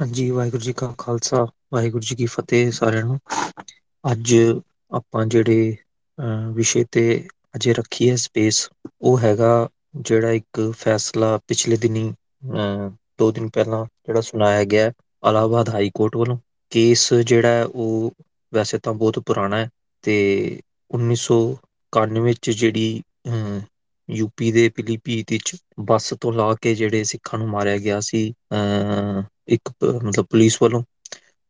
ਹਾਂਜੀ, ਵਾਹਿਗੁਰੂ ਜੀ ਕਾ ਖਾਲਸਾ, ਵਾਹਿਗੁਰੂ ਜੀ ਕੀ ਫਤਿਹ ਸਾਰਿਆਂ ਨੂੰ। ਅੱਜ ਆਪਾਂ ਜਿਹੜੇ, ਅਹ, ਵਿਸ਼ੇ ਤੇ ਅਜੇ ਰੱਖੀ ਹੈ ਸਪੇਸ ਉਹ ਹੈਗਾ ਜਿਹੜਾ ਇੱਕ ਫੈਸਲਾ ਪਿਛਲੇ ਦਿਨੀ, ਅਹ, ਦੋ ਦਿਨ ਪਹਿਲਾਂ ਜਿਹੜਾ ਸੁਣਾਇਆ ਗਿਆ ਇਲਾਹਾਬਾਦ ਹਾਈ ਕੋਰਟ ਵੱਲੋਂ। ਕੇਸ ਜਿਹੜਾ ਹੈ, ਉਹ ਵੈਸੇ ਤਾਂ ਬਹੁਤ ਪੁਰਾਣਾ ਹੈ ਤੇ ਉੱਨੀ ਸੌ ਇਕਾਨਵੇਂ ਚ ਜਿਹੜੀ, ਅਹ ਯੂਪੀ ਦੇ ਪੀਲੀਭੀਤ ਵਿੱਚ ਬੱਸ ਤੋਂ ਲਾ ਕੇ ਜਿਹੜੇ ਸਿੱਖਾਂ ਨੂੰ ਮਾਰਿਆ ਗਿਆ ਸੀ, ਅਹ ਇੱਕ ਮਤਲਬ ਪੁਲਿਸ ਵੱਲੋਂ,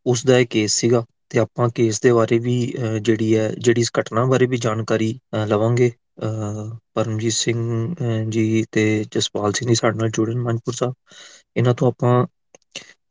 ਉਸਦਾ ਇਹ ਕੇਸ ਸੀਗਾ ਤੇ ਆਪਾਂ ਕੇਸ ਦੇ ਬਾਰੇ ਵੀ, ਅਹ ਜਿਹੜੀ ਹੈ, ਜਿਹੜੀ ਇਸ ਘਟਨਾ ਬਾਰੇ ਵੀ ਜਾਣਕਾਰੀ, ਅਹ ਲਵਾਂਗੇ। ਅਹ ਪਰਮਜੀਤ ਸਿੰਘ, ਅਹ ਜੀ ਤੇ ਜਸਪਾਲ ਸਿੰਘ ਜੀ ਸਾਡੇ ਨਾਲ ਜੁੜੇ ਮਨਪੁਰ ਸਾਹਿਬ। ਇਹਨਾਂ ਤੋਂ ਆਪਾਂ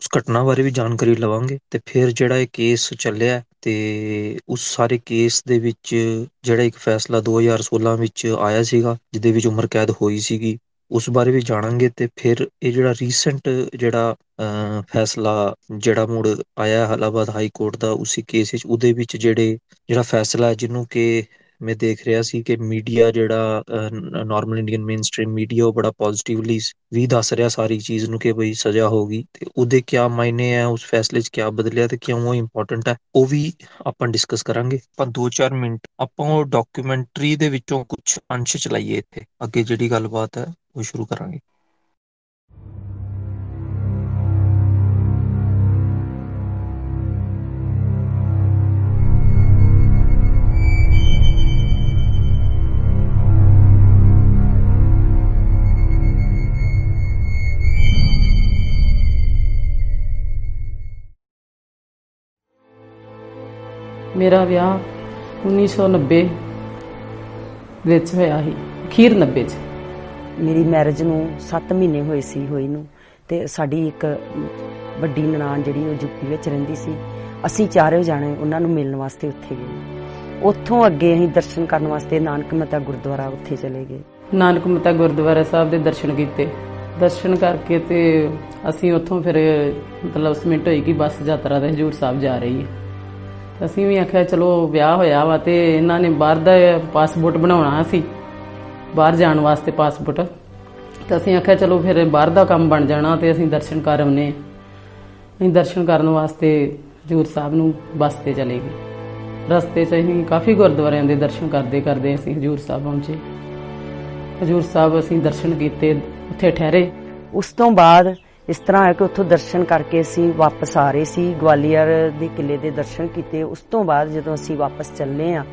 ਉਸ ਘਟਨਾ ਬਾਰੇ ਵੀ ਜਾਣਕਾਰੀ ਲਵਾਂਗੇ ਤੇ ਫਿਰ ਜਿਹੜਾ ਇਹ ਕੇਸ ਚੱਲਿਆ ਤੇ ਉਸ ਸਾਰੇ ਕੇਸ ਦੇ ਵਿੱਚ ਜਿਹੜਾ ਇੱਕ ਫੈਸਲਾ ਦੋ ਹਜ਼ਾਰ ਸੋਲਾਂ ਵਿੱਚ ਆਇਆ ਸੀਗਾ, ਜਿਹਦੇ ਵਿੱਚ ਉਮਰ ਕੈਦ ਹੋਈ ਸੀਗੀ, ਉਸ ਬਾਰੇ ਵੀ ਜਾਣਾਂਗੇ ਤੇ ਫਿਰ ਇਹ ਜਿਹੜਾ ਰੀਸੈਂਟ ਜਿਹੜਾ ਅ ਫੈਸਲਾ ਜਿਹੜਾ ਮੁੜ ਆਇਆ, ਇਲਾਹਾਬਾਦ ਹਾਈ ਕੋਰਟ ਦਾ, ਉਸੇ ਕੇਸ ਵਿੱਚ ਉਹਦੇ ਵਿੱਚ ਜਿਹੜੇ, ਜਿਹੜਾ ਫੈਸਲਾ ਹੈ, ਜਿਹਨੂੰ ਕਿ ਮੈਂ ਦੇਖ ਰਿਹਾ ਸੀ ਕਿ ਮੀਡੀਆ ਜਿਹੜਾ normal Indian mainstream media ਉਹ ਬੜਾ ਪੋਜ਼ਟਿਵਲੀ ਵੀ ਦੱਸ ਰਿਹਾ ਸਾਰੀ ਚੀਜ਼ ਨੂੰ ਕਿ ਬਈ ਸਜ਼ਾ ਹੋਗੀ ਤੇ ਉਹਦੇ ਕਿਆ ਮਾਇਨੇ ਆ, ਉਸ ਫੈਸਲੇ 'ਚ ਕਿਆ ਬਦਲਿਆ ਤੇ ਕਿਉਂ ਉਹ ਇੰਪੋਰਟੈਂਟ ਹੈ ਉਹ ਵੀ ਆਪਾਂ ਡਿਸਕਸ ਕਰਾਂਗੇ। ਆਪਾਂ 2-4 ਮਿੰਟ, ਆਪਾਂ ਉਹ ਡਾਕੂਮੈਂਟਰੀ ਦੇ ਵਿੱਚੋਂ ਕੁਝ ਅੰਸ਼ ਚਲਾਈਏ ਇੱਥੇ। ਅੱਗੇ ਜਿਹੜੀ ਗੱਲਬਾਤ ਹੈ, ਉਹ ਸ਼ੁਰੂ ਕਰਾਂਗੇ। ਮੇਰਾ ਵਿਆਹ 1990 ਵਿੱਚ ਹੋਇਆ ਸੀ ਅਖੀਰ 90 ਚ। ਮੇਰੀ ਮੈਰਿਜ ਨੂੰ 7 ਮਹੀਨੇ ਹੋਏ ਸੀ ਹੋਈ ਨੂੰ ਤੇ ਸਾਡੀ ਇੱਕ ਵੱਡੀ ਨਨਾਣ ਜਿਹੜੀ ਉਹ ਯੂਪੀ ਵਿੱਚ ਰਹਿੰਦੀ ਸੀ ਅਸੀਂ ਚਾਰੇ ਜਾਣੇ ਉਹਨਾਂ ਨੂੰ ਮਿਲਣ ਵਾਸਤੇ ਉੱਥੇ ਗਏ। ਉੱਥੋਂ ਅੱਗੇ ਅਸੀਂ ਦਰਸ਼ਨ ਕਰਨ ਵਾਸਤੇ ਨਾਨਕ ਮਤਾ ਗੁਰਦੁਆਰਾ ਉੱਥੇ ਚਲੇ ਗਏ। ਨਾਨਕ ਮਤਾ ਗੁਰਦੁਆਰਾ ਸਾਹਿਬ ਦੇ ਦਰਸ਼ਨ ਕੀਤੇ। ਦਰਸ਼ਨ ਕਰਕੇ ਤੇ ਅਸੀਂ ਉੱਥੋਂ ਫਿਰ ਮਤਲਬ ਸਮਿੰਟ ਹੋਈ ਕਿ ਬੱਸ ਯਾਤਰਾ ਤੇ ਹਜੂਰ ਸਾਹਿਬ ਜਾ ਰਹੀ ਹੈ। ਅਸੀਂ ਵੀ ਆਖਿਆ ਚਲੋ ਵਿਆਹ ਹੋਇਆ ਵਾ ਤੇ ਇਹਨਾਂ ਨੇ ਬਾਹਰ ਦਾ ਪਾਸਪੋਰਟ ਬਣਾਉਣਾ ਸੀ, ਬਾਹਰ ਜਾਣ ਵਾਸਤੇ ਪਾਸਪੋਰਟ। ਤਾਂ ਅਸੀਂ ਆਖਿਆ ਚਲੋ ਫਿਰ ਬਾਹਰ ਦਾ ਕੰਮ ਬਣ ਜਾਣਾ ਤੇ ਅਸੀਂ ਦਰਸ਼ਨ ਕਰ ਆਉਨੇ ਅਸੀਂ ਦਰਸ਼ਨ ਕਰਨ ਵਾਸਤੇ ਹਜੂਰ ਸਾਹਿਬ ਨੂੰ ਬੱਸ ਤੇ ਚਲੇ ਗਏ। ਰਸਤੇ 'ਚ ਅਸੀਂ ਕਾਫੀ ਗੁਰਦੁਆਰਿਆਂ ਦੇ ਦਰਸ਼ਨ ਕਰਦੇ ਕਰਦੇ ਅਸੀਂ ਹਜੂਰ ਸਾਹਿਬ ਪਹੁੰਚੇ। ਹਜੂਰ ਸਾਹਿਬ ਅਸੀਂ ਦਰਸ਼ਨ ਕੀਤੇ, ਉੱਥੇ ਠਹਿਰੇ। ਉਸ ਤੋਂ ਬਾਅਦ ਇਸ ਤਰ੍ਹਾਂ ਹੈ ਕਿ ਉੱਥੋਂ ਦਰਸ਼ਨ ਕਰਕੇ ਅਸੀਂ ਵਾਪਸ ਆ ਰਹੇ ਸੀ। ਗਵਾਲੀਅਰ ਦੇ ਕਿਲੇ ਦੇ ਦਰਸ਼ਨ ਕੀਤੇ। ਉਸ ਤੋਂ ਬਾਅਦ ਜਦੋਂ ਅਸੀਂ ਵਾਪਸ ਚੱਲੇ ਆ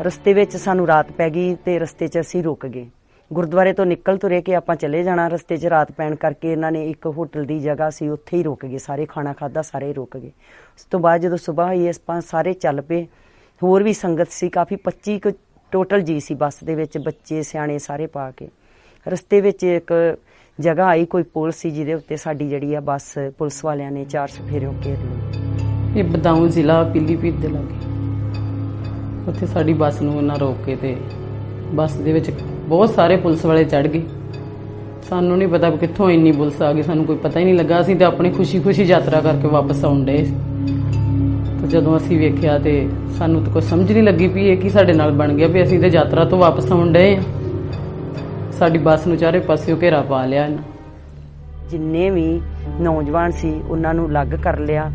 ਰਸਤੇ ਵਿੱਚ ਸਾਨੂੰ ਰਾਤ ਪੈ ਗਈ ਤੇ ਰਸਤੇ 'ਚ ਅਸੀਂ ਰੁਕ ਗਏ। ਗੁਰਦੁਆਰੇ ਤੋਂ ਨਿਕਲ ਤੁਰੇ ਕਿ ਆਪਾਂ ਚਲੇ ਜਾਣਾ। ਰਸਤੇ 'ਚ ਰਾਤ ਪੈਣ ਕਰਕੇ ਇਹਨਾਂ ਨੇ ਇੱਕ ਹੋਟਲ ਦੀ ਜਗ੍ਹਾ ਸੀ ਉੱਥੇ ਹੀ ਰੁਕ ਗਏ। ਸਾਰੇ ਖਾਣਾ ਖਾਦਾ ਸਾਰੇ ਰੁਕ ਗਏ। ਉਸ ਤੋਂ ਬਾਅਦ ਜਦੋਂ ਸਵੇਰ ਹੋਈ ਇਸ ਪਾਂ ਸਾਰੇ ਚੱਲ ਪਏ। ਹੋਰ ਵੀ ਸੰਗਤ ਸੀ, ਕਾਫੀ 25 ਕੁ ਟੋਟਲ ਜੀ ਸੀ ਬੱਸ ਦੇ ਵਿੱਚ, ਬੱਚੇ, ਸਿਆਣੇ ਸਾਰੇ ਪਾ ਕੇ। ਰਸਤੇ ਵਿੱਚ ਇੱਕ ਜਗ੍ਹਾ ਆਈ ਕੋਈ ਪੁਲ ਸੀ ਜਿਹਦੇ ਉੱਤੇ ਸਾਡੀ ਜਿਹੜੀ ਆ ਬੱਸ ਪੁਲਿਸ ਵਾਲਿਆਂ ਨੇ ਚਾਰ ਸਫੇਰਿਓਂ ਘੇਰ ਲਈ। ਇਹ ਬਦਾਊਂ ਜ਼ਿਲ੍ਹਾ ਪੀਲੀਭੀਤ ਦੇ ਲਾਗੇ। ਉੱਥੇ ਸਾਡੀ ਬੱਸ ਨੂੰ ਉਹਨਾਂ ਰੋਕ ਕੇ ਤੇ ਬੱਸ ਦੇ ਵਿੱਚ ਬਹੁਤ ਸਾਰੇ ਪੁਲਿਸ ਵਾਲੇ ਚੜ ਗਏ। ਸਾਨੂੰ ਨਹੀਂ ਪਤਾ ਕਿੱਥੋਂ ਇੰਨੀ ਪੁਲਿਸ ਆ ਗਈ, ਸਾਨੂੰ ਕੋਈ ਪਤਾ ਹੀ ਨਹੀਂ ਲੱਗਾ। ਅਸੀਂ ਤੇ ਆਪਣੀ ਖੁਸ਼ੀ-ਖੁਸ਼ੀ ਯਾਤਰਾ ਕਰਕੇ ਵਾਪਸ ਆਉਂਦੇ ਤੇ ਜਦੋਂ ਅਸੀਂ ਵੇਖਿਆ ਤੇ ਸਾਨੂੰ ਤਾਂ ਕੋਈ ਸਮਝ ਨਹੀਂ ਲੱਗੀ ਵੀ ਇਹ ਕੀ ਸਾਡੇ ਨਾਲ ਬਣ ਗਿਆ, ਵੀ ਅਸੀਂ ਤੇ ਯਾਤਰਾ ਤੋਂ ਵਾਪਸ ਆਉਂਦੇ ਆ ਸਾਡੀ ਬੱਸ ਨੂੰ ਚਾਰੇ ਪਾਸਿਓਂ ਘੇਰਾ ਪਾ ਲਿਆ ਇਹਨਾਂ। ਜਿੰਨੇ ਵੀ ਨੌਜਵਾਨ ਸੀ ਉਹਨਾਂ ਨੂੰ ਅਲੱਗ ਕਰ ਲਿਆ।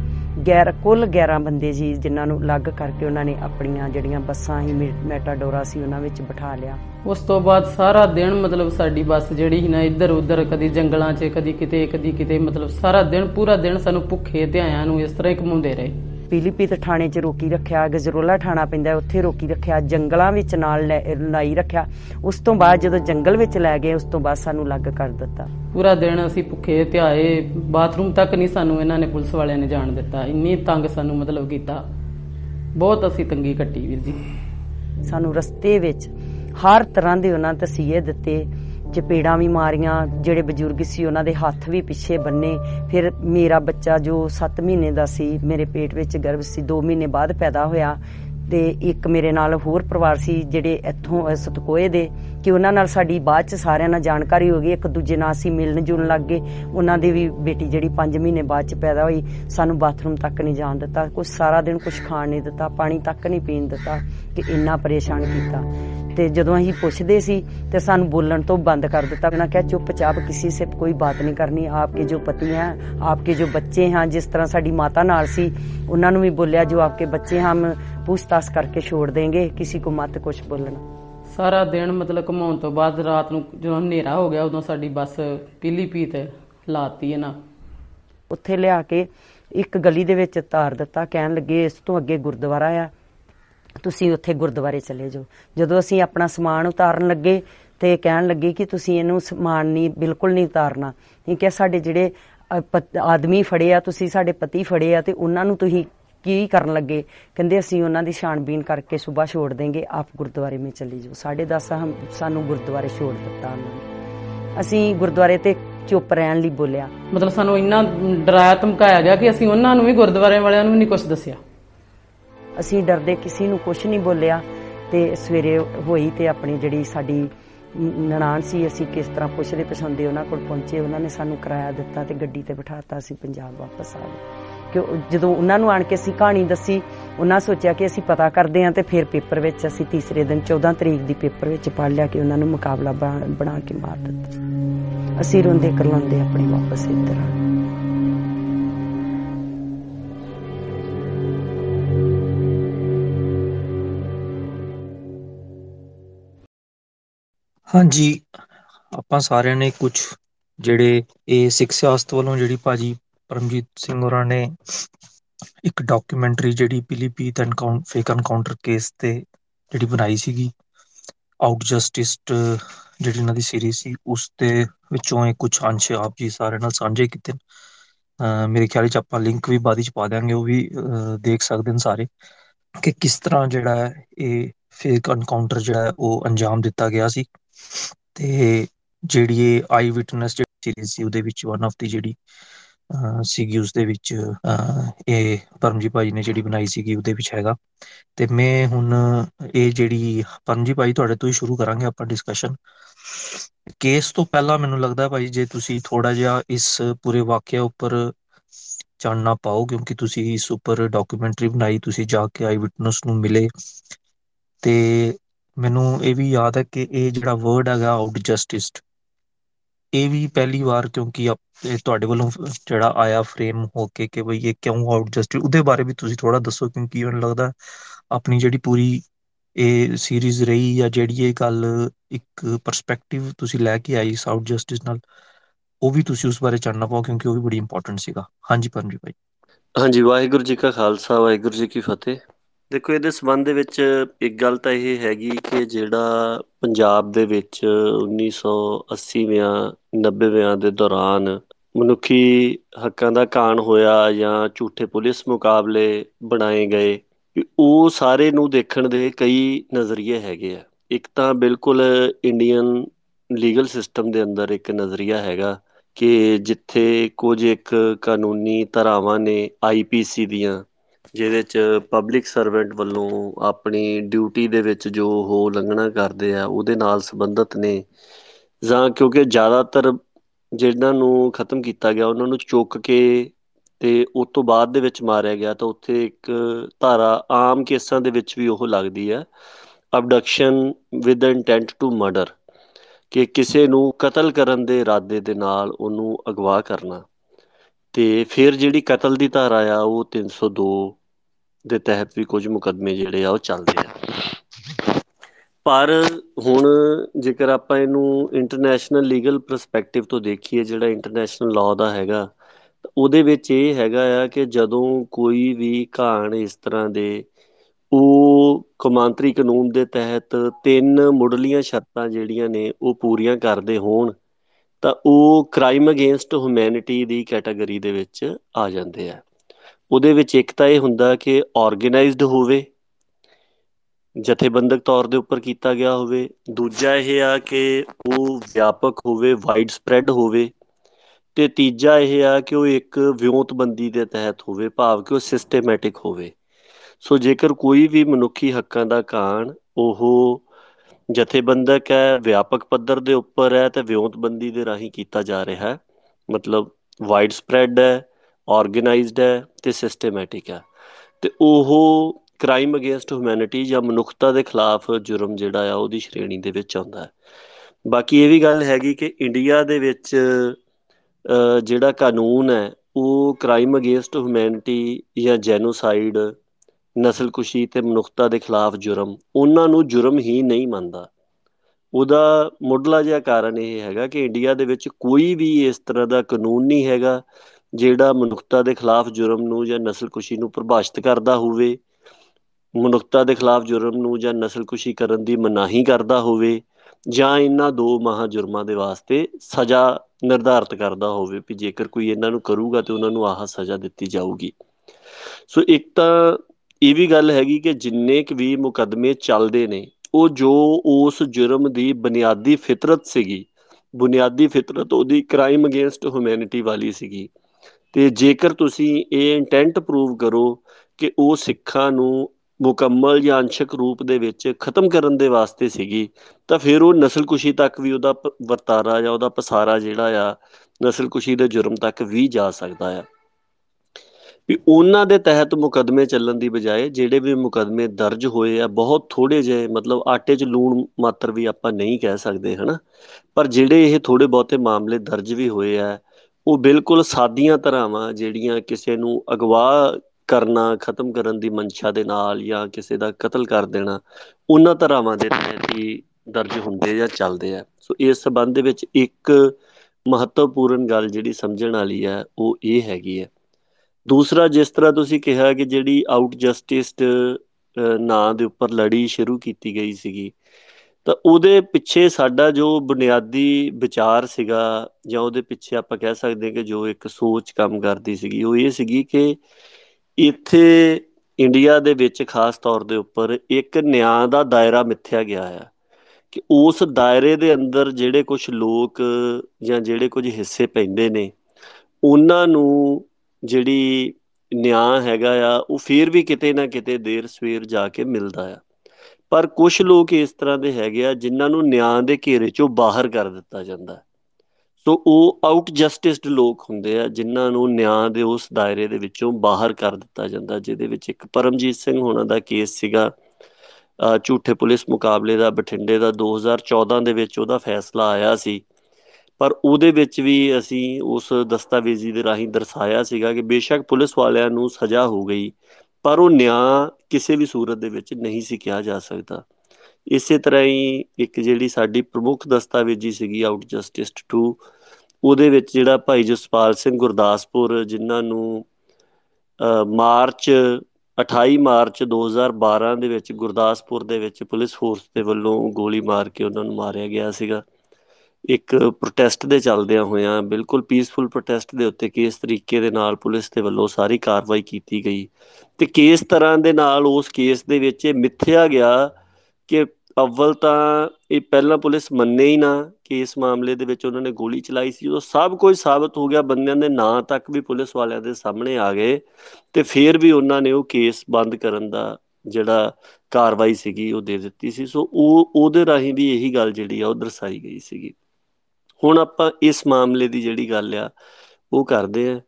ਗੈਰ ਕੁੱਲ 11 ਬੰਦੇ ਸੀ ਜਿਨ੍ਹਾਂ ਨੂੰ ਅਲੱਗ ਕਰਕੇ ਉਹਨਾਂ ਨੇ ਆਪਣੀਆਂ ਜਿਹੜੀਆਂ ਬੱਸਾਂ ਹੀ ਮੈਟਾਡੋਰਾ ਸੀ ਉਹਨਾਂ ਵਿੱਚ ਬਿਠਾ ਲਿਆ। ਉਸ ਤੋਂ ਬਾਅਦ ਸਾਰਾ ਦਿਨ ਮਤਲਬ ਸਾਡੀ ਬੱਸ ਜਿਹੜੀ ਸੀ ਨਾ ਇੱਧਰ ਉੱਧਰ ਕਦੀ ਜੰਗਲਾਂ 'ਚ ਕਦੀ ਕਿਤੇ ਕਦੀ ਕਿਤੇ ਮਤਲਬ ਸਾਰਾ ਦਿਨ ਪੂਰਾ ਦਿਨ ਸਾਨੂੰ ਭੁੱਖੇ ਧਿਆਇਆਂ ਨੂੰ ਇਸ ਤਰ੍ਹਾਂ ਹੀ ਘਮਾਉਂਦੇ ਰਹੇ। ਪੀਲੀਪੀਤ ਥਾਣੇ 'ਚ ਰੋਕੀ ਰੱਖਿਆ ਗਜਰੋਲਾ ਥਾਣਾ ਪੈਂਦਾ ਉੱਥੇ ਰੋਕੀ ਰੱਖਿਆ ਜੰਗਲਾਂ ਵਿੱਚ ਨਾਲ ਲਾਈ ਰੱਖਿਆ। ਉਸ ਤੋਂ ਬਾਅਦ ਜਦੋਂ ਜੰਗਲ ਵਿੱਚ ਲੈ ਗਏ ਉਸ ਤੋਂ ਬਾਅਦ ਸਾਨੂੰ ਅਲੱਗ ਕਰ ਦਿੱਤਾ। ਪੂਰਾ ਦਿਨ ਅਸੀਂ ਭੁੱਖੇ ਧਿਆਏ ਬਾਥਰੂਮ ਤੱਕ ਨਹੀਂ ਸਾਨੂੰ ਇਹਨਾਂ ਨੇ ਪੁਲਿਸ ਵਾਲਿਆਂ ਨੇ ਜਾਣ ਦਿੱਤਾ। ਇੰਨੀ ਤੰਗ ਸਾਨੂੰ ਮਤਲਬ ਕੀਤਾ। ਬਹੁਤ ਅਸੀਂ ਤੰਗੀ ਕੱਟੀ ਵੀਰ ਜੀ। ਸਾਨੂੰ ਰਸਤੇ ਵਿੱਚ ਹਰ ਤਰ੍ਹਾਂ ਦੇ ਉਹਨਾਂ ਤਸੀਹੇ ਦਿੱਤੇ। ਚਪੇੜਾਂ ਵੀ ਮਾਰੀਆਂ, ਜਿਹੜੇ ਬਜ਼ੁਰਗ ਸੀ ਉਹਨਾਂ ਦੇ ਹੱਥ ਵੀ ਪਿੱਛੇ ਬੰਨੇ। ਫਿਰ ਮੇਰਾ ਬੱਚਾ ਜੋ 7 ਮਹੀਨੇ ਦਾ ਸੀ, ਮੇਰੇ ਪੇਟ ਵਿੱਚ ਗਰਭ ਸੀ 2 ਮਹੀਨੇ ਬਾਅਦ ਪੈਦਾ ਹੋਇਆ। ਤੇ ਇੱਕ ਮੇਰੇ ਨਾਲ ਹੋਰ ਪਰਿਵਾਰ ਸੀ ਜਿਹੜੇ ਇੱਥੋਂ ਸਤਕੋਏ ਦੇ। ਕਿ ਉਹਨਾਂ ਨਾਲ ਸਾਡੀ ਬਾਅਦ ਚ ਸਾਰਿਆਂ ਨਾਲ ਜਾਣਕਾਰੀ ਹੋ ਗਈ, ਇੱਕ ਦੂਜੇ ਨਾਲ ਅਸੀਂ ਮਿਲਣ ਜੁਲਣ ਲੱਗ ਗਏ। ਉਹਨਾਂ ਦੇ ਵੀ ਬੇਟੀ ਜਿਹੜੀ 5 ਮਹੀਨੇ ਬਾਅਦ ਚ ਪੈਦਾ ਹੋਈ, ਸਾਨੂੰ ਬਾਥਰੂਮ ਤੱਕ ਨਹੀਂ ਜਾਣ ਦਿੱਤਾ। ਕੁਝ ਸਾਰਾ ਦਿਨ ਕੁਝ ਖਾਣ ਨਹੀਂ ਦਿੱਤਾ, ਪਾਣੀ ਤੱਕ ਨਹੀਂ ਪੀਣ ਦਿੱਤਾ, ਕਿ ਇੰਨਾ ਪਰੇਸ਼ਾਨ ਕੀਤਾ। ਤੇ ਜਦੋਂ ਅਸੀਂ ਪੁੱਛਦੇ ਸੀ ਤੇ ਸਾਨੂੰ ਬੋਲਣ ਤੋਂ ਬੰਦ ਕਰ ਦਿੱਤਾ। ਉਹਨਾਂ ਕਿਹਾ ਚੁੱਪਚਾਪ ਕਿਸੇ ਸੇ ਕੋਈ ਬਾਤ ਨਹੀਂ ਕਰਨੀ। ਆਪਕੇ ਜੋ ਪਤੀ ਹੈ ਆਪਕੇ ਜੋ ਬੱਚੇ ਹਨ ਜਿਸ ਤਰ੍ਹਾਂ ਸਾਡੀ ਮਾਤਾ ਨਾਲ ਸੀ ਉਹਨਾਂ ਨੂੰ ਵੀ ਬੋਲਿਆ ਜੋ ਆਪਕੇ ਬੱਚੇ ਹਮ ਪੁੱਛਤਾਛ ਕਰਕੇ ਛੋੜ ਦੇਂਗੇ। ਕਿਸੇ ਕੋ ਮਤ ਕੁਝ ਬੋਲਣਾ। ਸਾਰਾ ਦਿਨ ਮਤਲਬ ਘਮਾਉਣ ਤੋਂ ਬਾਅਦ ਰਾਤ ਨੂੰ ਜਦੋਂ ਹਨੇਰਾ ਹੋ ਗਿਆ ਉਦੋਂ ਸਾਡੀ ਬੱਸ ਪੀਲੀ ਪੀਤ ਲਾਤੀ ਇਹਨਾਂ। ਉੱਥੇ ਲਿਆ ਕੇ ਇੱਕ ਗਲੀ ਦੇ ਵਿੱਚ ਤਾਰ ਦਿੱਤਾ। ਕਹਿਣ ਲੱਗੇ ਇਸ ਤੋਂ ਅੱਗੇ ਗੁਰਦੁਆਰਾ ਆ। ਤੁਸੀਂ ਉੱਥੇ ਗੁਰਦੁਆਰੇ ਚਲੇ ਜਾਓ। ਜਦੋਂ ਅਸੀਂ ਆਪਣਾ ਸਮਾਨ ਉਤਾਰਨ ਲੱਗੇ ਤੇ ਕਹਿਣ ਲੱਗੇ ਕਿ ਤੁਸੀਂ ਇਹਨੂੰ ਸਮਾਨ ਨਹੀਂ ਬਿਲਕੁਲ ਨਹੀਂ ਉਤਾਰਨਾ। ਠੀਕ ਹੈ ਸਾਡੇ ਜਿਹੜੇ ਅ, ਪ- ਆਦਮੀ ਫੜੇ ਆ ਤੁਸੀਂ ਸਾਡੇ ਪਤੀ ਫੜੇ ਆ ਤੇ ਉਹਨਾਂ ਨੂੰ ਤੁਸੀਂ ਕੀ ਕਰਨ ਲੱਗੇ? ਕਹਿੰਦੇ ਅਸੀਂ ਉਹਨਾਂ ਦੀ ਛਾਣਬੀਨ ਕਰਕੇ ਸਵੇਰ ਛੋੜ ਦੇਂਗੇ ਆਪ ਗੁਰਦੁਆਰੇ ਵਿੱਚ ਚਲੀ ਜਾਓ। 10:30 ਹਮ ਸਾਨੂੰ ਗੁਰਦੁਆਰੇ ਛੋੜ ਦਿੱਤਾ ਉਹਨਾਂ ਨੇ। ਅਸੀਂ ਗੁਰਦੁਆਰੇ ਤੇ ਚੁੱਪ ਰਹਿਣ ਲਈ ਬੋਲਿਆ। ਮਤਲਬ ਸਾਨੂੰ ਇੰਨਾ ਡਰਾਇਆ ਧਮਕਾਇਆ ਗਿਆ ਕਿ ਅਸੀਂ ਉਹਨਾਂ ਨੂੰ ਵੀ ਗੁਰਦੁਆਰੇ ਵਾਲਿਆਂ ਨੂੰ ਵੀ ਨਹੀਂ ਕੁਝ ਦੱਸਿਆ। ਅਸੀਂ ਡਰਦੇ ਕਿਸੇ ਨੂੰ ਕੁਝ ਨਹੀਂ ਬੋਲਿਆ ਤੇ ਸਵੇਰੇ ਹੋਈ ਤੇ ਆਪਣੀ ਜਿਹੜੀ ਸਾਡੀ ਨਨਾਣ ਸੀ, ਅਸੀਂ ਕਿਸ ਤਰ੍ਹਾਂ ਪੁੱਛਦੇ ਪਛਾਣਦੇ ਉਹਨਾਂ ਕੋਲ ਪਹੁੰਚੇ, ਉਹਨਾਂ ਨੇ ਸਾਨੂੰ ਕਿਰਾਇਆ ਦਿੱਤਾ ਤੇ ਗੱਡੀ ਤੇ ਬਿਠਾਤਾ, ਅਸੀਂ ਪੰਜਾਬ ਵਾਪਸ ਆ ਗਏ। ਕਿ ਉਹ- ਜਦੋਂ ਉਹਨਾਂ ਨੂੰ ਆਣ ਕੇ ਅਸੀਂ ਕਹਾਣੀ ਦੱਸੀ, ਉਹਨਾਂ ਸੋਚਿਆ ਕਿ ਅਸੀਂ ਪਤਾ ਕਰਦੇ ਹਾਂ ਤੇ ਫਿਰ ਪੇਪਰ ਵਿੱਚ ਅਸੀਂ ਤੀਸਰੇ ਦਿਨ 14 ਤਰੀਕ ਦੀ ਪੇਪਰ ਵਿੱਚ ਪੜ੍ਹ ਲਿਆ ਕਿ ਉਹਨਾਂ ਨੂੰ ਮੁਕਾਬਲਾ ਬਣਾ ਬਣਾ ਕੇ ਮਾਰ ਦਿੱਤਾ। ਅਸੀਂ ਰੋਂਦੇ ਕਰਲਾਉਂਦੇ ਆਪਣੀ ਵਾਪਸ ਇੱਧਰ ਆ ਹਾਂਜੀ, ਆਪਾਂ ਸਾਰਿਆਂ ਨੇ ਕੁਝ ਜਿਹੜੇ ਇਹ ਸਿੱਖ ਸਿਆਸਤ ਵੱਲੋਂ ਜਿਹੜੀ ਭਾਜੀ ਪਰਮਜੀਤ ਸਿੰਘ ਹੋਰਾਂ ਨੇ ਇੱਕ ਡਾਕੂਮੈਂਟਰੀ ਜਿਹੜੀ Pilibhit encounter fake encounter case ਤੇ ਜਿਹੜੀ ਬਣਾਈ ਸੀਗੀ ਆਊਟ ਜਸਟਿਸਟ ਜਿਹੜੀ ਇਹਨਾਂ ਦੀ ਸੀਰੀਜ਼ ਸੀ, ਉਸ ਦੇ ਵਿੱਚੋਂ ਇਹ ਕੁਝ ਅੰਸ਼ ਆਪ ਜੀ ਸਾਰਿਆਂ ਨਾਲ ਸਾਂਝੇ ਕੀਤੇ ਨੇ। ਅਹ ਮੇਰੇ ਖਿਆਲ ਚ ਆਪਾਂ ਲਿੰਕ ਵੀ ਬਾਅਦ ਵਿੱਚ ਪਾ ਦਿਆਂਗੇ, ਉਹ ਵੀ, ਅਹ ਦੇਖ ਸਕਦੇ ਨੇ ਸਾਰੇ ਕਿ ਕਿਸ ਤਰ੍ਹਾਂ ਜਿਹੜਾ ਹੈ ਇਹ ਫੇਕ ਐਨਕਾਊਂਟਰ ਜਿਹੜਾ ਹੈ ਉਹ ਅੰਜਾਮ ਦਿੱਤਾ ਗਿਆ ਸੀ ਤੇ ਜਿਹੜੀ ਇਹ ਆਈ ਵਿਟਨੈਸ ਜਿਹੜੀ ਸੀਰੀਜ਼ ਸੀ, ਉਹਦੇ ਵਿੱਚ ਵਨ ਆਫ ਦੀ ਜਿਹੜੀ, ਅਹ ਸੀਗੀ ਉਸ ਦੇ ਵਿੱਚ, ਅਹ ਇਹ ਪਰਮਜੀਤ ਭਾਈ ਨੇ ਜਿਹੜੀ ਬਣਾਈ ਸੀਗੀ, ਉਹਦੇ ਵਿੱਚ ਹੈਗਾ। ਤੇ ਮੈਂ ਹੁਣ ਇਹ ਜਿਹੜੀ ਪਰਮਜੀਤ ਭਾਈ, ਤੁਹਾਡੇ ਤੋਂ ਹੀ ਸ਼ੁਰੂ ਕਰਾਂਗੇ ਆਪਾਂ ਡਿਸਕਸ਼ਨ ਕੇਸ ਤੋਂ ਪਹਿਲਾਂ ਮੈਨੂੰ ਲੱਗਦਾ ਭਾਈ, ਜੇ ਤੁਸੀਂ ਥੋੜਾ ਜਿਹਾ ਇਸ ਪੂਰੇ ਵਾਕਿਆ ਉੱਪਰ ਚਾਨਣਾ ਪਾਓ, ਕਿਉਂਕਿ ਤੁਸੀਂ ਇਸ ਉੱਪਰ ਡਾਕੂਮੈਂਟਰੀ ਬਣਾਈ, ਤੁਸੀਂ ਜਾ ਕੇ ਆਈ ਵਿਟਨੈਸ ਨੂੰ ਮਿਲੇ। ਤੇ ਮੈਨੂੰ ਇਹ ਵੀ ਯਾਦ ਹੈ ਕਿ ਇਹ ਜਿਹੜਾ ਵਰਡ ਹੈਗਾ ਆਊਟ ਜਸਟਿਸਡ ਇਹ ਵੀ ਪਹਿਲੀ ਵਾਰ ਕਿਉਂਕਿ ਆਪ- ਇਹ ਤੁਹਾਡੇ ਵੱਲੋਂ ਜਿਹੜਾ ਆਇਆ ਫਰੇਮ ਹੋ ਕੇ ਕਿ ਬਈ ਇਹ ਕਿਉਂ ਆਊਟ ਜਸਟਿਸ ਉਹਦੇ ਬਾਰੇ ਵੀ ਤੁਸੀਂ ਥੋੜਾ ਦੱਸੋ ਕਿਉਂਕਿ ਮੈਨੂੰ ਲੱਗਦਾ ਆਪਣੀ ਜਿਹੜੀ ਪੂਰੀ ਇਹ ਸੀਰੀਜ਼ ਰਹੀ ਜਾਂ ਜਿਹੜੀ ਇਹ ਗੱਲ ਇੱਕ ਪਰਸਪੈਕਟਿਵ ਤੁਸੀਂ ਲੈ ਕੇ ਆਈ ਆਊਟ ਜਸਟਿਸ ਨਾਲ, ਉਹ ਵੀ ਤੁਸੀਂ ਉਸ ਬਾਰੇ ਜਾਣਨਾ ਪਾਓ ਕਿਉਂਕਿ ਉਹ ਵੀ ਬੜੀ ਇੰਪੋਰਟੈਂਟ ਸੀਗਾ। ਹਾਂਜੀ ਪਰਮਜੀਤ ਭਾਈ। ਹਾਂਜੀ, ਵਾਹਿਗੁਰੂ ਜੀ ਕਾ ਖਾਲਸਾ, ਵਾਹਿਗੁਰੂ ਜੀ ਕੀ ਫਤਿਹ। ਦੇਖੋ, ਇਹਦੇ ਸੰਬੰਧ ਦੇ ਵਿੱਚ ਇੱਕ ਗੱਲ ਤਾਂ ਇਹ ਹੈਗੀ ਕਿ ਜਿਹੜਾ ਪੰਜਾਬ ਦੇ ਵਿੱਚ 1980ਵਿਆਂ 90ਵਿਆਂ ਦੇ ਦੌਰਾਨ ਮਨੁੱਖੀ ਹੱਕਾਂ ਦਾ ਕਾਣ ਹੋਇਆ ਜਾਂ ਝੂਠੇ ਪੁਲਿਸ ਮੁਕਾਬਲੇ ਬਣਾਏ ਗਏ ਕਿ ਉਹ ਸਾਰੇ ਨੂੰ ਦੇਖਣ ਦੇ ਕਈ ਨਜ਼ਰੀਏ ਹੈਗੇ ਆ। ਇੱਕ ਤਾਂ ਬਿਲਕੁਲ ਇੰਡੀਅਨ ਲੀਗਲ ਸਿਸਟਮ ਦੇ ਅੰਦਰ ਇੱਕ ਨਜ਼ਰੀਆ ਹੈਗਾ ਕਿ ਜਿੱਥੇ ਕੁਝ ਇੱਕ ਕਾਨੂੰਨੀ ਧਾਰਾਵਾਂ ਨੇ ਆਈਪੀਸੀ ਦੀਆਂ ਜਿਹਦੇ ਚ ਪਬਲਿਕ ਸਰਵੈਂਟ ਵੱਲੋਂ ਆਪਣੀ ਡਿਊਟੀ ਦੇ ਵਿੱਚ ਜੋ ਉਹ ਉਲੰਘਣਾ ਕਰਦੇ ਆ, ਉਹਦੇ ਨਾਲ ਸੰਬੰਧਿਤ ਨੇ। ਜਾਂ ਕਿਉਂਕਿ ਜ਼ਿਆਦਾਤਰ ਜਿਹਨਾਂ ਨੂੰ ਖਤਮ ਕੀਤਾ ਗਿਆ, ਉਹਨਾਂ ਨੂੰ ਚੁੱਕ ਕੇ ਤੇ ਉਸ ਤੋਂ ਬਾਅਦ ਦੇ ਵਿੱਚ ਮਾਰਿਆ ਗਿਆ, ਤਾਂ ਉੱਥੇ ਇੱਕ ਧਾਰਾ ਆਮ ਕੇਸਾਂ ਦੇ ਵਿੱਚ ਵੀ ਉਹ ਲੱਗਦੀ ਹੈ abduction with intent to murder ਕਿ ਕਿਸੇ ਨੂੰ ਕਤਲ ਕਰਨ ਦੇ ਇਰਾਦੇ ਦੇ ਨਾਲ ਉਹਨੂੰ ਅਗਵਾ ਕਰਨਾ। ਤੇ ਫਿਰ ਜਿਹੜੀ ਕਤਲ ਦੀ ਧਾਰਾ ਆ, ਉਹ 302 ਦੇ ਤਹਿਤ ਵੀ ਕੁਝ ਮੁਕੱਦਮੇ ਜਿਹੜੇ ਆ ਉਹ ਚੱਲਦੇ ਆ। ਪਰ ਹੁਣ ਜੇਕਰ ਆਪਾਂ ਇਹਨੂੰ ਇੰਟਰਨੈਸ਼ਨਲ ਲੀਗਲ ਪਰਸਪੈਕਟਿਵ ਤੋਂ ਦੇਖੀਏ, ਜਿਹੜਾ ਇੰਟਰਨੈਸ਼ਨਲ ਲਾਅ ਦਾ ਹੈਗਾ, ਤਾਂ ਉਹਦੇ ਵਿੱਚ ਇਹ ਹੈਗਾ ਆ ਕਿ ਜਦੋਂ ਕੋਈ ਵੀ ਘਾਣ ਇਸ ਤਰ੍ਹਾਂ ਦੇ, ਉਹ ਕੌਮਾਂਤਰੀ ਕਾਨੂੰਨ ਦੇ ਤਹਿਤ ਤਿੰਨ ਮੁੱਢਲੀਆਂ ਸ਼ਰਤਾਂ ਜਿਹੜੀਆਂ ਨੇ, ਉਹ ਪੂਰੀਆਂ ਕਰਦੇ ਹੋਣ, ਤਾਂ ਉਹ ਕ੍ਰਾਈਮ ਅਗੇਂਸਟ ਹਿਊਮੈਨਿਟੀ ਦੀ ਕੈਟਾਗਰੀ ਦੇ ਵਿੱਚ ਆ ਜਾਂਦੇ ਆ। ਉਹਦੇ ਵਿੱਚ ਇੱਕ ਤਾਂ ਇਹ ਹੁੰਦਾ ਕਿ ਆਰਗੇਨਾਈਜ਼ਡ ਹੋਵੇ, ਜਥੇਬੰਦਕ ਤੌਰ ਦੇ ਉੱਪਰ ਕੀਤਾ ਗਿਆ ਹੋਵੇ, ਦੂਜਾ ਇਹ ਆ ਕਿ ਉਹ ਵਿਆਪਕ ਹੋਵੇ ਵਾਈਡ ਸਪਰੈਡ ਹੋਵੇ, ਤੇ ਤੀਜਾ ਇਹ ਆ ਕਿ ਉਹ ਇੱਕ ਵਿਉਂਤਬੰਦੀ ਦੇ ਤਹਿਤ ਹੋਵੇ, ਭਾਵ ਕਿ ਉਹ ਸਿਸਟੇਮੈਟਿਕ ਹੋਵੇ। ਸੋ ਜੇਕਰ ਕੋਈ ਵੀ ਮਨੁੱਖੀ ਹੱਕਾਂ ਦਾ ਕਾਣ ਉਹ ਜਥੇਬੰਦਕ ਹੈ, ਵਿਆਪਕ ਪੱਧਰ ਦੇ ਉੱਪਰ ਹੈ ਤੇ ਵਿਉਂਤਬੰਦੀ ਦੇ ਰਾਹੀਂ ਕੀਤਾ ਜਾ ਰਿਹਾ ਹੈ, ਮਤਲਬ ਵਾਈਡ ਸਪਰੈਡ ਹੈ ਆਰਗੇਨਾਈਜ਼ਡ ਹੈ ਤੇ ਸਿਸਟੇਮੈਟਿਕ ਹੈ। ਤੇ ਉਹ ਕ੍ਰਾਈਮ ਅਗੇਂਸਟ ਹਿਊਮੈਨਿਟੀ ਜਾਂ ਮਨੁੱਖਤਾ ਦੇ ਖਿਲਾਫ ਜੁਰਮ ਜਿਹੜਾ ਆ, ਉਹਦੀ ਸ਼੍ਰੇਣੀ ਦੇ ਵਿੱਚ ਆਉਂਦਾ ਹੈ। ਬਾਕੀ ਇਹ ਵੀ ਗੱਲ ਹੈਗੀ ਕਿ ਇੰਡੀਆ ਦੇ ਵਿੱਚ ਜਿਹੜਾ ਕਾਨੂੰਨ ਹੈ, ਉਹ ਕ੍ਰਾਈਮ ਅਗੇਂਸਟ ਹਿਊਮੈਨਿਟੀ ਜਾਂ ਜੈਨੋਸਾਈਡ ਨਸਲਕੁਸ਼ੀ ਤੇ ਮਨੁੱਖਤਾ ਦੇ ਖਿਲਾਫ ਜੁਰਮ, ਉਹਨਾਂ ਨੂੰ ਜੁਰਮ ਹੀ ਨਹੀਂ ਮੰਨਦਾ। ਉਹਦਾ ਮੁੱਢਲਾ ਜਿਹਾ ਕਾਰਨ ਇਹ ਹੈਗਾ ਕਿ ਇੰਡੀਆ ਦੇ ਵਿੱਚ ਕੋਈ ਵੀ ਇਸ ਤਰ੍ਹਾਂ ਦਾ ਕਾਨੂੰਨ ਨਹੀਂ ਹੈਗਾ ਜਿਹੜਾ ਮਨੁੱਖਤਾ ਦੇ ਖਿਲਾਫ ਜੁਰਮ ਨੂੰ ਜਾਂ ਨਸਲਕੁਸ਼ੀ ਨੂੰ ਪ੍ਰਭਾਸ਼ਿਤ ਕਰਦਾ ਹੋਵੇ, ਮਨੁੱਖਤਾ ਦੇ ਖਿਲਾਫ ਜੁਰਮ ਨੂੰ ਜਾਂ ਨਸਲਕੁਸ਼ੀ ਕਰਨ ਦੀ ਮਨਾਹੀ ਕਰਦਾ ਹੋਵੇ, ਜਾਂ ਇਹਨਾਂ ਦੋ ਮਹਾ ਜੁਰਮਾਂ ਦੇ ਵਾਸਤੇ ਸਜ਼ਾ ਨਿਰਧਾਰਤ ਕਰਦਾ ਹੋਵੇ ਵੀ ਜੇਕਰ ਕੋਈ ਇਹਨਾਂ ਨੂੰ ਕਰੂਗਾ ਤੇ ਉਹਨਾਂ ਨੂੰ ਆਹ ਸਜ਼ਾ ਦਿੱਤੀ ਜਾਊਗੀ। ਸੋ ਇੱਕ ਤਾਂ ਇਹ ਵੀ ਗੱਲ ਹੈਗੀ ਕਿ ਜਿੰਨੇ ਕੁ ਵੀ ਮੁਕਦਮੇ ਚੱਲਦੇ ਨੇ, ਉਹ ਜੋ ਉਸ ਜੁਰਮ ਦੀ ਬੁਨਿਆਦੀ ਫਿਤਰਤ ਸੀਗੀ, ਬੁਨਿਆਦੀ ਫਿਤਰਤ ਉਹਦੀ ਕ੍ਰਾਈਮ ਅਗੇਂਸਟ ਹਿਊਮੈਨਿਟੀ ਵਾਲੀ ਸੀਗੀ ਤੇ ਜੇਕਰ ਤੁਸੀਂ ਇਹ ਇੰਟੈਂਟ ਪ੍ਰੂਵ ਕਰੋ ਕਿ ਉਹ ਸਿੱਖਾਂ ਨੂੰ ਮੁਕੰਮਲ ਜਾਂ ਅੰਸ਼ਕ ਰੂਪ ਦੇ ਵਿੱਚ ਖਤਮ ਕਰਨ ਦੇ ਵਾਸਤੇ ਸੀਗੀ, ਤਾਂ ਫਿਰ ਉਹ ਨਸਲਕੁਸ਼ੀ ਤੱਕ ਵੀ ਉਹਦਾ ਵਰਤਾਰਾ ਜਾਂ ਉਹਦਾ ਪਸਾਰਾ ਜਿਹੜਾ ਆ, ਨਸਲਕੁਸ਼ੀ ਦੇ ਜੁਰਮ ਤੱਕ ਵੀ ਜਾ ਸਕਦਾ ਆ। ਵੀ ਉਹਨਾਂ ਦੇ ਤਹਿਤ ਮੁਕਦਮੇ ਚੱਲਣ ਦੀ ਬਜਾਏ ਜਿਹੜੇ ਵੀ ਮੁਕਦਮੇ ਦਰਜ ਹੋਏ ਆ, ਬਹੁਤ ਥੋੜੇ ਜਿਹੇ ਮਤਲਬ ਆਟੇ 'ਚ ਲੂਣ ਮਾਤਰ ਵੀ ਆਪਾਂ ਨਹੀਂ ਕਹਿ ਸਕਦੇ, ਹਨਾ? ਪਰ ਜਿਹੜੇ ਇਹ ਥੋੜੇ ਬਹੁਤੇ ਮਾਮਲੇ ਦਰਜ ਵੀ ਹੋਏ ਆ ਉਹ ਬਿਲਕੁਲ ਸਾਦੀਆਂ ਧਰਾਵਾਂ ਜਿਹੜੀਆਂ ਕਿਸੇ ਨੂੰ ਅਗਵਾ ਕਰਨਾ, ਖਤਮ ਕਰਨ ਦੀ ਮਨਸ਼ਾ ਦੇ ਨਾਲ ਜਾਂ ਕਿਸੇ ਦਾ ਕਤਲ ਕਰ ਦੇਣਾ, ਉਹਨਾਂ ਧਰਾਵਾਂ ਦੇ ਤਹਿਤ ਹੀ ਦਰਜ ਹੁੰਦੇ ਜਾਂ ਚੱਲਦੇ ਆ। ਸੋ ਇਸ ਸਬੰਧ ਦੇ ਵਿੱਚ ਇੱਕ ਮਹੱਤਵਪੂਰਨ ਗੱਲ ਜਿਹੜੀ ਸਮਝਣ ਵਾਲੀ ਹੈ ਉਹ ਇਹ ਹੈਗੀ ਹੈ ਦੂਸਰਾ, ਜਿਸ ਤਰ੍ਹਾਂ ਤੁਸੀਂ ਕਿਹਾ ਕਿ ਜਿਹੜੀ ਆਊਟ ਜਸਟਿਸਡ ਨਾਂ ਦੇ ਉੱਪਰ ਲੜੀ ਸ਼ੁਰੂ ਕੀਤੀ ਗਈ ਸੀਗੀ ਤਾਂ ਉਹਦੇ ਪਿੱਛੇ ਸਾਡਾ ਜੋ ਬੁਨਿਆਦੀ ਵਿਚਾਰ ਸੀਗਾ ਜਾਂ ਉਹਦੇ ਪਿੱਛੇ ਆਪਾਂ ਕਹਿ ਸਕਦੇ ਹਾਂ ਕਿ ਜੋ ਇੱਕ ਸੋਚ ਕੰਮ ਕਰਦੀ ਸੀਗੀ, ਉਹ ਇਹ ਸੀਗੀ ਕਿ ਇੱਥੇ ਇੰਡੀਆ ਦੇ ਵਿੱਚ ਖਾਸ ਤੌਰ ਦੇ ਉੱਪਰ ਇੱਕ ਨਿਆਂ ਦਾ ਦਾਇਰਾ ਮਿੱਥਿਆ ਗਿਆ ਆ ਕਿ ਉਸ ਦਾਇਰੇ ਦੇ ਅੰਦਰ ਜਿਹੜੇ ਕੁਝ ਲੋਕ ਜਾਂ ਜਿਹੜੇ ਕੁਝ ਹਿੱਸੇ ਪੈਂਦੇ ਨੇ, ਉਹਨਾਂ ਨੂੰ ਜਿਹੜੀ ਨਿਆਂ ਹੈਗਾ ਆ, ਉਹ ਫੇਰ ਵੀ ਕਿਤੇ ਨਾ ਕਿਤੇ ਦੇਰ ਸਵੇਰ ਜਾ ਕੇ ਮਿਲਦਾ ਆ। ਪਰ ਕੁਝ ਲੋਕ ਇਸ ਤਰ੍ਹਾਂ ਦੇ ਹੈਗੇ ਆ ਜਿਨ੍ਹਾਂ ਨੂੰ ਨਿਆਂ ਦੇ ਘੇਰੇ ਚੋਂ ਬਾਹਰ ਕਰ ਦਿੱਤਾ ਜਾਂਦਾ ਸੋ ਉਹ ਆਊਟ ਜਸਟਿਸਡ ਲੋਕ ਹੁੰਦੇ ਆ ਜਿਨ੍ਹਾਂ ਨੂੰ ਨਿਆਂ ਦੇ ਉਸ ਦਾਇਰੇ ਦੇ ਵਿੱਚੋਂ ਬਾਹਰ ਕਰ ਦਿੱਤਾ ਜਾਂਦਾ, ਜਿਹਦੇ ਵਿੱਚ ਇੱਕ ਪਰਮਜੀਤ ਸਿੰਘ ਹੋਣਾ ਦਾ ਕੇਸ ਸੀਗਾ। ਝੂਠੇ ਪੁਲਿਸ ਮੁਕਾਬਲੇ ਦਾ ਬਠਿੰਡੇ ਦਾ 2014 ਦੇ ਵਿੱਚ ਉਹਦਾ ਫੈਸਲਾ ਆਇਆ ਸੀ। ਪਰ ਉਹਦੇ ਵਿੱਚ ਵੀ ਅਸੀਂ ਉਸ ਦਸਤਾਵੇਜ਼ੀ ਦੇ ਰਾਹੀਂ ਦਰਸਾਇਆ ਸੀਗਾ ਕਿ ਬੇਸ਼ੱਕ ਪੁਲਿਸ ਵਾਲਿਆਂ ਨੂੰ ਸਜ਼ਾ ਹੋ ਗਈ। ਪਰ ਉਹ ਨਿਆਂ ਕਿਸੇ ਵੀ ਸੂਰਤ ਦੇ ਵਿੱਚ ਨਹੀਂ ਸੀ ਕਿਹਾ ਜਾ ਸਕਦਾ। ਇਸੇ ਤਰ੍ਹਾਂ ਹੀ ਇੱਕ ਜਿਹੜੀ ਸਾਡੀ ਪ੍ਰਮੁੱਖ ਦਸਤਾਵੇਜ਼ੀ ਸੀਗੀ ਆਊਟ ਜਸਟਿਸਟ 2 ਉਹਦੇ ਵਿੱਚ ਜਿਹੜਾ ਭਾਈ ਜਸਪਾਲ ਸਿੰਘ ਗੁਰਦਾਸਪੁਰ, ਜਿਨ੍ਹਾਂ ਨੂੰ ਮਾਰਚ 28 ਮਾਰਚ 2012 ਦੇ ਵਿੱਚ ਗੁਰਦਾਸਪੁਰ ਦੇ ਵਿੱਚ ਪੁਲਿਸ ਫੋਰਸ ਦੇ ਵੱਲੋਂ ਗੋਲੀ ਮਾਰ ਕੇ ਉਹਨਾਂ ਨੂੰ ਮਾਰਿਆ ਗਿਆ ਸੀਗਾ। ਇੱਕ ਪ੍ਰੋਟੈਸਟ ਦੇ ਚੱਲਦਿਆਂ ਹੋਇਆਂ ਬਿਲਕੁਲ ਪੀਸਫੁਲ ਪ੍ਰੋਟੈਸਟ ਦੇ ਉੱਤੇ ਕਿਸ ਤਰੀਕੇ ਦੇ ਨਾਲ ਪੁਲਿਸ ਦੇ ਵੱਲੋਂ ਸਾਰੀ ਕਾਰਵਾਈ ਕੀਤੀ ਗਈ ਤੇ ਕਿਸ ਤਰ੍ਹਾਂ ਦੇ ਨਾਲ ਉਸ ਕੇਸ ਦੇ ਵਿੱਚ ਇਹ ਮਿੱਥਿਆ ਗਿਆ ਕਿ ਅਵਲ ਤਾਂ ਇਹ ਪਹਿਲਾਂ ਪੁਲਿਸ ਮੰਨੇ ਹੀ ਨਾ ਕਿ ਇਸ ਮਾਮਲੇ ਦੇ ਵਿੱਚ ਉਹਨਾਂ ਨੇ ਗੋਲੀ ਚਲਾਈ ਸੀ ਉਹ ਸਭ ਕੁਝ ਸਾਬਤ ਹੋ ਗਿਆ, ਬੰਦਿਆਂ ਦੇ ਨਾਂ ਤੱਕ ਵੀ ਪੁਲਿਸ ਵਾਲਿਆਂ ਦੇ ਸਾਹਮਣੇ ਆ ਗਏ ਤੇ ਫਿਰ ਵੀ ਉਹਨਾਂ ਨੇ ਉਹ ਕੇਸ ਬੰਦ ਕਰਨ ਦਾ ਜਿਹੜਾ ਕਾਰਵਾਈ ਸੀਗੀ ਉਹ ਦੇ ਦਿੱਤੀ ਸੀ, ਸੋ ਉਹ, ਉਹਦੇ ਰਾਹੀਂ ਵੀ ਇਹੀ ਗੱਲ ਜਿਹੜੀ ਆ ਉਹ ਦਰਸਾਈ ਗਈ ਸੀਗੀ। ਹੁਣ ਆਪਾਂ ਇਸ ਮਾਮਲੇ ਦੀ ਜਿਹੜੀ ਗੱਲ ਆ, ਉਹ ਕਰਦੇ ਆ।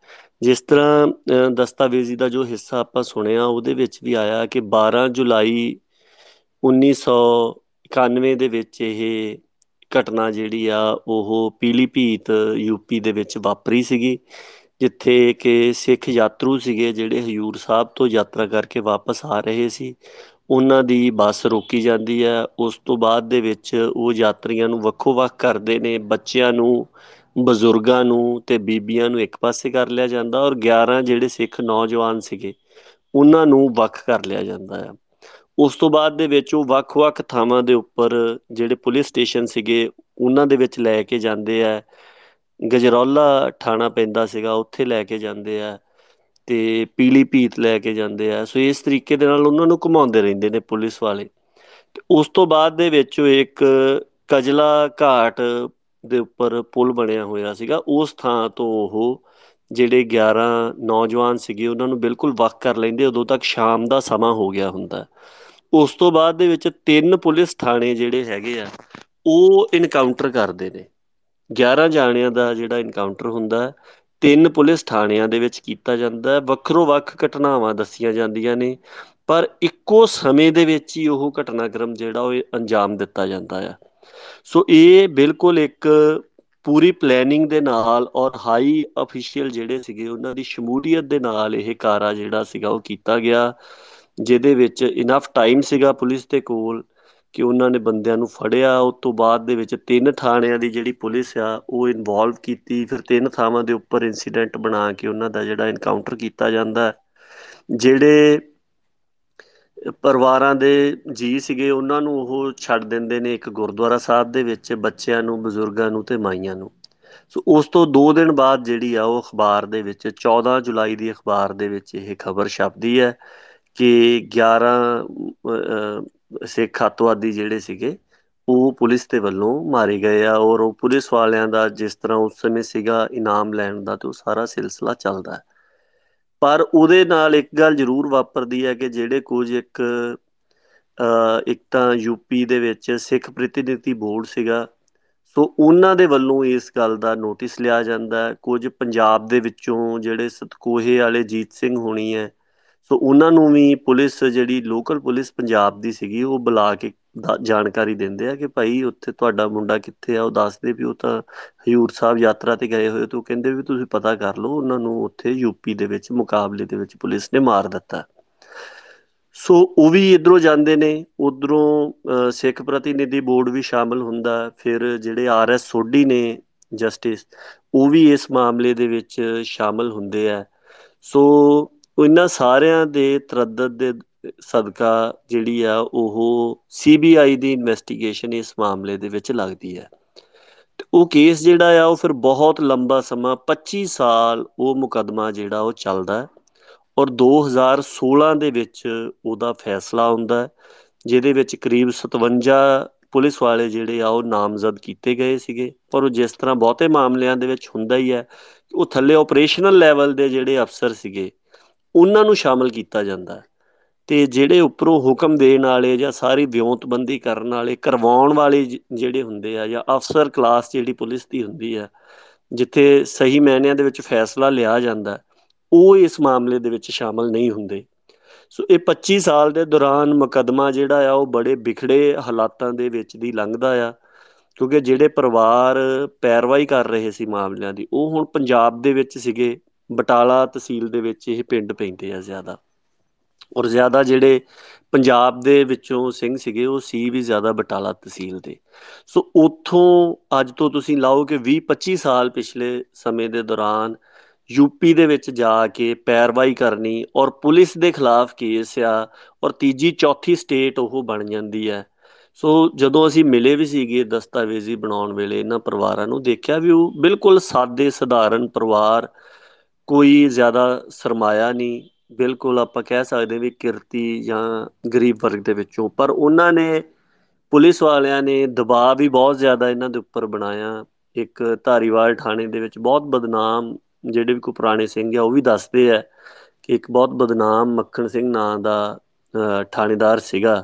ਜਿਸ ਤਰ੍ਹਾਂ ਦਸਤਾਵੇਜ਼ੀ ਦਾ ਜੋ ਹਿੱਸਾ ਆਪਾਂ ਸੁਣਿਆ, ਉਹਦੇ ਵਿੱਚ ਵੀ ਆਇਆ ਕਿ 12 ਜੁਲਾਈ 1991 ਦੇ ਵਿੱਚ ਇਹ ਘਟਨਾ ਜਿਹੜੀ ਆ, ਉਹ ਪੀਲੀਭੀਤ ਯੂਪੀ ਦੇ ਵਿੱਚ ਵਾਪਰੀ ਸੀਗੀ, ਜਿੱਥੇ ਕਿ ਸਿੱਖ ਯਾਤਰੂ ਸੀਗੇ ਜਿਹੜੇ ਹਯੂਰ ਸਾਹਿਬ ਤੋਂ ਯਾਤਰਾ ਕਰਕੇ ਵਾਪਸ ਆ ਰਹੇ ਸੀ। ਉਹਨਾਂ ਦੀ ਬੱਸ ਰੋਕੀ ਜਾਂਦੀ ਹੈ। ਉਸ ਤੋਂ ਬਾਅਦ ਦੇ ਵਿੱਚ ਉਹ ਯਾਤਰੀਆਂ ਨੂੰ ਵੱਖੋ-ਵੱਖ ਕਰਦੇ ਨੇ। ਬੱਚਿਆਂ ਨੂੰ, ਬਜ਼ੁਰਗਾਂ ਨੂੰ ਤੇ ਬੀਬੀਆਂ ਨੂੰ ਇੱਕ ਪਾਸੇ ਕਰ ਲਿਆ ਜਾਂਦਾ ਔਰ 11 ਜਿਹੜੇ ਸਿੱਖ ਨੌਜਵਾਨ ਸੀਗੇ, ਉਹਨਾਂ ਨੂੰ ਵੱਖ ਕਰ ਲਿਆ ਜਾਂਦਾ ਹੈ ਉਸ ਤੋਂ ਬਾਅਦ ਦੇ ਵਿੱਚ ਉਹ ਵੱਖ-ਵੱਖ ਥਾਵਾਂ ਦੇ ਉੱਪਰ ਜਿਹੜੇ ਪੁਲਿਸ ਸਟੇਸ਼ਨ ਸੀਗੇ, ਉਹਨਾਂ ਦੇ ਵਿੱਚ ਲੈ ਕੇ ਜਾਂਦੇ ਆ। ਗਜਰੌਲਾ ਥਾਣਾ ਪੈਂਦਾ ਸੀਗਾ, ਉੱਥੇ ਲੈ ਕੇ ਜਾਂਦੇ ਆ। ਤੇ ਪੀਲੀ ਭੀਤ ਲੈ ਕੇ ਜਾਂਦੇ ਆ। ਸੋ ਇਸ ਤਰੀਕੇ ਦੇ ਨਾਲ ਉਹਨਾਂ ਨੂੰ ਘੁਮਾਉਂਦੇ ਰਹਿੰਦੇ ਨੇ ਪੁਲਿਸ ਵਾਲੇ। ਤੇ ਉਸ ਤੋਂ ਬਾਅਦ ਦੇ ਵਿੱਚ ਇੱਕ ਕਜਲਾ ਘਾਟ ਦੇ ਉੱਪਰ ਪੁਲ ਬਣਿਆ ਹੋਇਆ ਸੀਗਾ। ਉਸ ਥਾਂ ਤੋਂ ਉਹ ਜਿਹੜੇ 11 ਨੌਜਵਾਨ ਸੀਗੇ, ਉਹਨਾਂ ਨੂੰ ਬਿਲਕੁਲ ਵੱਖ ਕਰ ਲੈਂਦੇ। ਉਦੋਂ ਤੱਕ ਸ਼ਾਮ ਦਾ ਸਮਾਂ ਹੋ ਗਿਆ ਹੁੰਦਾ। ਉਸ ਤੋਂ ਬਾਅਦ ਦੇ ਵਿੱਚ ਤਿੰਨ ਪੁਲਿਸ ਥਾਣੇ ਜਿਹੜੇ ਹੈਗੇ ਆ, ਉਹ ਇਨਕਾਊਂਟਰ ਕਰਦੇ ਨੇ। 11 ਜਾਣਿਆਂ ਦਾ ਜਿਹੜਾ ਇਨਕਾਊਂਟਰ ਹੁੰਦਾ ਤਿੰਨ ਪੁਲਿਸ ਥਾਣਿਆਂ ਦੇ ਵਿੱਚ ਕੀਤਾ ਜਾਂਦਾ ਹੈ। ਵੱਖਰੋ ਵੱਖ ਘਟਨਾਵਾਂ ਦੱਸੀਆਂ ਜਾਂਦੀਆਂ ਨੇ, ਪਰ ਇੱਕੋ ਸਮੇਂ ਦੇ ਵਿੱਚ ਹੀ ਉਹ ਘਟਨਾਕ੍ਰਮ ਜਿਹੜਾ ਉਹ ਅੰਜਾਮ ਦਿੱਤਾ ਜਾਂਦਾ ਆ। ਸੋ ਇਹ ਬਿਲਕੁਲ ਇੱਕ ਪੂਰੀ ਪਲੈਨਿੰਗ ਦੇ ਨਾਲ ਔਰ ਹਾਈ ਅਫੀਸ਼ੀਅਲ ਜਿਹੜੇ ਸੀਗੇ ਉਹਨਾਂ ਦੀ ਸ਼ਮੂਲੀਅਤ ਦੇ ਨਾਲ ਇਹ ਕਾਰਾ ਜਿਹੜਾ ਸੀਗਾ ਉਹ ਕੀਤਾ ਗਿਆ, ਜਿਹਦੇ ਵਿੱਚ ਇਨਫ ਟਾਈਮ ਸੀਗਾ ਪੁਲਿਸ ਦੇ ਕੋਲ। ਕਿ ਉਹਨਾਂ ਨੇ ਬੰਦਿਆਂ ਨੂੰ ਫੜਿਆ, ਉਸ ਤੋਂ ਬਾਅਦ ਦੇ ਵਿੱਚ ਤਿੰਨ ਥਾਣਿਆਂ ਦੀ ਜਿਹੜੀ ਪੁਲਿਸ ਆ, ਉਹ ਇਨਵੋਲਵ ਕੀਤੀ, ਫਿਰ ਤਿੰਨ ਥਾਵਾਂ ਦੇ ਉੱਪਰ ਇਨਸੀਡੈਂਟ ਬਣਾ ਕੇ ਉਹਨਾਂ ਦਾ ਜਿਹੜਾ ਐਨਕਾਊਂਟਰ ਕੀਤਾ ਜਾਂਦਾ ਜਿਹੜੇ ਪਰਿਵਾਰਾਂ ਦੇ ਜੀ ਸੀਗੇ, ਉਹਨਾਂ ਨੂੰ ਉਹ ਛੱਡ ਦਿੰਦੇ ਨੇ ਇੱਕ ਗੁਰਦੁਆਰਾ ਸਾਹਿਬ ਦੇ ਵਿੱਚ, ਬੱਚਿਆਂ ਨੂੰ, ਬਜ਼ੁਰਗਾਂ ਨੂੰ ਤੇ ਮਾਈਆਂ ਨੂੰ। ਸੋ ਉਸ ਤੋਂ 2 ਦਿਨ ਬਾਅਦ ਜਿਹੜੀ ਆ, ਉਹ ਅਖਬਾਰ ਦੇ ਵਿੱਚ 14 ਜੁਲਾਈ ਦੀ ਅਖਬਾਰ ਦੇ ਵਿੱਚ ਇਹ ਖਬਰ ਛਪਦੀ ਹੈ ਕਿ 11 ਸਿੱਖ ਅੱਤਵਾਦੀ ਜਿਹੜੇ ਸੀਗੇ, ਉਹ ਪੁਲਿਸ ਦੇ ਵੱਲੋਂ ਮਾਰੇ ਗਏ ਆ ਔਰ ਉਹ ਪੁਲਿਸ ਵਾਲਿਆਂ ਦਾ ਜਿਸ ਤਰ੍ਹਾਂ ਉਸ ਸਮੇਂ ਸੀਗਾ ਇਨਾਮ ਲੈਣ ਦਾ ਤੇ ਉਹ ਸਾਰਾ ਸਿਲਸਿਲਾ ਚੱਲਦਾ ਹੈ। ਪਰ ਉਹਦੇ ਨਾਲ ਇੱਕ ਗੱਲ ਜ਼ਰੂਰ ਵਾਪਰਦੀ ਹੈ ਕਿ ਜਿਹੜੇ ਕੁਝ ਇੱਕ ਇੱਕ ਤਾਂ ਯੂਪੀ ਦੇ ਵਿੱਚ ਸਿੱਖ ਪ੍ਰਤੀਨਿਧੀ ਬੋਰਡ ਸੀਗਾ, ਸੋ ਉਹਨਾਂ ਦੇ ਵੱਲੋਂ ਇਸ ਗੱਲ ਦਾ ਨੋਟਿਸ ਲਿਆ ਜਾਂਦਾ ਕੁਝ ਪੰਜਾਬ ਦੇ ਵਿੱਚੋਂ ਜਿਹੜੇ ਸਤਕੋਹੇ ਵਾਲੇ ਜੀਤ ਸਿੰਘ ਹੋਣੀ ਹੈ ਸੋ ਉਹਨਾਂ ਨੂੰ ਵੀ ਪੁਲਿਸ ਜਿਹੜੀ ਲੋਕਲ ਪੁਲਿਸ ਪੰਜਾਬ ਦੀ ਸੀਗੀ, ਉਹ ਬੁਲਾ ਕੇ ਜਾਣਕਾਰੀ ਦਿੰਦੇ ਆ ਕਿ ਭਾਈ ਉੱਥੇ ਤੁਹਾਡਾ ਮੁੰਡਾ ਕਿੱਥੇ ਆ, ਉਹ ਦੱਸਦੇ ਵੀ ਉਹ ਤਾਂ ਹਯੂਰ ਸਾਹਿਬ ਯਾਤਰਾ ਤੇ ਗਏ ਹੋਏ ਤੋਂ ਕਹਿੰਦੇ ਵੀ ਤੁਸੀਂ ਪਤਾ ਕਰ ਲਓ, ਉਹਨਾਂ ਨੂੰ ਉੱਥੇ ਯੂਪੀ ਦੇ ਵਿੱਚ ਮੁਕਾਬਲੇ ਦੇ ਵਿੱਚ ਪੁਲਿਸ ਨੇ ਮਾਰ ਦਿੱਤਾ। ਸੋ ਉਹ ਵੀ ਇਧਰੋਂ ਜਾਂਦੇ ਨੇ, ਉਧਰੋਂ ਸਿੱਖ ਪ੍ਰਤੀਨਿਧੀ ਬੋਰਡ ਵੀ ਸ਼ਾਮਲ ਹੁੰਦਾ, ਫਿਰ ਜਿਹੜੇ ਆਰਐਸ ਸੋਢੀ ਨੇ ਜਸਟਿਸ, ਉਹ ਵੀ ਇਸ ਮਾਮਲੇ ਦੇ ਵਿੱਚ ਸ਼ਾਮਲ ਹੁੰਦੇ ਆ। ਸੋ ਇਹਨਾਂ ਸਾਰਿਆਂ ਦੇ ਤਰਦਦ ਦੇ ਸਦਕਾ ਜਿਹੜੀ ਆ, ਉਹ ਸੀਬੀਆਈ ਦੀ ਇਨਵੈਸਟੀਗੇਸ਼ਨ ਇਸ ਮਾਮਲੇ ਦੇ ਵਿੱਚ ਲੱਗਦੀ ਹੈ। ਤੇ ਉਹ ਕੇਸ ਜਿਹੜਾ ਆ, ਉਹ ਫਿਰ ਬਹੁਤ ਲੰਬਾ ਸਮਾਂ 25 ਸਾਲ ਉਹ ਮੁਕਦਮਾ ਜਿਹੜਾ, ਉਹ ਚੱਲਦਾ ਔਰ 2016 ਦੇ ਵਿੱਚ ਉਹਦਾ ਫੈਸਲਾ ਹੁੰਦਾ ਜਿਹਦੇ ਵਿੱਚ ਕਰੀਬ 57 ਪੁਲਿਸ ਵਾਲੇ ਜਿਹੜੇ ਆ, ਉਹ ਨਾਮਜ਼ਦ ਕੀਤੇ ਗਏ ਸੀਗੇ। ਪਰ ਉਹ ਜਿਸ ਤਰ੍ਹਾਂ ਬਹੁਤੇ ਮਾਮਲਿਆਂ ਦੇ ਵਿੱਚ ਹੁੰਦਾ ਹੀ ਹੈ, ਉਹ ਥੱਲੇ ਆਪਰੇਸ਼ਨਲ ਲੈਵਲ ਦੇ ਜਿਹੜੇ ਅਫਸਰ ਸੀਗੇ ਉਹਨਾਂ ਨੂੰ ਸ਼ਾਮਲ ਕੀਤਾ ਜਾਂਦਾ ਤੇ ਜਿਹੜੇ ਉੱਪਰੋਂ ਹੁਕਮ ਦੇਣ ਵਾਲੇ ਜਾਂ ਸਾਰੀ ਵਿਉਂਤਬੰਦੀ ਕਰਨ ਵਾਲੇ, ਕਰਵਾਉਣ ਵਾਲੇ ਜਿਹੜੇ ਹੁੰਦੇ ਆ ਜਾਂ ਅਫਸਰ ਕਲਾਸ ਜਿਹੜੀ ਪੁਲਿਸ ਦੀ ਹੁੰਦੀ ਆ, ਜਿੱਥੇ ਸਹੀ ਮਾਇਨਿਆਂ ਦੇ ਵਿੱਚ ਫੈਸਲਾ ਲਿਆ ਜਾਂਦਾ, ਉਹ ਇਸ ਮਾਮਲੇ ਦੇ ਵਿੱਚ ਸ਼ਾਮਲ ਨਹੀਂ ਹੁੰਦੇ। ਸੋ ਇਹ 25 ਸਾਲ ਦੇ ਦੌਰਾਨ ਮੁਕਦਮਾ ਜਿਹੜਾ ਆ, ਉਹ ਬੜੇ ਵਿਖੜੇ ਹਾਲਾਤਾਂ ਦੇ ਵਿੱਚ ਦੀ ਲੰਘਦਾ ਆ, ਕਿਉਂਕਿ ਜਿਹੜੇ ਪਰਿਵਾਰ ਪੈਰਵਾਈ ਕਰ ਰਹੇ ਸੀ ਮਾਮਲਿਆਂ ਦੀ, ਉਹ ਹੁਣ ਪੰਜਾਬ ਦੇ ਵਿੱਚ ਸੀਗੇ। ਬਟਾਲਾ ਤਹਿਸੀਲ ਦੇ ਵਿੱਚ ਇਹ ਪਿੰਡ ਪੈਂਦੇ ਆ ਜ਼ਿਆਦਾ। ਔਰ ਜ਼ਿਆਦਾ ਜਿਹੜੇ ਪੰਜਾਬ ਦੇ ਵਿੱਚੋਂ ਸਿੰਘ ਸੀਗੇ, ਉਹ ਸੀ ਵੀ ਜ਼ਿਆਦਾ ਬਟਾਲਾ ਤਹਿਸੀਲ ਦੇ। ਸੋ ਉੱਥੋਂ ਅੱਜ ਤੋਂ ਤੁਸੀਂ ਲਾਓ ਕਿ 20 25 ਸਾਲ ਪਿਛਲੇ ਸਮੇਂ ਦੇ ਦੌਰਾਨ ਯੂਪੀ ਦੇ ਵਿੱਚ ਜਾ ਕੇ ਪੈਰਵਾਈ ਕਰਨੀ ਔਰ ਪੁਲਿਸ ਦੇ ਖਿਲਾਫ ਕੇਸ ਆ ਔਰ ਤੀਜੀ, ਚੌਥੀ ਸਟੇਟ ਉਹ ਬਣ ਜਾਂਦੀ ਹੈ ਸੋ ਜਦੋਂ ਅਸੀਂ ਮਿਲੇ ਵੀ ਸੀਗੇ ਦਸਤਾਵੇਜ਼ੀ ਬਣਾਉਣ ਵੇਲੇ, ਇਹਨਾਂ ਪਰਿਵਾਰਾਂ ਨੂੰ ਦੇਖਿਆ ਵੀ ਉਹ ਬਿਲਕੁਲ ਸਾਦੇ, ਸਧਾਰਨ ਪਰਿਵਾਰ ਕੋਈ ਜ਼ਿਆਦਾ ਸਰਮਾਇਆ ਨਹੀਂ। ਬਿਲਕੁਲ ਆਪਾਂ ਕਹਿ ਸਕਦੇ ਵੀ ਕਿਰਤੀ ਜਾਂ ਗਰੀਬ ਵਰਗ ਦੇ ਵਿੱਚੋਂ। ਪਰ ਉਹਨਾਂ ਨੇ, ਪੁਲਿਸ ਵਾਲਿਆਂ ਨੇ ਦਬਾਅ ਵੀ ਬਹੁਤ ਜ਼ਿਆਦਾ ਇਹਨਾਂ ਦੇ ਉੱਪਰ ਬਣਾਇਆ। ਇੱਕ ਧਾਰੀਵਾਲ ਥਾਣੇ ਦੇ ਵਿੱਚ ਬਹੁਤ ਬਦਨਾਮ ਜਿਹੜੇ ਵੀ ਕੋ ਪੁਰਾਣੇ ਸਿੰਘ ਆ, ਉਹ ਵੀ ਦੱਸਦੇ ਆ ਕਿ ਇੱਕ ਬਹੁਤ ਬਦਨਾਮ ਮੱਖਣ ਸਿੰਘ ਨਾਂ ਦਾ ਥਾਣੇਦਾਰ ਸੀਗਾ।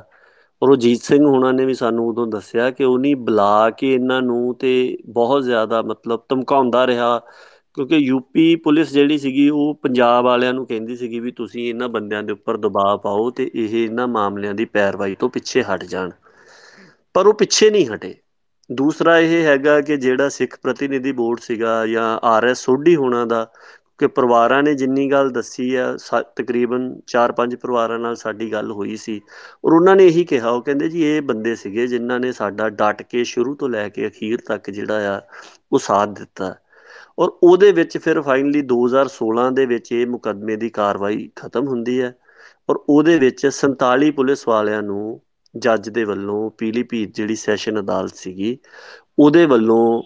ਔਰ ਉਹ ਜੀਤ ਸਿੰਘ ਹੁਣਾਂ ਨੇ ਵੀ ਸਾਨੂੰ ਉਦੋਂ ਦੱਸਿਆ ਕਿ ਉਹਨੀ ਬੁਲਾ ਕੇ ਇਹਨਾਂ ਨੂੰ ਤੇ ਬਹੁਤ ਜ਼ਿਆਦਾ ਮਤਲਬ ਧਮਕਾਉਂਦਾ ਰਿਹਾ। ਕਿਉਂਕਿ ਯੂਪੀ ਪੁਲਿਸ ਜਿਹੜੀ ਸੀਗੀ, ਉਹ ਪੰਜਾਬ ਵਾਲਿਆਂ ਨੂੰ ਕਹਿੰਦੀ ਸੀਗੀ ਵੀ ਤੁਸੀਂ ਇਹਨਾਂ ਬੰਦਿਆਂ ਦੇ ਉੱਪਰ ਦਬਾਅ ਪਾਓ ਤੇ ਇਹ ਇਹਨਾਂ ਮਾਮਲਿਆਂ ਦੀ ਪੈਰਵਾਈ ਤੋਂ ਪਿੱਛੇ ਹਟ ਜਾਣ। ਪਰ ਉਹ ਪਿੱਛੇ ਨਹੀਂ ਹਟੇ। ਦੂਸਰਾ ਇਹ ਹੈਗਾ ਕਿ ਜਿਹੜਾ ਸਿੱਖ ਪ੍ਰਤੀਨਿਧੀ ਬੋਰਡ ਸੀਗਾ ਜਾਂ ਆਰਐਸ ਸੋਢੀ ਹੋਣਾ ਦਾ ਕਿ ਪਰਿਵਾਰਾਂ ਨੇ ਜਿੰਨੀ ਗੱਲ ਦੱਸੀ ਆ ਤਕਰੀਬਨ 4-5 ਪਰਿਵਾਰਾਂ ਨਾਲ ਸਾਡੀ ਗੱਲ ਹੋਈ ਸੀ। ਔਰ ਉਹਨਾਂ ਨੇ ਇਹੀ ਕਿਹਾ, ਉਹ ਕਹਿੰਦੇ ਜੀ ਇਹ ਬੰਦੇ ਸੀਗੇ ਜਿਨ੍ਹਾਂ ਨੇ ਸਾਡਾ ਡਟ ਕੇ ਸ਼ੁਰੂ ਤੋਂ ਲੈ ਕੇ ਅਖੀਰ ਤੱਕ ਜਿਹੜਾ ਆ, ਉਹ ਸਾਥ ਦਿੱਤਾ। ਔਰ ਉਹਦੇ ਵਿੱਚ ਫਿਰ ਫਾਈਨਲੀ 2016 ਦੇ ਵਿੱਚ ਇਹ ਮੁਕਦਮੇ ਦੀ ਕਾਰਵਾਈ ਖਤਮ ਹੁੰਦੀ ਹੈ ਔਰ ਉਹਦੇ ਵਿੱਚ 47 ਪੁਲਿਸ ਵਾਲਿਆਂ ਨੂੰ ਜੱਜ ਦੇ ਵੱਲੋਂ ਪੀਲੀਭੀਤ ਜਿਹੜੀ ਸੈਸ਼ਨ ਅਦਾਲਤ ਸੀਗੀ, ਉਹਦੇ ਵੱਲੋਂ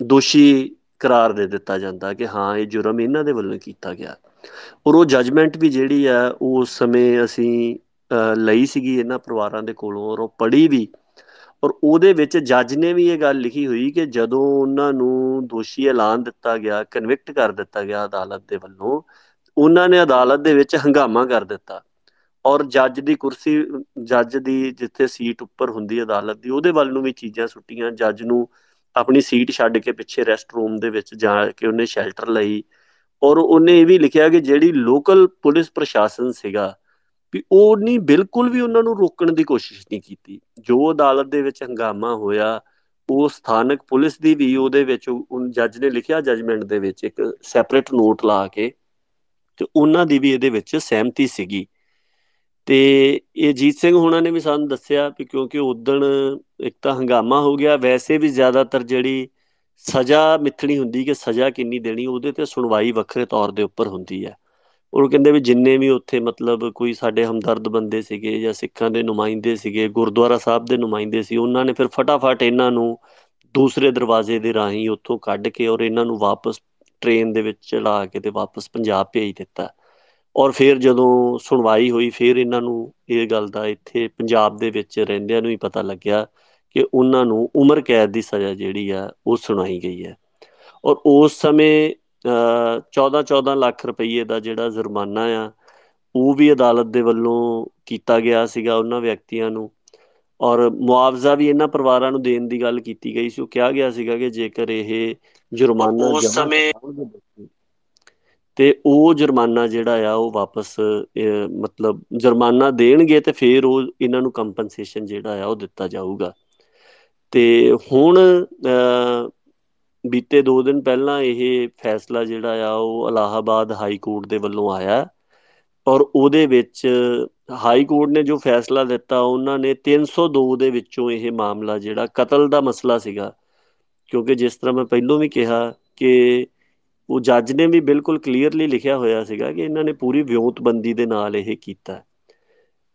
ਦੋਸ਼ੀ ਕਰਾਰ ਦੇ ਦਿੱਤਾ ਜਾਂਦਾ ਕਿ ਹਾਂ, ਇਹ ਜੁਰਮ ਇਹਨਾਂ ਦੇ ਵੱਲੋਂ ਕੀਤਾ ਗਿਆ। ਔਰ ਉਹ ਜਜਮੈਂਟ ਵੀ ਜਿਹੜੀ ਆ ਉਸ ਸਮੇਂ ਅਸੀਂ ਲਈ ਸੀਗੀ ਇਹਨਾਂ ਪਰਿਵਾਰਾਂ ਦੇ ਕੋਲੋਂ ਔਰ ਉਹ ਪੜ੍ਹੀ ਵੀ ਔਰ ਉਹਦੇ ਵਿੱਚ ਜੱਜ ਨੇ ਵੀ ਇਹ ਗੱਲ ਲਿਖੀ ਹੋਈ ਕਿ ਜਦੋਂ ਉਹਨਾਂ ਨੂੰ ਦੋਸ਼ੀ ਐਲਾਨ ਦਿੱਤਾ ਗਿਆ ਕਨਵਿਕਟ ਕਰ ਦਿੱਤਾ ਗਿਆ ਅਦਾਲਤ ਦੇ ਵੱਲੋਂ, ਉਹਨਾਂ ਨੇ ਅਦਾਲਤ ਦੇ ਵਿੱਚ ਹੰਗਾਮਾ ਕਰ ਦਿੱਤਾ। ਔਰ ਜੱਜ ਦੀ ਕੁਰਸੀ, ਜੱਜ ਦੀ ਜਿੱਥੇ ਸੀਟ ਉੱਪਰ ਹੁੰਦੀ ਅਦਾਲਤ ਦੀ, ਉਹਦੇ ਵੱਲ ਨੂੰ ਵੀ ਚੀਜ਼ਾਂ ਸੁੱਟੀਆਂ। ਜੱਜ ਨੂੰ ਆਪਣੀ ਸੀਟ ਛੱਡ ਕੇ ਪਿੱਛੇ ਰੈਸਟ ਰੂਮ ਦੇ ਵਿੱਚ ਜਾ ਕੇ ਉਹਨੇ ਸ਼ੈਲਟਰ ਲਈ। ਔਰ ਉਹਨੇ ਇਹ ਵੀ ਲਿਖਿਆ ਕਿ ਜਿਹੜੀ ਲੋਕਲ ਪੁਲਿਸ ਪ੍ਰਸ਼ਾਸਨ ਸੀਗਾ ਵੀ ਉਹ ਨਹੀਂ, ਬਿਲਕੁਲ ਵੀ ਉਹਨਾਂ ਨੂੰ ਰੋਕਣ ਦੀ ਕੋਸ਼ਿਸ਼ ਨਹੀਂ ਕੀਤੀ। ਜੋ ਅਦਾਲਤ ਦੇ ਵਿੱਚ ਹੰਗਾਮਾ ਹੋਇਆ, ਉਹ ਸਥਾਨਕ ਪੁਲਿਸ ਦੀ ਵੀ ਉਹਦੇ ਵਿੱਚ ਉਹ ਜੱਜ ਨੇ ਲਿਖਿਆ ਜਜਮੈਂਟ ਦੇ ਵਿੱਚ ਇੱਕ ਸੈਪਰੇਟ ਨੋਟ ਲਾ ਕੇ ਤੇ ਉਹਨਾਂ ਦੀ ਵੀ ਇਹਦੇ ਵਿੱਚ ਸਹਿਮਤੀ ਸੀਗੀ। ਤੇ ਇਹ ਜੀਤ ਸਿੰਘ ਹੋਣਾ ਨੇ ਵੀ ਸਾਨੂੰ ਦੱਸਿਆ ਵੀ ਕਿਉਂਕਿ ਉਦਣ ਇੱਕ ਤਾਂ ਹੰਗਾਮਾ ਹੋ ਗਿਆ, ਵੈਸੇ ਵੀ ਜ਼ਿਆਦਾਤਰ ਜਿਹੜੀ ਸਜ਼ਾ ਮਿੱਥਣੀ ਹੁੰਦੀ ਕਿ ਸਜ਼ਾ ਕਿੰਨੀ ਦੇਣੀ, ਉਹਦੇ ਤੇ ਸੁਣਵਾਈ ਵੱਖਰੇ ਤੌਰ ਦੇ ਉੱਪਰ ਹੁੰਦੀ ਹੈ। ਉਹ ਕਹਿੰਦੇ ਵੀ ਜਿੰਨੇ ਵੀ ਉੱਥੇ ਮਤਲਬ ਕੋਈ ਸਾਡੇ ਹਮਦਰਦ ਬੰਦੇ ਸੀਗੇ ਜਾਂ ਸਿੱਖਾਂ ਦੇ ਨੁਮਾਇੰਦੇ ਸੀਗੇ, ਗੁਰਦੁਆਰਾ ਸਾਹਿਬ ਦੇ ਨੁਮਾਇੰਦੇ ਸੀ, ਉਹਨਾਂ ਨੇ ਫਿਰ ਫਟਾਫਟ ਇਹਨਾਂ ਨੂੰ ਦੂਸਰੇ ਦਰਵਾਜ਼ੇ ਦੇ ਰਾਹੀਂ ਉੱਥੋਂ ਕੱਢ ਕੇ ਔਰ ਇਹਨਾਂ ਨੂੰ ਵਾਪਸ ਟ੍ਰੇਨ ਦੇ ਵਿੱਚ ਚੜਾ ਕੇ ਤੇ ਵਾਪਸ ਪੰਜਾਬ ਭੇਜ ਦਿੱਤਾ। ਔਰ ਫਿਰ ਜਦੋਂ ਸੁਣਵਾਈ ਹੋਈ, ਫਿਰ ਇਹਨਾਂ ਨੂੰ ਇਹ ਗੱਲ ਦਾ ਇੱਥੇ ਪੰਜਾਬ ਦੇ ਵਿੱਚ ਰਹਿੰਦਿਆਂ ਨੂੰ ਹੀ ਪਤਾ ਲੱਗਿਆ ਕਿ ਉਹਨਾਂ ਨੂੰ ਉਮਰ ਕੈਦ ਦੀ ਸਜ਼ਾ ਜਿਹੜੀ ਆ, ਉਹ ਸੁਣਾਈ ਗਈ ਹੈ। ਔਰ ਉਸ ਸਮੇਂ 14-14 ਲੱਖ ਰੁਪਏ ਦਾ ਜਿਹੜਾ ਜੁਰਮਾਨਾ ਆ ਉਹ ਵੀ ਅਦਾਲਤ ਦੇ ਵੱਲੋਂ ਕੀਤਾ ਗਿਆ ਸੀਗਾ ਉਹਨਾਂ ਵਿਅਕਤੀਆਂ ਨੂੰ। ਔਰ ਮੁਆਵਜ਼ਾ ਵੀ ਇਹਨਾਂ ਪਰਿਵਾਰਾਂ ਨੂੰ ਦੇਣ ਦੀ ਗੱਲ ਕੀਤੀ ਗਈ ਸੀ। ਉਹ ਕਿਹਾ ਗਿਆ ਸੀਗਾ ਕਿ ਜੇਕਰ ਇਹ ਜੁਰਮਾਨਾ ਉਸ ਸਮੇਂ ਤੇ ਉਹ ਜੁਰਮਾਨਾ ਜਿਹੜਾ ਆ ਉਹ ਵਾਪਸ ਮਤਲਬ ਜੁਰਮਾਨਾ ਦੇਣਗੇ ਤੇ ਫਿਰ ਉਹ ਇਹਨਾਂ ਨੂੰ ਕੰਪਨਸੇਸ਼ਨ ਜਿਹੜਾ ਆ ਉਹ ਦਿੱਤਾ ਜਾਊਗਾ। ਤੇ ਹੁਣ ਬੀਤੇ 2 ਦਿਨ ਪਹਿਲਾਂ ਇਹ ਫੈਸਲਾ ਜਿਹੜਾ ਆ, ਉਹ ਅਲਾਹਾਬਾਦ ਹਾਈ ਕੋਰਟ ਦੇ ਵੱਲੋਂ ਆਇਆ। ਔਰ ਉਹਦੇ ਵਿੱਚ ਹਾਈ ਕੋਰਟ ਨੇ ਜੋ ਫੈਸਲਾ ਦਿੱਤਾ, ਉਹਨਾਂ ਨੇ 302 ਦੇ ਵਿੱਚੋਂ ਇਹ ਮਾਮਲਾ ਜਿਹੜਾ ਕਤਲ ਦਾ ਮਸਲਾ ਸੀਗਾ। ਕਿਉਂਕਿ ਜਿਸ ਤਰ੍ਹਾਂ ਮੈਂ ਪਹਿਲਾਂ ਵੀ ਕਿਹਾ ਕਿ ਉਹ ਜੱਜ ਨੇ ਵੀ ਬਿਲਕੁਲ ਕਲੀਅਰਲੀ ਲਿਖਿਆ ਹੋਇਆ ਸੀਗਾ ਕਿ ਇਹਨਾਂ ਨੇ ਪੂਰੀ ਵਿਉਂਤਬੰਦੀ ਦੇ ਨਾਲ ਇਹ ਕੀਤਾ।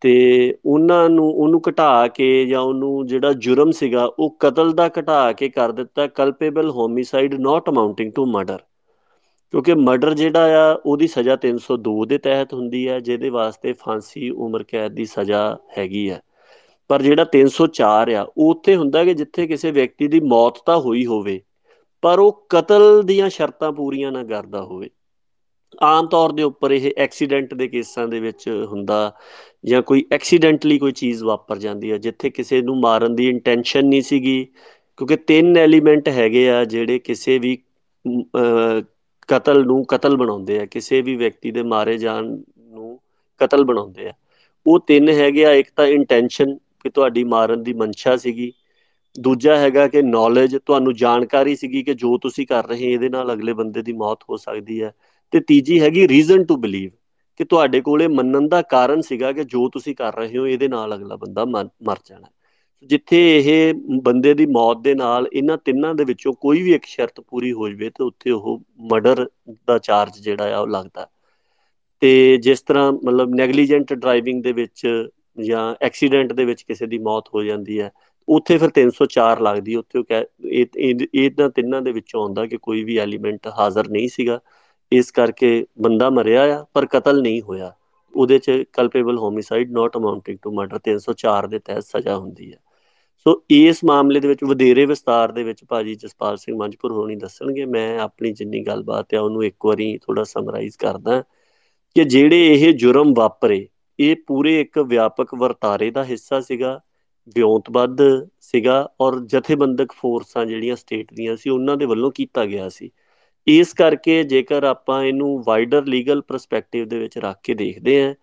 ਤੇ ਉਹਨਾਂ ਨੂੰ, ਉਹਨੂੰ ਘਟਾ ਕੇ ਜਾਂ ਉਹਨੂੰ ਜਿਹੜਾ ਜੁਰਮ ਸੀਗਾ, ਉਹ ਕਤਲ ਦਾ ਘਟਾ ਕੇ ਕਰ ਦਿੱਤਾ culpable homicide not amounting to murder ਕਿਉਂਕਿ ਮਰਡਰ ਜਿਹੜਾ ਆ, ਉਹਦੀ ਸਜ਼ਾ 302 ਦੇ ਤਹਿਤ ਹੁੰਦੀ ਹੈ, ਜਿਹਦੇ ਵਾਸਤੇ ਫਾਂਸੀ, ਉਮਰ ਕੈਦ ਦੀ ਸਜ਼ਾ ਹੈਗੀ ਹੈ। ਪਰ ਜਿਹੜਾ 304 ਆ, ਉਹ ਉੱਥੇ ਹੁੰਦਾ ਕਿ ਜਿੱਥੇ ਕਿਸੇ ਵਿਅਕਤੀ ਦੀ ਮੌਤ ਤਾਂ ਹੋਈ ਹੋਵੇ, ਪਰ ਉਹ ਕਤਲ ਦੀਆਂ ਸ਼ਰਤਾਂ ਪੂਰੀਆਂ ਨਾ ਕਰਦਾ ਹੋਵੇ। ਆਮ ਤੌਰ ਦੇ ਉੱਪਰ ਇਹ ਐਕਸੀਡੈਂਟ ਦੇ ਕੇਸਾਂ ਦੇ ਵਿੱਚ ਹੁੰਦਾ ਜਾਂ ਕੋਈ ਐਕਸੀਡੈਂਟਲੀ ਕੋਈ ਚੀਜ਼ ਵਾਪਰ ਜਾਂਦੀ ਹੈ, ਜਿੱਥੇ ਕਿਸੇ ਨੂੰ ਮਾਰਨ ਦੀ ਇੰਟੈਂਸ਼ਨ ਨਹੀਂ ਸੀਗੀ, ਕਿਉਂਕਿ ਤਿੰਨ ਐਲੀਮੈਂਟ ਹੈਗੇ ਆ ਜਿਹੜੇ ਕਿਸੇ ਵੀ ਕਤਲ ਨੂੰ ਕਤਲ ਬਣਾਉਂਦੇ ਆ, ਕਿਸੇ ਵੀ ਵਿਅਕਤੀ ਦੇ ਮਾਰੇ ਜਾਣ ਨੂੰ ਕਤਲ ਬਣਾਉਂਦੇ ਆ। ਉਹ ਤਿੰਨ ਹੈਗੇ ਆ, ਇੱਕ ਤਾਂ ਇੰਟੈਂਸ਼ਨ ਕਿ ਤੁਹਾਡੀ ਮਾਰਨ ਦੀ ਮਨਸ਼ਾ ਸੀਗੀ, ਦੂਜਾ ਹੈਗਾ ਕਿ ਨੌਲੇਜ ਤੁਹਾਨੂੰ ਜਾਣਕਾਰੀ ਸੀਗੀ ਕਿ ਜੋ ਤੁਸੀਂ ਕਰ ਰਹੇ ਇਹਦੇ ਨਾਲ ਅਗਲੇ ਬੰਦੇ ਦੀ ਮੌਤ ਹੋ ਸਕਦੀ ਹੈ। ਤੇ ਤੀਜੀ ਹੈਗੀ ਰੀਜ਼ਨ ਟੂ ਬਲੀਵ ਕਿ ਤੁਹਾਡੇ ਕੋਲੇ ਮੰਨਣ ਦਾ ਕਾਰਨ ਸੀਗਾ ਕਿ ਜੋ ਤੁਸੀਂ ਕਰ ਰਹੇ ਹੋ, ਇਹਦੇ ਨਾਲ ਅਗਲਾ ਬੰਦਾ ਮਰ ਜਾਣਾ। ਜਿੱਥੇ ਇਹ ਬੰਦੇ ਦੀ ਮੌਤ ਦੇ ਨਾਲ ਇਹਨਾਂ ਤਿੰਨਾਂ ਦੇ ਵਿੱਚੋਂ ਕੋਈ ਵੀ ਇੱਕ ਸ਼ਰਤ ਪੂਰੀ ਹੋ ਜਵੇ ਤੇ ਉੱਥੇ ਉਹ ਮਰਡਰ ਦਾ ਚਾਰਜ ਜਿਹੜਾ ਆ ਉਹ ਲੱਗਦਾ। ਤੇ ਜਿਸ ਤਰ੍ਹਾਂ ਮਤਲਬ ਨੈਗਲੀਜੈਂਟ ਡਰਾਈਵਿੰਗ ਦੇ ਵਿੱਚ ਜਾਂ ਐਕਸੀਡੈਂਟ ਦੇ ਵਿੱਚ ਕਿਸੇ ਦੀ ਮੌਤ ਹੋ ਜਾਂਦੀ ਹੈ, ਉੱਥੇ ਫਿਰ 304 ਲੱਗਦੀ ਉੱਥੇ ਉਹ ਇਹ ਇਹਨਾਂ ਤਿੰਨਾਂ ਦੇ ਵਿੱਚੋਂ ਆਉਂਦਾ ਕਿ ਕੋਈ ਵੀ ਐਲੀਮੈਂਟ ਹਾਜ਼ਰ ਨਹੀਂ ਸੀਗਾ। ਇਸ ਕਰਕੇ ਬੰਦਾ ਮਰਿਆ ਆ, ਪਰ ਕਤਲ ਨਹੀਂ ਹੋਇਆ। ਉਹਦੇ ਚ culpable homicide not amounting to murder 304 ਦੇ ਤਹਿਤ ਸਜ਼ਾ ਹੁੰਦੀ ਹੈ ਸੋ ਇਸ ਮਾਮਲੇ ਦੇ ਵਿੱਚ ਵਧੇਰੇ ਵਿਸਤਾਰ ਦੇ ਵਿੱਚ ਭਾਜੀ ਜਸਪਾਲ ਸਿੰਘ ਮੰਜਪੁਰ ਹੋਣੀ ਦੱਸਣਗੇ। ਮੈਂ ਆਪਣੀ ਜਿੰਨੀ ਗੱਲਬਾਤ ਹੈ ਉਹਨੂੰ ਇੱਕ ਵਾਰੀ ਥੋੜਾ ਸਮਰਾਈਜ਼ ਕਰਦਾ ਕਿ ਜਿਹੜੇ ਇਹ ਜੁਰਮ ਵਾਪਰੇ, ਇਹ ਪੂਰੇ ਇੱਕ ਵਿਆਪਕ ਵਰਤਾਰੇ ਦਾ ਹਿੱਸਾ ਸੀਗਾ, ਵਿਉਂਤਬੱਧ ਸੀਗਾ ਔਰ ਜਥੇਬੰਦਕ ਫੋਰਸਾਂ ਜਿਹੜੀਆਂ ਸਟੇਟ ਦੀਆਂ ਸੀ, ਉਹਨਾਂ ਦੇ ਵੱਲੋਂ ਕੀਤਾ ਗਿਆ ਸੀ। ਇਸ ਕਰਕੇ ਜੇਕਰ ਆਪਾਂ ਇਹਨੂੰ ਵਾਈਡਰ ਲੀਗਲ ਪਰਸਪੈਕਟਿਵ ਦੇ ਵਿੱਚ ਰੱਖ ਕੇ ਦੇਖਦੇ ਆਂ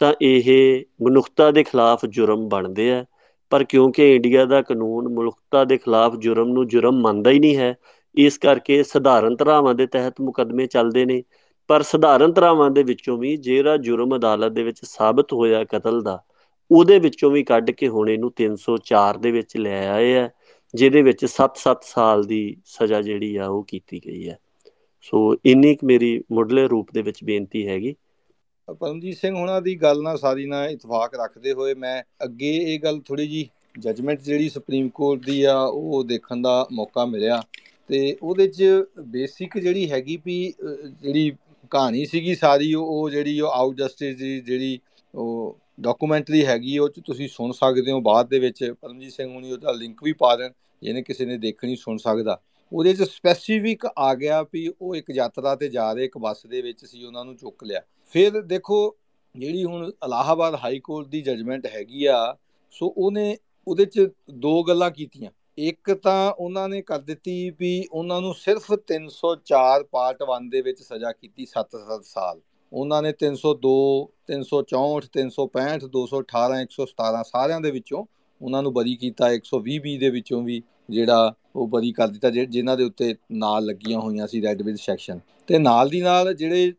ਤਾਂ ਇਹ ਮਨੁੱਖਤਾ ਦੇ ਖਿਲਾਫ ਜੁਰਮ ਬਣਦੇ ਆ। ਪਰ ਕਿਉਂਕਿ ਇੰਡੀਆ ਦਾ ਕਾਨੂੰਨ ਮਨੁੱਖਤਾ ਦੇ ਖਿਲਾਫ ਜੁਰਮ ਨੂੰ ਜੁਰਮ ਮੰਨਦਾ ਹੀ ਨਹੀਂ ਹੈ, ਇਸ ਕਰਕੇ ਸਧਾਰਨ ਧਰਾਵਾਂ ਦੇ ਤਹਿਤ ਮੁਕੱਦਮੇ ਚੱਲਦੇ ਨੇ। ਪਰ ਸਧਾਰਨ ਧਰਾਵਾਂ ਦੇ ਵਿੱਚੋਂ ਵੀ ਜਿਹੜਾ ਜੁਰਮ ਅਦਾਲਤ ਦੇ ਵਿੱਚ ਸਾਬਤ ਹੋਇਆ ਕਤਲ ਦਾ, ਉਹਦੇ ਵਿੱਚੋਂ ਵੀ ਕੱਢ ਕੇ ਹੁਣ ਇਹਨੂੰ 304 ਦੇ ਵਿੱਚ ਲੈ ਆਏ ਆ, ਜਿਹਦੇ ਵਿੱਚ 7-7 ਸਾਲ ਦੀ ਸਜ਼ਾ ਜਿਹੜੀ ਆ ਉਹ ਕੀਤੀ ਗਈ ਹੈ ਸੋ ਇੰਨੀ ਕੁ ਮੇਰੀ ਮੁੱਢਲੇ ਰੂਪ ਦੇ ਵਿੱਚ ਬੇਨਤੀ ਹੈਗੀ। ਪਰਮਜੀਤ ਸਿੰਘ ਹੁਣਾਂ ਦੀ ਗੱਲ ਨਾਲ ਸਾਰੀ ਨਾਲ ਇਤਫਾਕ ਰੱਖਦੇ ਹੋਏ ਮੈਂ ਅੱਗੇ ਇਹ ਗੱਲ ਥੋੜੀ ਜੀ ਜਜਮੈਂਟ ਜਿਹੜੀ ਸੁਪਰੀਮ ਕੋਰਟ ਦੀ ਆ, ਉਹ ਦੇਖਣ ਦਾ ਮੌਕਾ ਮਿਲਿਆ। ਤੇ ਉਹਦੇ 'ਚ ਬੇਸਿਕ ਜਿਹੜੀ ਹੈਗੀ ਵੀ ਜਿਹੜੀ ਕਹਾਣੀ ਸੀਗੀ ਸਾਰੀ, ਉਹ ਜਿਹੜੀ ਉਹ ਆਊਟ ਜਸਟਿਸ ਦੀ ਜਿਹੜੀ ਉਹ ਡਾਕੂਮੈਂਟਰੀ ਹੈਗੀ, ਉਹ ਚ ਤੁਸੀਂ ਸੁਣ ਸਕਦੇ ਹੋ ਬਾਅਦ ਦੇ ਵਿੱਚ। ਪਰਮਜੀਤ ਸਿੰਘ ਹੁਣੀ ਉਹਦਾ ਲਿੰਕ ਵੀ ਪਾ ਦੇਣ, ਜਿਹਨੇ ਕਿਸੇ ਨੇ ਦੇਖਣੀ ਸੁਣ ਸਕਦਾ। ਉਹਦੇ 'ਚ ਸਪੈਸੀਫਿਕ ਆ ਗਿਆ ਵੀ ਉਹ ਇੱਕ ਯਾਤਰਾ ਤੇ ਜਾ ਰਹੇ, ਇੱਕ ਬੱਸ ਦੇ ਵਿੱਚ ਸੀ, ਉਹਨਾਂ ਨੂੰ ਚੁੱਕ ਲਿਆ। ਫਿਰ ਦੇਖੋ, ਜਿਹੜੀ ਹੁਣ ਅਲਾਹਾਬਾਦ ਹਾਈ ਕੋਰਟ ਦੀ ਜਜਮੈਂਟ ਹੈਗੀ ਆ, ਸੋ ਉਹਨੇ, ਉਹਦੇ 'ਚ ਦੋ ਗੱਲਾਂ ਕੀਤੀਆਂ। ਇੱਕ ਤਾਂ ਉਹਨਾਂ ਨੇ ਕਰ ਦਿੱਤੀ ਵੀ ਉਹਨਾਂ ਨੂੰ ਸਿਰਫ 304 ਪਾਰਟ 1 ਦੇ ਵਿੱਚ ਸਜ਼ਾ ਕੀਤੀ 7-7 ਸਾਲ। ਉਹਨਾਂ ਨੇ 302 364 365 218 117 ਸਾਰਿਆਂ ਦੇ ਵਿੱਚੋਂ ਉਹਨਾਂ ਨੂੰ ਬਰੀ ਕੀਤਾ 120 ਬੀ ਦੇ ਵਿੱਚੋਂ ਵੀ ਜਿਹੜਾ ਉਹ ਬਰੀ ਕਰ ਦਿੱਤਾ ਜਿਨ੍ਹਾਂ ਦੇ ਉੱਤੇ ਨਾਲ ਲੱਗੀਆਂ ਹੋਈਆਂ ਸੀ ਰੈੱਡ ਵਿਦ ਸੈਕਸ਼ਨ ਤੇ ਨਾਲ ਦੀ ਨਾਲ ਜਿਹੜੇ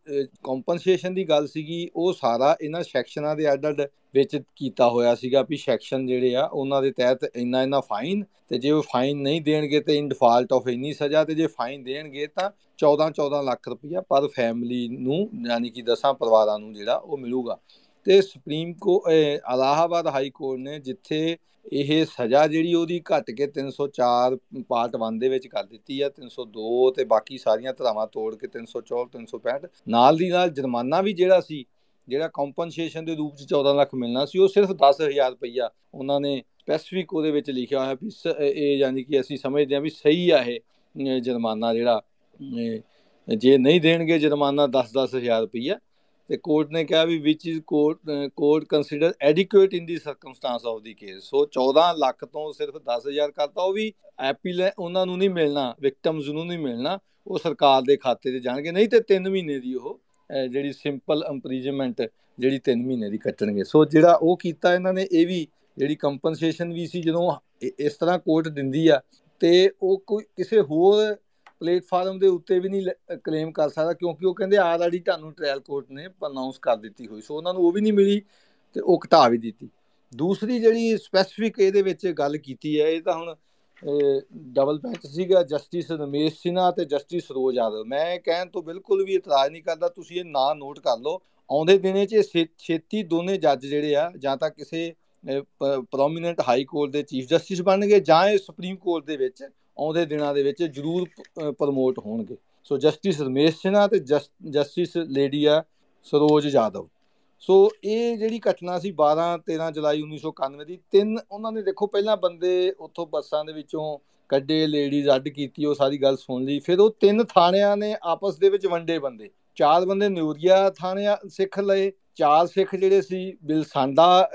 ਕੰਪਨਸੇਸ਼ਨ ਦੀ ਗੱਲ ਸੀਗੀ, ਉਹ ਸਾਰਾ ਇਹਨਾਂ ਸੈਕਸ਼ਨਾਂ ਦੇ ਅੱਡ ਅੱਡ ਵਿੱਚ ਕੀਤਾ ਹੋਇਆ ਸੀਗਾ ਵੀ ਸੈਕਸ਼ਨ ਜਿਹੜੇ ਆ, ਉਹਨਾਂ ਦੇ ਤਹਿਤ ਇੰਨਾ ਇੰਨਾ ਫਾਈਨ ਤੇ ਜੇ ਉਹ ਫਾਈਨ ਨਹੀਂ ਦੇਣਗੇ ਤੇ ਇਨ ਡਿਫਾਲਟ ਆਫ ਇੰਨੀ ਸਜ਼ਾ ਤੇ ਜੇ ਫਾਈਨ ਦੇਣਗੇ ਤਾਂ 14 14 ਲੱਖ ਰੁਪਇਆ ਪਰ ਫੈਮਿਲੀ ਨੂੰ, ਯਾਨੀ ਕਿ ਦਸਾਂ ਪਰਿਵਾਰਾਂ ਨੂੰ ਜਿਹੜਾ ਉਹ ਮਿਲੂਗਾ। ਤੇ ਸੁਪਰੀਮ ਕੋ ਅਲਾਹਾਬਾਦ ਹਾਈ ਕੋਰਟ ਨੇ ਜਿੱਥੇ ਇਹ ਸਜ਼ਾ ਜਿਹੜੀ ਉਹਦੀ ਘਟ ਕੇ 304 ਪਾਰਟ 1 ਦੇ ਵਿੱਚ ਕਰ ਦਿੱਤੀ ਆ 302 ਤੇ ਬਾਕੀ ਸਾਰੀਆਂ ਧਰਾਵਾਂ ਤੋੜ ਕੇ 304 365 ਨਾਲ ਦੀ ਨਾਲ ਜੁਰਮਾਨਾ ਵੀ ਜਿਹੜਾ ਸੀ, ਜਿਹੜਾ ਕੰਪਨਸੇਸ਼ਨ ਦੇ ਰੂਪ 'ਚ 14 ਲੱਖ ਮਿਲਣਾ ਸੀ, ਉਹ ਸਿਰਫ 10000 ਰੁਪਈਆ ਉਹਨਾਂ ਨੇ ਸਪੈਸੀਫਿਕ ਉਹਦੇ ਵਿੱਚ ਲਿਖਿਆ ਹੋਇਆ ਵੀ ਇਹ ਯਾਨੀ ਕਿ ਅਸੀਂ ਸਮਝਦੇ ਹਾਂ ਵੀ ਸਹੀ ਆ ਇਹ ਜੁਰਮਾਨਾ ਜਿਹੜਾ ਜੇ ਨਹੀਂ ਦੇਣਗੇ ਜੁਰਮਾਨਾ 10-10000 ਰੁਪਈਆ। ਤੇ ਕੋਰਟ ਨੇ ਕਿਹਾ ਵੀ which is court court consider adequate in the circumstances of the case so 14 lakh ਤੋਂ ਸਿਰਫ 10000 ਕਰਤਾ, ਉਹ ਵੀ ਐਪੀਲ ਉਹਨਾਂ ਨੂੰ ਨਹੀਂ ਮਿਲਣਾ ਵਿਕਟਮਸ ਨੂੰ ਨਹੀਂ ਮਿਲਣਾ, ਉਹ ਸਰਕਾਰ ਦੇ ਖਾਤੇ 'ਚ ਜਾਣਗੇ, ਨਹੀਂ ਤੇ 3 ਮਹੀਨੇ ਦੀ ਉਹ ਜਿਹੜੀ ਸਿੰਪਲ ਇੰਪ੍ਰੀਜ਼ਨਮੈਂਟ ਜਿਹੜੀ 3 ਮਹੀਨੇ ਦੀ ਕੱਟਣਗੇ। ਸੋ ਜਿਹੜਾ ਉਹ ਕੀਤਾ ਇਹਨਾਂ ਨੇ, ਇਹ ਵੀ ਜਿਹੜੀ ਕੰਪਨਸੇਸ਼ਨ ਵੀ ਸੀ, ਜਦੋਂ ਇਸ ਤਰ੍ਹਾਂ ਕੋਰਟ ਦਿੰਦੀ ਆ, ਤੇ ਉਹ ਕੋਈ ਕਿਸੇ ਹੋਰ ਪਲੇਟਫਾਰਮ ਦੇ ਉੱਤੇ ਵੀ ਨਹੀਂ ਕਲੇਮ ਕਰ ਸਕਦਾ ਕਿਉਂਕਿ ਉਹ ਕਹਿੰਦੇ ਆਲਰੇਡੀ ਤੁਹਾਨੂੰ ਟ੍ਰਾਇਲ ਕੋਰਟ ਨੇ ਅਨਾਉਂਸ ਕਰ ਦਿੱਤੀ ਹੋਈ, ਸੋ ਉਹਨਾਂ ਨੂੰ ਉਹ ਵੀ ਨਹੀਂ ਮਿਲੀ ਤੇ ਉਹ ਘਟਾ ਵੀ ਦਿੱਤੀ। ਦੂਸਰੀ ਜਿਹੜੀ ਸਪੈਸੀਫਿਕ ਇਹਦੇ ਵਿੱਚ ਗੱਲ ਕੀਤੀ ਹੈ, ਇਹ ਤਾਂ ਹੁਣ ਡਬਲ ਬੈਂਚ ਸੀਗਾ ਜਸਟਿਸ ਰਮੇਸ਼ ਸਿਨਾ ਤੇ ਜਸਟਿਸ ਰੋਜ ਯਾਦਵ ਮੈਂ ਕਹਿਣ ਤੋਂ ਬਿਲਕੁਲ ਵੀ ਇਤਰਾਜ਼ ਨਹੀਂ ਕਰਦਾ, ਤੁਸੀਂ ਇਹ ਨਾਂ ਨੋਟ ਕਰ ਲਓ। ਆਉਂਦੇ ਦਿਨੇ 'ਚ ਛੇਤੀ ਦੋਨੇ ਜੱਜ ਜਿਹੜੇ ਆ, ਜਾਂ ਤਾਂ ਕਿਸੇ ਪ੍ਰੋਮਿਨੈਂਟ ਹਾਈ ਕੋਰਟ ਦੇ ਚੀਫ ਜਸਟਿਸ ਬਣਨਗੇ ਜਾਂ ਇਹ ਸੁਪਰੀਮ ਕੋਰਟ ਦੇ ਵਿੱਚ ਆਉਂਦੇ ਦਿਨਾਂ ਦੇ ਵਿੱਚ ਜ਼ਰੂਰ ਪ੍ਰਮੋਟ ਹੋਣਗੇ। ਸੋ ਜਸਟਿਸ ਰਮੇਸ਼ ਸਿਨਾ ਤੇ ਜਸਟਿਸ ਲੇਡੀਆ ਸਰੋਜ ਜਾਦਵ ਸੋ ਇਹ ਜਿਹੜੀ ਘਟਨਾ ਸੀ 12 13 ਜੁਲਾਈ 1991 ਦੀ, ਤਿੰਨ ਉਹਨਾਂ ਨੇ ਦੇਖੋ ਪਹਿਲਾਂ ਬੰਦੇ ਉੱਥੋਂ ਬੱਸਾਂ ਦੇ ਵਿੱਚੋਂ ਕੱਢੇ, ਲੇਡੀਜ਼ ਅੱਡ ਕੀਤੀ, ਉਹ ਸਾਰੀ ਗੱਲ ਸੁਣ ਲਈ। ਫਿਰ ਉਹ ਤਿੰਨ ਥਾਣਿਆਂ ਨੇ ਆਪਸ ਦੇ ਵਿੱਚ ਵੰਡੇ ਬੰਦੇ। ਚਾਰ ਬੰਦੇ ਨਿਊਰੀਆ ਥਾਣਿਆਂ ਸਿੱਖ ਲਏ, ਚਾਰ ਸਿੱਖ ਜਿਹੜੇ ਸੀ ਬਿਲਸਾਂਡਾ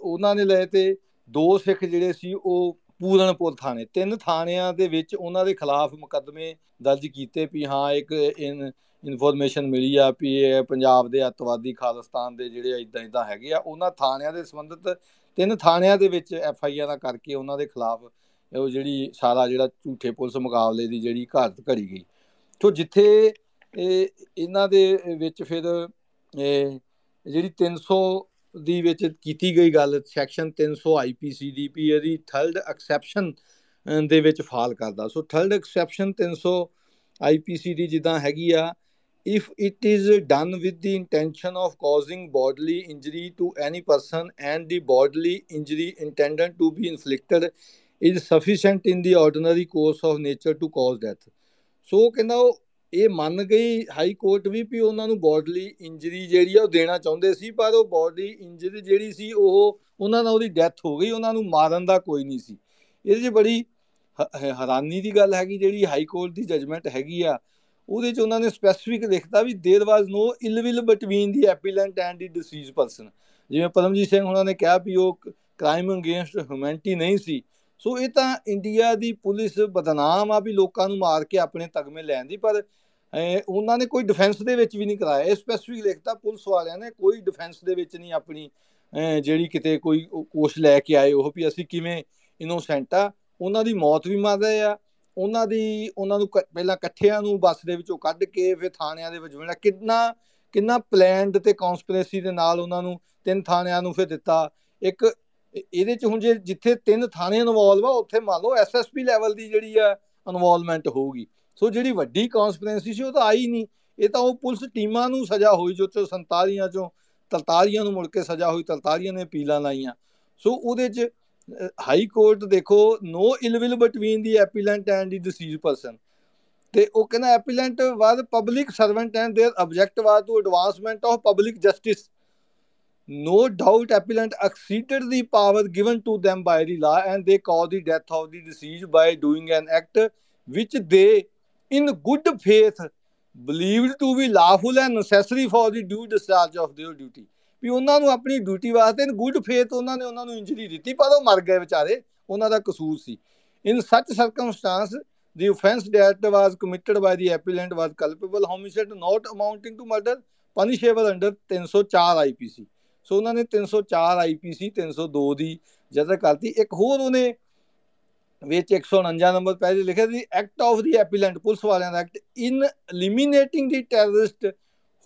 ਉਹਨਾਂ ਨੇ ਲਏ ਤੇ ਦੋ ਸਿੱਖ ਜਿਹੜੇ ਸੀ ਉਹ ਪੂਰਨਪੁਰ ਥਾਣੇ। ਤਿੰਨ ਥਾਣਿਆਂ ਦੇ ਵਿੱਚ ਉਹਨਾਂ ਦੇ ਖਿਲਾਫ ਮੁਕੱਦਮੇ ਦਰਜ ਕੀਤੇ ਵੀ ਹਾਂ, ਇੱਕ ਇਨਫੋਰਮੇਸ਼ਨ ਮਿਲੀ ਆ ਵੀ ਇਹ ਪੰਜਾਬ ਦੇ ਅਤਵਾਦੀ ਖਾਲਿਸਤਾਨ ਦੇ ਜਿਹੜੇ ਇਦਾਂ ਇਦਾਂ ਹੈਗੇ ਆ, ਉਹਨਾਂ ਥਾਣਿਆਂ ਦੇ ਸੰਬੰਧਿਤ ਤਿੰਨ ਥਾਣਿਆਂ ਦੇ ਵਿੱਚ ਐਫ ਆਈ ਆਰ ਕਰਕੇ ਉਹਨਾਂ ਦੇ ਖਿਲਾਫ ਉਹ ਜਿਹੜੀ ਸਾਰਾ ਜਿਹੜਾ ਝੂਠੇ ਪੁਲਿਸ ਮੁਕਾਬਲੇ ਦੀ ਜਿਹੜੀ ਘਾਟ ਘੜੀ ਗਈ। ਤੋਂ ਜਿੱਥੇ ਇਹ, ਇਹਨਾਂ ਦੇ ਵਿੱਚ ਫਿਰ ਜਿਹੜੀ 300 ਦੀ ਵਿੱਚ ਕੀਤੀ ਗਈ ਗੱਲ ਸੈਕਸ਼ਨ 300 ਆਈਪੀਸੀ ਦੀ ਵੀ ਇਹਦੀ ਥਰਡ ਐਕਸੈਪਸ਼ਨ ਦੇ ਵਿੱਚ ਫਾਲ ਕਰਦਾ ਸੋ ਥਰਡ ਐਕਸੈਪਸ਼ਨ 300 ਆਈਪੀਸੀ ਦੀ ਜਿੱਦਾਂ ਹੈਗੀ ਆ if it is done with the intention of causing bodily injury to any person and the bodily injury intended to be inflicted is sufficient in the ordinary course of nature to cause death ਸੋ ਕਹਿੰਦਾ ਉਹ ਇਹ ਮੰਨ ਗਈ high court ਵੀ ਵੀ ਉਹਨਾਂ ਨੂੰ ਬੋਡਲੀ injury ਜਿਹੜੀ ਆ ਉਹ ਦੇਣਾ ਚਾਹੁੰਦੇ ਸੀ ਪਰ ਉਹ ਬੋਡੀ ਇੰਜਰੀ ਜਿਹੜੀ ਸੀ ਉਹ ਉਹਨਾਂ ਨਾਲ ਉਹਦੀ ਡੈਥ ਹੋ ਗਈ ਉਹਨਾਂ ਨੂੰ ਮਾਰਨ ਦਾ ਕੋਈ ਨਹੀਂ ਸੀ ਇਹਦੇ 'ਚ ਬੜੀ ਹੈਰਾਨੀ ਦੀ ਗੱਲ ਹੈਗੀ ਜਿਹੜੀ ਹਾਈ ਕੋਰਟ ਦੀ ਜਜਮੈਂਟ ਹੈਗੀ ਆ ਉਹਦੇ 'ਚ ਉਹਨਾਂ ਨੇ ਸਪੈਸੀਫਿਕ ਲਿਖਤਾ ਵੀ there was no ill will between the appellant and the deceased person ਜਿਵੇਂ ਪਰਮਜੀਤ ਸਿੰਘ ਉਹਨਾਂ ਨੇ ਕਿਹਾ ਵੀ ਉਹ ਕ੍ਰਾਈਮ ਅਗੇਂਸਟ ਹਿਊਮੈਨਿਟੀ ਨਹੀਂ ਸੀ ਸੋ ਇਹ ਤਾਂ ਇੰਡੀਆ ਦੀ ਪੁਲਿਸ ਬਦਨਾਮ ਆ ਵੀ ਲੋਕਾਂ ਨੂੰ ਮਾਰ ਕੇ ਆਪਣੇ ਤਗਮੇ ਲੈਣ ਦੀ, ਪਰ ਉਹਨਾਂ ਨੇ ਕੋਈ ਡਿਫੈਂਸ ਦੇ ਵਿੱਚ ਵੀ ਨਹੀਂ ਕਰਾਇਆ। ਇਹ ਸਪੈਸੀਫਿਕ ਲਿਖਤਾ ਪੁਲਿਸ ਵਾਲਿਆਂ ਨੇ ਕੋਈ ਡਿਫੈਂਸ ਦੇ ਵਿੱਚ ਨਹੀਂ ਆਪਣੀ ਜਿਹੜੀ ਕਿਤੇ ਕੋਈ ਕੋਸ਼ ਲੈ ਕੇ ਆਏ, ਉਹ ਵੀ ਅਸੀਂ ਕਿਵੇਂ ਇਨੋਸੈਂਟ ਆ। ਉਹਨਾਂ ਦੀ ਮੌਤ ਵੀ ਮਰ ਰਹੇ ਆ। ਉਹਨਾਂ ਦੀ, ਉਹਨਾਂ ਨੂੰ ਪਹਿਲਾਂ ਇਕੱਠਿਆਂ ਨੂੰ ਬੱਸ ਦੇ ਵਿੱਚੋਂ ਕੱਢ ਕੇ, ਫਿਰ ਥਾਣਿਆਂ ਦੇ ਵਿੱਚ ਮਿਲਣਾ ਕਿੰਨਾ ਕਿੰਨਾ ਪਲਾਨਡ ਤੇ ਕਨਸਪੀਰੇਸੀ ਦੇ ਨਾਲ ਉਹਨਾਂ ਨੂੰ ਤਿੰਨ ਥਾਣਿਆਂ ਨੂੰ ਫਿਰ ਦਿੱਤਾ। ਇੱਕ ਇਹਦੇ ਚ ਹੁਣ ਜੇ ਜਿੱਥੇ ਤਿੰਨ ਥਾਣੇ ਇਨਵੋਲਵ ਆ ਉੱਥੇ ਮੰਨ ਲਓ ਐਸਐਸਪੀ ਲੈਵਲ ਦੀ ਜਿਹੜੀ ਆ ਇਨਵੋਲਵਮੈਂਟ ਹੋਊਗੀ ਸੋ ਜਿਹੜੀ ਵੱਡੀ ਕਨਸਪੀਰੇਸੀ ਸੀ ਉਹ ਤਾਂ ਆਈ ਨਹੀਂ ਇਹ ਤਾਂ ਉਹ ਪੁਲਿਸ ਟੀਮਾਂ ਨੂੰ ਸਜ਼ਾ ਹੋਈ ਜੋ ਚੋਂ 47 ਚੋਂ 43 ਨੂੰ ਮੁੜ ਕੇ ਸਜ਼ਾ ਹੋਈ 43 ਨੇ ਅਪੀਲਾਂ ਲਾਈਆਂ ਸੋ ਉਹਦੇ ਚ ਹਾਈ ਕੋਰਟ ਦੇਖੋ no ill will between the appellant and the deceased person ਤੇ ਉਹ ਕਹਿੰਦਾ appellant was public servant and their object was to advancement of public justice no doubt appellant exceeded the power given to them by the law and they caused the death of the deceased by doing an act which they in good faith believed to be lawful and necessary for the due discharge of their duty ਵੀ ਉਹਨਾਂ ਨੂੰ ਆਪਣੀ duty ਵਾਸਤੇ ਇਨ good faith ਉਹਨਾਂ ਨੇ ਉਹਨਾਂ ਨੂੰ injury ਦਿੱਤੀ ਪਰ ਉਹ ਮਰ ਗਏ ਵਿਚਾਰੇ ਉਹਨਾਂ ਦਾ ਕਸੂਰ ਸੀ in such circumstances the offense that was committed by the appellant was culpable homicide not amounting to murder punishable under 304 IPC so ਉਹਨਾਂ ਨੇ 304 ਆਈਪੀਸੀ 302 ਦੀ ਜਜ਼ਾ ਕਰਤੀ ਇੱਕ ਹੋਰ ਉਹਨੇ ਵਿੱਚ 149 ਨੰਬਰ ਪੈਜ ਲਿਖਿਆ ਸੀ act of the appellant police ਵਾਲਿਆਂ ਦਾ act in eliminating the terrorist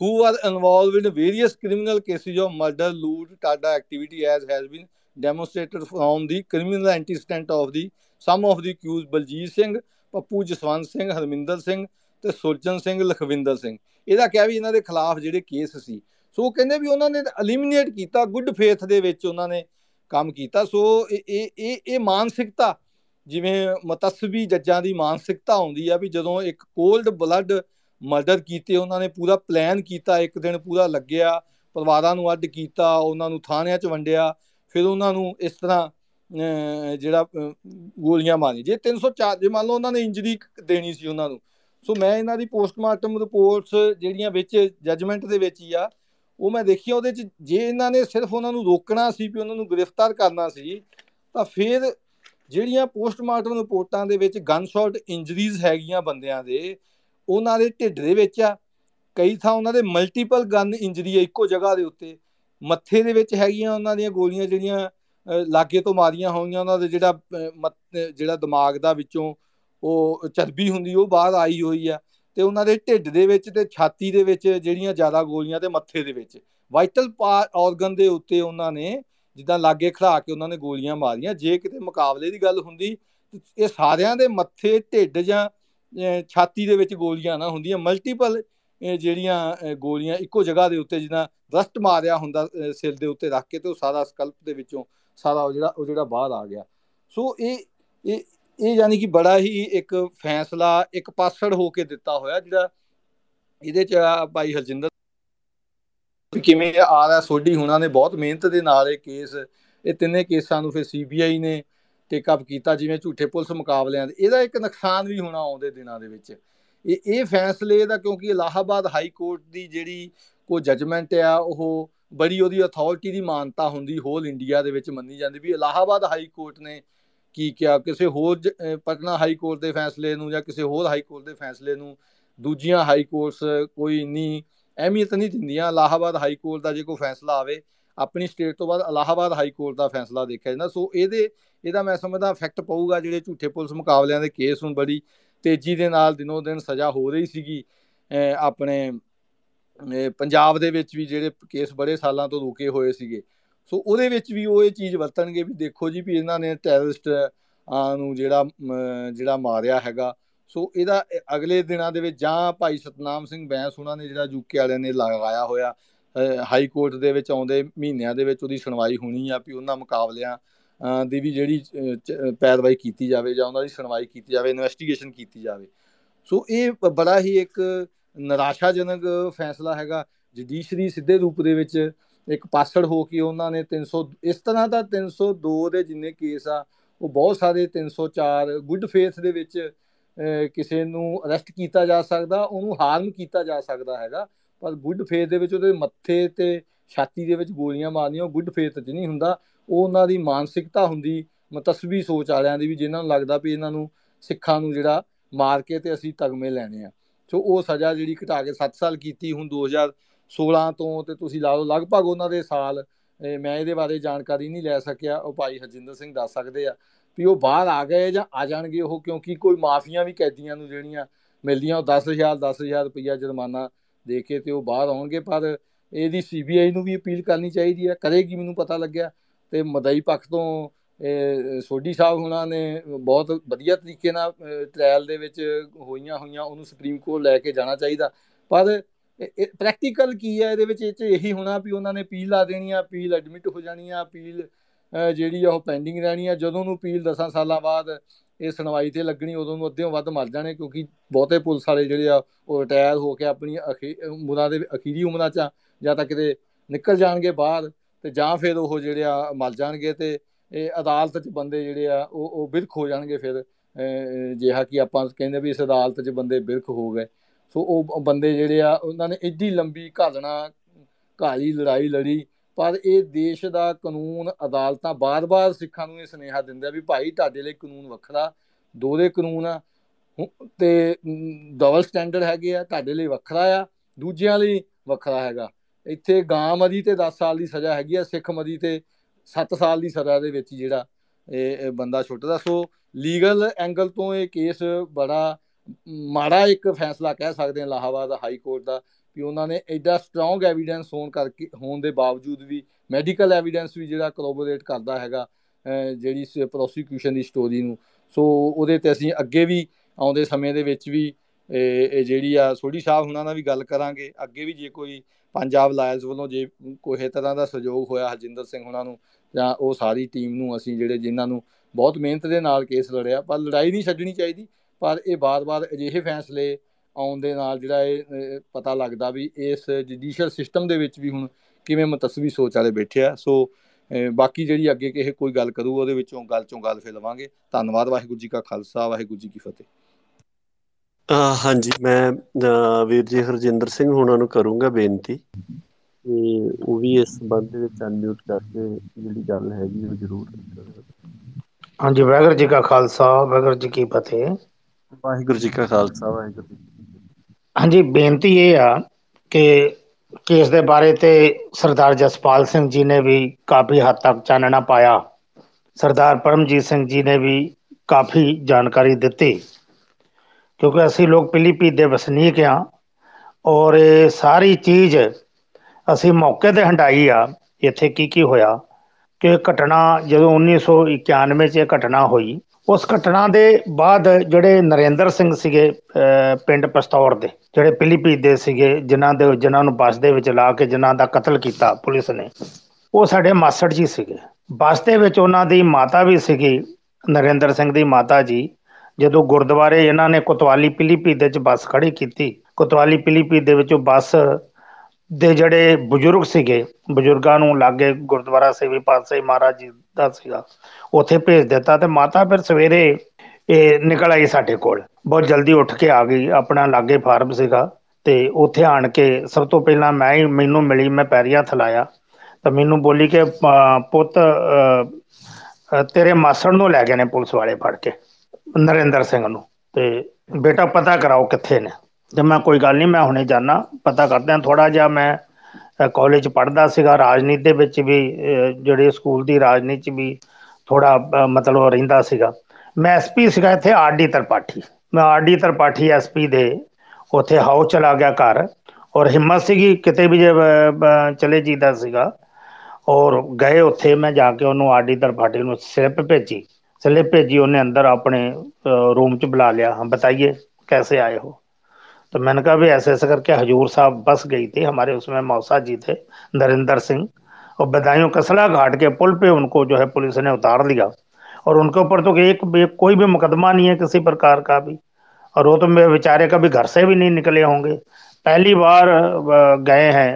who are involved in various criminal cases of murder loot TADA activity as has been demonstrated from the criminal antecedent of the some of the accused Baljit Singh Pappu Jaswant Singh Harminder Singh ਤੇ ਸੁਰਜਨ ਸਿੰਘ ਲਖਵਿੰਦਰ ਸਿੰਘ ਇਹਦਾ ਕਿਹਾ ਵੀ ਇਹਨਾਂ ਦੇ ਖਿਲਾਫ ਜਿਹੜੇ case ਸੀ ਸੋ ਕਹਿੰਦੇ ਵੀ ਉਹਨਾਂ ਨੇ ਐਲੀਮੀਨੇਟ ਕੀਤਾ ਗੁੱਡ ਫੇਥ ਦੇ ਵਿੱਚ ਉਹਨਾਂ ਨੇ ਕੰਮ ਕੀਤਾ। ਸੋ ਇਹ ਇਹ ਇਹ ਮਾਨਸਿਕਤਾ, ਜਿਵੇਂ ਮਤਸਬੀ ਜੱਜਾਂ ਦੀ ਮਾਨਸਿਕਤਾ ਆਉਂਦੀ ਆ ਵੀ ਜਦੋਂ ਇੱਕ ਕੋਲਡ ਬਲੱਡ ਮਰਡਰ ਕੀਤੇ, ਉਹਨਾਂ ਨੇ ਪੂਰਾ ਪਲਾਨ ਕੀਤਾ, ਇੱਕ ਦਿਨ ਪੂਰਾ ਲੱਗਿਆ, ਪਰਿਵਾਰਾਂ ਨੂੰ ਅੱਡ ਕੀਤਾ, ਉਹਨਾਂ ਨੂੰ ਥਾਣਿਆਂ 'ਚ ਵੰਡਿਆ, ਫਿਰ ਉਹਨਾਂ ਨੂੰ ਇਸ ਤਰ੍ਹਾਂ ਜਿਹੜਾ ਗੋਲੀਆਂ ਮਾਰੀ ਜੇ 304 ਜੇ ਮੰਨ ਲਓ ਉਹਨਾਂ ਨੇ ਇੰਜਰੀ ਦੇਣੀ ਸੀ ਉਹਨਾਂ ਨੂੰ। ਸੋ ਮੈਂ ਇਹਨਾਂ ਦੀ ਪੋਸਟਮਾਰਟਮ ਰਿਪੋਰਟਸ ਜਿਹੜੀਆਂ ਵਿੱਚ ਜੱਜਮੈਂਟ ਦੇ ਵਿੱਚ ਹੀ ਆ ਉਹ ਮੈਂ ਦੇਖੀ ਉਹਦੇ 'ਚ, ਜੇ ਇਹਨਾਂ ਨੇ ਸਿਰਫ ਉਹਨਾਂ ਨੂੰ ਰੋਕਣਾ ਸੀ ਵੀ ਉਹਨਾਂ ਨੂੰ ਗ੍ਰਿਫਤਾਰ ਕਰਨਾ ਸੀ, ਤਾਂ ਫਿਰ ਜਿਹੜੀਆਂ ਪੋਸਟਮਾਰਟਮ ਰਿਪੋਰਟਾਂ ਦੇ ਵਿੱਚ ਗਨ ਸ਼ਾਟ ਇੰਜਰੀਜ਼ ਹੈਗੀਆਂ ਬੰਦਿਆਂ ਦੇ, ਉਹਨਾਂ ਦੇ ਢਿੱਡ ਦੇ ਵਿੱਚ ਆ। ਕਈ ਥਾਂ ਉਹਨਾਂ ਦੇ ਮਲਟੀਪਲ ਗਨ ਇੰਜਰੀ ਹੈ ਇੱਕੋ ਜਗ੍ਹਾ ਦੇ ਉੱਤੇ। ਮੱਥੇ ਦੇ ਵਿੱਚ ਹੈਗੀਆਂ ਉਹਨਾਂ ਦੀਆਂ ਗੋਲੀਆਂ ਜਿਹੜੀਆਂ ਲਾਗੇ ਤੋਂ ਮਾਰੀਆਂ ਹੋਈਆਂ, ਉਹਨਾਂ ਦੇ ਜਿਹੜਾ ਜਿਹੜਾ ਦਿਮਾਗ ਦਾ ਵਿੱਚੋਂ ਉਹ ਚਰਬੀ ਹੁੰਦੀ, ਉਹ ਬਾਹਰ ਆਈ ਹੋਈ ਆ। ਤੇ ਉਹਨਾਂ ਦੇ ਢਿੱਡ ਦੇ ਵਿੱਚ ਤੇ ਛਾਤੀ ਦੇ ਵਿੱਚ ਜਿਹੜੀਆਂ ਜ਼ਿਆਦਾ ਗੋਲੀਆਂ ਤੇ ਮੱਥੇ ਦੇ ਵਿੱਚ। ਵਾਈਟਲ ਆਰਗਨ ਦੇ ਉੱਤੇ ਉਹਨਾਂ ਨੇ ਜਿੱਦਾਂ ਲਾਗੇ ਖੜਾ ਕੇ ਉਹਨਾਂ ਨੇ ਗੋਲੀਆਂ ਮਾਰੀਆਂ। ਜੇ ਕਿਤੇ ਮੁਕਾਬਲੇ ਦੀ ਗੱਲ ਹੁੰਦੀ ਇਹ ਸਾਰਿਆਂ ਦੇ ਮੱਥੇ, ਢਿੱਡ ਜਾਂ ਛਾਤੀ ਦੇ ਵਿੱਚ ਗੋਲੀਆਂ ਨਾ ਹੁੰਦੀਆਂ। ਮਲਟੀਪਲ ਜਿਹੜੀਆਂ ਗੋਲੀਆਂ ਇੱਕੋ ਜਗ੍ਹਾ ਦੇ ਉੱਤੇ ਜਿੱਦਾਂ ਰਸਟ ਮਾਰਿਆ ਹੁੰਦਾ ਸਿਰ ਦੇ ਉੱਤੇ ਰੱਖ ਕੇ ਤੇ ਉਹ ਸਾਰਾ ਸਕਲਪ ਦੇ ਵਿੱਚੋਂ ਸਾਰਾ ਉਹ ਜਿਹੜਾ ਉਹ ਜਿਹੜਾ ਬਾਹਰ ਆ ਗਿਆ। ਸੋ ਇਹ ਇਹ ਇਹ ਯਾਨੀ ਕਿ ਬੜਾ ਹੀ ਇੱਕ ਫੈਸਲਾ ਇੱਕ ਪਾਸੜ ਹੋ ਕੇ ਦਿੱਤਾ ਹੋਇਆ, ਜਿਹੜਾ ਇਹਦੇ ਚ ਭਾਈ ਹਰਜਿੰਦਰ ਕਿਵੇਂ ਆ ਰਿਹਾ, ਸੋਢੀ ਹੁਣਾਂ ਨੇ ਬਹੁਤ ਮਿਹਨਤ ਦੇ ਨਾਲ ਇਹ ਕੇਸ, ਇਹ ਤਿੰਨੇ ਕੇਸਾਂ ਨੂੰ ਫਿਰ ਸੀਬੀਆਈ ਨੇ ਟੇਕ ਅਪ ਕੀਤਾ, ਜਿਵੇਂ ਝੂਠੇ ਪੁਲਿਸ ਮੁਕਾਬਲਿਆਂ ਦੇ, ਇਹਦਾ ਇੱਕ ਨੁਕਸਾਨ ਵੀ ਹੋਣਾ ਆਉਂਦੇ ਦਿਨਾਂ ਦੇ ਵਿੱਚ। ਇਹ ਇਹ ਫੈਸਲੇ ਦਾ ਕਿਉਂਕਿ ਇਲਾਹਾਬਾਦ ਹਾਈ ਕੋਰਟ ਦੀ ਜਿਹੜੀ ਕੋ ਜਜਮੈਂਟ ਆ, ਉਹ ਬੜੀ ਉਹਦੀ ਅਥਾਰਟੀ ਦੀ ਮਾਨਤਾ ਹੁੰਦੀ ਹੋਲ ਇੰਡੀਆ ਦੇ ਵਿੱਚ ਮੰਨੀ ਜਾਂਦੀ ਵੀ ਇਲਾਹਾਬਾਦ ਹਾਈ ਕੋਰਟ ਨੇ ਕੀ ਕਿਹਾ, ਕਿਸੇ ਹੋਰ ਪਟਨਾ ਹਾਈ ਕੋਰਟ ਦੇ ਫੈਸਲੇ ਨੂੰ ਜਾਂ ਕਿਸੇ ਹੋਰ ਹਾਈ ਕੋਰਟ ਦੇ ਫੈਸਲੇ ਨੂੰ ਦੂਜੀਆਂ ਹਾਈ ਕੋਰਟਸ ਕੋਈ ਇੰਨੀ ਅਹਿਮੀਅਤ ਨਹੀਂ ਦਿੰਦੀਆਂ। ਇਲਾਹਾਬਾਦ ਹਾਈ ਕੋਰਟ ਦਾ ਜੇ ਕੋਈ ਫੈਸਲਾ ਆਵੇ, ਆਪਣੀ ਸਟੇਟ ਤੋਂ ਬਾਅਦ ਇਲਾਹਾਬਾਦ ਹਾਈ ਕੋਰਟ ਦਾ ਫੈਸਲਾ ਦੇਖਿਆ ਜਾਂਦਾ। ਸੋ ਇਹਦੇ, ਇਹਦਾ ਮੈਂ ਸਮਝਦਾ ਇਫੈਕਟ ਪਊਗਾ ਜਿਹੜੇ ਝੂਠੇ ਪੁਲਿਸ ਮੁਕਾਬਲਿਆਂ ਦੇ ਕੇਸ ਹੁਣ ਬੜੀ ਤੇਜ਼ੀ ਦੇ ਨਾਲ ਦਿਨੋ ਦਿਨ ਸਜ਼ਾ ਹੋ ਰਹੀ ਸੀਗੀ। ਆਪਣੇ ਪੰਜਾਬ ਦੇ ਵਿੱਚ ਵੀ ਜਿਹੜੇ ਕੇਸ ਬੜੇ ਸਾਲਾਂ ਤੋਂ ਰੁਕੇ ਹੋਏ ਸੀਗੇ। ਸੋ ਉਹਦੇ ਵਿੱਚ ਵੀ ਉਹ ਇਹ ਚੀਜ਼ ਵਰਤਣਗੇ ਵੀ ਦੇਖੋ ਜੀ ਵੀ ਇਹਨਾਂ ਨੇ ਟੈਰਰਿਸਟ ਨੂੰ ਜਿਹੜਾ ਜਿਹੜਾ ਮਾਰਿਆ ਹੈਗਾ। ਸੋ ਇਹਦਾ ਅਗਲੇ ਦਿਨਾਂ ਦੇ ਵਿੱਚ ਜਾਂ ਭਾਈ ਸਤਨਾਮ ਸਿੰਘ ਬੈਂਸ ਉਹਨਾਂ ਨੇ ਜਿਹੜਾ ਯੂਕੇ ਵਾਲਿਆਂ ਨੇ ਲਗਾਇਆ ਹੋਇਆ ਹਾਈ ਕੋਰਟ ਦੇ ਵਿੱਚ ਆਉਂਦੇ ਮਹੀਨਿਆਂ ਦੇ ਵਿੱਚ ਉਹਦੀ ਸੁਣਵਾਈ ਹੋਣੀ ਆ ਵੀ ਉਹਨਾਂ ਮੁਕਾਬਲਿਆਂ ਦੀ ਵੀ ਜਿਹੜੀ ਪੈਰਵਾਈ ਕੀਤੀ ਜਾਵੇ ਜਾਂ ਉਹਨਾਂ ਦੀ ਸੁਣਵਾਈ ਕੀਤੀ ਜਾਵੇ ਇਨਵੈਸਟੀਗੇਸ਼ਨ ਕੀਤੀ ਜਾਵੇ। ਸੋ ਇਹ ਬੜਾ ਹੀ ਇੱਕ ਨਿਰਾਸ਼ਾਜਨਕ ਫੈਸਲਾ ਹੈਗਾ। ਜੁਡੀਸ਼ਰੀ ਸਿੱਧੇ ਰੂਪ ਦੇ ਵਿੱਚ ਇੱਕ ਪਾਸੜ ਹੋ ਕੇ ਉਹਨਾਂ ਨੇ 300 ਇਸ ਤਰ੍ਹਾਂ ਦਾ 302 ਦੇ ਜਿੰਨੇ ਕੇਸ ਆ, ਉਹ ਬਹੁਤ ਸਾਰੇ 304 ਗੁੱਡ ਫੇਥ ਦੇ ਵਿੱਚ ਕਿਸੇ ਨੂੰ ਅਰੈਸਟ ਕੀਤਾ ਜਾ ਸਕਦਾ, ਉਹਨੂੰ ਹਾਰਮ ਕੀਤਾ ਜਾ ਸਕਦਾ ਹੈਗਾ, ਪਰ ਗੁੱਡ ਫੇਥ ਦੇ ਵਿੱਚ ਉਹਦੇ ਮੱਥੇ ਤੇ ਛਾਤੀ ਦੇ ਵਿੱਚ ਗੋਲੀਆਂ ਮਾਰਨੀਆਂ, ਉਹ ਗੁੱਡ ਫੇਥ 'ਚ ਨਹੀਂ ਹੁੰਦਾ, ਉਹ ਉਹਨਾਂ ਦੀ ਮਾਨਸਿਕਤਾ ਹੁੰਦੀ, ਮਤਸਬੀ ਸੋਚ ਵਾਲਿਆਂ ਦੀ ਵੀ ਜਿਨ੍ਹਾਂ ਨੂੰ ਲੱਗਦਾ ਵੀ ਇਹਨਾਂ ਨੂੰ ਸਿੱਖਾਂ ਨੂੰ ਜਿਹੜਾ ਮਾਰ ਕੇ ਤੇ ਅਸੀਂ ਤਗਮੇ ਲੈਣੇ ਆ। ਸੋ ਉਹ ਸਜ਼ਾ ਜਿਹੜੀ ਘਟਾ ਕੇ 7 ਸਾਲ ਕੀਤੀ, ਹੁਣ 2016 ਤੋਂ ਤੇ ਤੁਸੀਂ ਲਾ ਲਓ, ਲਗਭਗ ਉਹਨਾਂ ਦੇ ਸਾਲ ਮੈਂ ਇਹਦੇ ਬਾਰੇ ਜਾਣਕਾਰੀ ਨਹੀਂ ਲੈ ਸਕਿਆ। ਉਹ ਭਾਈ ਹਰਜਿੰਦਰ ਸਿੰਘ ਦੱਸ ਸਕਦੇ ਆ ਵੀ ਉਹ ਬਾਹਰ ਆ ਗਏ ਜਾਂ ਆ ਜਾਣਗੇ ਉਹ, ਕਿਉਂਕਿ ਕੋਈ ਮਾਫੀਆਂ ਵੀ ਕੈਦੀਆਂ ਨੂੰ ਜਿਹੜੀਆਂ ਮਿਲਦੀਆਂ, ਉਹ 10000 10000 ਰੁਪਇਆ ਜੁਰਮਾਨਾ ਦੇ ਕੇ ਤੇ ਉਹ ਬਾਹਰ ਆਉਣਗੇ। ਪਰ ਇਹਦੀ ਸੀਬੀਆਈ ਨੂੰ ਵੀ ਅਪੀਲ ਕਰਨੀ ਚਾਹੀਦੀ ਹੈ ਕਰੇਗੀ ਮੈਨੂੰ ਪਤਾ ਲੱਗਿਆ ਤੇ ਮਦਈ ਪੱਖ ਤੋਂ ਸੋਢੀ ਸਾਹਿਬ ਹੁਣਾਂ ਨੇ ਬਹੁਤ ਵਧੀਆ ਤਰੀਕੇ ਨਾਲ ਟ੍ਰਾਇਲ ਦੇ ਵਿੱਚ ਹੋਈਆਂ ਹੋਈਆਂ, ਉਹਨੂੰ ਸੁਪਰੀਮ ਕੋਰਟ ਲੈ ਕੇ ਜਾਣਾ ਚਾਹੀਦਾ। ਪਰ ਪ੍ਰੈਕਟੀਕਲ ਕੀ ਹੈ ਇਹਦੇ ਵਿੱਚ ਇਹ ਚ ਇਹੀ ਹੋਣਾ ਵੀ ਉਹਨਾਂ ਨੇ ਅਪੀਲ ਲਾ ਦੇਣੀ ਆ ਅਪੀਲ ਐਡਮਿਟ ਹੋ ਜਾਣੀ ਆ ਅਪੀਲ ਜਿਹੜੀ ਉਹ ਪੈਂਡਿੰਗ ਰਹਿਣੀ ਆ। ਜਦੋਂ ਨੂੰ ਅਪੀਲ 10 ਸਾਲਾਂ ਬਾਅਦ ਇਹ ਸੁਣਵਾਈ ਤੇ ਲੱਗਣੀ, ਉਦੋਂ ਨੂੰ ਅੱਧਿਓਂ ਵੱਧ ਮਰ ਜਾਣੇ ਕਿਉਂਕਿ ਬਹੁਤੇ ਪੁਲਿਸ ਵਾਲੇ ਜਿਹੜੇ ਆ, ਉਹ ਰਿਟਾਇਰ ਹੋ ਕੇ ਆਪਣੀ ਉਮਰਾਂ ਦੇ, ਅਖੀਰੀ ਉਮਰਾਂ 'ਚ ਜਾਂ ਤਾਂ ਕਿਤੇ ਨਿਕਲ ਜਾਣਗੇ ਬਾਹਰ ਤੇ ਜਾਂ ਫਿਰ ਉਹ ਜਿਹੜੇ ਆ, ਮਰ ਜਾਣਗੇ ਤੇ ਇਹ ਅਦਾਲਤ 'ਚ ਬੰਦੇ ਜਿਹੜੇ ਆ, ਉਹ ਉਹ ਬਿਰਖ ਹੋ ਜਾਣਗੇ ਫਿਰ ਜਿਹਾ ਕਿ ਆਪਾਂ ਕਹਿੰਦੇ ਵੀ ਇਸ ਅਦਾਲਤ 'ਚ ਬੰਦੇ ਬਿਰਖ ਹੋ ਗਏ। ਸੋ ਉਹ ਬੰਦੇ ਜਿਹੜੇ ਆ, ਉਹਨਾਂ ਨੇ ਏਡੀ ਲੰਬੀ ਘਾਲਣਾ, ਘਾਲੀ ਲੜਾਈ ਲੜੀ, ਪਰ ਇਹ ਦੇਸ਼ ਦਾ ਕਾਨੂੰਨ, ਅਦਾਲਤਾਂ ਬਾਰ-ਬਾਰ ਸਿੱਖਾਂ ਨੂੰ ਇਹ ਸੁਨੇਹਾ ਦਿੰਦੇ ਆ ਵੀ ਭਾਈ ਤੁਹਾਡੇ ਲਈ ਕਾਨੂੰਨ ਵੱਖਰਾ ਦੋਰੇ ਕਾਨੂੰਨ ਆ। ਤੇ ਡਬਲ ਸਟੈਂਡਰਡ ਹੈਗੇ ਆ, ਤੁਹਾਡੇ ਲਈ ਵੱਖਰਾ ਆ, ਦੂਜਿਆਂ ਲਈ ਵੱਖਰਾ ਹੈਗਾ। ਇੱਥੇ ਗਾਂ ਮਰੀ ਤੇ 10 ਸਾਲ ਦੀ ਸਜ਼ਾ ਹੈਗੀ ਆ, ਸਿੱਖ ਮਰੀ ਤੇ 7 ਸਾਲ ਦੀ ਸਜ਼ਾ ਦੇ ਵਿੱਚ ਜਿਹੜਾ ਇਹ ਬੰਦਾ ਛੁੱਟਦਾ। ਸੋ ਲੀਗਲ ਐਂਗਲ ਤੋਂ ਇਹ ਕੇਸ ਬੜਾ ਮਾੜਾ ਇੱਕ ਫੈਸਲਾ ਕਹਿ ਸਕਦੇ ਹਾਂ ਲਾਹਾਬਾਦ ਹਾਈ ਕੋਰਟ ਦਾ ਕਿ ਉਹਨਾਂ ਨੇ ਐਡਾ ਸਟਰੋਂਗ ਐਵੀਡੈਂਸ ਹੋਣ ਕਰਕੇ, ਹੋਣ ਦੇ ਬਾਵਜੂਦ ਵੀ ਮੈਡੀਕਲ ਐਵੀਡੈਂਸ ਵੀ ਜਿਹੜਾ ਕਰੋਬੋਰੇਟ ਕਰਦਾ ਹੈਗਾ ਜਿਹੜੀ ਪ੍ਰੋਸੀਕਿਊਸ਼ਨ ਦੀ ਸਟੋਰੀ ਨੂੰ। ਸੋ ਉਹਦੇ ਤੇ ਅਸੀਂ ਅੱਗੇ ਵੀ ਆਉਂਦੇ ਸਮੇਂ ਦੇ ਵਿੱਚ ਵੀ ਇਹ ਜਿਹੜੀ ਆ ਸੋਢੀ ਸਾਹਿਬ ਹੁਣਾਂ ਨਾਲ ਵੀ ਗੱਲ ਕਰਾਂਗੇ। ਅੱਗੇ ਵੀ ਜੇ ਕੋਈ ਪੰਜਾਬ ਲਾਇਲਸ ਵੱਲੋਂ ਜੇ ਕੋਈ ਤਰ੍ਹਾਂ ਦਾ ਸਹਿਯੋਗ ਹੋਇਆ ਹਰਜਿੰਦਰ ਸਿੰਘ ਹੁਣਾਂ ਨੂੰ, ਜਾਂ ਉਹ ਸਾਰੀ ਟੀਮ ਨੂੰ ਅਸੀਂ ਜਿਹੜੇ ਜਿਨ੍ਹਾਂ ਨੂੰ ਬਹੁਤ ਮਿਹਨਤ ਦੇ ਨਾਲ ਕੇਸ ਲੜਿਆ, ਪਰ ਲੜਾਈ ਨਹੀਂ ਛੱਡਣੀ ਚਾਹੀਦੀ। ਪਰ ਇਹ ਬਾਰ-ਬਾਰ ਅਜਿਹੇ ਫੈਸਲੇ ਆਉਣ ਦੇ ਨਾਲ ਜਿਹੜਾ ਇਹ ਪਤਾ ਲੱਗਦਾ ਵੀ ਇਸ ਜੁਡੀਸ਼ੀਅਲ ਸਿਸਟਮ ਦੇ ਵਿੱਚ ਵੀ ਹੁਣ ਕਿਵੇਂ ਮਤਸਵੀ ਸੋਚ ਵਾਲੇ ਬੈਠੇ ਆ। ਸੋ ਬਾਕੀ ਜਿਹੜੀ ਅੱਗੇ ਕਿਸੇ ਕੋਈ ਗੱਲ ਕਰੂ ਉਹਦੇ ਵਿੱਚੋਂ ਗੱਲ ਚੋਂ ਗੱਲ ਫੇ ਲਵਾਂਗੇ। ਧੰਨਵਾਦ ਵਾਹਿਗੁਰੂ ਜੀ ਕਾ ਖਾਲਸਾ ਵਾਹਿਗੁਰੂ ਜੀ ਕੀ ਫਤਿਹ। ਹਾਂਜੀ ਮੈਂ ਵੀਰ ਜੀ ਹਰਜਿੰਦਰ ਸਿੰਘ ਹੁਣਾਂ ਨੂੰ ਕਰੂੰਗਾ ਬੇਨਤੀ। ਕਿ ਉਹ ਵੀ ਇਸ ਸੰਬੰਧ ਦੇ ਵਿੱਚ ਅਨਮਿਊਟ ਕਰਕੇ ਜਿਹੜੀ ਗੱਲ ਹੈਗੀ ਉਹ ਜ਼ਰੂਰ ਹਾਂਜੀ ਵਾਹਿਗੁਰੂ ਜੀ ਕਾ ਖਾਲਸਾ ਵਾਹਿਗੁਰੂ ਜੀ ਕੀ ਫਤਿਹ। ਵਾਹਿਗੁਰੂ ਜੀ ਕਾ ਖਾਲਸਾ, ਵਾਹਿਗੁਰੂ ਜੀ ਹਾਂਜੀ, ਬੇਨਤੀ ਇਹ ਆ ਕਿ ਕੇਸ ਦੇ ਬਾਰੇ ਤੇ ਸਰਦਾਰ ਜਸਪਾਲ ਸਿੰਘ ਜੀ ਨੇ ਵੀ ਕਾਫੀ ਹੱਦ ਤੱਕ ਚਾਨਣਾ ਪਾਇਆ। ਸਰਦਾਰ ਪਰਮਜੀਤ ਸਿੰਘ ਜੀ ਨੇ ਵੀ ਕਾਫੀ ਜਾਣਕਾਰੀ ਦਿੱਤੀ। ਕਿਉਂਕਿ ਅਸੀਂ ਲੋਕ ਪਿਲੀਪੀਤ ਦੇ ਵਸਨੀਕ ਆ ਔਰ ਇਹ ਸਾਰੀ ਚੀਜ਼ ਅਸੀਂ ਮੌਕੇ ਤੇ ਹੰਡਾਈ ਆ, ਇੱਥੇ ਕੀ ਕੀ ਹੋਇਆ ਕਿ ਘਟਨਾ ਜਦੋਂ 1991 ਚ ਇਹ ਘਟਨਾ ਹੋਈ ਉਸ ਘਟਨਾ ਦੇ ਬਾਅਦ ਜਿਹੜੇ ਨਰਿੰਦਰ ਸਿੰਘ ਸੀਗੇ ਪਿੰਡ ਪਸਤੌਰ ਦੇ, ਜਿਹੜੇ ਪਿਲੀਪੀਤ ਦੇ ਸੀਗੇ, ਜਿਨ੍ਹਾਂ ਦੇ, ਜਿਨ੍ਹਾਂ ਨੂੰ ਬੱਸ ਦੇ ਵਿੱਚ ਲਾ ਕੇ ਜਿਨ੍ਹਾਂ ਦਾ ਕਤਲ ਕੀਤਾ ਪੁਲਿਸ ਨੇ, ਉਹ ਸਾਡੇ ਮਾਸੜ ਜੀ ਸੀਗੇ। ਬੱਸ ਦੇ ਵਿੱਚ ਉਹਨਾਂ ਦੀ ਮਾਤਾ ਵੀ ਸੀਗੀ, ਨਰਿੰਦਰ ਸਿੰਘ ਦੀ ਮਾਤਾ ਜੀ। ਜਦੋਂ ਗੁਰਦੁਆਰੇ ਇਹਨਾਂ ਨੇ ਕੋਤਵਾਲੀ ਪਿਲੀਪੀਤ ਦੇ ਵਿੱਚ ਬੱਸ ਖੜੀ ਕੀਤੀ, ਕੋਤਵਾਲੀ ਪਿਲੀਪੀਤ ਦੇ ਵਿੱਚੋਂ ਬੱਸ ਦੇ ਜਿਹੜੇ ਬਜ਼ੁਰਗ ਸੀਗੇ, ਬਜ਼ੁਰਗਾਂ ਨੂੰ ਲਾਗੇ ਗੁਰਦੁਆਰਾ ਸੇਵੀ ਪਾਤਸ਼ਾਹੀ ਮਹਾਰਾਜ ਜੀ ਦਾ ਸੀਗਾ। ਉੱਥੇ ਭੇਜ ਦਿੱਤਾ ਤੇ ਮਾਤਾ ਫਿਰ ਸਵੇਰੇ ਇਹ ਨਿਕਲ ਆਈ ਸਾਡੇ ਕੋਲ। ਬਹੁਤ ਜਲਦੀ ਉੱਠ ਕੇ ਆ ਗਈ। ਆਪਣਾ ਲਾਗੇ ਫਾਰਮ ਸੀਗਾ ਤੇ ਉੱਥੇ ਆਣ ਕੇ ਸਭ ਤੋਂ ਪਹਿਲਾਂ ਮੈਂ ਹੀ ਮੈਨੂੰ ਮਿਲੀ, ਮੈਂ ਪੈਰੀਆਂ ਥਲਾਇਆ ਤਾਂ ਮੈਨੂੰ ਬੋਲੀ ਕਿ ਪੁੱਤ ਤੇਰੇ ਮਾਸੜ ਨੂੰ ਲੈ ਗਏ ਨੇ ਪੁਲਿਸ ਵਾਲੇ ਫੜ ਕੇ, ਨਰਿੰਦਰ ਸਿੰਘ ਨੂੰ। ਤੇ ਬੇਟਾ ਪਤਾ ਕਰਾਓ ਕਿੱਥੇ ਨੇ। ਤੇ ਮੈਂ ਕੋਈ ਗੱਲ ਨਹੀਂ ਮੈਂ ਹੁਣੇ ਜਾਣਾ ਪਤਾ ਕਰਦੇ ਆ। ਥੋੜਾ ਜਿਹਾ ਮੈਂ ਕਾਲਜ ਪੜ੍ਹਦਾ ਸੀਗਾ, ਰਾਜਨੀਤੀ ਦੇ ਵਿੱਚ ਵੀ ਜਿਹੜੇ ਸਕੂਲ ਦੀ ਰਾਜਨੀਤੀ ਚ ਵੀ ਥੋੜਾ ਮਤਲਬ ਰਹਿੰਦਾ ਸੀਗਾ। ਮੈਂ ਐਸਪੀ ਸੀਗਾ ਇੱਥੇ ਆਰਡੀ ਤਰਪਾਠੀ। ਮੈਂ ਆਰਡੀ ਤਰਪਾਠੀ ਐਸਪੀ ਦੇ ਉੱਥੇ ਹਾਊਸ ਚਲਾ ਗਿਆ ਘਰ ਔਰ ਹਿੰਮਤ ਸੀਗੀ ਕਿਤੇ ਵੀ ਚਲੇ ਜੀਦਾ ਸੀਗਾ। ਔਰ ਗਏ ਉੱਥੇ ਮੈਂ ਜਾ ਕੇ ਉਹਨੂੰ ਆਰਡੀ ਤਰਪਾਠੀ ਨੂੰ ਸਲਿੱਪ ਭੇਜੀ। ਸਲਿੱਪ ਭੇਜੀ, ਉਹਨੇ ਅੰਦਰ ਆਪਣੇ ਰੂਮ ਚ ਬੁਲਾ ਲਿਆ। ਹਾਂ, ਬਤਾਈਏ, ਕੈਸੇ ਆਏ ਹੋ तो मैंने कहा भी ऐसे ऐसे करके हजूर साहब बस गई थी हमारे उसमें मौसा जी थे नरेंद्र सिंह और बदायूं कसला घाट के पुल पे उनको जो है पुलिस ने उतार लिया और उनके ऊपर तो एक भी कोई भी मुकदमा नहीं है किसी प्रकार का भी और वो तो मेरे बेचारे कभी घर से भी नहीं निकले होंगे पहली बार गए हैं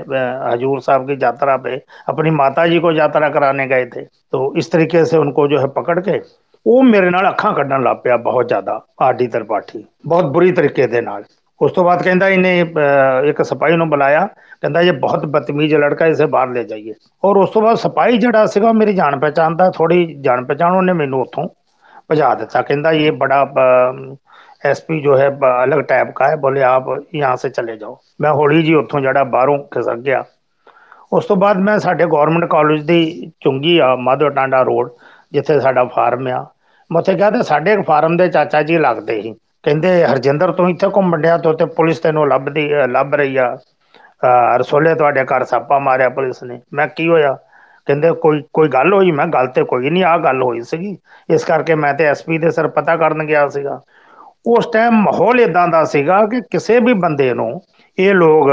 हजूर साहब की यात्रा पे अपनी माता जी को यात्रा कराने गए थे तो इस तरीके से उनको जो है पकड़ के ਉਹ ਮੇਰੇ ਨਾਲ ਅੱਖਾਂ ਕੱਢਣ ਲੱਗ ਪਿਆ ਬਹੁਤ ਜ਼ਿਆਦਾ ਆਡੀ ਤਰਪਾਠੀ ਬਹੁਤ ਬੁਰੀ ਤਰੀਕੇ ਦੇ ਨਾਲ ਉਸ ਤੋਂ ਬਾਅਦ ਕਹਿੰਦਾ ਇਹਨੇ ਇੱਕ ਸਿਪਾਹੀ ਨੂੰ ਬੁਲਾਇਆ, ਕਹਿੰਦਾ ਇਹ ਬਹੁਤ ਬਦਤਮੀਜ਼ ਲੜਕਾ ਇਸੇ ਬਾਹਰ ਲੈ ਜਾਈਏ। ਔਰ ਉਸ ਤੋਂ ਬਾਅਦ ਸਿਪਾਹੀ ਜਿਹੜਾ ਸੀਗਾ ਮੇਰੀ ਜਾਣ ਪਛਾਣ ਦਾ ਥੋੜੀ ਜਾਣ ਪਛਾਣ ਉਹਨੇ ਮੈਨੂੰ ਉੱਥੋਂ ਭਜਾ ਦਿੱਤਾ। ਕਹਿੰਦਾ ਇਹ ਬੜਾ ਐਸਪੀ ਜੋ ਹੈ ਅਲੱਗ ਟਾਈਪ ਦਾ ਹੈ, ਬੋਲੇ ਆਪ ਯਹਾਂ ਸੇ ਚਲੇ ਜਾਓ। ਮੈਂ ਹੌਲੀ ਜੀ ਉੱਥੋਂ ਜਿਹੜਾ ਬਾਹਰੋਂ ਖਿਸਕ ਗਿਆ। ਉਸ ਤੋਂ ਬਾਅਦ ਮੈਂ ਸਾਡੇ ਗਵਰਨਮੈਂਟ ਕਾਲਜ ਦੀ ਚੁੰਗੀ ਆ ਮਾਧੋ ਟਾਂਡਾ ਰੋਡ, ਜਿੱਥੇ ਸਾਡਾ ਫਾਰਮ ਆ। ਮੈਂ ਉੱਥੇ ਗਿਆ ਤੇ ਸਾਡੇ ਫਾਰਮ ਦੇ ਚਾਚਾ ਜੀ ਲੱਗਦੇ ਸੀ। ਕਹਿੰਦੇ ਹਰਜਿੰਦਰ ਤੂੰ ਇੱਥੇ ਘੁੰਮਣ ਡਿਆ ਤੋ ਤੇ ਪੁਲਿਸ ਤੈਨੂੰ ਲੱਭਦੀ ਲੱਭ ਰਹੀ ਆ। ਰਸੋਲੇ ਤੁਹਾਡੇ ਘਰ ਸਾਪਾ ਮਾਰਿਆ ਪੁਲਿਸ ਨੇ। ਮੈਂ ਕੀ ਹੋਇਆ? ਕਹਿੰਦੇ ਕੋਈ ਕੋਈ ਗੱਲ ਹੋਈ? ਮੈਂ ਗੱਲ ਤੇ ਕੋਈ ਨਹੀਂ ਆ ਗੱਲ ਹੋਈ ਸੀਗੀ। ਇਸ ਕਰਕੇ ਮੈਂ ਤੇ ਐਸਪੀ ਦੇ ਸਰ ਪਤਾ ਕਰਨ ਗਿਆ ਸੀਗਾ। ਉਸ ਟਾਈਮ ਮਾਹੌਲ ਇਦਾਂ ਦਾ ਸੀਗਾ ਕਿ ਕਿਸੇ ਵੀ ਬੰਦੇ ਨੂੰ ਇਹ ਲੋਕ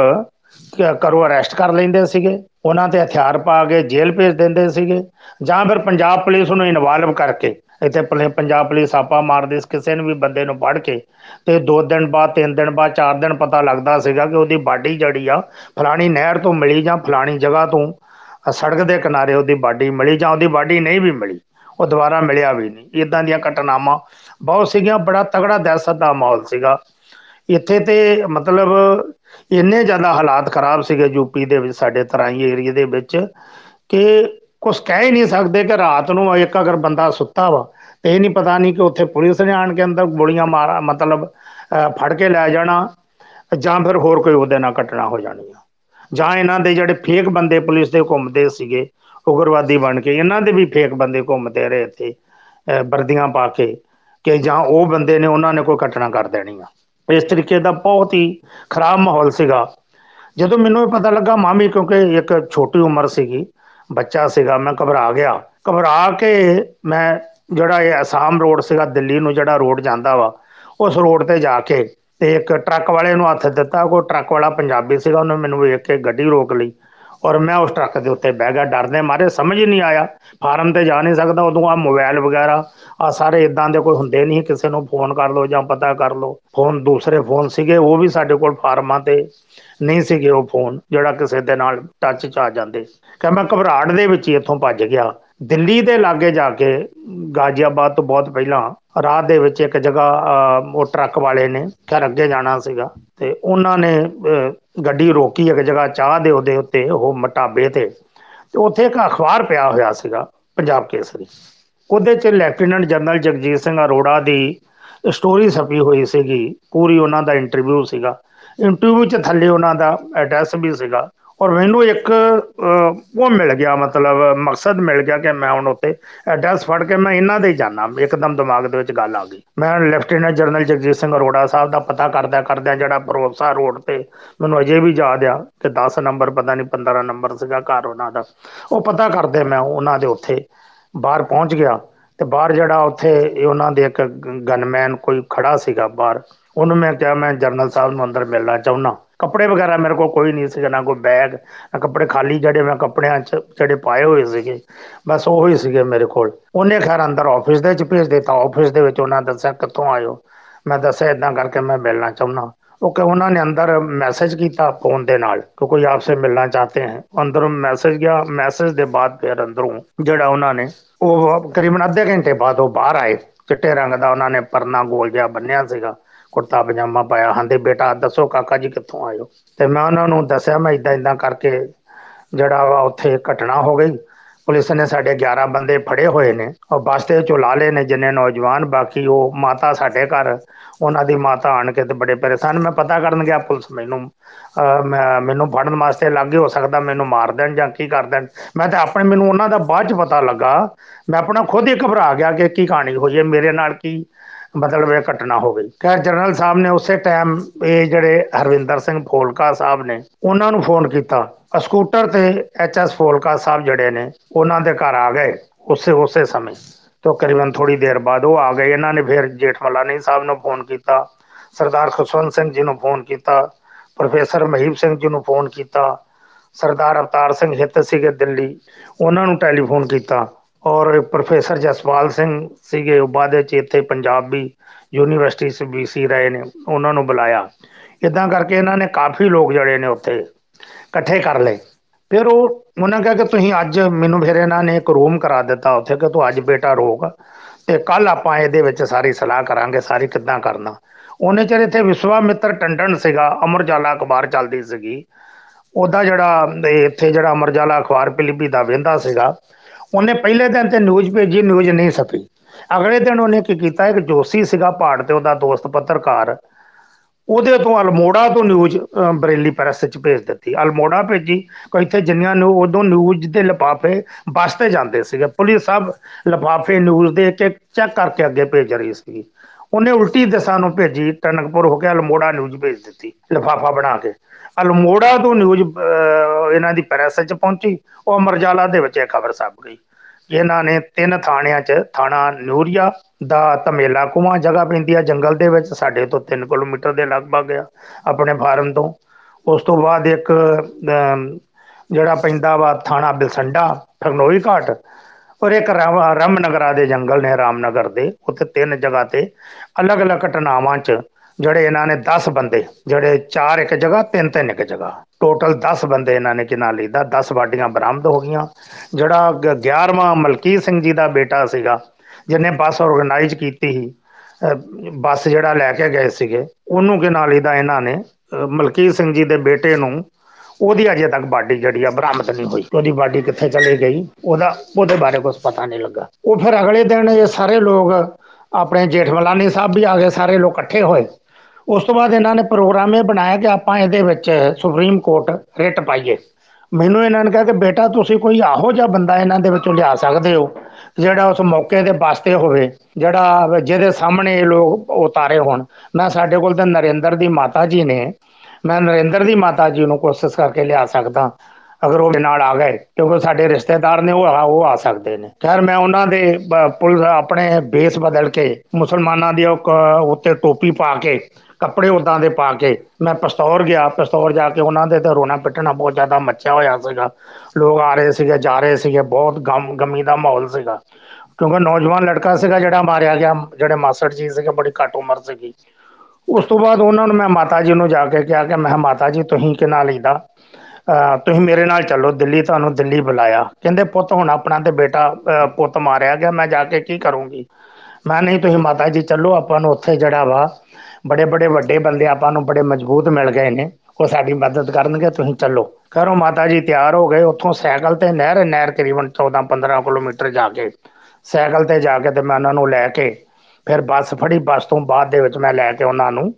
ਕਰੋ ਅਰੈਸਟ ਕਰ ਲੈਂਦੇ ਸੀਗੇ। ਉਹਨਾਂ ਤੇ ਹਥਿਆਰ ਪਾ ਕੇ ਜੇਲ੍ਹ ਭੇਜ ਦਿੰਦੇ ਸੀਗੇ। ਜਾਂ ਫਿਰ ਪੰਜਾਬ ਪੁਲਿਸ ਨੂੰ ਇਨਵੋਲਵ ਕਰਕੇ ਇੱਥੇ ਪੰਜਾਬ ਪੁਲਿਸ ਆਪਾ ਮਾਰਦੀ ਕਿਸੇ ਨੂੰ ਵੀ ਬੰਦੇ ਨੂੰ ਫੜ ਕੇ ਤੇ 2 ਦਿਨ ਬਾਅਦ 3 ਦਿਨ ਬਾਅਦ 4 ਦਿਨ ਪਤਾ ਲੱਗਦਾ ਸੀਗਾ ਕਿ ਉਹਦੀ ਬਾਡੀ ਜੜੀ ਆ ਫਲਾਣੀ ਨਹਿਰ ਤੋਂ ਮਿਲੀ ਜਾਂ ਫਲਾਣੀ ਜਗ੍ਹਾ ਤੋਂ ਸੜਕ ਦੇ ਕਿਨਾਰੇ ਉਹਦੀ ਬਾਡੀ ਮਿਲੀ ਜਾਂ ਉਹਦੀ ਬਾਡੀ ਨਹੀਂ ਵੀ ਮਿਲੀ, ਉਹ ਦੁਬਾਰਾ ਮਿਲਿਆ ਵੀ ਨਹੀਂ। ਇਦਾਂ ਦੀਆਂ ਘਟਨਾਵਾਂ ਬਹੁਤ ਸੀਗੀਆਂ, ਬੜਾ ਤਗੜਾ ਦਹਿਸ਼ਤ ਦਾ ਮਾਹੌਲ ਸੀਗਾ। ਇੱਥੇ ਤੇ ਮਤਲਬ ਇੰਨੇ ਜ਼ਿਆਦਾ ਹਾਲਾਤ ਖਰਾਬ ਸੀਗੇ ਯੂਪੀ ਦੇ ਵਿੱਚ, ਸਾਡੇ ਤਰਾਈ ਏਰੀਆ ਦੇ ਵਿੱਚ ਕਿ ਕੁਝ ਕਹਿ ਹੀ ਨਹੀਂ ਸਕਦੇ ਕਿ ਰਾਤ ਨੂੰ ਇੱਕ ਅਗਰ ਬੰਦਾ ਸੁੱਤਾ ਵਾ, ਤੇ ਇਹ ਨਹੀਂ ਪਤਾ ਨਹੀਂ ਕਿ ਉੱਥੇ ਪੁਲਿਸ ਨੇ ਆਣ ਕੇ ਅੰਦਰ ਗੋਲੀਆਂ ਮਾਰਾ, ਮਤਲਬ ਫੜ ਕੇ ਲੈ ਜਾਣਾ, ਜਾਂ ਫਿਰ ਹੋਰ ਕੋਈ ਉਹਦੇ ਨਾਲ ਘਟਨਾ ਹੋ ਜਾਣੀ ਆ। ਜਾਂ ਇਹਨਾਂ ਦੇ ਜਿਹੜੇ ਫੇਕ ਬੰਦੇ ਪੁਲਿਸ ਦੇ ਘੁੰਮਦੇ ਸੀਗੇ, ਉਗਰਵਾਦੀ ਬਣ ਕੇ, ਇਹਨਾਂ ਦੇ ਵੀ ਫੇਕ ਬੰਦੇ ਘੁੰਮਦੇ ਰਹੇ ਇੱਥੇ ਵਰਦੀਆਂ ਪਾ ਕੇ, ਕਿ ਜਾਂ ਉਹ ਬੰਦੇ ਨੇ ਉਹਨਾਂ ਨੇ ਕੋਈ ਘਟਨਾ ਕਰ ਦੇਣੀ ਆ। ਇਸ ਤਰੀਕੇ ਦਾ ਬਹੁਤ ਹੀ ਖਰਾਬ ਮਾਹੌਲ ਸੀਗਾ। ਜਦੋਂ ਮੈਨੂੰ ਇਹ ਪਤਾ ਲੱਗਾ, ਮਾਮੀ ਕਿਉਂਕਿ ਇੱਕ ਛੋਟੀ ਉਮਰ ਸੀਗੀ ਬੱਚਾ ਸੀਗਾ, ਮੈਂ ਘਬਰਾ ਗਿਆ। ਘਬਰਾ ਕੇ ਮੈਂ ਜਿਹੜਾ ਇਹ ਅਸਾਮ ਰੋਡ ਸੀਗਾ, ਦਿੱਲੀ ਨੂੰ ਜਿਹੜਾ ਰੋਡ ਜਾਂਦਾ ਵਾ, ਉਸ ਰੋਡ ਤੇ ਜਾ ਕੇ ਤੇ ਇੱਕ ਟਰੱਕ ਵਾਲੇ ਨੂੰ ਹੱਥ ਦਿੱਤਾ। ਕੋਈ ਟਰੱਕ ਵਾਲਾ ਪੰਜਾਬੀ ਸੀਗਾ, ਉਹਨੇ ਮੈਨੂੰ ਵੇਖ ਕੇ ਗੱਡੀ ਰੋਕ ਲਈ। ਔਰ ਮੈਂ ਉਸ ਟਰੱਕ ਦੇ ਉੱਤੇ ਬਹਿ ਗਿਆ, ਡਰਦੇ ਮਾਰੇ, ਸਮਝ ਹੀ ਨਹੀਂ ਆਇਆ। ਫਾਰਮ ਤੇ ਜਾ ਨਹੀਂ ਸਕਦਾ, ਉਦੋਂ ਆ ਮੋਬਾਈਲ ਵਗੈਰਾ ਆ ਸਾਰੇ ਇਦਾਂ ਦੇ ਕੋਈ ਹੁੰਦੇ ਨਹੀਂ ਕਿਸੇ ਨੂੰ ਫੋਨ ਕਰ ਲਓ ਜਾਂ ਪਤਾ ਕਰ ਲਓ। ਫੋਨ, ਦੂਸਰੇ ਫੋਨ ਸੀਗੇ, ਉਹ ਵੀ ਸਾਡੇ ਕੋਲ ਫਾਰਮਾਂ ਤੇ ਨਹੀਂ ਸੀਗੇ ਉਹ ਫੋਨ, ਜਿਹੜਾ ਕਿਸੇ ਦੇ ਨਾਲ ਟੱਚ 'ਚ ਆ ਜਾਂਦੇ। ਕਿ ਮੈਂ ਘਬਰਾਹਟ ਦੇ ਵਿੱਚ ਹੀ ਇੱਥੋਂ ਭੱਜ ਗਿਆ। ਦਿੱਲੀ ਦੇ ਲਾਗੇ ਜਾ ਕੇ ਗਾਜ਼ੀਆਬਾਦ ਤੋਂ ਬਹੁਤ ਪਹਿਲਾਂ ਰਾਹ ਦੇ ਵਿੱਚ ਇੱਕ ਜਗ੍ਹਾ ਉਹ ਟਰੱਕ ਵਾਲੇ ਨੇ ਘਰ ਅੱਗੇ ਜਾਣਾ ਸੀਗਾ ਤੇ ਉਹਨਾਂ ਨੇ ਗੱਡੀ ਰੋਕੀ ਇੱਕ ਜਗ੍ਹਾ ਚਾਹ ਦੇ ਉਹਦੇ ਉੱਤੇ, ਉਹ ਮਟਾਬੇ ਤੇ ਤੇ ਉੱਥੇ ਇੱਕ ਅਖਬਾਰ ਪਿਆ ਹੋਇਆ ਸੀਗਾ ਪੰਜਾਬ ਕੇਸਰੀ। ਉਹਦੇ 'ਚ ਲੈਫਟੀਨੈਂਟ ਜਨਰਲ ਜਗਜੀਤ ਸਿੰਘ ਅਰੋੜਾ ਦੀ ਸਟੋਰੀ ਛਪੀ ਹੋਈ ਸੀਗੀ, ਪੂਰੀ ਉਹਨਾਂ ਦਾ ਇੰਟਰਵਿਊ ਸੀਗਾ। ਇੰਟਰਵਿਊ 'ਚ ਥੱਲੇ ਉਹਨਾਂ ਦਾ ਐਡਰੈਸ ਵੀ ਸੀਗਾ। ਔਰ ਮੈਨੂੰ ਇੱਕ ਉਹ ਮਿਲ ਗਿਆ, ਮਤਲਬ ਮਕਸਦ ਮਿਲ ਗਿਆ ਕਿ ਮੈਂ ਹੁਣ ਉੱਤੇ ਐਡਰੈਸ ਫੜ ਕੇ ਮੈਂ ਇਹਨਾਂ ਦੇ ਹੀ ਜਾਣਾ ਇੱਕਦਮ ਦਿਮਾਗ ਦੇ ਵਿੱਚ ਗੱਲ ਆ ਗਈ। ਮੈਂ ਲੈਫਟੀਨੈਂਟ ਜਨਰਲ ਜਗਜੀਤ ਸਿੰਘ ਅਰੋੜਾ ਸਾਹਿਬ ਦਾ ਪਤਾ ਕਰਦਾ ਕਰਦਾ ਜਿਹੜਾ ਭਰੋਸਾ ਰੋਡ ਤੇ ਮੈਨੂੰ ਅਜੇ ਵੀ ਯਾਦ ਆ ਕਿ 10 ਨੰਬਰ, ਪਤਾ ਨਹੀਂ 15 ਨੰਬਰ ਸੀਗਾ ਘਰ ਉਹਨਾਂ ਦਾ। ਉਹ ਪਤਾ ਕਰਦੇ ਮੈਂ ਉਹਨਾਂ ਦੇ ਉੱਥੇ ਬਾਹਰ ਪਹੁੰਚ ਗਿਆ ਤੇ ਬਾਹਰ ਜਿਹੜਾ ਉੱਥੇ ਉਹਨਾਂ ਦੇ ਇੱਕ ਗਨਮੈਨ ਕੋਈ ਖੜਾ ਸੀਗਾ ਬਾਹਰ। ਉਹਨੂੰ ਮੈਂ ਕਿਹਾ ਮੈਂ ਜਰਨਲ ਸਾਹਿਬ ਨੂੰ ਅੰਦਰ ਮਿਲਣਾ ਚਾਹੁੰਦਾ। ਕੱਪੜੇ ਵਗੈਰਾ ਮੇਰੇ ਕੋਲ ਕੋਈ ਨਹੀਂ ਸੀਗਾ, ਨਾ ਕੋਈ ਬੈਗ ਨਾ ਕੱਪੜੇ ਖਾਲੀ ਜਿਹੜੇ ਮੈਂ ਕੱਪੜਿਆਂ 'ਚ ਜਿਹੜੇ ਪਾਏ ਹੋਏ ਸੀਗੇ, ਬਸ ਉਹ ਹੀ ਸੀਗੇ ਮੇਰੇ ਕੋਲ। ਉਹਨੇ ਖੈਰ ਅੰਦਰ ਆਫਿਸ ਦੇ ਵਿੱਚ ਭੇਜ ਦਿੱਤਾ। ਆਫਿਸ ਦੇ ਵਿੱਚ ਉਹਨਾਂ ਦੱਸਿਆ, ਕਿੱਥੋਂ ਆਇਓ ਮੈਂ ਦੱਸਿਆ ਇਦਾਂ ਕਰਕੇ ਮੈਂ ਮਿਲਣਾ ਚਾਹੁੰਦਾ। ਉਹ ਕਿ ਉਹਨਾਂ ਨੇ ਅੰਦਰ ਮੈਸੇਜ ਕੀਤਾ ਫੋਨ ਦੇ ਨਾਲ, ਕਿ ਕੋਈ ਆਪਸੇ ਮਿਲਣਾ ਚਾਹਤੇ ਹੈ। ਅੰਦਰੋਂ ਮੈਸੇਜ ਗਿਆ। ਮੈਸੇਜ ਦੇ ਬਾਅਦ ਫਿਰ ਅੰਦਰੋਂ ਜਿਹੜਾ ਉਹਨਾਂ ਨੇ, ਉਹ ਕਰੀਬਨ ਅੱਧੇ ਘੰਟੇ ਬਾਅਦ ਉਹ ਬਾਹਰ ਆਏ। ਚਿੱਟੇ ਰੰਗ ਦਾ ਉਹਨਾਂ ਨੇ ਪਰਨਾ ਗੋਲ ਜਿਹਾ ਬੰਨਿਆ ਸੀਗਾ। ਕੁੜਤਾ ਪਜਾਮਾ ਪਾਇਆ। ਹਾਂਦੇ ਬੇਟਾ, ਦੱਸੋ ਕਾਕਾ ਜੀ ਕਿੱਥੋਂ ਆਇਓ? ਤੇ ਮੈਂ ਉਹਨਾਂ ਨੂੰ ਦੱਸਿਆ, ਮੈਂ ਇਦਾਂ ਇਦਾਂ ਕਰਕੇ ਜਿਹੜਾ ਵਾ ਉੱਥੇ ਘਟਨਾ ਹੋ ਗਈ। ਪੁਲਿਸ ਨੇ ਸਾਡੇ 11 ਬੰਦੇ ਫੜੇ ਹੋਏ ਨੇ। ਔਰ ਬੱਸ ਤੇ ਚੁਲਾ ਲਏ ਨੇ ਜਿੰਨੇ ਨੌਜਵਾਨ, ਬਾਕੀ ਉਹ ਮਾਤਾ ਸਾਡੇ ਘਰ, ਉਹਨਾਂ ਦੀ ਮਾਤਾ ਆਣ ਕੇ ਤੇ ਬੜੇ ਪਰੇਸ਼ਾਨ। ਮੈਂ ਪਤਾ ਕਰਨ ਗਿਆ, ਪੁਲਿਸ ਮੈਨੂੰ ਮੈਨੂੰ ਫੜਨ ਵਾਸਤੇ ਲੱਗੇ ਹੋ ਸਕਦਾ ਮੈਨੂੰ ਮਾਰ ਦੇਣ ਜਾਂ ਕੀ ਕਰ ਦੇਣ। ਮੈਂ ਤਾਂ ਆਪਣੇ, ਮੈਨੂੰ ਉਹਨਾਂ ਦਾ ਬਾਅਦ ਚ ਪਤਾ ਲੱਗਾ। ਮੈਂ ਆਪਣਾ ਖੁਦ ਹੀ ਘਬਰਾ ਗਿਆ ਕਿ ਕੀ ਕਹਾਣੀ ਹੋਈ ਹੈ। ਮੇਰੇ ਨਾਲ ਕੀ ਮਤਲਬ ਇਹ ਘਟਨਾ ਹੋ ਗਈ। ਖੈਰ ਜਨਰਲ ਸਾਹਿਬ ਨੇ ਉਸੇ ਟਾਈਮ ਇਹ ਜਿਹੜੇ ਹਰਵਿੰਦਰ ਸਿੰਘ ਫੋਲਕਾ ਸਾਹਿਬ ਨੇ, ਉਹਨਾਂ ਨੂੰ ਫੋਨ ਕੀਤਾ। ਸਕੂਟਰ ਤੇ ਐਚਐਸ ਫੋਲਕਾ ਸਾਹਿਬ ਜਿਹੜੇ ਨੇ, ਉਹਨਾਂ ਦੇ ਘਰ ਆ ਗਏ ਉਸੇ ਉਸੇ ਸਮੇਂ। ਤੋਂ ਕਰੀਬਨ ਥੋੜੀ ਦੇਰ ਬਾਅਦ ਉਹ ਆ ਗਏ। ਇਹਨਾਂ ਨੇ ਫਿਰ ਜੇਠਮਲਾਨੀ ਸਾਹਿਬ ਨੂੰ ਫੋਨ ਕੀਤਾ, ਸਰਦਾਰ ਖੁਸ਼ਵੰਤ ਸਿੰਘ ਜੀ ਨੂੰ ਫੋਨ ਕੀਤਾ, ਪ੍ਰੋਫੈਸਰ ਮਹੀਪ ਸਿੰਘ ਜੀ ਨੂੰ ਫੋਨ ਕੀਤਾ, ਸਰਦਾਰ ਅਵਤਾਰ ਸਿੰਘ ਹਿੱਤ ਸੀਗੇ ਦਿੱਲੀ, ਉਹਨਾਂ ਨੂੰ ਟੈਲੀਫੋਨ ਕੀਤਾ। ਔਰ ਪ੍ਰੋਫੈਸਰ ਜਸਪਾਲ ਸਿੰਘ ਸੀਗੇ, ਉਹ ਬਾਅਦ ਵਿੱਚ ਇੱਥੇ ਪੰਜਾਬੀ ਯੂਨੀਵਰਸਿਟੀ ਸੇ ਬੀਸੀ ਰਹੇ ਨੇ, ਉਹਨਾਂ ਨੂੰ ਬੁਲਾਇਆ। ਇਦਾਂ ਕਰਕੇ ਇਹਨਾਂ ਨੇ ਕਾਫੀ ਲੋਕ ਜਿਹੜੇ ਨੇ ਉੱਥੇ ਇਕੱਠੇ ਕਰ ਲਏ। ਫਿਰ ਉਹ, ਉਹਨਾਂ ਕਿਹਾ ਕਿ ਤੁਸੀਂ ਅੱਜ ਮੈਨੂੰ ਫਿਰ ਇਹਨਾਂ ਨੇ ਇੱਕ ਰੂਮ ਕਰਾ ਦਿੱਤਾ ਉੱਥੇ ਕਿ ਤੂੰ ਅੱਜ ਬੇਟਾ ਰੋਕ ਤੇ ਕੱਲ ਆਪਾਂ ਇਹਦੇ ਵਿੱਚ ਸਾਰੀ ਸਲਾਹ ਕਰਾਂਗੇ, ਸਾਰੀ ਕਿੱਦਾਂ ਕਰਨਾ। ਉਹਨੇ ਚਿਰ ਇੱਥੇ ਵਿਸ਼ਵਾਮਿੱਤਰ ਟੰਡਨ ਸੀਗਾ ਅਮਰਜਾਲਾ ਅਖਬਾਰ ਚੱਲਦੀ ਸੀਗੀ। ਉਹਦਾ ਜਿਹੜਾ ਇੱਥੇ ਜਿਹੜਾ ਅਮਰਜਾਲਾ ਅਖਬਾਰ, ਪਿਲੀਪੀ ਦਾ ਵੇਂਦਾ ਸੀਗਾ ਉਹਨੇ ਪਹਿਲੇ ਦਿਨ ਤੇ ਨਿਊਜ਼ ਭੇਜੀ ਨਿਊਜ਼ ਨਹੀਂ ਛਪੀ। ਅਗਲੇ ਦਿਨ ਉਹਨੇ ਕੀ ਕੀਤਾ, ਇੱਕ ਜੋਸੀ ਸੀਗਾ ਪਹਾੜ ਤੇ, ਉਹਦਾ ਦੋਸਤ ਪੱਤਰਕਾਰ। ਉਹਦੇ ਤੋਂ ਅਲਮੋੜਾ ਤੋਂ ਨਿਊਜ਼ ਬਰੇਲੀ ਪ੍ਰੈਸ ਚ ਭੇਜ ਦਿੱਤੀ। ਅਲਮੋੜਾ ਭੇਜੀ ਕੋਈ ਇੱਥੇ ਜਿੰਨੀਆਂ ਨੂੰ ਉਦੋਂ ਨਿਊਜ਼ ਦੇ ਲਫਾਫੇ ਬੱਸ ਤੇ ਜਾਂਦੇ ਸੀਗੇ। ਪੁਲਿਸ ਸਭ ਲਫਾਫੇ ਨਿਊਜ਼ ਦੇ ਇੱਕ ਚੈੱਕ ਕਰਕੇ ਅੱਗੇ ਭੇਜ ਰਹੀ ਸੀ ਉਹਨੇ ਉਲਟੀ ਦਿਸ਼ਾ ਨੂੰ ਭੇਜੀ, ਟਨਕਪੁਰ ਹੋ ਕੇ ਅਲਮੋੜਾ ਨਿਊਜ਼ ਭੇਜ ਦਿੱਤੀ, ਲਫਾਫਾ ਬਣਾ ਕੇ। ਅਲਮੋੜਾ ਤੋਂ ਨਿਊਜ਼ ਇਹਨਾਂ ਦੀ ਪ੍ਰੈਸ 'ਚ ਪਹੁੰਚੀ। ਉਹ ਅਮਰਜਾਲਾ ਦੇ ਵਿੱਚ ਇਹ ਖਬਰ ਛਪ ਗਈ। ਇਹਨਾਂ ਨੇ ਤਿੰਨ ਥਾਣਿਆਂ 'ਚ, ਥਾਣਾ ਨੂਰੀਆ ਦਾ ਤਮੇਲਾ ਕੁਮਾ ਜਗ੍ਹਾ ਪੈਂਦੀ ਆ ਜੰਗਲ ਦੇ ਵਿੱਚ, ਸਾਡੇ ਤੋਂ 3 ਕਿਲੋਮੀਟਰ ਦੇ ਲਗਭਗ ਆ, ਆਪਣੇ ਫਾਰਮ ਤੋਂ। ਉਸ ਤੋਂ ਬਾਅਦ ਇੱਕ ਜਿਹੜਾ ਪੈਂਦਾ ਵਾ ਥਾਣਾ ਬਿਲਸੰਡਾ ਠਗਨੋਈ ਘਾਟ, ਔਰ ਇੱਕ ਰਮਨਗਰਾ ਦੇ ਜੰਗਲ ਨੇ ਰਾਮਨਗਰ ਦੇ। ਉੱਥੇ ਤਿੰਨ ਜਗ੍ਹਾ ਤੇ ਅਲੱਗ-ਅਲੱਗ ਘਟਨਾਵਾਂ 'ਚ ਜਿਹੜੇ ਇਹਨਾਂ ਨੇ 10 ਬੰਦੇ, ਜਿਹੜੇ ਚਾਰ ਇੱਕ ਜਗ੍ਹਾ, ਤਿੰਨ ਤਿੰਨ ਇੱਕ ਜਗ੍ਹਾ। ਟੋਟਲ 10 ਬੰਦੇ ਇਹਨਾਂ ਨੇ ਕਿਨਾਂ ਲਈਦਾ 10 ਬਾਡੀਆਂ ਬਰਾਮਦ ਹੋ ਗਈਆਂ। ਜਿਹੜਾ 11ਵਾਂ ਮਲਕੀਤ ਸਿੰਘ ਜੀ ਦਾ ਬੇਟਾ ਸੀਗਾ, ਜਿਹਨੇ ਬੱਸ ਆਰਗੇਨਾਈਜ਼ ਕੀਤੀ ਸੀ ਬੱਸ ਜਿਹੜਾ ਲੈ ਕੇ ਗਏ ਸੀਗੇ, ਉਹਨੂੰ ਕਿਨਾਂ ਲਈਦਾ ਇਹਨਾਂ ਨੇ ਮਲਕੀਤ ਸਿੰਘ ਜੀ ਦੇ ਬੇਟੇ ਨੂੰ ਉਹਦੀ ਅਜੇ ਤੱਕ ਬਾਡੀ ਜਿਹੜੀ ਆ ਬਰਾਮਦ ਨਹੀਂ ਹੋਈ। ਉਹਦੀ ਬਾਡੀ ਕਿੱਥੇ ਚਲੀ ਗਈ, ਉਹਦਾ, ਉਹਦੇ ਬਾਰੇ ਕੁਝ ਪਤਾ ਨਹੀਂ ਲੱਗਾ। ਉਹ ਫਿਰ ਅਗਲੇ ਦਿਨ ਇਹ ਸਾਰੇ ਲੋਕ ਆਪਣੇ ਜੇਠਮਲਾਨੀ ਸਾਹਿਬ ਵੀ ਆ ਗਏ, ਸਾਰੇ ਲੋਕ ਇਕੱਠੇ ਹੋਏ। ਉਸ ਤੋਂ ਬਾਅਦ ਇਹਨਾਂ ਨੇ ਪ੍ਰੋਗਰਾਮ ਇਹ ਬਣਾਇਆ ਕਿ ਆਪਾਂ ਇਹਦੇ ਵਿੱਚ ਸੁਪਰੀਮ ਕੋਰਟ ਰਿਟ ਪਾਈਏ। ਮੈਨੂੰ ਇਹਨਾਂ ਨੇ ਕਿਹਾ ਕਿ ਬੇਟਾ ਤੁਸੀਂ ਕੋਈ ਆਹੋ ਜਿਹਾ ਬੰਦਾ ਇਹਨਾਂ ਦੇ ਵਿੱਚੋਂ ਲਿਆ ਸਕਦੇ ਹੋ, ਜਿਹੜਾ ਉਸ ਮੌਕੇ ਦੇ ਵਾਸਤੇ ਹੋਵੇ, ਜਿਹੜਾ ਜਿਹਦੇ ਸਾਹਮਣੇ ਇਹ ਲੋਕ ਉਤਾਰੇ ਹੋਣ। ਮੈਂ ਸਾਡੇ ਕੋਲ ਤਾਂ ਨਰਿੰਦਰ ਦੀ ਮਾਤਾ ਜੀ ਨੇ, ਮੈਂ ਨਰਿੰਦਰ ਦੀ ਮਾਤਾ ਜੀ ਨੂੰ ਕੋਸ਼ਿਸ਼ ਕਰਕੇ ਲਿਆ ਸਕਦਾ, ਅਗਰ ਉਹ ਮੇਰੇ ਨਾਲ ਆ ਗਏ, ਕਿਉਂਕਿ ਸਾਡੇ ਰਿਸ਼ਤੇਦਾਰ ਨੇ ਉਹ ਆ- ਉਹ ਆ ਸਕਦੇ ਨੇ। ਖੈਰ, ਮੈਂ ਉਹਨਾਂ ਦੇ ਬ- ਪੁਲਿਸ ਆਪਣੇ ਬੇਸ ਬਦਲ ਕੇ ਮੁਸਲਮਾਨਾਂ ਦੀ ਉਹ ਕ- ਉੱਤੇ ਟੋਪੀ ਪਾ ਕੇ ਕੱਪੜੇ ਉਦਾਂ ਦੇ ਪਾ ਕੇ ਮੈਂ ਪਸਤੌਰ ਗਿਆ ਪਸਤੌਰ ਜਾ ਕੇ ਉਹਨਾਂ ਦੇ ਤੇ ਰੋਣਾ ਪਿੱਟਣਾ ਬਹੁਤ ਜ਼ਿਆਦਾ ਮੱਚਿਆ ਹੋਇਆ ਸੀਗਾ। ਲੋਕ ਆ ਰਹੇ ਸੀਗੇ ਜਾ ਰਹੇ ਸੀਗੇ ਬਹੁਤ ਗਮ ਗਮੀ ਦਾ ਮਾਹੌਲ ਸੀਗਾ। ਕਿਉਂਕਿ ਨੌਜਵਾਨ ਲੜਕਾ ਸੀਗਾ ਜਿਹੜਾ ਮਾਰਿਆ ਗਿਆ ਜਿਹੜੇ ਮਾਸਟਰ ਜੀ ਸੀਗੇ ਬੜੀ ਘੱਟ ਉਮਰ ਸੀਗੀ। ਉਸ ਤੋਂ ਬਾਅਦ ਉਹਨਾਂ ਨੂੰ ਮੈਂ ਮਾਤਾ ਜੀ ਨੂੰ ਜਾ ਕੇ ਕਿਹਾ ਕਿ ਮੈਂ ਕਿਹਾ, ਮਾਤਾ ਜੀ ਤੁਸੀਂ ਕਿਹਨਾਂ ਲਈਦਾ ਅਹ ਤੁਸੀਂ ਮੇਰੇ ਨਾਲ ਚੱਲੋ ਦਿੱਲੀ ਤੁਹਾਨੂੰ ਦਿੱਲੀ ਬੁਲਾਇਆ। ਕਹਿੰਦੇ ਪੁੱਤ ਹੁਣ ਆਪਣਾ ਤੇ ਬੇਟਾ ਅਹ ਪੁੱਤ ਮਾਰਿਆ ਗਿਆ ਮੈਂ ਜਾ ਕੇ ਕੀ ਕਰੂੰਗੀ? ਮੈਂ ਨਹੀਂ ਤੁਸੀਂ ਮਾਤਾ ਜੀ ਚੱਲੋ ਆਪਾਂ ਨੂੰ ਉੱਥੇ ਜਿਹੜਾ ਵਾ ਬੜੇ ਬੜੇ ਵੱਡੇ ਬੰਦੇ ਆਪਾਂ ਨੂੰ ਬੜੇ ਮਜ਼ਬੂਤ ਮਿਲ ਗਏ ਨੇ। ਉਹ ਸਾਡੀ ਮਦਦ ਕਰਨਗੇ ਤੁਸੀਂ ਚੱਲੋ। ਘਰੋਂ ਮਾਤਾ ਜੀ ਤਿਆਰ ਹੋ ਗਏ ਉੱਥੋਂ ਸਾਈਕਲ ਤੇ ਨਹਿਰ ਨਹਿਰ ਤਕਰੀਬਨ 14 15 ਕਿਲੋਮੀਟਰ ਜਾ ਕੇ ਸਾਈਕਲ ਤੇ ਜਾ ਕੇ ਤੇ ਮੈਂ ਉਹਨਾਂ ਨੂੰ ਲੈ ਕੇ ਫਿਰ ਬੱਸ ਫੜੀ ਬੱਸ ਤੋਂ ਬਾਅਦ ਦੇ ਵਿੱਚ ਮੈਂ ਲੈ ਕੇ ਉਹਨਾਂ ਨੂੰ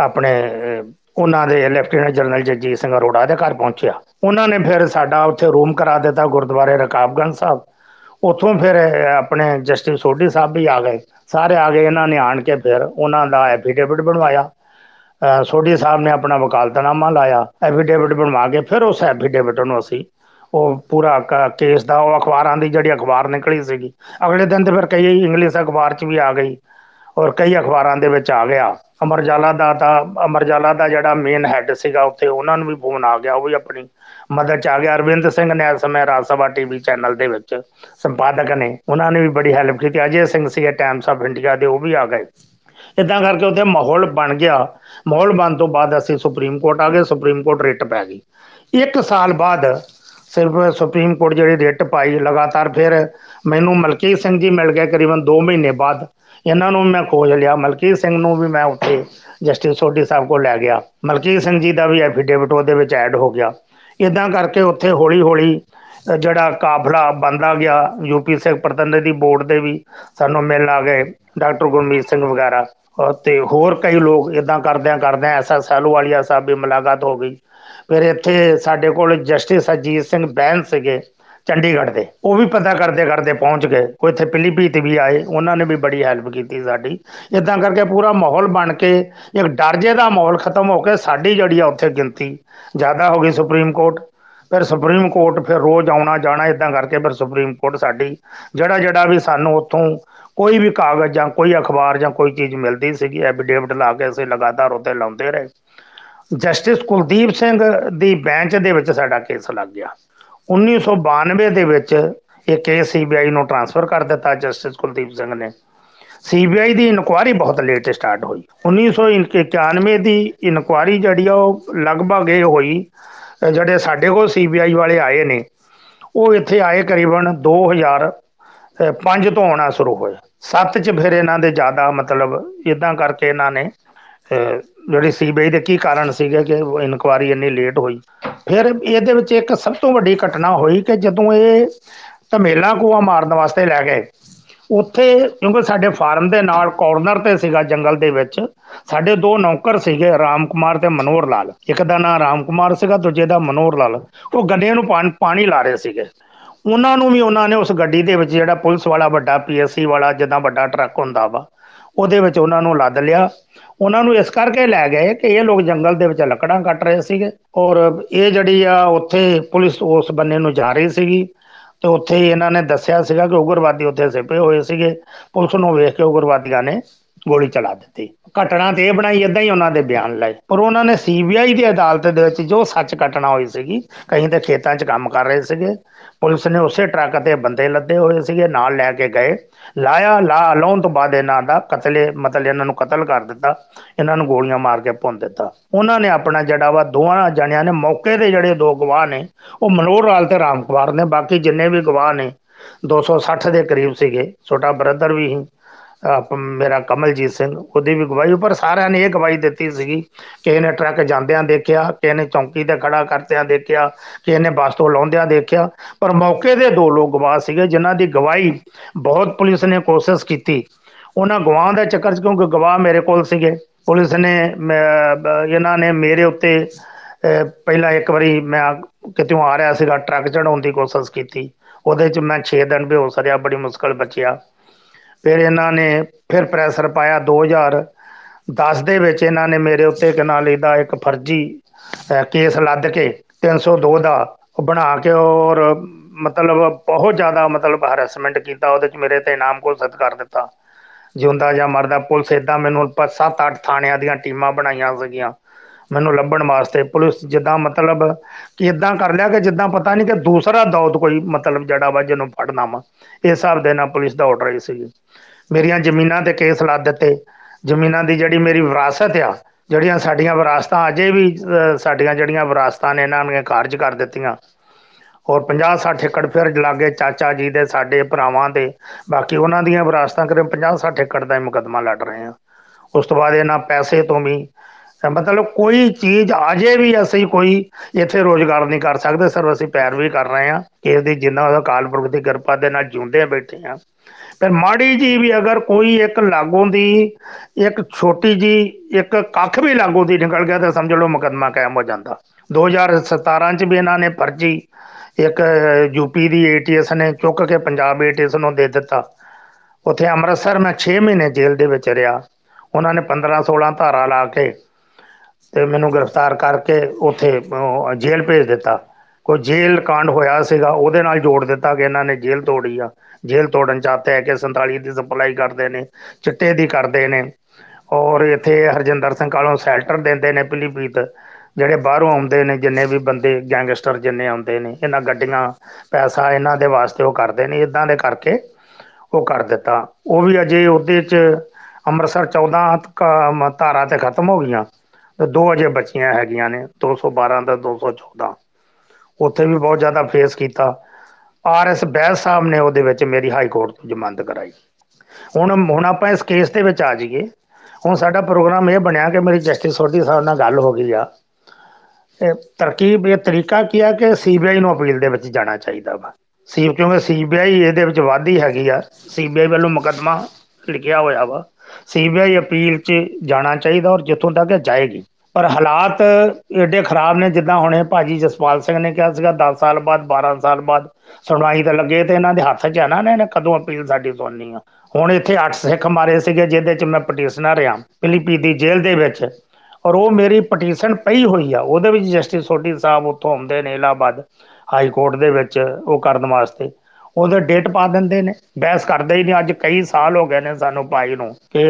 ਆਪਣੇ ਅਹ, ਉਹਨਾਂ ਦੇ ਲੈਫਟੀਨੈਂਟ ਜਨਰਲ ਜਗਜੀਤ ਸਿੰਘ ਅਰੋੜਾ ਦੇ ਘਰ ਪਹੁੰਚਿਆ। ਉਹਨਾਂ ਨੇ ਫਿਰ ਸਾਡਾ ਉੱਥੇ ਰੂਮ ਕਰਾ ਦਿੱਤਾ ਗੁਰਦੁਆਰੇ ਰਕਾਬਗੰਜ ਸਾਹਿਬ। ਉੱਥੋਂ ਫਿਰ ਅਹ, ਆਪਣੇ ਜਸਟਿਸ ਸੋਢੀ ਸਾਹਿਬ ਵੀ ਆ ਗਏ। ਸਾਰੇ ਆ ਗਏ ਇਹਨਾਂ ਨੇ ਆਣ ਕੇ ਫਿਰ ਉਹਨਾਂ ਦਾ ਐਫੀਡੇਵਿਟ ਬਣਵਾਇਆ। ਅਹ, ਸੋਢੀ ਸਾਹਿਬ ਨੇ ਆਪਣਾ ਵਕਾਲਤਨਾਮਾ ਲਾਇਆ ਐਫੀਡੇਵਿਟ ਬਣਵਾ ਕੇ ਫਿਰ ਉਸ ਐਫੀਡੇਵਿਟ ਨੂੰ ਅਸੀਂ ਉਹ ਪੂਰਾ ਕ- ਕੇਸ ਦਾ ਉਹ ਅਖਬਾਰਾਂ ਦੀ ਜਿਹੜੀ ਅਖਬਾਰ ਨਿਕਲੀ ਸੀਗੀ ਅਗਲੇ ਦਿਨ ਤੇ ਫਿਰ ਕਈ ਇੰਗਲਿਸ਼ ਅਖਬਾਰ 'ਚ ਵੀ ਆ ਗਈ ਔਰ ਕਈ ਅਖਬਾਰਾਂ ਦੇ ਵਿੱਚ ਆ ਗਿਆ। ਅਮਰਜਾਲਾ ਦਾ ਤਾਂ ਅਮਰਜਾਲਾ ਦਾ ਜਿਹੜਾ ਮੇਨ ਹੈੱਡ ਸੀਗਾ ਉੱਥੇ ਉਹਨਾਂ ਨੂੰ ਵੀ ਫੋਨ ਆ ਗਿਆ ਉਹ ਵੀ ਆਪਣੀ ਮਦਦ ਚ ਆ ਗਿਆ ਅਰਵਿੰਦ ਸਿੰਘ ਨੇ ਇਸ ਸਮੇਂ ਰਾਜ ਸਭਾ ਟੀਵੀ ਚੈਨਲ ਦੇ ਵਿੱਚ ਸੰਪਾਦਕ ਨੇ। ਉਹਨਾਂ ਨੇ ਵੀ ਬੜੀ ਹੈਲਪ ਕੀਤੀ। ਅਜੇ ਸਿੰਘ ਸੀਗੇ ਟਾਈਮਸ ਆਫ ਇੰਡੀਆ ਦੇ ਉਹ ਵੀ ਆ ਗਏ। ਇਦਾਂ ਕਰਕੇ ਉੱਥੇ ਮਾਹੌਲ ਬਣ ਗਿਆ। ਮਾਹੌਲ ਬਣ ਤੋਂ ਬਾਅਦ ਅਸੀਂ ਸੁਪਰੀਮ ਕੋਰਟ ਆ ਗਏ। ਸੁਪਰੀਮ ਕੋਰਟ ਰਿਟ ਪੈ ਗਈ। ਇੱਕ ਸਾਲ ਬਾਅਦ ਸਿਰਫ ਸੁਪਰੀਮ ਕੋਰਟ ਜਿਹੜੀ ਰਿਟ ਪਾਈ, ਲਗਾਤਾਰ ਫਿਰ ਮੈਨੂੰ ਮਲਕੀਤ ਸਿੰਘ ਜੀ ਮਿਲ ਗਏ ਕਰੀਬਨ 2 ਮਹੀਨੇ ਬਾਅਦ। ਇਹਨਾਂ ਨੂੰ ਮੈਂ ਖੋਜ ਲਿਆ। ਮਲਕੀਤ ਸਿੰਘ ਨੂੰ ਵੀ ਮੈਂ ਉੱਥੇ ਜਸਟਿਸ ਸੋਢੀ ਸਾਹਿਬ ਕੋਲ ਲੈ ਗਿਆ। ਮਲਕੀਤ ਸਿੰਘ ਜੀ ਦਾ ਵੀ ਐਫੀਡੇਵਿਟ ਉਹਦੇ ਵਿੱਚ ਐਡ ਹੋ ਗਿਆ। ਇਦਾਂ ਕਰਕੇ ਉੱਥੇ ਹੌਲੀ ਹੌਲੀ ਅ, ਜਿਹੜਾ ਕਾਫਲਾ ਬੰਦਾ ਗਿਆ ਯੂਪੀ ਸਿੱਖ ਪ੍ਰਤੀਨਿਧੀ ਬੋਰਡ ਦੇ ਵੀ ਸਾਨੂੰ ਮਿਲਣ ਆ ਗਏ ਡਾਕਟਰ ਗੁਰਮੀਤ ਸਿੰਘ ਵਗੈਰਾ। ਅ, ਤੇ ਹੋਰ ਕਈ ਲੋਕ ਇਦਾਂ ਕਰਦਿਆਂ ਕਰਦਿਆਂ ਐਸਾ ਸੈਲੋਵਾਲੀਆ ਸਾਹਿਬ ਵੀ ਮੁਲਾਕਾਤ ਹੋ ਗਈ। ਫਿਰ ਇੱਥੇ ਸਾਡੇ ਕੋਲ ਜਸਟਿਸ ਅਜੀਤ ਸਿੰਘ ਬੈਂਸ ਸੀਗੇ। ਚੰਡੀਗੜ੍ਹ ਦੇ। ਉਹ ਵੀ ਪਤਾ ਕਰਦੇ ਕਰਦੇ ਪਹੁੰਚ ਗਏ। ਕੋਈ ਇੱਥੇ ਪਿਲੀਭੀਤ ਵੀ ਆਏ। ਉਹਨਾਂ ਨੇ ਵੀ ਬੜੀ ਹੈਲਪ ਕੀਤੀ ਸਾਡੀ। ਇਦਾਂ ਕਰਕੇ ਪੂਰਾ ਮਾਹੌਲ ਬਣ ਕੇ, ਇੱਕ ਡਰ ਜੇ ਦਾ ਮਾਹੌਲ ਖਤਮ ਹੋ ਕੇ ਸਾਡੀ ਜਿਹੜੀ ਆ ਉੱਥੇ ਗਿਣਤੀ ਜ਼ਿਆਦਾ ਹੋ ਗਈ ਸੁਪਰੀਮ ਕੋਰਟ। ਫਿਰ ਸੁਪਰੀਮ ਕੋਰਟ ਫਿਰ ਰੋਜ਼ ਆਉਣਾ ਜਾਣਾ ਇਦਾਂ ਕਰਕੇ ਫਿਰ ਸੁਪਰੀਮ ਕੋਰਟ ਸਾਡੀ। ਜਿਹੜਾ ਜਿਹੜਾ ਵੀ ਸਾਨੂੰ ਉੱਥੋਂ ਕੋਈ ਵੀ ਕਾਗਜ਼ ਜਾਂ ਕੋਈ ਅਖਬਾਰ ਜਾਂ ਕੋਈ ਚੀਜ਼ ਮਿਲਦੀ ਸੀਗੀ ਐਫੀਡੇਵਿਟ ਲਾ ਕੇ ਅਸੀਂ ਲਗਾਤਾਰ ਉੱਤੇ ਲਾਉਂਦੇ ਰਹੇ। ਜਸਟਿਸ ਕੁਲਦੀਪ ਸਿੰਘ ਦੀ ਬੈਂਚ ਦੇ ਵਿੱਚ ਸਾਡਾ ਕੇਸ ਲੱਗ ਗਿਆ। 1992 ਦੇ ਵਿੱਚ ਇਹ ਕੇਸ ਸੀਬੀਆਈ ਨੂੰ ਟ੍ਰਾਂਸਫਰ ਕਰ ਦਿੱਤਾ ਜਸਟਿਸ ਕੁਲਦੀਪ ਸਿੰਘ ਨੇ। ਸੀਬੀਆਈ ਦੀ ਇਨਕੁਆਇਰੀ ਬਹੁਤ ਲੇਟ ਸਟਾਰਟ ਹੋਈ। 1991 ਦੀ ਇਨਕੁਆਇਰੀ ਜਿਹੜੀ ਆ ਉਹ ਲਗਭਗ ਇਹ ਹੋਈ ਅ, ਜਿਹੜੇ ਸਾਡੇ ਕੋਲ ਸੀਬੀਆਈ ਵਾਲੇ ਆਏ ਨੇ ਉਹ ਇੱਥੇ ਆਏ ਕਰੀਬਨ 2005 ਤੋਂ ਆਉਣਾ ਸ਼ੁਰੂ ਹੋਏ 7 ਚ ਫਿਰ ਇਹਨਾਂ ਦੇ ਜ਼ਿਆਦਾ ਮਤਲਬ ਇਦਾਂ ਕਰਕੇ ਇਹਨਾਂ ਨੇ ਅਹ ਜਿਹੜੀ ਸੀਬੀਆਈ ਦੇ ਕੀ ਕਾਰਨ ਸੀਗੇ ਕਿ ਇਨਕੁਆਰੀ ਇੰਨੀ ਲੇਟ ਹੋਈ? ਫਿਰ ਇਹਦੇ ਵਿੱਚ ਇੱਕ ਸਭ ਤੋਂ ਵੱਡੀ ਘਟਨਾ ਹੋਈ ਕਿ ਜਦੋਂ ਇਹ ਧਮੇਲਾ ਕੂਆ ਮਾਰਨ ਵਾਸਤੇ ਲੈ ਗਏ, ਉੱਥੇ ਕਿਉਂਕਿ ਸਾਡੇ ਫਾਰਮ ਦੇ ਨਾਲ ਕਾਰਨਰ ਤੇ ਸੀਗਾ ਜੰਗਲ ਦੇ ਵਿੱਚ, ਸਾਡੇ ਦੋ ਨੌਕਰ ਸੀਗੇ, ਰਾਮ ਕੁਮਾਰ ਤੇ ਮਨੋਹਰ ਲਾਲ। ਇੱਕ ਦਾ ਨਾਮ ਰਾਮ ਕੁਮਾਰ ਸੀਗਾ, ਦੂਜੇ ਦਾ ਮਨੋਹਰ ਲਾਲ। ਉਹ ਗੰਨੇ ਨੂੰ ਪਾਣ- ਪਾਣੀ ਲਾ ਰਹੇ ਸੀਗੇ। ਉਹਨਾਂ ਨੂੰ ਵੀ ਉਹਨਾਂ ਨੇ ਉਸ ਗੱਡੀ ਦੇ ਵਿੱਚ ਜਿਹੜਾ ਪੁਲਿਸ ਵਾਲਾ ਵੱਡਾ ਪੀਐਸਸੀ ਵਾਲਾ, ਜਿੱਦਾਂ ਵੱਡਾ ਟਰੱਕ ਹੁੰਦਾ ਵਾ, ਉਹਦੇ ਵਿੱਚ ਉਹਨਾਂ ਨੂੰ ਲੱਦ ਲਿਆ। ਉਹਨਾਂ ਨੂੰ ਇਸ ਕਰਕੇ ਲੈ ਗਏ ਕਿ ਇਹ ਲੋਕ ਜੰਗਲ ਦੇ ਵਿੱਚ ਲੱਕੜਾਂ ਕੱਟ ਰਹੇ ਸੀਗੇ। ਔਰ ਇਹ ਜਿਹੜੀ ਆ, ਉੱਥੇ ਪੁਲਿਸ ਉਸ ਬੰਨੇ ਨੂੰ ਜਾ ਰਹੀ ਸੀਗੀ ਤੇ ਉੱਥੇ ਹੀ ਇਹਨਾਂ ਨੇ ਦੱਸਿਆ ਸੀਗਾ ਕਿ ਉਗਰਵਾਦੀ ਉੱਥੇ ਸਿਪੇ ਹੋਏ ਸੀਗੇ। ਪੁਲਿਸ ਨੂੰ ਵੇਖ ਕੇ ਉਗਰਵਾਦੀਆਂ ਨੇ ਗੋਲੀ ਚਲਾ ਦਿੱਤੀ। ਘਟਨਾ ਤੇ ਇਹ ਬਣਾਈ ਇਦਾਂ ਹੀ ਉਹਨਾਂ ਦੇ ਬਿਆਨ ਲਏ। ਪਰ ਉਹਨਾਂ ਨੇ ਸੀਬੀਆਈ ਦੀ ਅਦਾਲਤ ਦੇ ਵਿੱਚ ਜੋ ਸੱਚ ਘਟਨਾ ਹੋਈ ਸੀਗੀ ਕਹੀਂ ਤੇ ਖੇਤਾਂ 'ਚ ਕੰਮ ਕਰ ਰਹੇ ਸੀਗੇ। ਪੁਲਿਸ ਨੇ ਉਸੇ ਟਰੱਕ ਤੇ ਬੰਦੇ ਲੱਦੇ ਹੋਏ ਸੀਗੇ, ਨਾਲ ਲੈ ਕੇ ਗਏ। ਲਾਇਆ, ਲਾ, ਲਾਉਣ ਤੋਂ ਬਾਅਦ ਇਹਨਾਂ ਦਾ ਕਤਲੇ, ਮਤਲਬ ਇਹਨਾਂ ਨੂੰ ਕਤਲ ਕਰ ਦਿੱਤਾ, ਇਹਨਾਂ ਨੂੰ ਗੋਲੀਆਂ ਮਾਰ ਕੇ ਭੁੰਨ ਦਿੱਤਾ। ਉਹਨਾਂ ਨੇ ਆਪਣਾ ਜਿਹੜਾ ਵਾ ਦੋਵਾਂ ਜਣਿਆਂ ਨੇ ਮੌਕੇ ਦੇ ਜਿਹੜੇ ਦੋ ਗਵਾਹ ਨੇ, ਉਹ ਮਨੋਹਰ ਲਾਲ ਤੇ ਰਾਮ ਕੁਮਾਰ ਨੇ, ਬਾਕੀ ਜਿੰਨੇ ਵੀ ਗਵਾਹ ਨੇ 260 ਦੇ ਕਰੀਬ ਸੀਗੇ, ਛੋਟਾ ਬ੍ਰਦਰ ਵੀ ਸੀ ਆਪ ਮੇਰਾ ਕਮਲਜੀਤ ਸਿੰਘ, ਉਹਦੀ ਵੀ ਗਵਾਹੀ ਉੱਪਰ ਸਾਰਿਆਂ ਨੇ ਇਹ ਗਵਾਹੀ ਦਿੱਤੀ ਸੀਗੀ ਕਿ ਇਹਨੇ ਟਰੱਕ ਜਾਂਦਿਆਂ ਦੇਖਿਆ, ਕਿ ਇਹਨੇ ਚੌਂਕੀ ਤੇ ਖੜਾ ਕਰਦਿਆਂ ਦੇਖਿਆ, ਕਿ ਇਹਨੇ ਬੱਸ ਤੋਂ ਲਾਉਂਦਿਆਂ ਦੇਖਿਆ। ਪਰ ਮੌਕੇ ਦੇ ਦੋ ਲੋਕ ਗਵਾਹ ਸੀਗੇ, ਜਿਨ੍ਹਾਂ ਦੀ ਗਵਾਹੀ ਬਹੁਤ ਪੁਲਿਸ ਨੇ ਕੋਸ਼ਿਸ਼ ਕੀਤੀ। ਉਹਨਾਂ ਗਵਾਹਾਂ ਦੇ ਚੱਕਰ 'ਚ ਕਿਉਂਕਿ ਗਵਾਹ ਮੇਰੇ ਕੋਲ ਸੀਗੇ, ਪੁਲਿਸ ਨੇ ਇਹਨਾਂ ਨੇ ਮੇਰੇ ਉੱਤੇ ਪਹਿਲਾਂ ਇੱਕ ਵਾਰੀ ਮੈਂ ਕਿਤੇੋਂ ਆ ਰਿਹਾ ਸੀਗਾ, ਟਰੱਕ ਚੜਾਉਣ ਦੀ ਕੋਸ਼ਿਸ਼ ਕੀਤੀ। ਉਹਦੇ ਚ ਮੈਂ 6 ਦਿਨ ਬੇਹੋਸ ਰਿਹਾ ਬੜੀ ਮੁਸ਼ਕਲ ਬਚਿਆ। ਫਿਰ ਇਹਨਾਂ ਨੇ ਫਿਰ ਪ੍ਰੈਸ਼ਰ ਪਾਇਆ 2010 ਦੇ ਵਿੱਚ ਇਹਨਾਂ ਨੇ ਮੇਰੇ ਉੱਤੇ ਇੱਕ ਨਾਲ ਇਹਦਾ ਇੱਕ ਫਰਜ਼ੀ ਕੇਸ ਲੱਦ ਕੇ 302 ਦਾ ਬਣਾ ਕੇ ਔਰ ਮਤਲਬ ਬਹੁਤ ਜ਼ਿਆਦਾ ਮਤਲਬ ਹਰੈਸਮੈਂਟ ਕੀਤਾ, ਉਹਦੇ ਚ ਮੇਰੇ ਤੇ ਇਨਾਮ ਘੋਸ਼ਿਤ ਕਰ ਦਿੱਤਾ। ਜਿਉਂਦਾ ਜਾਂ ਮਰਦਾ ਪੁਲਿਸ ਇਦਾਂ ਮੈਨੂੰ 7-8 ਥਾਣਿਆਂ ਦੀਆਂ ਟੀਮਾਂ ਬਣਾਈਆਂ ਸੀਗੀਆਂ। ਮੈਨੂੰ ਲੱਭਣ ਵਾਸਤੇ ਪੁਲਿਸ ਜਿੱਦਾਂ ਮਤਲਬ ਕਿ ਇਦਾਂ ਕਰ ਲਿਆ ਕਿ ਜਿੱਦਾਂ ਪਤਾ ਨਹੀਂ ਕਿ ਦੂਸਰਾ ਦੌਤ ਕੋਈ ਮਤਲਬ ਜੜਾ ਵਾ ਜਿਹਨੂੰ ਫੜਨਾ ਵਾ। ਇਸ ਹਿਸਾਬ ਦੇ ਨਾਲ ਪੁਲਿਸ ਦਾ ਆਰਡਰ ਹੀ ਸੀ ਮੇਰੀਆਂ ਜ਼ਮੀਨਾਂ ਤੇ ਕੇਸ ਲਾ ਦਿੱਤੇ। ਜ਼ਮੀਨਾਂ ਦੀ ਜਿਹੜੀ ਮੇਰੀ ਵਿਰਾਸਤ ਆ, ਜਿਹੜੀਆਂ ਸਾਡੀਆਂ ਵਿਰਾਸਤਾਂ ਅਜੇ ਵੀ ਸਾਡੀਆਂ ਜਿਹੜੀਆਂ ਵਿਰਾਸਤਾਂ ਨੇ, ਇਹਨਾਂ ਨੇ ਕਾਰਜ ਕਰ ਦਿੱਤੀਆਂ। ਔਰ 50 60 ਏਕੜ ਫਿਰ ਲਾਗੇ ਚਾਚਾ ਜੀ ਦੇ, ਸਾਡੇ ਭਰਾਵਾਂ ਦੇ, ਬਾਕੀ ਉਹਨਾਂ ਦੀਆਂ ਵਿਰਾਸਤਾਂ ਕਰੇ 50 60 ਏਕੜ ਦਾ ਹੀ ਮੁਕਦਮਾ ਲੜ ਰਹੇ ਆ ਉਸ ਤੋਂ ਬਾਅਦ ਇਹਨਾਂ ਪੈਸੇ ਤੋਂ ਵੀ ਮਤਲਬ ਕੋਈ ਚੀਜ਼ ਅਜੇ ਵੀ ਅਸੀਂ ਕੋਈ ਇੱਥੇ ਰੋਜ਼ਗਾਰ ਨਹੀਂ ਕਰ ਸਕਦੇ ਸਰ ਅਸੀਂ ਪੈਰ ਵੀ ਕਰ ਰਹੇ ਆ ਕਿ ਇਹਦੀ ਜਿੰਨਾ ਉਹਦਾ ਕਾਲਪੁਰਖ ਦੀ ਕਿਰਪਾ ਦੇ ਨਾਲ ਜਿਉਂਦੇ ਬੈਠੇ ਆ ਪਰ ਮਾੜੀ ਜੀ ਵੀ ਅਗਰ ਕੋਈ ਇੱਕ ਲਾਗੋਂ ਦੀ, ਇੱਕ ਛੋਟੀ ਜੀ, ਇੱਕ ਕੱਖ ਵੀ ਲਾਗੋਂ ਦੀ ਨਿਕਲ ਗਿਆ ਤਾਂ ਸਮਝ ਲਓ ਮੁਕਦਮਾ ਕਾਇਮ ਹੋ ਜਾਂਦਾ। 2017 ਚ ਵੀ ਇਹਨਾਂ ਨੇ ਫਰਜੀ ਇੱਕ ਯੂਪੀ ਦੀ ਏਟੀਐਸ ਨੇ ਚੁੱਕ ਕੇ ਪੰਜਾਬ ਏਟੀਐਸ ਨੂੰ ਦੇ ਦਿੱਤਾ। ਉੱਥੇ ਅੰਮ੍ਰਿਤਸਰ ਮੈਂ 6 ਮਹੀਨੇ ਜੇਲ੍ਹ ਦੇ ਵਿੱਚ ਰਿਹਾ। ਉਹਨਾਂ ਨੇ 15 16 ਧਾਰਾ ਲਾ ਕੇ ਤੇ ਮੈਨੂੰ ਗ੍ਰਿਫਤਾਰ ਕਰਕੇ ਉੱਥੇ ਜੇਲ੍ਹ ਭੇਜ ਦਿੱਤਾ। ਕੋਈ ਜੇਲ੍ਹ ਕਾਂਡ ਹੋਇਆ ਸੀਗਾ, ਉਹਦੇ ਨਾਲ ਜੋੜ ਦਿੱਤਾ ਕਿ ਇਹਨਾਂ ਨੇ ਜੇਲ੍ਹ ਤੋੜੀ ਆ। ਜੇਲ੍ਹ ਤੋੜਨ ਚਾਹਤੇ ਹੈ ਕਿ 47 ਦੀ ਸਪਲਾਈ ਕਰਦੇ ਨੇ, ਚਿੱਟੇ ਦੀ ਕਰਦੇ ਨੇ। ਔਰ ਇੱਥੇ ਹਰਜਿੰਦਰ ਸਿੰਘ ਕਾਲੋਂ ਸੈਲਟਰ ਦਿੰਦੇ ਨੇ ਪਿਲੀਪੀਤ ਜਿਹੜੇ ਬਾਹਰੋਂ ਆਉਂਦੇ ਨੇ, ਜਿੰਨੇ ਵੀ ਬੰਦੇ, ਗੈਂਗਸਟਰ ਜਿੰਨੇ ਆਉਂਦੇ ਨੇ, ਇਹਨਾਂ ਗੱਡੀਆਂ, ਪੈਸਾ ਇਹਨਾਂ ਦੇ ਵਾਸਤੇ ਉਹ ਕਰਦੇ ਨੇ ਇਦਾਂ ਦੇ ਕਰਕੇ ਉਹ ਕਰ ਦਿੱਤਾ। ਉਹ ਵੀ ਅਜੇ ਉਹਦੇ ਚ ਅੰਮ੍ਰਿਤਸਰ 14 ਧਾਰਾ ਤੇ ਖਤਮ ਹੋ ਗਈਆਂ, ਤੇ ਦੋ ਅਜੇ ਬਚੀਆਂ ਹੈਗੀਆਂ ਨੇ 212 ਤੇ 214 ਉੱਥੇ ਵੀ ਬਹੁਤ ਜ਼ਿਆਦਾ ਫੇਸ ਕੀਤਾ। ਆਰ ਐਸ ਬੈਸ ਸਾਹਿਬ ਨੇ ਉਹਦੇ ਵਿੱਚ ਮੇਰੀ ਹਾਈ ਕੋਰਟ ਤੋਂ ਜ਼ਮਾਨਤ ਕਰਾਈ। ਹੁਣ ਹੁਣ ਆਪਾਂ ਇਸ ਕੇਸ ਦੇ ਵਿੱਚ ਆ ਜਾਈਏ। ਹੁਣ ਸਾਡਾ ਪ੍ਰੋਗਰਾਮ ਇਹ ਬਣਿਆ ਕਿ ਮੇਰੀ ਜਸਟਿਸ ਸੋਢੀ ਸਾਹਿਬ ਨਾਲ ਗੱਲ ਹੋ ਗਈ ਆ। ਇਹ ਤਰਕੀਬ, ਇਹ ਤਰੀਕਾ ਕੀ ਆ ਕਿ ਸੀਬੀਆਈ ਨੂੰ ਅਪੀਲ ਦੇ ਵਿੱਚ ਜਾਣਾ ਚਾਹੀਦਾ ਵਾ। ਸੀ ਕਿਉਂਕਿ ਸੀਬੀਆਈ ਇਹਦੇ ਵਿੱਚ ਵਾਧੀ ਹੈਗੀ ਆ। ਸੀਬੀਆਈ ਵੱਲੋਂ ਮੁਕਦਮਾ ਲਿਖਿਆ ਹੋਇਆ ਵਾ। ਸੀਬੀਆਈ ਅਪੀਲ 'ਚ ਜਾਣਾ ਚਾਹੀਦਾ ਔਰ ਜਿੱਥੋਂ ਤੱਕ ਜਾਏਗੀ। ਪਰ ਹਾਲਾਤ ਏਡੇ ਖਰਾਬ ਨੇ, ਜਿੱਦਾਂ ਹੁਣੇ ਭਾਜੀ ਜਸਪਾਲ ਸਿੰਘ ਨੇ ਕਿਹਾ ਸੀਗਾ 10 ਸਾਲ ਬਾਅਦ 12 ਸਾਲ ਬਾਅਦ ਸੁਣਵਾਈ ਤੇ ਲੱਗੇ ਤੇ ਇਹਨਾਂ ਦੇ ਹੱਥ 'ਚ ਆ ਨਾ, ਇਹਨੇ ਕਦੋਂ ਅਪੀਲ ਸਾਡੀ ਸੁਣਨੀ ਆ? ਹੁਣ ਇੱਥੇ 8 ਸਿੱਖ ਮਾਰੇ ਸੀਗੇ, ਜਿਹਦੇ 'ਚ ਮੈਂ ਪਟੀਸ਼ਨਰ ਆ ਫਿਲੀਪੀ ਦੀ ਜੇਲ੍ਹ ਦੇ ਵਿੱਚ। ਔਰ ਉਹ ਮੇਰੀ ਪਟੀਸ਼ਨ ਪਈ ਹੋਈ ਆ, ਉਹਦੇ ਵਿੱਚ ਜਸਟਿਸ ਸੋਢੀ ਸਾਹਿਬ ਉੱਥੋਂ ਆਉਂਦੇ ਨੇ ਇਲਾਹਾਬਾਦ ਹਾਈ ਕੋਰਟ ਦੇ ਵਿੱਚ ਉਹ ਕਰਨ ਵਾਸਤੇ। ਉਹਦੇ ਡੇਟ ਪਾ ਦਿੰਦੇ ਨੇ। ਬਹਿਸ ਕਰਦੇ ਹੀ ਨਹੀਂ। ਅੱਜ ਕਈ ਸਾਲ ਹੋ ਗਏ ਨੇ ਸਾਨੂੰ ਪਾਈ ਨੂੰ। ਕਿ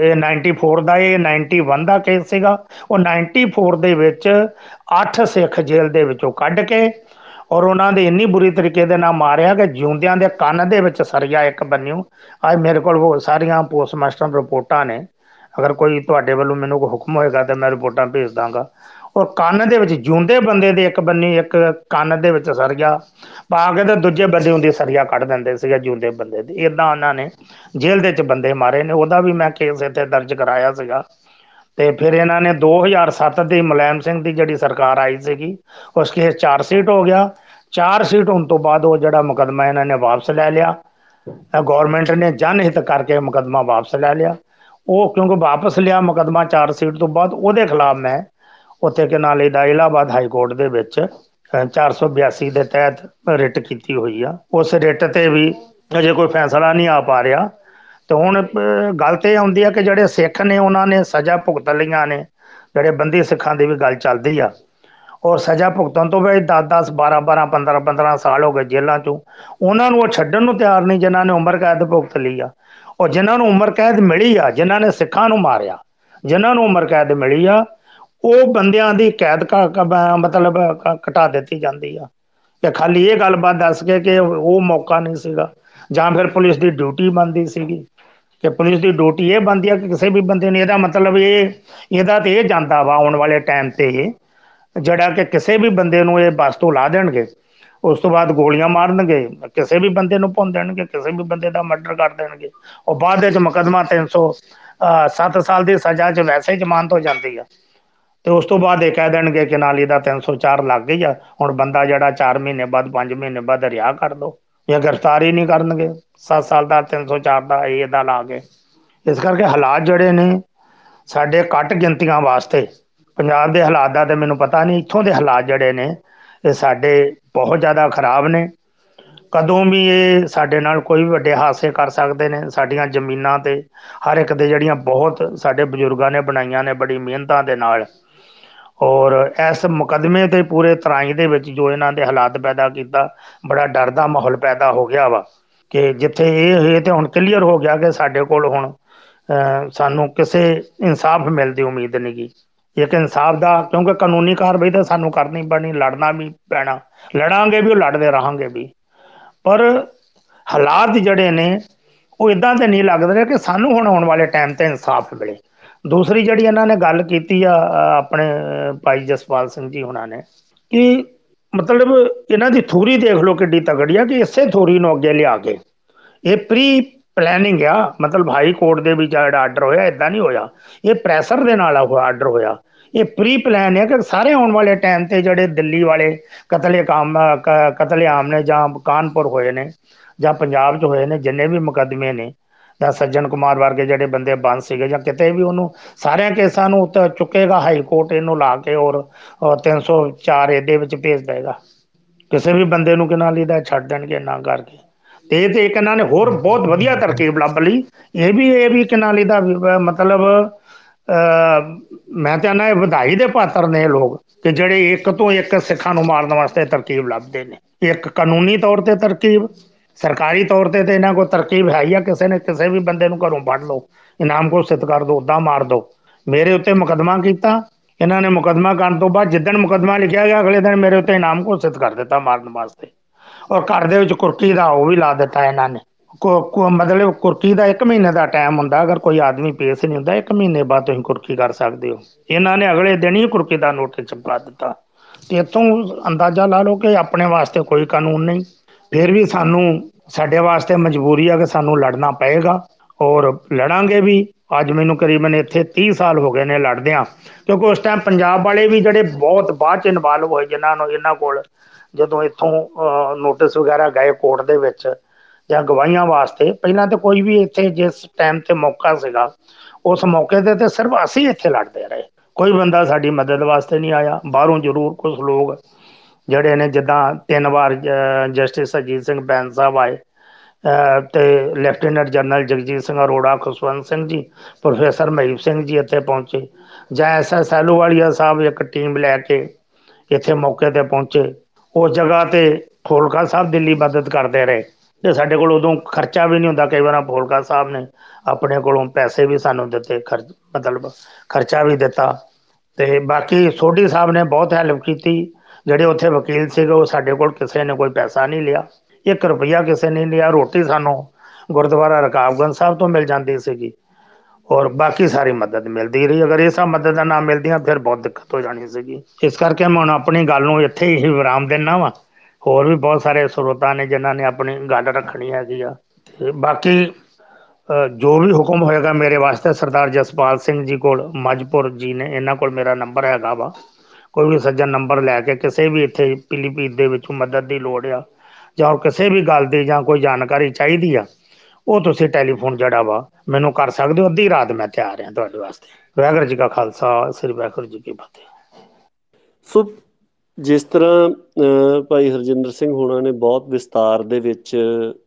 ਇਹ 94 ਦਾ ਇਹ 91 ਦਾ ਕੇਸ ਸੀਗਾ। ਉਹ 94 ਦੇ ਵਿੱਚ 8 ਸਿੱਖ ਜੇਲ੍ਹ ਦੇ ਵਿੱਚੋਂ ਕੱਢ ਕੇ ਔਰ ਉਹਨਾਂ ਦੇ ਇੰਨੀ ਬੁਰੀ ਤਰੀਕੇ ਦੇ ਨਾਲ ਮਾਰਿਆ ਕਿ ਜਿਉਂਦਿਆਂ ਦੇ ਕੰਨ ਦੇ ਵਿੱਚ ਸਰੀਆ ਇੱਕ ਬੰਨਿਓ। ਅੱਜ ਮੇਰੇ ਕੋਲ ਉਹ ਸਾਰੀਆਂ ਪੋਸਟਮਾਸਟਰ ਰਿਪੋਰਟਾਂ ਨੇ। ਅਗਰ ਕੋਈ ਤੁਹਾਡੇ ਵੱਲੋਂ ਮੈਨੂੰ ਕੋਈ ਹੁਕਮ ਹੋਏਗਾ ਤੇ ਮੈਂ ਰਿਪੋਰਟਾਂ ਭੇਜ ਦਾਂਗਾ। ਔਰ ਕੰਨ ਦੇ ਵਿੱਚ ਜਿਉਂਦੇ ਬੰਦੇ ਦੇ ਇੱਕ ਬੰਨੀ, ਇੱਕ ਕੰਨ ਦੇ ਵਿੱਚ ਸਰੀਆ। ਪਾ ਕੇ ਤੇ ਦੂਜੇ ਬੰਦੇ ਹੁੰਦੀ ਸਰੀਆ ਕੱਢ ਦਿੰਦੇ ਸੀਗੇ ਜਿਉਂਦੇ ਬੰਦੇ ਦੇ। ਇਦਾਂ ਉਹਨਾਂ ਨੇ ਜੇਲ੍ਹ ਦੇ ਵਿੱਚ ਬੰਦੇ ਮਾਰੇ ਨੇ। ਉਹਦਾ ਵੀ ਮੈਂ ਕੇਸ ਇੱਥੇ ਦਰਜ ਕਰਾਇਆ ਸੀਗਾ। ਤੇ ਫਿਰ ਇਹਨਾਂ ਨੇ 2007 ਦੀ ਮੁਲਾਇਮ ਸਿੰਘ ਦੀ ਜਿਹੜੀ ਸਰਕਾਰ ਆਈ ਸੀਗੀ, ਉਸ ਕੇਸ ਚਾਰ ਸੀਟ ਹੋ ਗਿਆ। ਚਾਰ ਸੀਟ ਹੋਣ ਤੋਂ ਬਾਅਦ ਉਹ ਜਿਹੜਾ ਮੁਕਦਮਾ ਇਹਨਾਂ ਨੇ ਵਾਪਸ ਲੈ ਲਿਆ। ਗਵਰਨਮੈਂਟ ਨੇ ਜਨ ਹਿੱਤ ਕਰਕੇ ਮੁਕਦਮਾ ਵਾਪਸ ਲੈ ਲਿਆ। ਉਹ ਕਿਉਂਕਿ ਵਾਪਸ ਲਿਆ ਮੁਕਦਮਾ ਚਾਰ ਸੀਟ ਤੋਂ ਬਾਅਦ, ਉਹਦੇ ਖਿਲਾਫ ਮੈਂ ਉੱਥੇ ਕਿ ਨਾਲੇ ਦਾ ਇਲਾਹਾਬਾਦ ਹਾਈ ਕੋਰਟ ਦੇ ਵਿੱਚ 482 ਦੇ ਤਹਿਤ ਰਿਟ ਕੀਤੀ ਹੋਈ ਆ। ਉਸ ਰਿਟ ਤੇ ਵੀ ਅਜੇ ਕੋਈ ਫੈਸਲਾ ਨਹੀਂ ਆ ਪਾ ਰਿਹਾ। ਤੇ ਹੁਣ ਗੱਲ ਤੇ ਆਉਂਦੀ ਆ ਕਿ ਜਿਹੜੇ ਸਿੱਖ ਨੇ, ਉਹਨਾਂ ਨੇ ਸਜ਼ਾ ਭੁਗਤ ਲਈਆਂ ਨੇ। ਜਿਹੜੇ ਬੰਦੀ ਸਿੱਖਾਂ ਦੀ ਵੀ ਗੱਲ ਚੱਲਦੀ ਆ। ਔਰ ਸਜ਼ਾ ਭੁਗਤਣ ਤੋਂ ਬਾਅਦ 10 10 12 12 15 15 ਸਾਲ ਹੋ ਗਏ ਜੇਲ੍ਹਾਂ ਚੋਂ। ਉਹਨਾਂ ਨੂੰ ਉਹ ਛੱਡਣ ਨੂੰ ਤਿਆਰ ਨਹੀਂ ਜਿਨ੍ਹਾਂ ਨੇ ਉਮਰ ਕੈਦ ਭੁਗਤ ਲਈ ਆ। ਔਰ ਜਿਨ੍ਹਾਂ ਨੂੰ ਉਮਰ ਕੈਦ ਮਿਲੀ ਆ, ਜਿਨ੍ਹਾਂ ਨੇ ਸਿੱਖਾਂ ਨੂੰ ਮਾਰਿਆ, ਜਿਨ੍ਹਾਂ ਨੂੰ ਉਮਰ ਕੈਦ ਮਿਲੀ ਆ ਉਹ ਬੰਦਿਆਂ ਦੀ ਕੈਦ ਮਤਲਬ ਘਟਾ ਦਿੱਤੀ ਜਾਂਦੀ ਆ। ਕਿ ਖਾਲੀ ਇਹ ਗੱਲਬਾਤ ਦੱਸ ਕੇ ਕਿ ਉਹ ਮੌਕਾ ਨਹੀਂ ਸੀਗਾ। ਜਾਂ ਫਿਰ ਪੁਲਿਸ ਦੀ ਡਿਊਟੀ ਬੰਦੀ ਸੀਗੀ। ਕਿ ਪੁਲਿਸ ਦੀ ਡਿਊਟੀ ਇਹ ਬੰਦੀ ਆ ਕਿ ਕਿਸੇ ਵੀ ਬੰਦੇ ਨੇ ਇਹਦਾ ਮਤਲਬ ਇਹ, ਇਹਦਾ ਤੇ ਇਹ ਜਾਂਦਾ ਵਾ ਆਉਣ ਵਾਲੇ ਟਾਈਮ ਤੇ ਇਹ, ਜਿਹੜਾ ਕਿ ਕਿਸੇ ਵੀ ਬੰਦੇ ਨੂੰ ਇਹ ਬਸ ਤੋਂ ਲਾ ਦੇਣਗੇ। ਉਸ ਤੋਂ ਬਾਅਦ ਗੋਲੀਆਂ ਮਾਰਨਗੇ, ਕਿਸੇ ਵੀ ਬੰਦੇ ਨੂੰ ਭੁੰਨ ਦੇਣਗੇ, ਕਿਸੇ ਵੀ ਬੰਦੇ ਦਾ ਮਰਡਰ ਕਰ ਦੇਣਗੇ। ਉਹ ਬਾਅਦ ਵਿੱਚ ਮੁਕਦਮਾ 300 7 ਸਾਲ ਦੀ ਸਜ਼ਾ 'ਚ ਵੈਸੇ ਹੀ ਜ਼ਮਾਨਤ ਹੋ ਜਾਂਦੀ ਆ। ਤੇ ਉਸ ਤੋਂ ਬਾਅਦ ਇਹ ਕਹਿ ਦੇਣਗੇ ਕਿ ਨਾਲ ਇਹਦਾ 304 ਲੱਗ ਗਈ ਆ। ਹੁਣ ਬੰਦਾ ਜਿਹੜਾ 4 ਮਹੀਨੇ ਬਾਅਦ 5 ਮਹੀਨੇ ਬਾਅਦ ਰਿਹਾ ਕਰ ਦੋ। ਜਾਂ ਗ੍ਰਿਫਤਾਰੀ ਨਹੀਂ ਕਰਨਗੇ। 7 ਸਾਲ ਦਾ 304 ਦਾ ਇਹਦਾ ਲਾ ਕੇ। ਇਸ ਕਰਕੇ ਹਾਲਾਤ ਜਿਹੜੇ ਨੇ, ਸਾਡੇ ਘੱਟ ਗਿਣਤੀਆਂ ਵਾਸਤੇ, ਪੰਜਾਬ ਦੇ ਹਾਲਾਤ ਦਾ ਤੇ ਮੈਨੂੰ ਪਤਾ ਨਹੀਂ, ਇੱਥੋਂ ਦੇ ਹਾਲਾਤ ਜਿਹੜੇ ਨੇ, ਇਹ ਸਾਡੇ ਬਹੁਤ ਜ਼ਿਆਦਾ ਖਰਾਬ ਨੇ। ਕਦੋਂ ਵੀ ਇਹ ਸਾਡੇ ਨਾਲ ਕੋਈ ਵੀ ਵੱਡੇ ਹਾਦਸੇ ਕਰ ਸਕਦੇ ਨੇ, ਸਾਡੀਆਂ ਜ਼ਮੀਨਾਂ ਤੇ ਹਰ ਇੱਕ ਦੇ ਜਿਹੜੀਆਂ ਬਹੁਤ ਸਾਡੇ ਬਜ਼ੁਰਗਾਂ ਨੇ, ਬਣਾਈਆਂ ਨੇ, ਬੜੀ ਮਿਹਨਤਾਂ ਦੇ ਨਾਲ। ਔਰ ਇਸ ਮੁਕਦਮੇ ਤੇ ਪੂਰੇ ਤਰਾਈ ਦੇ ਵਿੱਚ ਜੋ ਇਹਨਾਂ ਦੇ ਹਾਲਾਤ ਪੈਦਾ ਕੀਤਾ ਬੜਾ ਡਰ ਦਾ ਮਾਹੌਲ ਪੈਦਾ ਹੋ ਗਿਆ ਵਾ ਕਿ ਜਿੱਥੇ ਇਹ ਇਹ ਤੇ ਹੁਣ ਕਲੀਅਰ ਹੋ ਗਿਆ ਕਿ ਸਾਡੇ ਕੋਲ ਹੁਣ ਅਹ, ਸਾਨੂੰ ਕਿਸੇ ਇਨਸਾਫ ਮਿਲਦੀ ਦੀ ਉਮੀਦ ਨਹੀਂ ਗੀ। ਇੱਕ ਇਨਸਾਫ ਦਾ ਕਿਉਂਕਿ ਕਾਨੂੰਨੀ ਕਾਰਵਾਈ ਤਾਂ ਸਾਨੂੰ ਕਰਨੀ ਪੈਣੀ ਲੜਨਾ ਵੀ ਪੈਣਾ ਲੜਾਂਗੇ ਵੀ ਉਹ ਲੜਦੇ ਰਹਾਂਗੇ ਵੀ। ਪਰ ਹਾਲਾਤ ਜਿਹੜੇ ਨੇ ਉਹ ਇਦਾਂ ਤੇ ਨਹੀਂ ਲੱਗਦੇ ਨੇ ਕਿ ਸਾਨੂੰ ਹੁਣ ਆਉਣ ਵਾਲੇ ਟਾਈਮ ਤੇ ਇਨਸਾਫ ਮਿਲੇ। ਦੂਸਰੀ ਜਿਹੜੀ ਇਹਨਾਂ ਨੇ ਗੱਲ ਕੀਤੀ ਆ ਅ, ਆਪਣੇ ਅ, ਭਾਈ ਜਸਪਾਲ ਸਿੰਘ ਜੀ ਹੁਣਾਂ ਨੇ ਕਿ ਮਤਲਬ ਇਹਨਾਂ ਦੀ ਥੋਰੀ ਦੇਖ ਲਓ ਕਿੱਡੀ ਤਗੜੀ ਆ ਕਿ ਇਸੇ ਥੋਰੀ ਨੂੰ ਅੱਗੇ ਲਿਆ ਕੇ। ਇਹ ਪ੍ਰੀ ਪਲੈਨਿੰਗ ਆ ਮਤਲਬ ਹਾਈ ਕੋਰਟ ਦੇ ਵਿੱਚ ਜਿਹੜਾ ਆਰਡਰ ਹੋਇਆ ਇਦਾਂ ਨਹੀਂ ਹੋਇਆ। ਇਹ ਪ੍ਰੈਸ਼ਰ ਦੇ ਨਾਲ ਉਹ ਆਰਡਰ ਹੋਇਆ। ਇਹ ਪ੍ਰੀ ਪਲਾਨ ਹੈ ਕਿ ਸਾਰੇ ਆਉਣ ਵਾਲੇ ਟਾਈਮ ਤੇ ਜਿਹੜੇ ਦਿੱਲੀ ਵਾਲੇ ਕਤਲੇਆਮ ਕਤਲੇਆਮ ਨੇ ਜਾਂ ਕਾਨਪੁਰ ਹੋਏ ਨੇ ਜਾਂ ਪੰਜਾਬ 'ਚ ਹੋਏ ਨੇ ਜਿੰਨੇ ਵੀ ਮੁਕੱਦਮੇ ਨੇ ਜਾਂ ਸੱਜਣ ਕੁਮਾਰ ਵਰਗੇ ਜਿਹੜੇ ਬੰਦੇ ਬੰਦ ਸੀਗੇ ਜਾਂ ਕਿਤੇ ਵੀ ਉਹਨੂੰ ਸਾਰਿਆਂ ਕੇਸਾਂ ਨੂੰ ਉੱਤੇ ਚੁੱਕੇਗਾ ਹਾਈ ਕੋਰਟ ਇਹਨੂੰ ਲਾ ਕੇ ਔਰ ਅ, 304 ਇਹਦੇ ਵਿੱਚ ਭੇਜ ਦੇਗਾ। ਕਿਸੇ ਵੀ ਬੰਦੇ ਨੂੰ ਕਿਨਾਂ ਲਈ ਦਾ ਛੱਡ ਦੇਣਗੇ ਨਾ ਕਰਕੇ। ਤੇ ਇਹ ਤੇ ਇੱਕ ਇਹਨਾਂ ਨੇ ਹੋਰ ਬਹੁਤ ਵਧੀਆ ਤਰਕੀਬ ਲੱਭ ਲਈ। ਇਹ ਵੀ ਇਹ ਵੀ ਕਿਨਾਂ ਲਈ ਦਾ ਵੀ, ਅਹ, ਮਤਲਬ ਅਹ, ਮੈਂ ਤਾਂ ਨਾ ਇਹ ਵਧਾਈ ਦੇ ਪਾਤਰ ਨੇ ਇਹ ਲੋਕ ਕਿ ਜਿਹੜੇ ਇੱਕ ਤੋਂ ਇੱਕ ਸਿੱਖਾਂ ਨੂੰ ਮਾਰਨ ਵਾਸਤੇ ਤਰਕੀਬ ਲੱਭਦੇ ਨੇ। ਇੱਕ ਕਾਨੂੰਨੀ ਤੌਰ ਤੇ ਤਰਕੀਬ ਸਰਕਾਰੀ ਤੌਰ ਤੇ ਤੇ ਇਹਨਾਂ ਕੋਲ ਤਰਕੀਬ ਹੈ ਹੀ ਆ, ਕਿਸੇ ਨੇ ਕਿਸੇ ਵੀ ਬੰਦੇ ਨੂੰ ਘਰੋਂ ਫੜ ਲਓ, ਇਨਾਮ ਘੋਸ਼ਿਤ ਕਰ ਦੋ ਉਦਾਂ ਮਾਰ ਦੋ ਮੇਰੇ ਉੱਤੇ ਮੁਕਦਮਾ ਕੀਤਾ, ਇਹਨਾਂ ਨੇ ਮੁਕਦਮਾ ਕਰਨ ਤੋਂ ਬਾਅਦ ਜਿੱਦਣ ਮੁਕਦਮਾ ਲਿਖਿਆ ਗਿਆ, ਅਗਲੇ ਦਿਨ ਮੇਰੇ ਉੱਤੇ ਇਨਾਮ ਘੋਸ਼ਿਤ ਕਰ ਦਿੱਤਾ ਮਾਰਨ ਵਾਸਤੇ। ਔਰ ਘਰ ਦੇ ਵਿੱਚ ਕੁਰਕੀ ਦਾ ਉਹ ਵੀ ਲਾ ਦਿੱਤਾ ਇਹਨਾਂ ਨੇ। ਕੋ- ਕੋ- ਮਤਲਬ ਕੁਰਕੀ ਦਾ 1 ਮਹੀਨੇ ਦਾ ਟਾਈਮ ਹੁੰਦਾ, ਅਗਰ ਕੋਈ ਆਦਮੀ ਪੇਸ਼ ਨਹੀਂ ਹੁੰਦਾ 1 ਮਹੀਨੇ ਬਾਅਦ ਤੁਸੀਂ ਕੁਰਕੀ ਕਰ ਸਕਦੇ ਹੋ। ਇਹਨਾਂ ਨੇ ਅਗਲੇ ਦਿਨ ਹੀ ਕੁਰਕੀ ਦਾ ਨੋਟਿਸ ਚਪਕਾ ਦਿੱਤਾ। ਤੇ ਇੱਥੋਂ ਅੰਦਾਜ਼ਾ ਲਾ ਲਓ ਕਿ ਆਪਣੇ ਵਾਸਤੇ ਕੋਈ ਕਾਨੂੰਨ ਨਹੀਂ। ਫਿਰ ਵੀ ਸਾਨੂੰ, ਸਾਡੇ ਵਾਸਤੇ ਮਜਬੂਰੀ ਆ ਕਿ ਸਾਨੂੰ ਲੜਨਾ ਪਏਗਾ ਔਰ ਲੜਾਂਗੇ ਵੀ। ਅੱਜ ਮੈਨੂੰ ਕਰੀਬਨ ਇੱਥੇ 30 ਸਾਲ ਹੋ ਗਏ ਨੇ ਲੜਦਿਆਂ। ਕਿਉਂਕਿ ਉਸ ਟਾਈਮ ਪੰਜਾਬ ਵਾਲੇ ਵੀ ਜਿਹੜੇ ਬਹੁਤ ਬਾਅਦ ਚ ਇਨਵੋਲਵ ਹੋਏ ਜਿਨ੍ਹਾਂ ਨੂੰ ਇਹਨਾਂ ਕੋਲ ਜਦੋਂ ਇੱਥੋਂ ਨੋਟਿਸ ਵਗੈਰਾ ਗਏ ਕੋਰਟ ਦੇ ਵਿੱਚ ਜਾਂ ਗਵਾਹੀਆਂ ਵਾਸਤੇ, ਪਹਿਲਾਂ ਤਾਂ ਕੋਈ ਵੀ ਇੱਥੇ ਜਿਸ ਟਾਈਮ ਤੇ ਮੌਕਾ ਸੀਗਾ, ਉਸ ਮੌਕੇ ਤੇ ਤੇ ਸਿਰਫ ਅਸੀਂ ਇੱਥੇ ਲੜਦੇ ਰਹੇ। ਕੋਈ ਬੰਦਾ ਸਾਡੀ ਮਦਦ ਵਾਸਤੇ ਨਹੀਂ ਆਇਆ, ਬਾਹਰੋਂ ਜ਼ਰੂਰ ਕੁਝ ਲੋਕ ਜਿਹੜੇ ਨੇ ਜਿੱਦਾਂ ਤਿੰਨ ਵਾਰ ਜਸਟਿਸ ਅਜੀਤ ਸਿੰਘ ਬੈਂਸ ਸਾਹਿਬ ਆਏ, ਅਹ, ਤੇ lieutenant general Jagjit Singh Arora, Khushwant Singh ji, professor Mahip Singh ji ਇੱਥੇ ਪਹੁੰਚੇ, ਜਾਂ ਐਸਐਸ ਐਲੂਵਾਲੀਆ ਸਾਹਿਬ ਇੱਕ ਟੀਮ ਲੈ ਕੇ ਇੱਥੇ ਮੌਕੇ ਤੇ ਪਹੁੰਚੇ, ਉਸ ਜਗ੍ਹਾ ਤੇ ਫੋਲਕਾ ਸਾਹਿਬ ਦਿੱਲੀ ਮਦਦ ਕਰਦੇ ਰਹੇ, ਤੇ ਸਾਡੇ ਕੋਲ ਉਦੋਂ ਖਰਚਾ ਵੀ ਨਹੀਂ ਹੁੰਦਾ, ਕਈ ਵਾਰ ਫੋਲਕਾ ਸਾਹਿਬ ਨੇ ਆਪਣੇ ਕੋਲੋਂ ਪੈਸੇ ਵੀ ਸਾਨੂੰ ਦਿੱਤੇ, ਖਰਚ, ਮਤਲਬ ਖਰਚਾ ਵੀ ਦਿੱਤਾ, ਤੇ ਬਾਕੀ ਸੋਢੀ ਸਾਹਿਬ ਨੇ ਬਹੁਤ ਹੈਲਪ ਕੀਤੀ ਜਿਹੜੇ ਉੱਥੇ ਵਕੀਲ ਸੀਗੇ ਉਹ ਸਾਡੇ ਕੋਲ ਕਿਸੇ ਨੇ ਕੋਈ ਪੈਸਾ ਨਹੀਂ ਲਿਆ। 1 ਰੁਪਈਆ ਕਿਸੇ ਨੇ ਨਹੀਂ ਲਿਆ ਰੋਟੀ ਸਾਨੂੰ ਗੁਰਦੁਆਰਾ ਰਕਾਬਗੰਜ ਸਾਹਿਬ ਤੋਂ ਮਿਲ ਜਾਂਦੀ ਸੀਗੀ। ਔਰ ਬਾਕੀ ਸਾਰੀ ਮਦਦ ਮਿਲਦੀ ਰਹੀ। ਅਗਰ ਇਹ ਸਭ ਮਦਦਾਂ ਨਾ ਮਿਲਦੀਆਂ ਫਿਰ ਬਹੁਤ ਦਿੱਕਤ ਹੋ ਜਾਣੀ ਸੀਗੀ। ਇਸ ਕਰਕੇ ਮੈਂ ਹੁਣ ਆਪਣੀ ਗੱਲ ਨੂੰ ਇੱਥੇ ਹੀ ਵਿਰਾਮ ਦਿੰਦਾ ਵਾਂ। ਹੋਰ ਵੀ ਬਹੁਤ ਸਾਰੇ ਸਰੋਤਾ ਨੇ ਜਿਨ੍ਹਾਂ ਨੇ ਆਪਣੀ ਗੱਲ ਰੱਖਣੀ ਹੈਗੀ ਆ। ਤੇ ਬਾਕੀ ਅ, ਜੋ ਵੀ ਹੁਕਮ ਹੋਏਗਾ ਮੇਰੇ ਵਾਸਤੇ ਸਰਦਾਰ ਜਸਪਾਲ ਸਿੰਘ ਜੀ ਕੋਲ ਮਜਪੁਰ ਜੀ ਨੇ ਇਹਨਾਂ ਕੋਲ ਮੇਰਾ ਨੰਬਰ ਹੈਗਾ ਵਾ। ਕੋਈ ਵੀ ਸੱਜਣ ਨੰਬਰ ਲੈ ਕੇ ਕਿਸੇ ਵੀ ਇੱਥੇ ਪੀਲੀਭੀਤ ਦੇ ਵਿੱਚੋਂ ਮਦਦ ਦੀ ਲੋੜ ਆ ਜਾਂ ਕਿਸੇ ਵੀ ਗੱਲ ਦੀ ਜਾਂ ਕੋਈ ਜਾਣਕਾਰੀ ਚਾਹੀਦੀ ਆ ਉਹ ਤੁਸੀਂ ਟੈਲੀਫੋਨ ਜਿਹੜਾ ਵਾ ਮੈਨੂੰ ਕਰ ਸਕਦੇ ਹੋ ਅੱਧੀ ਰਾਤ ਮੈਂ ਤਿਆਰ ਹਾਂ ਤੁਹਾਡੇ ਵਾਸਤੇ। ਵਾਹਿਗੁਰੂ ਜੀ ਕਾ ਖਾਲਸਾ ਸ੍ਰੀ ਵਾਹਿਗੁਰੂ ਜੀ ਕੀ ਫਤਿਹ। ਸੋ ਜਿਸ ਤਰ੍ਹਾਂ ਅਹ, ਭਾਈ ਹਰਜਿੰਦਰ ਸਿੰਘ ਹੋਣਾ ਨੇ ਬਹੁਤ ਵਿਸਤਾਰ ਦੇ ਵਿੱਚ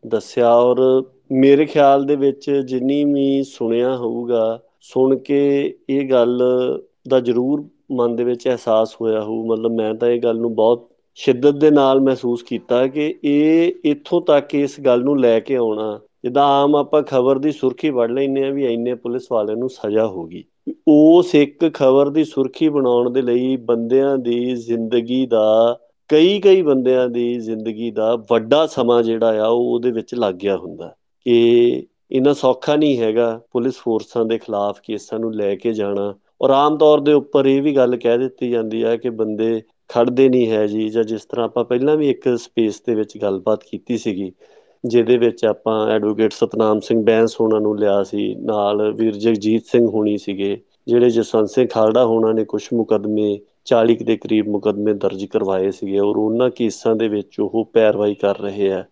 ਦੱਸਿਆ ਔਰ ਮੇਰੇ ਖਿਆਲ ਦੇ ਵਿੱਚ ਜਿੰਨੀ ਵੀ ਸੁਣਿਆ ਹੋਊਗਾ ਸੁਣ ਕੇ ਇਹ ਗੱਲ ਦਾ ਜ਼ਰੂਰ ਮਨ ਦੇ ਵਿੱਚ ਅਹਿਸਾਸ ਹੋਇਆ ਹੋਊ, ਮਤਲਬ ਮੈਂ ਤਾਂ ਇਹ ਗੱਲ ਨੂੰ ਬਹੁਤ ਸ਼ਿੱਦਤ ਦੇ ਨਾਲ ਮਹਿਸੂਸ ਕੀਤਾ ਕਿ ਇਹ ਇੱਥੋਂ ਤੱਕ ਇਸ ਗੱਲ ਨੂੰ ਲੈ ਕੇ ਆਉਣਾ, ਜਿੱਦਾਂ ਆਮ ਆਪਾਂ ਖਬਰ ਦੀ ਸੁਰਖੀ ਪੜ੍ਹ ਲੈਂਦੇ ਆ ਵੀ ਇੰਨੇ ਪੁਲਿਸ ਵਾਲਿਆਂ ਨੂੰ ਸਜ਼ਾ ਹੋ ਗਈ। ਉਸ ਇੱਕ ਖਬਰ ਦੀ ਸੁਰਖੀ ਬਣਾਉਣ ਦੇ ਲਈ ਬੰਦਿਆਂ ਦੀ ਜ਼ਿੰਦਗੀ ਦਾ, ਕਈ ਕਈ ਬੰਦਿਆਂ ਦੀ ਜ਼ਿੰਦਗੀ ਦਾ ਵੱਡਾ ਸਮਾਂ ਜਿਹੜਾ ਆ, ਉਹ ਉਹਦੇ ਵਿੱਚ ਲੱਗ ਗਿਆ ਹੁੰਦਾ। ਕਿ ਇਹਨਾਂ ਸੌਖਾ ਨਹੀਂ ਹੈਗਾ ਪੁਲਿਸ ਫੋਰਸਾਂ ਦੇ ਖਿਲਾਫ ਕੇਸਾਂ ਨੂੰ ਲੈ ਕੇ ਜਾਣਾ। ਔਰ ਆਮ ਤੌਰ ਦੇ ਉੱਪਰ ਇਹ ਵੀ ਗੱਲ ਕਹਿ ਦਿੱਤੀ ਜਾਂਦੀ ਹੈ ਕਿ ਬੰਦੇ ਖੜਦੇ ਨਹੀਂ ਹੈ ਜੀ, ਜਾਂ ਜਿਸ ਤਰ੍ਹਾਂ ਆਪਾਂ ਪਹਿਲਾਂ ਵੀ ਇੱਕ ਸਪੇਸ ਦੇ ਵਿੱਚ ਗੱਲਬਾਤ ਕੀਤੀ ਸੀਗੀ, ਜਿਹਦੇ ਵਿੱਚ ਆਪਾਂ ਐਡਵੋਕੇਟ ਸਤਨਾਮ ਸਿੰਘ ਬੈਂਸ ਹੋਣਾ ਨੂੰ ਲਿਆ ਸੀ, ਨਾਲ ਵੀਰ ਜਗਜੀਤ ਸਿੰਘ ਹੋਣੀ ਸੀਗੇ, ਜਿਹੜੇ ਜਸਵੰਤ ਸਿੰਘ ਖਾਲੜਾ ਹੋਣਾ ਨੇ ਕੁਝ ਮੁਕਦਮੇ 40 ਦੇ ਕਰੀਬ ਮੁਕਦਮੇ ਦਰਜ ਕਰਵਾਏ ਸੀਗੇ, ਔਰ ਉਹਨਾਂ ਕੇਸਾਂ ਦੇ ਵਿੱਚ ਉਹ ਪੈਰਵਾਈ ਕਰ ਰਹੇ ਆ।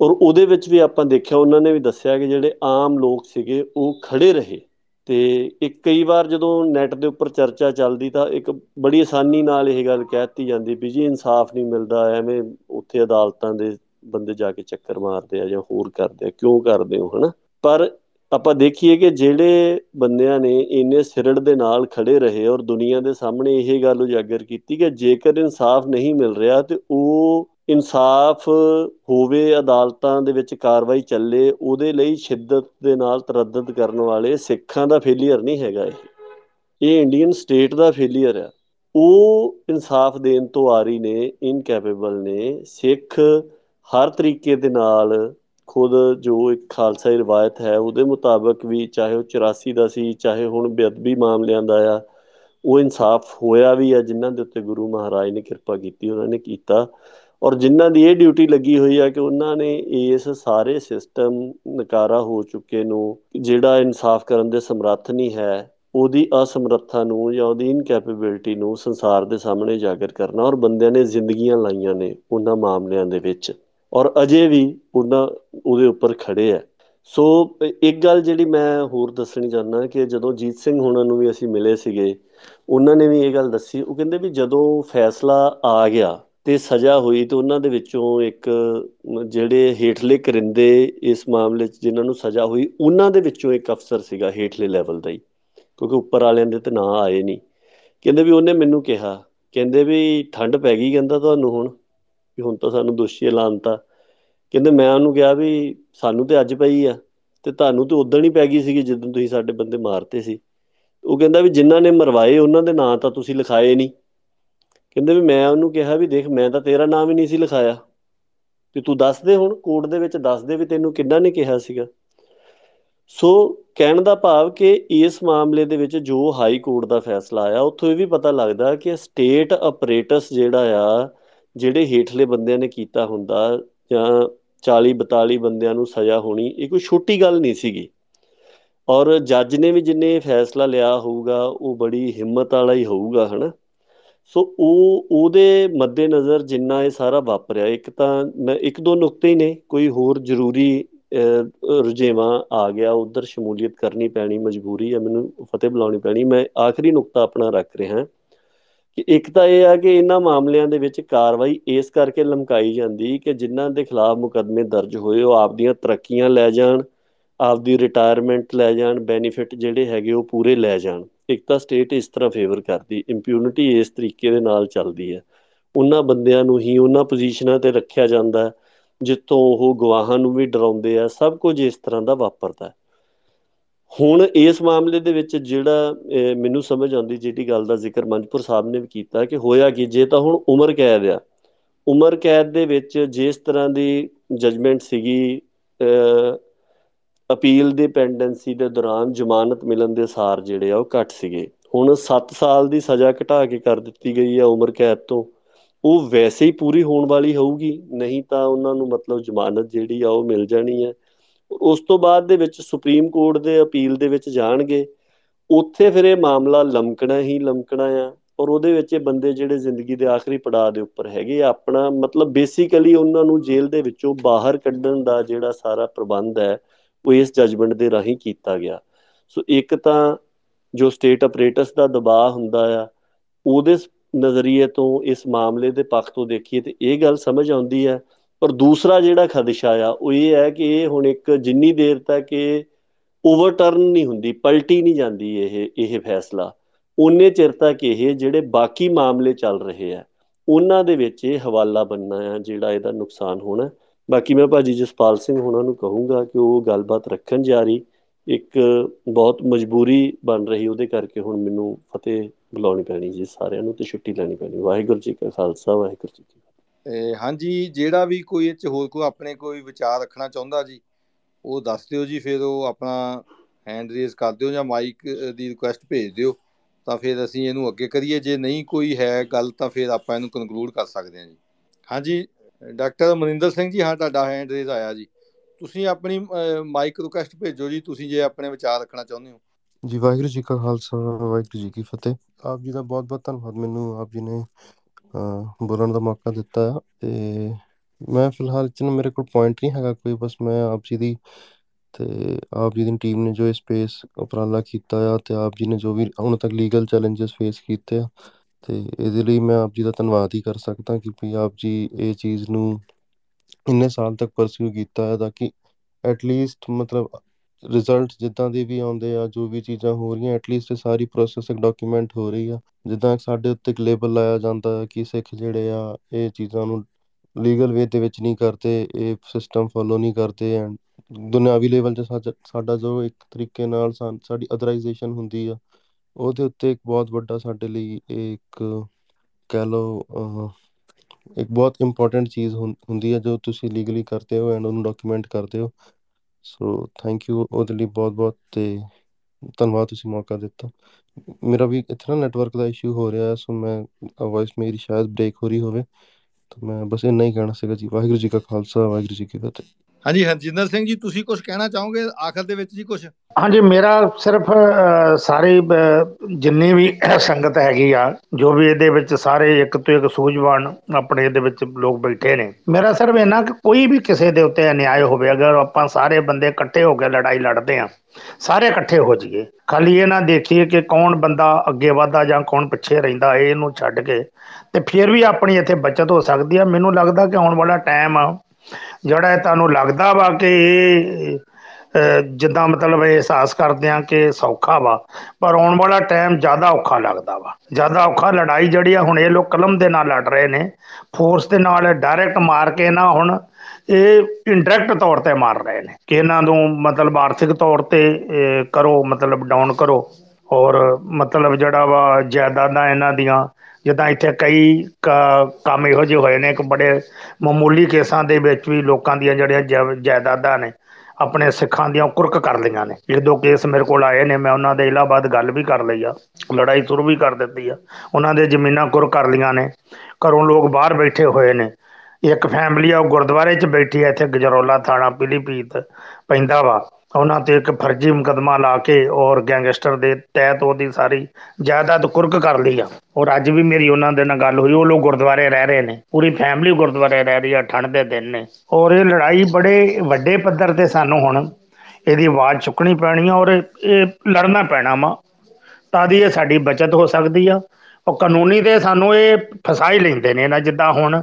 ਔਰ ਉਹਦੇ ਵਿੱਚ ਵੀ ਆਪਾਂ ਦੇਖਿਆ, ਉਹਨਾਂ ਨੇ ਵੀ ਦੱਸਿਆ ਕਿ ਜਿਹੜੇ ਆਮ ਲੋਕ ਸੀਗੇ, ਉਹ ਖੜੇ ਰਹੇ। ਤੇ ਇੱਕ ਕਈ ਵਾਰ ਜਦੋਂ ਨੈਟ ਦੇ ਉੱਪਰ ਚਰਚਾ ਚੱਲਦੀ ਤਾਂ ਇੱਕ ਬੜੀ ਆਸਾਨੀ ਨਾਲ ਇਹ ਗੱਲ ਕਹਿਤੀ ਜਾਂਦੀ ਵੀ ਜੀ ਇਨਸਾਫ ਨਹੀਂ ਮਿਲਦਾ, ਐਵੇਂ ਉੱਥੇ ਅਦਾਲਤਾਂ ਦੇ ਬੰਦੇ ਜਾ ਕੇ ਚੱਕਰ ਮਾਰਦੇ ਆ ਜਾਂ ਹੋਰ ਕਰਦੇ ਆ, ਕਿਉਂ ਕਰਦੇ ਹੋ, ਹਨਾ? ਪਰ ਆਪਾਂ ਦੇਖੀਏ ਕਿ ਜਿਹੜੇ ਬੰਦਿਆਂ ਨੇ ਇੰਨੇ ਸਿਰੜ ਦੇ ਨਾਲ ਖੜੇ ਰਹੇ ਔਰ ਦੁਨੀਆ ਦੇ ਸਾਹਮਣੇ ਇਹ ਗੱਲ ਉਜਾਗਰ ਕੀਤੀ ਕਿ ਜੇਕਰ ਇਨਸਾਫ ਨਹੀਂ ਮਿਲ ਰਿਹਾ ਤੇ ਉਹ ਇਨਸਾਫ ਹੋਵੇ, ਅਦਾਲਤਾਂ ਦੇ ਵਿੱਚ ਕਾਰਵਾਈ ਚੱਲੇ, ਉਹਦੇ ਲਈ ਸ਼ਿੱਦਤ ਦੇ ਨਾਲ ਤਰਦਦ ਕਰਨ ਵਾਲੇ ਸਿੱਖਾਂ ਦਾ ਫੇਲੀਅਰ ਨਹੀਂ ਹੈਗਾ ਇਹ। ਇਹ ਇੰਡੀਅਨ ਸਟੇਟ ਦਾ ਫੇਲੀਅਰ ਆ। ਉਹ ਇਨਸਾਫ ਦੇਣ ਤੋਂ ਆਰੀ ਨੇ ਇਨਕੈਪੇਬਲ ਨੇ। ਸਿੱਖ ਹਰ ਤਰੀਕੇ ਦੇ ਨਾਲ ਖੁਦ ਜੋ ਇੱਕ ਖਾਲਸਾਈ ਰਵਾਇਤ ਹੈ, ਉਹਦੇ ਮੁਤਾਬਕ ਵੀ ਚਾਹੇ ਉਹ 84 ਦਾ ਸੀ, ਚਾਹੇ ਹੁਣ ਬੇਅਦਬੀ ਮਾਮਲਿਆਂ ਦਾ ਆ, ਉਹ ਇਨਸਾਫ ਹੋਇਆ ਵੀ ਆ, ਜਿਨ੍ਹਾਂ ਦੇ ਉੱਤੇ ਗੁਰੂ ਮਹਾਰਾਜ ਨੇ ਕਿਰਪਾ ਕੀਤੀ, ਉਹਨਾਂ ਨੇ ਕੀਤਾ। ਔਰ ਜਿਨ੍ਹਾਂ ਦੀ ਇਹ ਡਿਊਟੀ ਲੱਗੀ ਹੋਈ ਆ ਕਿ ਉਹਨਾਂ ਨੇ ਇਸ ਸਾਰੇ ਸਿਸਟਮ ਨਕਾਰਾ ਹੋ ਚੁੱਕੇ ਨੂੰ, ਜਿਹੜਾ ਇਨਸਾਫ ਕਰਨ ਦੇ ਸਮਰੱਥ ਨਹੀਂ ਹੈ, ਉਹਦੀ ਅਸਮਰੱਥਾ ਨੂੰ ਜਾਂ ਉਹਦੀ ਇਨਕੈਪੇਬਿਲਿਟੀ ਨੂੰ ਸੰਸਾਰ ਦੇ ਸਾਹਮਣੇ ਜਾਗਰ ਕਰਨਾ ਔਰ ਬੰਦਿਆਂ ਨੇ ਜ਼ਿੰਦਗੀਆਂ ਲਾਈਆਂ ਨੇ ਉਹਨਾਂ ਮਾਮਲਿਆਂ ਦੇ ਵਿੱਚ। ਔਰ ਅਜੇ ਵੀ ਉਹਨਾਂ ਉਹਦੇ ਉੱਪਰ ਖੜੇ ਆ। ਸੋ ਇੱਕ ਗੱਲ ਜਿਹੜੀ ਮੈਂ ਹੋਰ ਦੱਸਣੀ ਚਾਹੁੰਦਾ ਕਿ ਜਦੋਂ ਜੀਤ ਸਿੰਘ ਹੁਣਾਂ ਨੂੰ ਵੀ ਅਸੀਂ ਮਿਲੇ ਸੀਗੇ, ਉਹਨਾਂ ਨੇ ਵੀ ਇਹ ਗੱਲ ਦੱਸੀ, ਉਹ ਕਹਿੰਦੇ ਵੀ ਜਦੋਂ ਫੈਸਲਾ ਆ ਗਿਆ ਤੇ ਸਜ਼ਾ ਹੋਈ ਤੇ ਉਹਨਾਂ ਦੇ ਵਿੱਚੋਂ ਇੱਕ ਜਿਹੜੇ ਹੇਠਲੇ ਕਰਿੰਦੇ ਇਸ ਮਾਮਲੇ 'ਚ ਜਿਨ੍ਹਾਂ ਨੂੰ ਸਜ਼ਾ ਹੋਈ, ਉਹਨਾਂ ਦੇ ਵਿੱਚੋਂ ਇੱਕ ਅਫਸਰ ਸੀਗਾ ਹੇਠਲੇ ਲੈਵਲ ਦਾ ਹੀ, ਕਿਉਂਕਿ ਉੱਪਰ ਵਾਲਿਆਂ ਦੇ ਤੇ ਨਾਂ ਆਏ ਨਹੀਂ। ਕਹਿੰਦੇ ਵੀ ਉਹਨੇ ਮੈਨੂੰ ਕਿਹਾ, ਕਹਿੰਦੇ ਵੀ ਠੰਡ ਪੈ ਗਈ ਕਹਿੰਦਾ ਤੁਹਾਨੂੰ ਹੁਣ, ਵੀ ਹੁਣ ਤਾਂ ਸਾਨੂੰ ਦੋਸ਼ੀ ਐਲਾਨਤਾ ਕਹਿੰਦੇ ਮੈਂ ਉਹਨੂੰ ਕਿਹਾ ਵੀ ਸਾਨੂੰ ਤੇ ਅੱਜ ਪਈ ਆ, ਤੇ ਤੁਹਾਨੂੰ ਤੇ ਉਦੋਂ ਹੀ ਪੈ ਗਈ ਸੀਗੀ ਜਦੋਂ ਤੁਸੀਂ ਸਾਡੇ ਬੰਦੇ ਮਾਰਤੇ ਸੀ। ਉਹ ਕਹਿੰਦਾ ਵੀ ਜਿਨ੍ਹਾਂ ਨੇ ਮਰਵਾਏ ਉਹਨਾਂ ਦੇ ਨਾਂ ਤਾਂ ਤੁਸੀਂ ਲਿਖਾਏ ਨਹੀਂ। ਕਹਿੰਦੇ ਵੀ ਮੈਂ ਉਹਨੂੰ ਕਿਹਾ ਵੀ ਦੇਖ, ਮੈਂ ਤਾਂ ਤੇਰਾ ਨਾਮ ਹੀ ਨਹੀਂ ਸੀ ਲਿਖਾਇਆ। ਤੇ ਤੂੰ ਦੱਸ ਦੇ ਹੁਣ, ਕੋਰਟ ਦੇ ਵਿੱਚ ਦੱਸ ਦੇ ਵੀ ਤੈਨੂੰ ਕਿੰਨਾ ਨੇ ਕਿਹਾ ਸੀਗਾ। ਸੋ ਕਹਿਣ ਦਾ ਭਾਵ ਕਿ ਇਸ ਮਾਮਲੇ ਦੇ ਵਿੱਚ ਜੋ ਹਾਈ ਕੋਰਟ ਦਾ ਫੈਸਲਾ ਆਇਆ, ਉੱਥੋਂ ਇਹ ਵੀ ਪਤਾ ਲੱਗਦਾ ਕਿ ਸਟੇਟ ਆਪਰੇਟਸ ਜਿਹੜਾ ਆ, ਜਿਹੜੇ ਹੇਠਲੇ ਬੰਦਿਆਂ ਨੇ ਕੀਤਾ ਹੁੰਦਾ, ਜਾਂ 40 42 ਬੰਦਿਆਂ ਨੂੰ ਸਜ਼ਾ ਹੋਣੀ, ਇਹ ਕੋਈ ਛੋਟੀ ਗੱਲ ਨਹੀਂ ਸੀਗੀ। ਔਰ ਜੱਜ ਨੇ ਵੀ ਜਿੰਨੇ ਫੈਸਲਾ ਲਿਆ ਹੋਊਗਾ, ਉਹ ਬੜੀ ਹਿੰਮਤ ਵਾਲਾ ਹੀ ਹੋਊਗਾ, ਹਨਾ। ਸੋ ਉਹ, ਉਹਦੇ ਮੱਦੇ ਨਜ਼ਰ ਜਿੰਨਾ ਇਹ ਸਾਰਾ ਵਾਪਰਿਆ, ਇੱਕ ਤਾਂ ਮੈਂ, ਇੱਕ ਦੋ ਨੁਕਤੇ ਹੀ ਨੇ, ਕੋਈ ਹੋਰ ਜ਼ਰੂਰੀ ਰੁਝੇਵਾਂ ਆ ਗਿਆ, ਉਧਰ ਸ਼ਮੂਲੀਅਤ ਕਰਨੀ ਪੈਣੀ, ਮਜਬੂਰੀ ਹੈ, ਮੈਨੂੰ ਫਤਿਹ ਬੁਲਾਉਣੀ ਪੈਣੀ, ਮੈਂ ਆਖਰੀ ਨੁਕਤਾ ਆਪਣਾ ਰੱਖ ਰਿਹਾ ਕਿ ਇੱਕ ਤਾਂ ਇਹ ਆ ਕਿ ਇਹਨਾਂ ਮਾਮਲਿਆਂ ਦੇ ਵਿੱਚ ਕਾਰਵਾਈ ਇਸ ਕਰਕੇ ਲਮਕਾਈ ਜਾਂਦੀ ਕਿ ਜਿਨ੍ਹਾਂ ਦੇ ਖਿਲਾਫ ਮੁਕੱਦਮੇ ਦਰਜ ਹੋਏ, ਉਹ ਆਪਦੀਆਂ ਤਰੱਕੀਆਂ ਲੈ ਜਾਣ, ਆਪਦੀ ਰਿਟਾਇਰਮੈਂਟ ਲੈ ਜਾਣ ਬੈਨੀਫਿਟ ਜਿਹੜੇ ਹੈਗੇ ਉਹ ਪੂਰੇ ਲੈ ਜਾਣ। ਇੱਕ ਤਾਂ ਸਟੇਟ ਇਸ ਤਰ੍ਹਾਂ ਫੇਵਰ ਕਰਦੀ ਇੰਪਿਊਨਿਟੀ ਇਸ ਤਰੀਕੇ ਦੇ ਨਾਲ ਚੱਲਦੀ ਹੈ। ਉਹਨਾਂ ਬੰਦਿਆਂ ਨੂੰ ਹੀ ਉਹਨਾਂ ਪੋਜੀਸ਼ਨਾਂ ਤੇ ਰੱਖਿਆ ਜਾਂਦਾ ਜਿੱਥੋਂ ਉਹ ਗਵਾਹਾਂ ਨੂੰ ਵੀ ਡਰਾਉਂਦੇ ਆ, ਸਭ ਕੁਝ ਇਸ ਤਰ੍ਹਾਂ ਦਾ ਵਾਪਰਦਾ ਹੁਣ ਇਸ ਮਾਮਲੇ ਦੇ ਵਿੱਚ ਜਿਹੜਾ ਮੈਨੂੰ ਸਮਝ ਆਉਂਦੀ ਜਿਹੜੀ ਗੱਲ ਦਾ ਜ਼ਿਕਰ ਮਨਪੁਰ ਸਾਹਿਬ ਨੇ ਵੀ ਕੀਤਾ ਕਿ ਹੋਇਆ ਕਿ, ਜੇ ਤਾਂ ਹੁਣ ਉਮਰ ਕੈਦ ਆ, ਉਮਰ ਕੈਦ ਦੇ ਵਿੱਚ ਜਿਸ ਤਰ੍ਹਾਂ ਦੀ ਜਜਮੈਂਟ ਸੀਗੀ ਅਪੀਲ ਦੀ ਪੈਂਡੈਂਸੀ ਦੇ ਦੌਰਾਨ ਜ਼ਮਾਨਤ ਮਿਲਣ ਦੇ ਸਾਰ ਜਿਹੜੇ ਆ ਉਹ ਘੱਟ ਸੀਗੇ। ਹੁਣ 7 ਸਾਲ ਦੀ ਸਜ਼ਾ ਘਟਾ ਕੇ ਕਰ ਦਿੱਤੀ ਗਈ ਆ ਉਮਰ ਕੈਦ ਤੋਂ। ਉਹ ਵੈਸੇ ਹੀ ਪੂਰੀ ਹੋਣ ਵਾਲੀ ਹੋਊਗੀ, ਨਹੀਂ ਤਾਂ ਉਹਨਾਂ ਨੂੰ ਮਤਲਬ ਜ਼ਮਾਨਤ ਜਿਹੜੀ ਆ ਉਹ ਮਿਲ ਜਾਣੀ ਹੈ ਉਸ ਤੋਂ ਬਾਅਦ ਦੇ ਵਿੱਚ ਸੁਪਰੀਮ ਕੋਰਟ ਦੇ ਅਪੀਲ ਦੇ ਵਿੱਚ ਜਾਣਗੇ, ਉੱਥੇ ਫਿਰ ਇਹ ਮਾਮਲਾ ਲਮਕਣਾ ਹੀ ਲਮਕਣਾ ਆ ਔਰ ਉਹਦੇ ਵਿੱਚ ਇਹ ਬੰਦੇ ਜਿਹੜੇ ਜ਼ਿੰਦਗੀ ਦੇ ਆਖਰੀ ਪੜਾਅ ਦੇ ਉੱਪਰ ਹੈਗੇ ਆਪਣਾ ਮਤਲਬ ਬੇਸਿਕਲੀ ਉਹਨਾਂ ਨੂੰ ਜੇਲ੍ਹ ਦੇ ਵਿੱਚੋਂ ਬਾਹਰ ਕੱਢਣ ਦਾ ਜਿਹੜਾ ਸਾਰਾ ਪ੍ਰਬੰਧ ਹੈ ਉਹ ਇਸ ਜਜਮੈਂਟ ਦੇ ਰਾਹੀਂ ਕੀਤਾ ਗਿਆ। ਸੋ ਇੱਕ ਤਾਂ ਜੋ ਸਟੇਟ ਆਪਰੇਟਸ ਦਾ ਦਬਾਅ ਹੁੰਦਾ ਆ, ਉਹਦੇ ਨਜ਼ਰੀਏ ਤੋਂ ਇਸ ਮਾਮਲੇ ਦੇ ਪੱਖ ਤੋਂ ਦੇਖੀਏ ਤੇ ਇਹ ਗੱਲ ਸਮਝ ਆਉਂਦੀ ਹੈ। ਪਰ ਦੂਸਰਾ ਜਿਹੜਾ ਖਦਸ਼ਾ ਆ, ਉਹ ਇਹ ਹੈ ਕਿ ਇਹ ਹੁਣ ਇੱਕ ਜਿੰਨੀ ਦੇਰ ਤੱਕ ਇਹ ਓਵਰਟਰਨ ਨਹੀਂ ਹੁੰਦੀ, ਪਲਟੀ ਨਹੀਂ ਜਾਂਦੀ ਇਹ ਇਹ ਫੈਸਲਾ। ਉਹਨੇ ਚਿਰ ਤੱਕ ਇਹ ਜਿਹੜੇ ਬਾਕੀ ਮਾਮਲੇ ਚੱਲ ਰਹੇ ਆ, ਉਹਨਾਂ ਦੇ ਵਿੱਚ ਇਹ ਹਵਾਲਾ ਬੰਨਣਾ ਆ ਜਿਹੜਾ ਇਹਦਾ ਨੁਕਸਾਨ ਹੋਣਾ। ਬਾਕੀ ਮੈਂ ਭਾਜੀ ਜਸਪਾਲ ਸਿੰਘ ਉਹਨਾਂ ਨੂੰ ਕਹੂੰਗਾ ਕਿ ਉਹ ਗੱਲਬਾਤ ਰੱਖਣ ਜਾਰੀ ਇੱਕ ਬਹੁਤ ਮਜਬੂਰੀ ਬਣ ਰਹੀ ਉਹਦੇ ਕਰਕੇ ਹੁਣ ਮੈਨੂੰ ਫਤਿਹ ਬੁਲਾਉਣੀ ਪੈਣੀ ਜੀ, ਸਾਰਿਆਂ ਨੂੰ ਤੇ ਛੁੱਟੀ ਲੈਣੀ ਪੈਣੀ। ਵਾਹਿਗੁਰੂ ਜੀ ਕਾ ਖਾਲਸਾ, ਵਾਹਿਗੁਰੂ ਜੀ ਕੀ ਫਤਿਹ। ਹਾਂਜੀ, ਜਿਹੜਾ ਵੀ ਕੋਈ ਇਹ ਚ ਹੋਰ ਕੋਈ ਆਪਣੇ ਕੋਈ ਵਿਚਾਰ ਰੱਖਣਾ ਚਾਹੁੰਦਾ ਜੀ, ਉਹ ਦੱਸ ਦਿਓ ਜੀ, ਫਿਰ ਉਹ ਆਪਣਾ ਹੈਂਡ ਰੇਜ਼ ਕਰ ਦਿਓ ਜਾਂ ਮਾਈਕ ਦੀ ਰਿਕੁਐਸਟ ਭੇਜ ਦਿਓ, ਤਾਂ ਫਿਰ ਅਸੀਂ ਇਹਨੂੰ ਅੱਗੇ ਕਰੀਏ। ਜੇ ਨਹੀਂ ਕੋਈ ਹੈ ਗੱਲ, ਤਾਂ ਫਿਰ ਆਪਾਂ ਇਹਨੂੰ ਕਨਕਲੂਡ ਕਰ ਸਕਦੇ ਹਾਂ ਜੀ। ਹਾਂਜੀ? ਡਾਕਟਰ ਮਨਿੰਦਰ ਸਿੰਘ ਜੀ ਹਾਂ ਤੁਹਾਡਾ ਹੈਂਡ ਰੇਜ਼ ਆਇਆ ਜੀ। ਤੁਸੀਂ ਆਪਣੀ ਮਾਈਕ ਰਿਕੁਐਸਟ ਭੇਜੋ ਜੀ ਤੁਸੀਂ ਜੇ ਆਪਣੇ ਵਿਚਾਰ ਰੱਖਣਾ ਚਾਹੁੰਦੇ ਹੋ। ਜੀ ਵਾਹਿਗੁਰੂ ਜੀ ਕਾ ਖਾਲਸਾ ਵਾਹਿਗੁਰੂ ਜੀ ਕੀ ਫਤਿਹ। ਆਪ ਜੀ ਦਾ ਬਹੁਤ ਬਹੁਤ ਧੰਨਵਾਦ। ਮੈਨੂੰ ਆਪ ਜੀ ਨੇ ਬੋਲਣ ਦਾ ਮੌਕਾ ਦਿੱਤਾ ਤੇ ਮੈਂ ਫਿਲਹਾਲ ਚ ਮੇਰੇ ਕੋਲ ਪੁਆਇੰਟ ਨਹੀਂ ਹੈਗਾ ਕੋਈ ਬਸ ਮੈਂ ਆਪ ਜੀ ਦੀ ਤੇ ਆਪ ਜੀ ਦੀ ਟੀਮ ਨੇ ਜੋ ਇਹ ਸਪੇਸ ਉਪਰਾਲਾ ਕੀਤਾ ਆ ਤੇ ਆਪ ਜੀ ਨੇ ਜੋ ਵੀ ਹੁਣ ਤੱਕ ਲੀਗਲ ਚੈਲੰਜਸ ਫੇਸ ਕੀਤੇ ਆ ਤੇ ਇਹਦੇ ਲਈ ਮੈਂ ਆਪ ਜੀ ਦਾ ਧੰਨਵਾਦ ਹੀ ਕਰ ਸਕਦਾ ਕਿ ਵੀ ਆਪ ਜੀ ਇਹ ਚੀਜ਼ ਨੂੰ ਇੰਨੇ ਸਾਲ ਤੱਕ ਪਰਸਿਊ ਕੀਤਾ ਹੈ ਤਾਂ ਕਿ ਐਟਲੀਸਟ ਮਤਲਬ ਰਿਜ਼ਲਟ ਜਿੱਦਾਂ ਦੇ ਵੀ ਆਉਂਦੇ ਆ, ਜੋ ਵੀ ਚੀਜ਼ਾਂ ਹੋ ਰਹੀਆਂ ਐਟਲੀਸਟ ਸਾਰੀ ਪ੍ਰੋਸੈਸ ਡਾਕੂਮੈਂਟ ਹੋ ਰਹੀ ਆ। ਜਿੱਦਾਂ ਸਾਡੇ ਉੱਤੇ ਇੱਕ ਲੇਬਲ ਲਾਇਆ ਜਾਂਦਾ ਹੈ ਕਿ ਸਿੱਖ ਜਿਹੜੇ ਆ, ਇਹ ਚੀਜ਼ਾਂ ਨੂੰ ਲੀਗਲ ਵੇ ਦੇ ਵਿੱਚ ਨਹੀਂ ਕਰਦੇ, ਇਹ ਸਿਸਟਮ ਫੋਲੋ ਨਹੀਂ ਕਰਦੇ ਐਂਡ ਦੁਨਿਆਵੀ ਲੈਵਲ 'ਤੇ ਸਾਡਾ ਜੋ ਇੱਕ ਤਰੀਕੇ ਨਾਲ ਸਾਡੀ ਅਥਰਾਈਜੇਸ਼ਨ ਹੁੰਦੀ ਆ ਉਹਦੇ ਉੱਤੇ ਇੱਕ ਬਹੁਤ ਵੱਡਾ ਸਾਡੇ ਲਈ ਇੱਕ ਕਹਿ ਲਓ ਇੱਕ ਬਹੁਤ ਇੰਪੋਰਟੈਂਟ ਚੀਜ਼ ਹੁੰਦੀ ਹੈ ਜੋ ਤੁਸੀਂ ਲੀਗਲੀ ਕਰਦੇ ਹੋ ਐਂਡ ਉਹਨੂੰ ਡਾਕੂਮੈਂਟ ਕਰਦੇ ਹੋ। ਸੋ ਥੈਂਕ ਯੂ ਉਹਦੇ ਲਈ ਬਹੁਤ ਬਹੁਤ ਤੇ ਧੰਨਵਾਦ ਤੁਸੀਂ ਮੌਕਾ ਦਿੱਤਾ। ਮੇਰਾ ਵੀ ਇੱਥੇ ਨਾ ਨੈਟਵਰਕ ਦਾ ਇਸ਼ੂ ਹੋ ਰਿਹਾ ਸੋ ਮੈਂ ਵੌਇਸ ਮੇਰੀ ਸ਼ਾਇਦ ਬ੍ਰੇਕ ਹੋ ਰਹੀ ਹੋਵੇ। ਤਾਂ ਮੈਂ ਬਸ ਇੰਨਾ ਹੀ ਕਹਿਣਾ ਸੀਗਾ ਜੀ। ਵਾਹਿਗੁਰੂ ਜੀ ਕਾ ਖਾਲਸਾ, ਵਾਹਿਗੁਰੂ ਜੀ ਕੀ ਫਤਿਹ। ਹਾਂਜੀ ਹਰਜਿੰਦਰ ਸਿੰਘ ਜੀ, ਤੁਸੀਂ ਕੁਝ ਕਹਿਣਾ ਚਾਹੋਗੇ ਆਖਰ ਦੇ ਵਿੱਚ ਜੀ ਕੁਝ ਹਾਂਜੀ, ਮੇਰਾ ਸਿਰਫ ਸਾਰੇ ਜਿੰਨੀ ਵੀ ਸੰਗਤ ਹੈਗੀ ਆ, ਜੋ ਵੀ ਇਹਦੇ ਵਿੱਚ ਸਾਰੇ ਇੱਕ ਤੋਂ ਇੱਕ ਸੂਝਵਾਨ ਆਪਣੇ ਇਹਦੇ ਵਿੱਚ ਲੋਕ ਬੈਠੇ ਨੇ, ਮੇਰਾ ਸਿਰਫ ਇਹਨਾਂ ਕਿ ਕੋਈ ਵੀ ਕਿਸੇ ਦੇ ਉੱਤੇ ਅਨਿਆਏ ਹੋਵੇ, ਅਗਰ ਆਪਾਂ ਸਾਰੇ ਬੰਦੇ ਇਕੱਠੇ ਹੋ ਕੇ ਲੜਾਈ ਲੜਦੇ ਆ ਸਾਰੇ ਇਕੱਠੇ ਹੋ ਜਾਈਏ, ਖਾਲੀ ਇਹ ਨਾ ਦੇਖੀਏ ਕਿ ਕੌਣ ਬੰਦਾ ਅੱਗੇ ਵਧਦਾ ਜਾਂ ਕੌਣ ਪਿੱਛੇ ਰਹਿੰਦਾ, ਇਹਨੂੰ ਛੱਡ ਕੇ, ਤੇ ਫਿਰ ਵੀ ਆਪਣੀ ਇੱਥੇ ਬਚਤ ਹੋ ਸਕਦੀ ਆ, ਮੈਨੂੰ ਲੱਗਦਾ ਕਿ ਆਉਣ ਵਾਲਾ ਟਾਈਮ ਆ ਜਿਹੜਾ ਤੁਹਾਨੂੰ ਲੱਗਦਾ ਵਾ ਕਿ ਇਹ ਜਿੱਦਾਂ ਮਤਲਬ ਅਹਿਸਾਸ ਕਰਦੇ ਆ ਕਿ ਸੌਖਾ ਵਾ, ਪਰ ਆਉਣ ਵਾਲਾ ਟਾਈਮ ਜ਼ਿਆਦਾ ਔਖਾ ਲੱਗਦਾ ਵਾ। ਜ਼ਿਆਦਾ ਔਖਾ ਲੜਾਈ ਜਿਹੜੀ ਆ, ਹੁਣ ਇਹ ਲੋਕ ਕਲਮ ਦੇ ਨਾਲ ਲੜ ਰਹੇ ਨੇ ਫੋਰਸ ਦੇ ਨਾਲ ਡਾਇਰੈਕਟ ਮਾਰ ਕੇ ਨਾ ਹੁਣ ਇਹ ਇਨਡਾਇਰੈਕਟ ਤੌਰ ਤੇ ਮਾਰ ਰਹੇ ਨੇ ਕਿ ਇਹਨਾਂ ਨੂੰ ਮਤਲਬ ਆਰਥਿਕ ਤੌਰ ਤੇ ਕਰੋ, ਮਤਲਬ ਡਾਊਨ ਕਰੋ। ਔਰ ਮਤਲਬ ਜਿਹੜਾ ਵਾ, ਜਾਇਦਾਦਾਂ ਇਹਨਾਂ ਦੀਆਂ ਜਿੱਦਾਂ ਇੱਥੇ ਕਈ ਕੰਮ ਇਹੋ ਜਿਹੇ ਹੋਏ ਨੇ ਇੱਕ ਬੜੇ ਮਾਮੂਲੀ ਕੇਸਾਂ ਦੇ ਵਿੱਚ ਵੀ ਲੋਕਾਂ ਦੀਆਂ ਜਿਹੜੀਆਂ ਜਾਇਦਾਦਾਂ ਨੇ, ਆਪਣੇ ਸਿੱਖਾਂ ਦੀਆਂ ਕੁਰਕ ਕਰ ਲਈਆਂ ਨੇ। ਇੱਕ ਦੋ ਕੇਸ ਮੇਰੇ ਕੋਲ ਆਏ ਨੇ, ਮੈਂ ਉਹਨਾਂ ਦੇ ਇਲਾਹਾਬਾਦ ਗੱਲ ਵੀ ਕਰ ਲਈ ਆ, ਲੜਾਈ ਸ਼ੁਰੂ ਵੀ ਕਰ ਦਿੱਤੀ ਆ। ਉਹਨਾਂ ਦੇ ਜ਼ਮੀਨਾਂ ਕੁਰਕ ਕਰ ਲੀਆਂ ਨੇ, ਘਰੋਂ ਲੋਕ ਬਾਹਰ ਬੈਠੇ ਹੋਏ ਨੇ। ਇੱਕ ਫੈਮਿਲੀ ਆ, ਉਹ ਗੁਰਦੁਆਰੇ 'ਚ ਬੈਠੀ ਆ, ਇੱਥੇ ਗਜਰੋਲਾ ਥਾਣਾ ਪੀਲੀਪੀਤ ਪੈਂਦਾ ਵਾ। ਉਹਨਾਂ ਤੇ ਇੱਕ ਫਰਜ਼ੀ ਮੁਕਦਮਾ ਲਾ ਕੇ ਔਰ ਗੈਂਗਸਟਰ ਦੇ ਤਹਿਤ ਉਹਦੀ ਸਾਰੀ ਜਾਇਦਾਦ ਕੁਰਕ ਕਰ ਲਈ ਆ। ਔਰ ਅੱਜ ਵੀ ਮੇਰੀ ਉਹਨਾਂ ਦੇ ਨਾਲ ਗੱਲ ਹੋਈ, ਉਹ ਲੋਕ ਗੁਰਦੁਆਰੇ ਰਹਿ ਰਹੇ ਨੇ, ਪੂਰੀ ਫੈਮਿਲੀ ਗੁਰਦੁਆਰੇ ਰਹਿ ਰਹੀ ਆ, ਠੰਡ ਦੇ ਦਿਨ ਨੇ। ਔਰ ਇਹ ਲੜਾਈ ਬੜੇ ਵੱਡੇ ਪੱਧਰ ਤੇ ਸਾਨੂੰ ਹੁਣ ਇਹਦੀ ਆਵਾਜ਼ ਚੁੱਕਣੀ ਪੈਣੀ ਆ ਔਰ ਇਹ ਲੜਨਾ ਪੈਣਾ ਵਾ, ਤਾਂ ਦੀ ਇਹ ਸਾਡੀ ਬਚਤ ਹੋ ਸਕਦੀ ਆ। ਉਹ ਕਾਨੂੰਨੀ ਤੇ ਸਾਨੂੰ ਇਹ ਫਸਾ ਹੀ ਲੈਂਦੇ ਨੇ ਨਾ, ਜਿੱਦਾਂ ਹੁਣ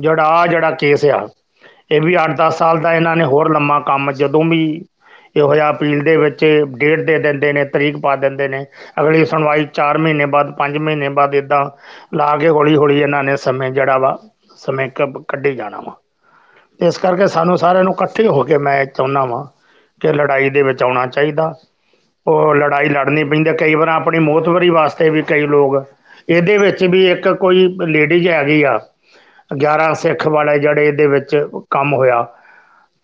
ਜਿਹੜਾ ਆ ਜਿਹੜਾ ਕੇਸ ਆ ਇਹ ਵੀ 8-10 ਸਾਲ ਦਾ ਇਹਨਾਂ ਨੇ ਹੋਰ ਲੰਮਾ ਕੰਮ ਜਦੋਂ ਵੀ ਇਹੋ ਜਿਹਾ ਅਪੀਲ ਦੇ ਵਿੱਚ ਡੇਟ ਦੇ ਦਿੰਦੇ ਨੇ, ਤਰੀਕ ਪਾ ਦਿੰਦੇ ਨੇ, ਅਗਲੀ ਸੁਣਵਾਈ 4 ਮਹੀਨੇ ਬਾਅਦ 5 ਮਹੀਨੇ ਬਾਅਦ ਇਦਾਂ ਲਾ ਕੇ ਹੌਲੀ ਹੌਲੀ ਇਹਨਾਂ ਨੇ ਸਮੇਂ ਜਿਹੜਾ ਵਾ, ਸਮੇਂ ਕੱਢੀ ਜਾਣਾ ਵਾ। ਇਸ ਕਰਕੇ ਸਾਨੂੰ ਸਾਰਿਆਂ ਨੂੰ ਇਕੱਠੇ ਹੋ ਕੇ ਮੈਂ ਚਾਹੁੰਦਾ ਵਾਂ ਕਿ ਲੜਾਈ ਦੇ ਵਿੱਚ ਆਉਣਾ ਚਾਹੀਦਾ। ਉਹ ਲੜਾਈ ਲੜਨੀ ਪੈਂਦੀ ਕਈ ਵਾਰ ਆਪਣੀ ਮੋਤਵਰੀ ਵਾਸਤੇ ਵੀ ਕਈ ਲੋਕ ਇਹਦੇ ਵਿੱਚ ਵੀ ਇੱਕ ਕੋਈ ਲੇਡੀਜ਼ ਹੈਗੀ ਆ 11 ਸਿੱਖ ਵਾਲੇ ਜਿਹੜੇ ਇਹਦੇ ਵਿੱਚ ਕੰਮ ਹੋਇਆ,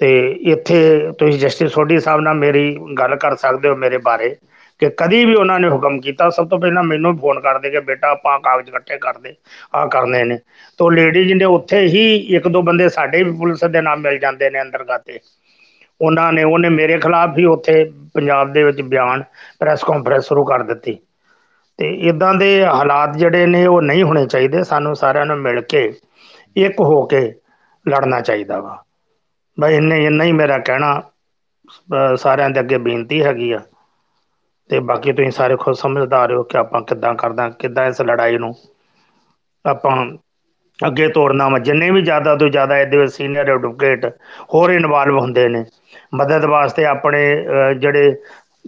ਤੇ ਇੱਥੇ ਤੁਸੀਂ ਜਸਟਿਸ ਸੋਢੀ ਸਾਹਿਬ ਨਾਲ ਮੇਰੀ ਗੱਲ ਕਰ ਸਕਦੇ ਹੋ ਮੇਰੇ ਬਾਰੇ, ਕਿ ਕਦੀ ਵੀ ਉਹਨਾਂ ਨੇ ਹੁਕਮ ਕੀਤਾ, ਸਭ ਤੋਂ ਪਹਿਲਾਂ ਮੈਨੂੰ ਫੋਨ ਕਰਦੇ ਕਿ ਬੇਟਾ ਆਪਾਂ ਕਾਗਜ਼ ਇਕੱਠੇ ਕਰਦੇ ਆ ਕਰਨੇ ਨੇ। ਤੋਂ ਲੇਡੀਜ਼ ਨੇ ਉੱਥੇ ਹੀ ਇੱਕ ਦੋ ਬੰਦੇ ਸਾਡੇ ਵੀ ਪੁਲਿਸ ਦੇ ਨਾਮ ਮਿਲ ਜਾਂਦੇ ਨੇ ਅੰਦਰਗਾਤੇ ਉਹਨਾਂ ਨੇ, ਉਹਨੇ ਮੇਰੇ ਖਿਲਾਫ ਵੀ ਉੱਥੇ ਪੰਜਾਬ ਦੇ ਵਿੱਚ ਬਿਆਨ ਪ੍ਰੈਸ ਕਾਨਫਰੰਸ ਸ਼ੁਰੂ ਕਰ ਦਿੱਤੀ। ਤੇ ਇਦਾਂ ਦੇ ਹਾਲਾਤ ਜਿਹੜੇ ਨੇ ਉਹ ਨਹੀਂ ਹੋਣੇ ਚਾਹੀਦੇ, ਸਾਨੂੰ ਸਾਰਿਆਂ ਨੂੰ ਮਿਲ ਕੇ ਇੱਕ ਹੋ ਕੇ ਲੜਨਾ ਚਾਹੀਦਾ ਵਾ। ਬਈ ਇੰਨੇ ਇੰਨਾ ਹੀ ਮੇਰਾ ਕਹਿਣਾ ਸਾਰਿਆਂ ਦੇ ਅੱਗੇ ਬੇਨਤੀ ਹੈਗੀ ਆ। ਤੇ ਬਾਕੀ ਤੁਸੀਂ ਸਾਰੇ ਖੁਦ ਸਮਝਦਾਰ ਹੋ ਕਿ ਆਪਾਂ ਕਿੱਦਾਂ ਕਰਦਾ, ਕਿੱਦਾਂ ਇਸ ਲੜਾਈ ਨੂੰ ਆਪਾਂ ਅੱਗੇ ਤੋਰਨਾ ਵਾ। ਜਿੰਨੇ ਵੀ ਜ਼ਿਆਦਾ ਤੋਂ ਜ਼ਿਆਦਾ ਇਹਦੇ ਵਿੱਚ ਸੀਨੀਅਰ ਐਡਵੋਕੇਟ ਹੋਰ ਇਨਵੋਲਵ ਹੁੰਦੇ ਨੇ, ਮਦਦ ਵਾਸਤੇ ਆਪਣੇ ਜਿਹੜੇ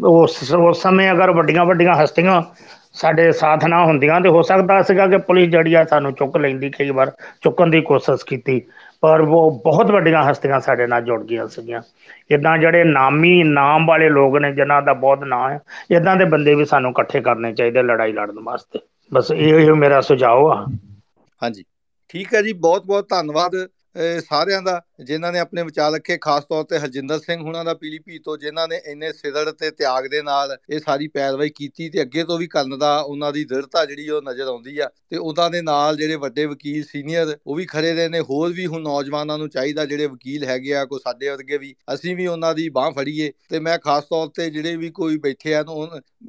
ਉਸ ਉਸ ਸਮੇਂ ਅਗਰ ਵੱਡੀਆਂ ਵੱਡੀਆਂ ਹਸਤੀਆਂ ਸਾਡੇ ਸਾਥ ਨਾ ਹੁੰਦੀਆਂ ਤੇ ਹੋ ਸਕਦਾ ਸੀਗਾ ਕਿ ਪੁਲਿਸ ਜਿਹੜੀ ਆ ਸਾਨੂੰ ਚੁੱਕ ਲੈਂਦੀ ਕਈ ਵਾਰ, ਚੁੱਕਣ ਦੀ ਕੋਸ਼ਿਸ਼ ਕੀਤੀ, ਪਰ ਉਹ ਬਹੁਤ ਵੱਡੀਆਂ ਹਸਤੀਆਂ ਸਾਡੇ ਨਾਲ ਜੁੜ ਗਈਆਂ ਸੀਗੀਆਂ। ਇਦਾਂ ਜਿਹੜੇ ਨਾਮੀ, ਨਾਮ ਵਾਲੇ ਲੋਕ ਨੇ ਜਿਨ੍ਹਾਂ ਦਾ ਬਹੁਤ ਨਾਂ ਹੈ ਇਦਾਂ ਦੇ ਬੰਦੇ ਵੀ ਸਾਨੂੰ ਇਕੱਠੇ ਕਰਨੇ ਚਾਹੀਦੇ ਲੜਾਈ ਲੜਨ ਵਾਸਤੇ। ਬਸ ਇਹ ਹੀ ਮੇਰਾ ਸੁਝਾਅ ਆ। ਹਾਂਜੀ। ਠੀਕ ਹੈ ਜੀ ਬਹੁਤ ਬਹੁਤ ਧੰਨਵਾਦ। ਸਾਰਿਆਂ ਦਾ, ਜਿਨ੍ਹਾਂ ਨੇ ਆਪਣੇ ਵਿਚਾਰ ਰੱਖੇ, ਖਾਸ ਤੌਰ ਤੇ ਹਰਜਿੰਦਰ ਸਿੰਘ ਹੁਣਾਂ ਦਾ ਪੀਲੀਪੀ ਤੋਂ, ਜਿਨ੍ਹਾਂ ਨੇ ਇੰਨੇ ਸਿਰੜ ਤੇ ਤਿਆਗ ਦੇ ਨਾਲ ਇਹ ਸਾਰੀ ਪੈਰਵਾਈ ਕੀਤੀ ਤੇ ਅੱਗੇ ਤੋਂ ਵੀ ਕਰਨ ਦਾ ਉਹਨਾਂ ਦੀ ਦ੍ਰਿੜਤਾ ਜਿਹੜੀ ਉਹ ਨਜ਼ਰ ਆਉਂਦੀ ਆ ਤੇ ਉਹਨਾਂ ਦੇ ਨਾਲ ਜਿਹੜੇ ਵੱਡੇ ਵਕੀਲ ਸੀਨੀਅਰ, ਉਹ ਵੀ ਖੜੇ ਰਹੇ ਨੇ, ਹੋਰ ਵੀ ਹੁਣ ਨੌਜਵਾਨਾਂ ਨੂੰ ਚਾਹੀਦਾ ਜਿਹੜੇ ਵਕੀਲ ਹੈਗੇ ਆ ਕੋ ਸਾਡੇ ਵਰਗੇ ਵੀ, ਅਸੀਂ ਵੀ ਉਹਨਾਂ ਦੀ ਬਾਹ ਫੜੀਏ ਤੇ ਮੈਂ ਖਾਸ ਤੌਰ ਤੇ ਜਿਹੜੇ ਵੀ ਕੋਈ ਬੈਠੇ ਆ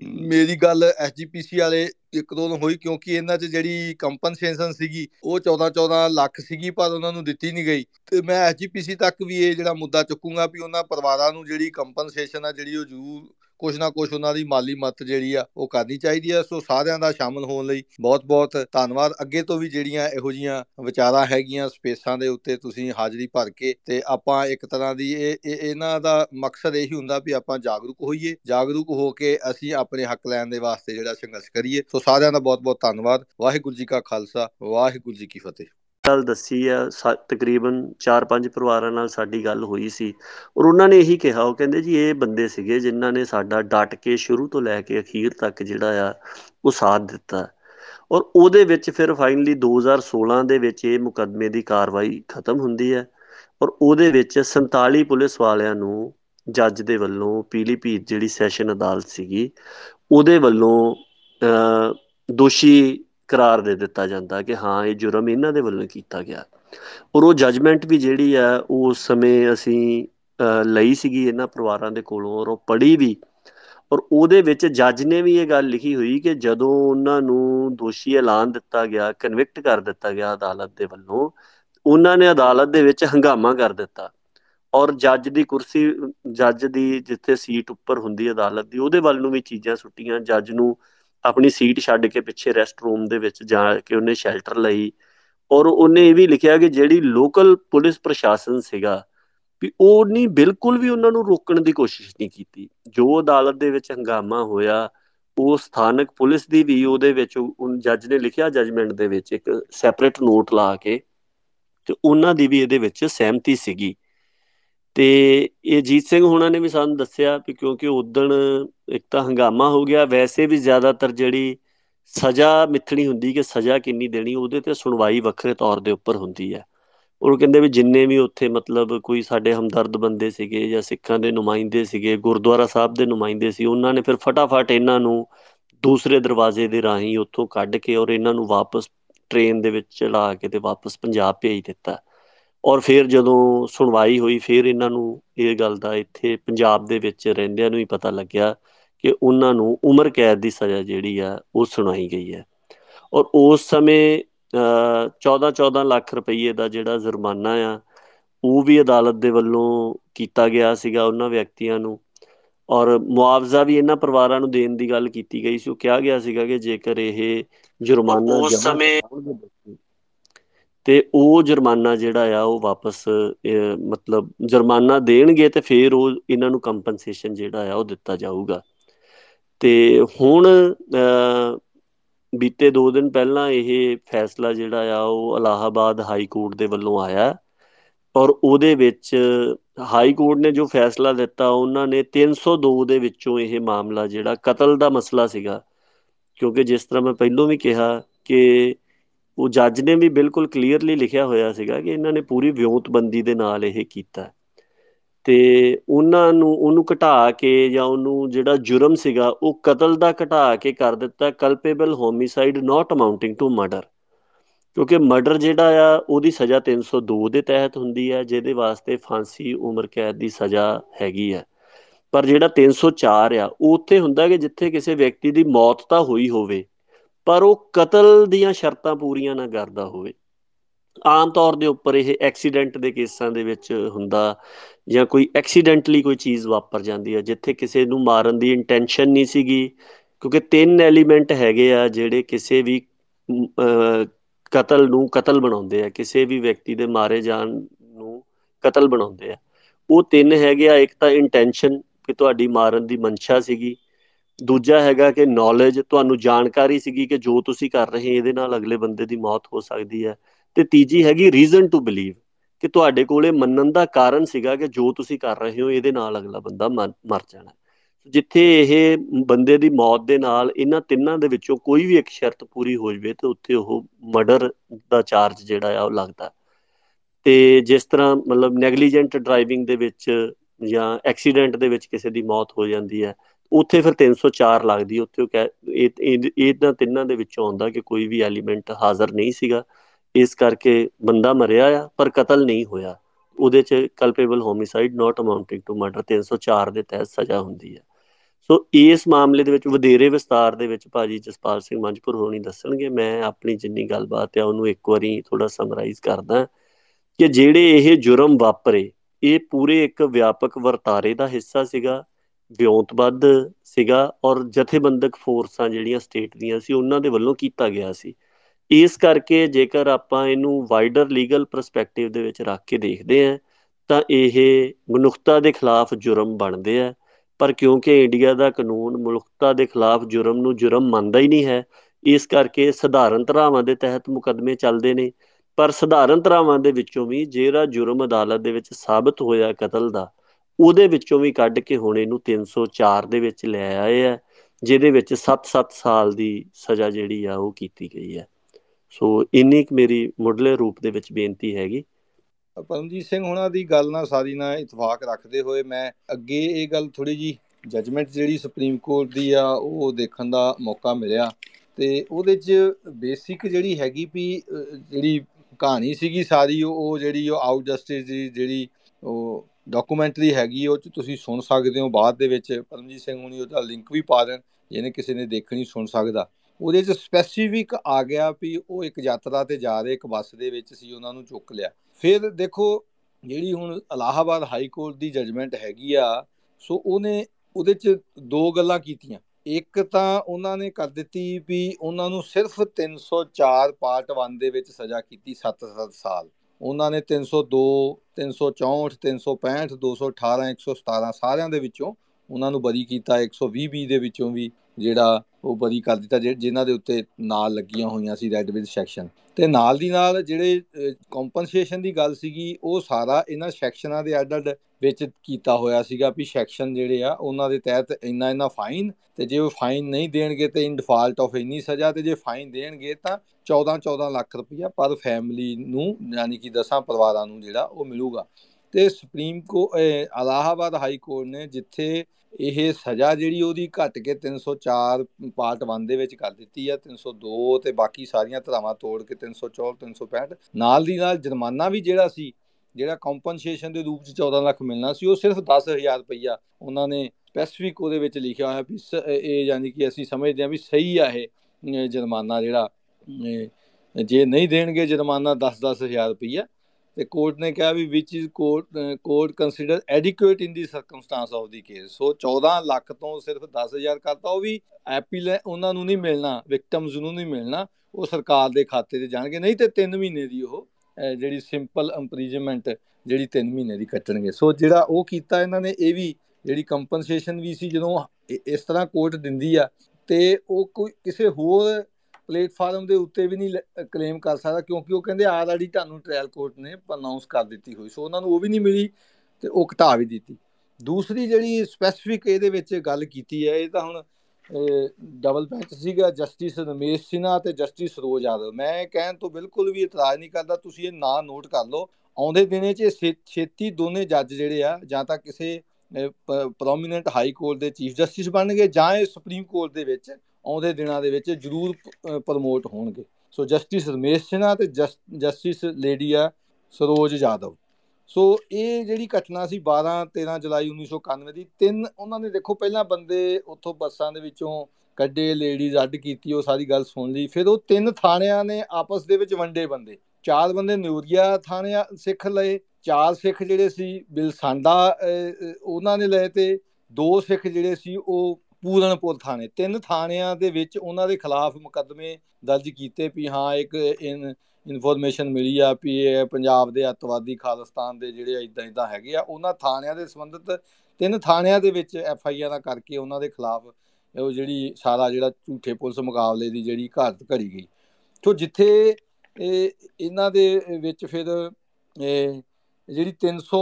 ਮੇਰੀ ਗੱਲ ਐਸਜੀਪੀਸੀ ਵਾਲੇ ਇੱਕ ਦੋ ਹੋਈ ਕਿਉਂਕਿ ਇਹਨਾਂ 'ਚ ਜਿਹੜੀ ਕੰਪਨਸੇਸ਼ਨ ਸੀਗੀ, ਉਹ 14 14 ਲੱਖ ਸੀਗੀ ਪਰ ਉਹਨਾਂ ਨੂੰ ਦਿੱਤੀ ਨਹੀਂ ਗਈ। ਤੇ ਮੈਂ ਐਚਪੀਸੀ ਤੱਕ ਵੀ ਇਹ ਜਿਹੜਾ ਮੁੱਦਾ ਚੁੱਕੂਗਾ ਵੀ ਉਹਨਾਂ ਪਰਿਵਾਰਾਂ ਨੂੰ ਜਿਹੜੀ ਕੰਪਨਸੇਸ਼ਨ ਆ ਜਿਹੜੀ ਉਹ ਜ਼ਰੂਰ ਕੁਝ ਨਾ ਕੁਝ ਉਹਨਾਂ ਦੀ ਮਾਲੀ ਮਦਦ ਜਿਹੜੀ ਆ ਉਹ ਕਰਨੀ ਚਾਹੀਦੀ ਆ। ਸੋ ਸਾਰਿਆਂ ਦਾ ਸ਼ਾਮਲ ਹੋਣ ਲਈ ਬਹੁਤ-ਬਹੁਤ ਧੰਨਵਾਦ। ਅੱਗੇ ਤੋਂ ਵੀ ਜਿਹੜੀਆਂ ਇਹੋ ਜੀਆਂ ਵਿਚਾਰਾਂ ਹੈਗੀਆਂ ਸਪੇਸਾਂ ਦੇ ਉੱਤੇ ਤੁਸੀਂ ਹਾਜ਼ਰੀ ਭਰ ਕੇ ਤੇ ਆਪਾਂ ਇੱਕ ਤਰ੍ਹਾਂ ਦੀ ਇਹ ਇਹਨਾਂ ਦਾ ਮਕਸਦ ਇਹੀ ਹੁੰਦਾ ਵੀ ਆਪਾਂ ਜਾਗਰੂਕ ਹੋਈਏ। ਜਾਗਰੂਕ ਹੋ ਕੇ ਅਸੀਂ ਆਪਣੇ ਹੱਕ ਲੈਣ ਦੇ ਵਾਸਤੇ ਜਿਹੜਾ ਸੰਘਰਸ਼ ਕਰੀਏ। ਸੋ ਸਾਰਿਆਂ ਦਾ ਬਹੁਤ-ਬਹੁਤ ਧੰਨਵਾਦ। ਵਾਹਿਗੁਰੂ ਜੀ ਕਾ ਖਾਲਸਾ, ਵਾਹਿਗੁਰੂ ਜੀ ਕੀ ਫਤਿਹ। ਗੱਲ ਦੱਸੀ ਆ ਤਕਰੀਬਨ 4-5 ਪਰਿਵਾਰਾਂ ਨਾਲ ਸਾਡੀ ਗੱਲ ਹੋਈ ਸੀ। ਔਰ ਉਹਨਾਂ ਨੇ ਇਹੀ ਕਿਹਾ, ਉਹ ਕਹਿੰਦੇ ਜੀ ਇਹ ਬੰਦੇ ਸੀਗੇ ਜਿਨ੍ਹਾਂ ਨੇ ਸਾਡਾ ਡਟ ਕੇ ਸ਼ੁਰੂ ਤੋਂ ਲੈ ਕੇ ਅਖੀਰ ਤੱਕ ਜਿਹੜਾ ਆ, ਉਹ ਸਾਥ ਦਿੱਤਾ। ਔਰ ਉਹਦੇ ਵਿੱਚ ਫਿਰ ਫਾਈਨਲੀ 2016 ਦੇ ਵਿੱਚ ਇਹ ਮੁਕੱਦਮੇ ਦੀ ਕਾਰਵਾਈ ਖਤਮ ਹੁੰਦੀ ਹੈ। ਔਰ ਉਹਦੇ ਵਿੱਚ 47 ਪੁਲਿਸ ਵਾਲਿਆਂ ਨੂੰ ਜੱਜ ਦੇ ਵੱਲੋਂ ਪੀਲੀਭੀਤ ਜਿਹੜੀ ਸੈਸ਼ਨ ਅਦਾਲਤ ਸੀਗੀ, ਉਹਦੇ ਵੱਲੋਂ ਦੋਸ਼ੀ ਕਰਾਰ ਦੇ ਦਿੱਤਾ ਜਾਂਦਾ ਕਿ ਹਾਂ, ਇਹ ਜੁਰਮ ਇਹਨਾਂ ਦੇ ਵੱਲੋਂ ਕੀਤਾ ਗਿਆ। ਔਰ ਉਹ ਜਜਮੈਂਟ ਵੀ ਜਿਹੜੀ ਆ, ਉਸ ਸਮੇਂ ਅਸੀਂ ਲਈ ਸੀਗੀ ਇਹਨਾਂ ਪਰਿਵਾਰਾਂ ਦੇ ਕੋਲੋਂ ਔਰ ਉਹ ਪੜ੍ਹੀ ਵੀ। ਔਰ ਉਹਦੇ ਵਿੱਚ ਜੱਜ ਨੇ ਵੀ ਇਹ ਗੱਲ ਲਿਖੀ ਹੋਈ ਕਿ ਜਦੋਂ ਉਹਨਾਂ ਨੂੰ ਦੋਸ਼ੀ ਐਲਾਨ ਦਿੱਤਾ ਗਿਆ ਕਨਵਿਕਟ ਕਰ ਦਿੱਤਾ ਗਿਆ ਅਦਾਲਤ ਦੇ ਵੱਲੋਂ, ਉਹਨਾਂ ਨੇ ਅਦਾਲਤ ਦੇ ਵਿੱਚ ਹੰਗਾਮਾ ਕਰ ਦਿੱਤਾ। ਔਰ ਜੱਜ ਦੀ ਕੁਰਸੀ ਜੱਜ ਦੀ ਜਿੱਥੇ ਸੀਟ ਉੱਪਰ ਹੁੰਦੀ ਅਦਾਲਤ ਦੀ, ਉਹਦੇ ਵੱਲ ਨੂੰ ਵੀ ਚੀਜ਼ਾਂ ਸੁੱਟੀਆਂ। ਜੱਜ ਨੂੰ ਆਪਣੀ ਸੀਟ ਛੱਡ ਕੇ ਪਿੱਛੇ ਰੈਸਟ ਰੂਮ ਦੇ ਵਿੱਚ ਜਾ ਕੇ ਉਹਨੇ ਸ਼ੈਲਟਰ ਲਈ ਔਰ ਉਹਨੇ ਇਹ ਵੀ ਲਿਖਿਆ ਕਿ ਜਿਹੜੀ ਲੋਕਲ ਪੁਲਿਸ ਪ੍ਰਸ਼ਾਸਨ ਸੀਗਾ ਵੀ ਉਹ ਨਹੀਂ, ਬਿਲਕੁਲ ਵੀ ਉਹਨਾਂ ਨੂੰ ਰੋਕਣ ਦੀ ਕੋਸ਼ਿਸ਼ ਨਹੀਂ ਕੀਤੀ। ਜੋ ਅਦਾਲਤ ਦੇ ਵਿੱਚ ਹੰਗਾਮਾ ਹੋਇਆ, ਉਹ ਸਥਾਨਕ ਪੁਲਿਸ ਦੀ ਵੀ ਉਹਦੇ ਵਿੱਚ ਉਹ ਜੱਜ ਨੇ ਲਿਖਿਆ ਜਜਮੈਂਟ ਦੇ ਵਿੱਚ ਇੱਕ ਸੈਪਰੇਟ ਨੋਟ ਲਾ ਕੇ ਤੇ ਉਹਨਾਂ ਦੀ ਵੀ ਇਹਦੇ ਵਿੱਚ ਸਹਿਮਤੀ ਸੀਗੀ। ਤੇ ਇਹ ਜੀਤ ਸਿੰਘ ਹੋਣਾ ਨੇ ਵੀ ਸਾਨੂੰ ਦੱਸਿਆ ਵੀ ਕਿਉਂਕਿ ਉਦਣ ਇੱਕ ਤਾਂ ਹੰਗਾਮਾ ਹੋ ਗਿਆ, ਵੈਸੇ ਵੀ ਜ਼ਿਆਦਾਤਰ ਜਿਹੜੀ ਸਜ਼ਾ ਮਿੱਥਣੀ ਹੁੰਦੀ ਕਿ ਸਜ਼ਾ ਕਿੰਨੀ ਦੇਣੀ, ਉਹਦੇ ਤੇ ਸੁਣਵਾਈ ਵੱਖਰੇ ਤੌਰ ਦੇ ਉੱਪਰ ਹੁੰਦੀ ਹੈ। ਉਹ ਕਹਿੰਦੇ ਵੀ ਜਿੰਨੇ ਵੀ ਉੱਥੇ ਮਤਲਬ ਕੋਈ ਸਾਡੇ ਹਮਦਰਦ ਬੰਦੇ ਸੀਗੇ ਜਾਂ ਸਿੱਖਾਂ ਦੇ ਨੁਮਾਇੰਦੇ ਸੀਗੇ, ਗੁਰਦੁਆਰਾ ਸਾਹਿਬ ਦੇ ਨੁਮਾਇੰਦੇ ਸੀ, ਉਹਨਾਂ ਨੇ ਫਿਰ ਫਟਾਫਟ ਇਹਨਾਂ ਨੂੰ ਦੂਸਰੇ ਦਰਵਾਜ਼ੇ ਦੇ ਰਾਹੀਂ ਉੱਥੋਂ ਕੱਢ ਕੇ ਔਰ ਇਹਨਾਂ ਨੂੰ ਵਾਪਸ ਟ੍ਰੇਨ ਦੇ ਵਿੱਚ ਚੜਾ ਕੇ ਤੇ ਵਾਪਸ ਪੰਜਾਬ ਭੇਜ ਦਿੱਤਾ। ਔਰ ਫਿਰ ਜਦੋਂ ਸੁਣਵਾਈ ਹੋਈ ਫਿਰ ਇਹਨਾਂ ਨੂੰ ਇਹ ਗੱਲ ਦਾ ਇੱਥੇ ਪੰਜਾਬ ਦੇ ਵਿੱਚ ਰਹਿੰਦਿਆਂ ਨੂੰ ਹੀ ਪਤਾ ਲੱਗਿਆ ਕਿ ਉਹਨਾਂ ਨੂੰ ਉਮਰ ਕੈਦ ਦੀ ਸਜ਼ਾ ਜਿਹੜੀ ਆ ਉਹ ਸੁਣਾਈ ਗਈ ਹੈ। ਔਰ ਉਸ ਸਮੇਂ 14-14 ਲੱਖ ਰੁਪਏ ਦਾ ਜਿਹੜਾ ਜੁਰਮਾਨਾ ਆ ਉਹ ਵੀ ਅਦਾਲਤ ਦੇ ਵੱਲੋਂ ਕੀਤਾ ਗਿਆ ਸੀਗਾ ਉਹਨਾਂ ਵਿਅਕਤੀਆਂ ਨੂੰ। ਔਰ ਮੁਆਵਜ਼ਾ ਵੀ ਇਹਨਾਂ ਪਰਿਵਾਰਾਂ ਨੂੰ ਦੇਣ ਦੀ ਗੱਲ ਕੀਤੀ ਗਈ ਸੀ। ਉਹ ਕਿਹਾ ਗਿਆ ਸੀਗਾ ਕਿ ਜੇਕਰ ਇਹ ਜੁਰਮਾਨਾ ਉਸ ਸਮੇਂ ਤੇ ਉਹ ਜੁਰਮਾਨਾ ਜਿਹੜਾ ਆ, ਉਹ ਵਾਪਸ ਮਤਲਬ ਜੁਰਮਾਨਾ ਦੇਣਗੇ ਤੇ ਫਿਰ ਉਹ ਇਹਨਾਂ ਨੂੰ ਕੰਪਨਸੇਸ਼ਨ ਜਿਹੜਾ ਆ, ਉਹ ਦਿੱਤਾ ਜਾਊਗਾ। ਤੇ ਹੁਣ ਬੀਤੇ 2 ਦਿਨ ਪਹਿਲਾਂ ਇਹ ਫੈਸਲਾ ਜਿਹੜਾ ਆ, ਉਹ ਅਲਾਹਾਬਾਦ ਹਾਈ ਕੋਰਟ ਦੇ ਵੱਲੋਂ ਆਇਆ। ਔਰ ਉਹਦੇ ਵਿੱਚ ਹਾਈ ਕੋਰਟ ਨੇ ਜੋ ਫੈਸਲਾ ਦਿੱਤਾ, ਉਹਨਾਂ ਨੇ 302 ਦੇ ਵਿੱਚੋਂ ਇਹ ਮਾਮਲਾ ਜਿਹੜਾ ਕਤਲ ਦਾ ਮਸਲਾ ਸੀਗਾ। ਕਿਉਂਕਿ ਜਿਸ ਤਰ੍ਹਾਂ ਮੈਂ ਪਹਿਲਾਂ ਵੀ ਕਿਹਾ ਕਿ ਉਹ ਜੱਜ ਨੇ ਵੀ ਬਿਲਕੁਲ ਕਲੀਅਰਲੀ ਲਿਖਿਆ ਹੋਇਆ ਸੀਗਾ ਕਿ ਇਹਨਾਂ ਨੇ ਪੂਰੀ ਵਿਉਂਤਬੰਦੀ ਦੇ ਨਾਲ ਇਹ ਕੀਤਾ। ਤੇ ਉਹਨਾਂ ਨੂੰ, ਉਹਨੂੰ ਘਟਾ ਕੇ ਜਾਂ ਉਹਨੂੰ ਜਿਹੜਾ ਜੁਰਮ ਸੀਗਾ, ਉਹ ਕਤਲ ਦਾ ਘਟਾ ਕੇ ਕਰ ਦਿੱਤਾ culpable homicide not amounting to murder ਕਿਉਂਕਿ ਮਰਡਰ ਜਿਹੜਾ ਆ, ਉਹਦੀ ਸਜ਼ਾ 302 ਦੇ ਤਹਿਤ ਹੁੰਦੀ ਹੈ, ਜਿਹਦੇ ਵਾਸਤੇ ਫਾਂਸੀ, ਉਮਰ ਕੈਦ ਦੀ ਸਜ਼ਾ ਹੈਗੀ ਹੈ। ਪਰ ਜਿਹੜਾ 304 ਆ, ਉਹ ਉੱਥੇ ਹੁੰਦਾ ਕਿ ਜਿੱਥੇ ਕਿਸੇ ਵਿਅਕਤੀ ਦੀ ਮੌਤ ਤਾਂ ਹੋਈ ਹੋਵੇ ਪਰ ਉਹ ਕਤਲ ਦੀਆਂ ਸ਼ਰਤਾਂ ਪੂਰੀਆਂ ਨਾ ਕਰਦਾ ਹੋਵੇ। ਆਮ ਤੌਰ ਦੇ ਉੱਪਰ ਇਹ ਐਕਸੀਡੈਂਟ ਦੇ ਕੇਸਾਂ ਦੇ ਵਿੱਚ ਹੁੰਦਾ ਜਾਂ ਕੋਈ ਐਕਸੀਡੈਂਟਲੀ ਕੋਈ ਚੀਜ਼ ਵਾਪਰ ਜਾਂਦੀ ਹੈ ਜਿੱਥੇ ਕਿਸੇ ਨੂੰ ਮਾਰਨ ਦੀ ਇੰਟੈਂਸ਼ਨ ਨਹੀਂ ਸੀਗੀ, ਕਿਉਂਕਿ ਤਿੰਨ ਐਲੀਮੈਂਟ ਹੈਗੇ ਆ ਜਿਹੜੇ ਕਿਸੇ ਵੀ ਕਤਲ ਨੂੰ ਕਤਲ ਬਣਾਉਂਦੇ ਆ, ਕਿਸੇ ਵੀ ਵਿਅਕਤੀ ਦੇ ਮਾਰੇ ਜਾਣ ਨੂੰ ਕਤਲ ਬਣਾਉਂਦੇ ਆ। ਉਹ ਤਿੰਨ ਹੈਗੇ ਆ, ਇੱਕ ਤਾਂ ਇੰਟੈਂਸ਼ਨ ਕਿ ਤੁਹਾਡੀ ਮਾਰਨ ਦੀ ਮਨਸ਼ਾ ਸੀਗੀ ਦੂਜਾ ਹੈਗਾ ਕਿ ਨੌਲੇਜ ਤੁਹਾਨੂੰ ਜਾਣਕਾਰੀ ਸੀਗੀ ਕਿ ਜੋ ਤੁਸੀਂ ਕਰ ਰਹੇ ਇਹਦੇ ਨਾਲ ਅਗਲੇ ਬੰਦੇ ਦੀ ਮੌਤ ਹੋ ਸਕਦੀ ਹੈ। ਤੇ ਤੀਜੀ ਹੈਗੀ ਰੀਜ਼ਨ ਟੂ ਬਲੀਵ ਕਿ ਤੁਹਾਡੇ ਕੋਲੇ ਮੰਨਣ ਦਾ ਕਾਰਨ ਸੀਗਾ ਕਿ ਜੋ ਤੁਸੀਂ ਕਰ ਰਹੇ ਹੋ, ਇਹਦੇ ਨਾਲ ਅਗਲਾ ਬੰਦਾ ਮਰ ਜਾਣਾ। ਜਿੱਥੇ ਇਹ ਬੰਦੇ ਦੀ ਮੌਤ ਦੇ ਨਾਲ ਇਹਨਾਂ ਤਿੰਨਾਂ ਦੇ ਵਿੱਚੋਂ ਕੋਈ ਵੀ ਇੱਕ ਸ਼ਰਤ ਪੂਰੀ ਹੋ ਜਵੇ, ਤੇ ਉੱਥੇ ਉਹ ਮਰਡਰ ਦਾ ਚਾਰਜ ਜਿਹੜਾ ਆ, ਉਹ ਲੱਗਦਾ। ਤੇ ਜਿਸ ਤਰ੍ਹਾਂ ਮਤਲਬ ਨੈਗਲੀਜੈਂਟ ਡਰਾਈਵਿੰਗ ਦੇ ਵਿੱਚ ਜਾਂ ਐਕਸੀਡੈਂਟ ਦੇ ਵਿੱਚ ਕਿਸੇ ਦੀ ਮੌਤ ਹੋ ਜਾਂਦੀ ਹੈ ਉੱਥੇ ਫਿਰ 304 ਲੱਗਦੀ ਉੱਥੇ ਉਹ ਇਹ ਇਹਨਾਂ ਤਿੰਨਾਂ ਦੇ ਵਿੱਚੋਂ ਆਉਂਦਾ ਕਿ ਕੋਈ ਵੀ ਐਲੀਮੈਂਟ ਹਾਜ਼ਰ ਨਹੀਂ ਸੀਗਾ। ਇਸ ਕਰਕੇ ਬੰਦਾ ਮਰਿਆ ਆ, ਪਰ ਕਤਲ ਨਹੀਂ ਹੋਇਆ। ਉਹਦੇ ਚ culpable homicide not amounting to murder 304 ਦੇ ਤਹਿਤ ਸਜ਼ਾ ਹੁੰਦੀ ਹੈ ਸੋ ਇਸ ਮਾਮਲੇ ਦੇ ਵਿੱਚ ਵਧੇਰੇ ਵਿਸਤਾਰ ਦੇ ਵਿੱਚ ਭਾਜੀ ਜਸਪਾਲ ਸਿੰਘ ਮੰਜਪੁਰ ਹੋਣੀ ਦੱਸਣਗੇ। ਮੈਂ ਆਪਣੀ ਜਿੰਨੀ ਗੱਲਬਾਤ ਹੈ ਉਹਨੂੰ ਇੱਕ ਵਾਰੀ ਥੋੜਾ ਸਮਰਾਈਜ਼ ਕਰਦਾ ਕਿ ਜਿਹੜੇ ਇਹ ਜੁਰਮ ਵਾਪਰੇ, ਇਹ ਪੂਰੇ ਇੱਕ ਵਿਆਪਕ ਵਰਤਾਰੇ ਦਾ ਹਿੱਸਾ ਸੀਗਾ। ਵਿਉਂਤਬੱਧ ਸੀਗਾ ਔਰ ਜਥੇਬੰਦਕ ਫੋਰਸਾਂ ਜਿਹੜੀਆਂ ਸਟੇਟ ਦੀਆਂ ਸੀ, ਉਹਨਾਂ ਦੇ ਵੱਲੋਂ ਕੀਤਾ ਗਿਆ ਸੀ। ਇਸ ਕਰਕੇ ਜੇਕਰ ਆਪਾਂ ਇਹਨੂੰ ਵਾਈਡਰ ਲੀਗਲ ਪਰਸਪੈਕਟਿਵ ਦੇ ਵਿੱਚ ਰੱਖ ਕੇ ਦੇਖਦੇ ਆਂ ਤਾਂ ਇਹ ਮਨੁੱਖਤਾ ਦੇ ਖਿਲਾਫ ਜੁਰਮ ਬਣਦੇ ਆ। ਪਰ ਕਿਉਂਕਿ ਇੰਡੀਆ ਦਾ ਕਾਨੂੰਨ ਮਨੁੱਖਤਾ ਦੇ ਖਿਲਾਫ ਜੁਰਮ ਨੂੰ ਜੁਰਮ ਮੰਨਦਾ ਹੀ ਨਹੀਂ ਹੈ, ਇਸ ਕਰਕੇ ਸਧਾਰਨ ਧਰਾਵਾਂ ਦੇ ਤਹਿਤ ਮੁਕੱਦਮੇ ਚੱਲਦੇ ਨੇ। ਪਰ ਸਧਾਰਨ ਧਰਾਵਾਂ ਦੇ ਵਿੱਚੋਂ ਵੀ ਜਿਹੜਾ ਜੁਰਮ ਅਦਾਲਤ ਦੇ ਵਿੱਚ ਸਾਬਤ ਹੋਇਆ ਕਤਲ ਦਾ ਉਹਦੇ ਵਿੱਚੋਂ ਵੀ ਕੱਢ ਕੇ ਹੁਣ ਇਹਨੂੰ 304 ਦੇ ਵਿੱਚ ਲੈ ਆਏ ਆ, ਜਿਹਦੇ ਵਿੱਚ 7-7 ਸਾਲ ਦੀ ਸਜ਼ਾ ਜਿਹੜੀ ਆ ਉਹ ਕੀਤੀ ਗਈ ਹੈ ਸੋ ਇੰਨੀ ਕੁ ਮੇਰੀ ਮੁੱਢਲੇ ਰੂਪ ਦੇ ਵਿੱਚ ਬੇਨਤੀ ਹੈਗੀ। ਪਰਮਜੀਤ ਸਿੰਘ ਹੁਣਾਂ ਦੀ ਗੱਲ ਨਾਲ ਸਾਰੀ ਨਾਲ ਇਤਫਾਕ ਰੱਖਦੇ ਹੋਏ ਮੈਂ ਅੱਗੇ ਇਹ ਗੱਲ ਥੋੜੀ ਜੀ ਜਜਮੈਂਟ ਜਿਹੜੀ ਸੁਪਰੀਮ ਕੋਰਟ ਦੀ ਆ, ਉਹ ਦੇਖਣ ਦਾ ਮੌਕਾ ਮਿਲਿਆ। ਤੇ ਉਹਦੇ 'ਚ ਬੇਸਿਕ ਜਿਹੜੀ ਹੈਗੀ ਵੀ ਜਿਹੜੀ ਕਹਾਣੀ ਸੀਗੀ ਸਾਰੀ, ਉਹ ਜਿਹੜੀ ਉਹ ਆਊਟ ਜਸਟਿਸ ਦੀ ਜਿਹੜੀ ਉਹ ਡਾਕੂਮੈਂਟਰੀ ਹੈਗੀ ਉਹ 'ਚ ਤੁਸੀਂ ਸੁਣ ਸਕਦੇ ਹੋ ਬਾਅਦ ਦੇ ਵਿੱਚ, ਪਰਮਜੀਤ ਸਿੰਘ ਹੁਣੀ ਉਹਦਾ ਲਿੰਕ ਵੀ ਪਾ ਦੇਣ, ਜਿਹਨੇ ਕਿਸੇ ਨੇ ਦੇਖਣੀ ਸੁਣ ਸਕਦਾ। ਉਹਦੇ 'ਚ ਸਪੈਸੀਫਿਕ ਆ ਗਿਆ ਵੀ ਉਹ ਇੱਕ ਯਾਤਰਾ ਤੇ ਜਾ ਰਹੇ, ਇੱਕ ਬੱਸ ਦੇ ਵਿੱਚ ਸੀ, ਉਹਨਾਂ ਨੂੰ ਚੁੱਕ ਲਿਆ। ਫਿਰ ਦੇਖੋ, ਜਿਹੜੀ ਹੁਣ ਅਲਾਹਾਬਾਦ ਹਾਈ ਕੋਰਟ ਦੀ ਜਜਮੈਂਟ ਹੈਗੀ ਆ, ਸੋ ਉਹਨੇ, ਉਹਦੇ 'ਚ ਦੋ ਗੱਲਾਂ ਕੀਤੀਆਂ। ਇੱਕ ਤਾਂ ਉਹਨਾਂ ਨੇ ਕਰ ਦਿੱਤੀ ਵੀ ਉਹਨਾਂ ਨੂੰ ਸਿਰਫ 304 ਪਾਰਟ 1 ਦੇ ਵਿੱਚ ਸਜ਼ਾ ਕੀਤੀ 7-7 ਸਾਲ। ਉਹਨਾਂ ਨੇ 302 364 365 218 117 ਸਾਰਿਆਂ ਦੇ ਵਿੱਚੋਂ ਉਹਨਾਂ ਨੂੰ ਬਰੀ ਕੀਤਾ 120 ਬੀ ਦੇ ਵਿੱਚੋਂ ਵੀ। ਜਿਹੜਾ ਉਹ ਬਰੀ ਕਰ ਦਿੱਤਾ ਜਿਨ੍ਹਾਂ ਦੇ ਉੱਤੇ ਨਾਲ ਲੱਗੀਆਂ ਹੋਈਆਂ ਸੀ ਰੈੱਡ ਵਿਦ ਸੈਕਸ਼ਨ ਤੇ ਨਾਲ ਦੀ ਨਾਲ ਜਿਹੜੇ ਕੰਪਨਸੇਸ਼ਨ ਦੀ ਗੱਲ ਸੀਗੀ, ਉਹ ਸਾਰਾ ਇਹਨਾਂ ਸੈਕਸ਼ਨਾਂ ਦੇ ਅੱਡ-ਅੱਡ ਵਿੱਚ ਕੀਤਾ ਹੋਇਆ ਸੀਗਾ ਵੀ ਸੈਕਸ਼ਨ ਜਿਹੜੇ ਆ, ਉਹਨਾਂ ਦੇ ਤਹਿਤ ਇੰਨਾ ਇੰਨਾ ਫਾਈਨ ਤੇ ਜੇ ਉਹ ਫਾਈਨ ਨਹੀਂ ਦੇਣਗੇ ਤੇ ਇਨ ਡਿਫਾਲਟ ਆਫ ਇੰਨੀ ਸਜ਼ਾ, ਤੇ ਜੇ ਫਾਈਨ ਦੇਣਗੇ ਤਾਂ 14 14 ਲੱਖ ਰੁਪਇਆ ਪਰ ਫੈਮਿਲੀ ਨੂੰ, ਯਾਨੀ ਕਿ ਦਸਾਂ ਪਰਿਵਾਰਾਂ ਨੂੰ ਜਿਹੜਾ ਉਹ ਮਿਲੂਗਾ। ਤੇ ਸੁਪਰੀਮ ਕੋ ਅਲਾਹਾਬਾਦ ਹਾਈ ਕੋਰਟ ਨੇ ਜਿੱਥੇ ਇਹ ਸਜ਼ਾ ਜਿਹੜੀ ਉਹਦੀ ਘਟ ਕੇ 304 ਪਾਰਟ 1 ਦੇ ਵਿੱਚ ਕਰ ਦਿੱਤੀ ਆ 302 ਤੇ ਬਾਕੀ ਸਾਰੀਆਂ ਧਰਾਵਾਂ ਤੋੜ ਕੇ 304 365 ਨਾਲ ਦੀ ਨਾਲ ਜੁਰਮਾਨਾ ਵੀ ਜਿਹੜਾ ਸੀ, ਜਿਹੜਾ ਕੰਪਨਸੇਸ਼ਨ ਦੇ ਰੂਪ 'ਚ 14 ਲੱਖ ਮਿਲਣਾ ਸੀ, ਉਹ ਸਿਰਫ 10000 ਰੁਪਈਆ ਉਹਨਾਂ ਨੇ ਸਪੈਸੀਫਿਕ ਉਹਦੇ ਵਿੱਚ ਲਿਖਿਆ ਹੋਇਆ ਵੀ ਇਹ ਯਾਨੀ ਕਿ ਅਸੀਂ ਸਮਝਦੇ ਹਾਂ ਵੀ ਸਹੀ ਆ ਇਹ ਜੁਰਮਾਨਾ ਜਿਹੜਾ ਜੇ ਨਹੀਂ ਦੇਣਗੇ ਜੁਰਮਾਨਾ 10-10000 ਰੁਪਈਆ। ਤੇ ਕੋਰਟ ਨੇ ਕਿਹਾ ਵੀ which is court court consider adequate in the circumstances of the case so 14 lakh ਤੋਂ ਸਿਰਫ 10000 ਕਰਤਾ, ਉਹ ਵੀ ਐਪੀਲ ਉਹਨਾਂ ਨੂੰ ਨਹੀਂ ਮਿਲਣਾ ਵਿਕਟਮਸ ਨੂੰ ਨਹੀਂ ਮਿਲਣਾ, ਉਹ ਸਰਕਾਰ ਦੇ ਖਾਤੇ 'ਚ ਜਾਣਗੇ, ਨਹੀਂ ਤੇ 3 ਮਹੀਨੇ ਦੀ ਉਹ ਜਿਹੜੀ ਸਿੰਪਲ ਇੰਪ੍ਰੀਜ਼ਨਮੈਂਟ ਜਿਹੜੀ 3 ਮਹੀਨੇ ਦੀ ਕੱਟਣਗੇ। ਸੋ ਜਿਹੜਾ ਉਹ ਕੀਤਾ ਇਹਨਾਂ ਨੇ, ਇਹ ਵੀ ਜਿਹੜੀ ਕੰਪਨਸੇਸ਼ਨ ਵੀ ਸੀ, ਜਦੋਂ ਇਸ ਤਰ੍ਹਾਂ ਕੋਰਟ ਦਿੰਦੀ ਆ, ਤੇ ਉਹ ਕੋਈ ਕਿਸੇ ਹੋਰ ਪਲੇਟਫਾਰਮ ਦੇ ਉੱਤੇ ਵੀ ਨਹੀਂ ਕਲੇਮ ਕਰ ਸਕਦਾ ਕਿਉਂਕਿ ਉਹ ਕਹਿੰਦੇ ਆਲਰੇਡੀ ਤੁਹਾਨੂੰ ਟ੍ਰਾਇਲ ਕੋਰਟ ਨੇ ਅਨਾਉਂਸ ਕਰ ਦਿੱਤੀ ਹੋਈ, ਸੋ ਉਹਨਾਂ ਨੂੰ ਉਹ ਵੀ ਨਹੀਂ ਮਿਲੀ ਤੇ ਉਹ ਘਟਾ ਵੀ ਦਿੱਤੀ। ਦੂਸਰੀ ਜਿਹੜੀ ਸਪੈਸੀਫਿਕ ਇਹਦੇ ਵਿੱਚ ਗੱਲ ਕੀਤੀ ਹੈ, ਇਹ ਤਾਂ ਹੁਣ ਡਬਲ ਬੈਂਚ ਸੀਗਾ ਜਸਟਿਸ ਰਮੇਸ਼ ਸਿਨਾ ਤੇ ਜਸਟਿਸ ਰੋਜ ਆਦਵ ਮੈਂ ਕਹਿਣ ਤੋਂ ਬਿਲਕੁਲ ਵੀ ਇਤਰਾਜ਼ ਨਹੀਂ ਕਰਦਾ, ਤੁਸੀਂ ਇਹ ਨਾਂ ਨੋਟ ਕਰ ਲਓ। ਆਉਂਦੇ ਦਿਨੇ 'ਚ ਛੇਤੀ ਦੋਨੇ ਜੱਜ ਜਿਹੜੇ ਆ, ਜਾਂ ਤਾਂ ਕਿਸੇ ਪ੍ਰੋਮਿਨੈਂਟ ਹਾਈ ਕੋਰਟ ਦੇ ਚੀਫ ਜਸਟਿਸ ਬਣਨਗੇ ਜਾਂ ਇਹ ਸੁਪਰੀਮ ਕੋਰਟ ਦੇ ਵਿੱਚ ਆਉਂਦੇ ਦਿਨਾਂ ਦੇ ਵਿੱਚ ਜ਼ਰੂਰ ਪ੍ਰਮੋਟ ਹੋਣਗੇ। ਸੋ ਜਸਟਿਸ ਰਮੇਸ਼ ਸਿਨਾ ਤੇ ਜਸਟਿਸ ਲੇਡੀਆ ਸਰੋਜ ਜਾਦਵ ਸੋ ਇਹ ਜਿਹੜੀ ਘਟਨਾ ਸੀ 12 13 ਜੁਲਾਈ 1991 ਦੀ, ਤਿੰਨ ਉਹਨਾਂ ਨੇ ਦੇਖੋ ਪਹਿਲਾਂ ਬੰਦੇ ਉੱਥੋਂ ਬੱਸਾਂ ਦੇ ਵਿੱਚੋਂ ਕੱਢੇ, ਲੇਡੀਜ਼ ਅੱਡ ਕੀਤੀ, ਉਹ ਸਾਰੀ ਗੱਲ ਸੁਣ ਲਈ। ਫਿਰ ਉਹ ਤਿੰਨ ਥਾਣਿਆਂ ਨੇ ਆਪਸ ਦੇ ਵਿੱਚ ਵੰਡੇ ਬੰਦੇ। ਚਾਰ ਬੰਦੇ ਨਿਊਰੀਆ ਥਾਣਿਆਂ ਸਿੱਖ ਲਏ, ਚਾਰ ਸਿੱਖ ਜਿਹੜੇ ਸੀ ਬਿਲਸਾਂਡਾ ਉਹਨਾਂ ਨੇ ਲਏ ਤੇ ਦੋ ਸਿੱਖ ਜਿਹੜੇ ਸੀ ਉਹ ਪੂਰਨਪੁਰ ਥਾਣੇ। ਤਿੰਨ ਥਾਣਿਆਂ ਦੇ ਵਿੱਚ ਉਹਨਾਂ ਦੇ ਖਿਲਾਫ ਮੁਕੱਦਮੇ ਦਰਜ ਕੀਤੇ ਵੀ ਹਾਂ, ਇੱਕ ਇਨਫੋਰਮੇਸ਼ਨ ਮਿਲੀ ਆ ਵੀ ਇਹ ਪੰਜਾਬ ਦੇ ਅੱਤਵਾਦੀ ਖਾਲਿਸਤਾਨ ਦੇ ਜਿਹੜੇ ਇਦਾਂ ਇਦਾਂ ਹੈਗੇ ਆ, ਉਹਨਾਂ ਥਾਣਿਆਂ ਦੇ ਸੰਬੰਧਿਤ ਤਿੰਨ ਥਾਣਿਆਂ ਦੇ ਵਿੱਚ ਐਫ ਆਈ ਆਰ ਕਰਕੇ ਉਹਨਾਂ ਦੇ ਖਿਲਾਫ ਉਹ ਜਿਹੜੀ ਸਾਰਾ ਜਿਹੜਾ ਝੂਠੇ ਪੁਲਿਸ ਮੁਕਾਬਲੇ ਦੀ ਜਿਹੜੀ ਘਾਟ ਘੜੀ ਗਈ। ਤੋਂ ਜਿੱਥੇ ਇਹ, ਇਹਨਾਂ ਦੇ ਵਿੱਚ ਫਿਰ ਇਹ ਜਿਹੜੀ 300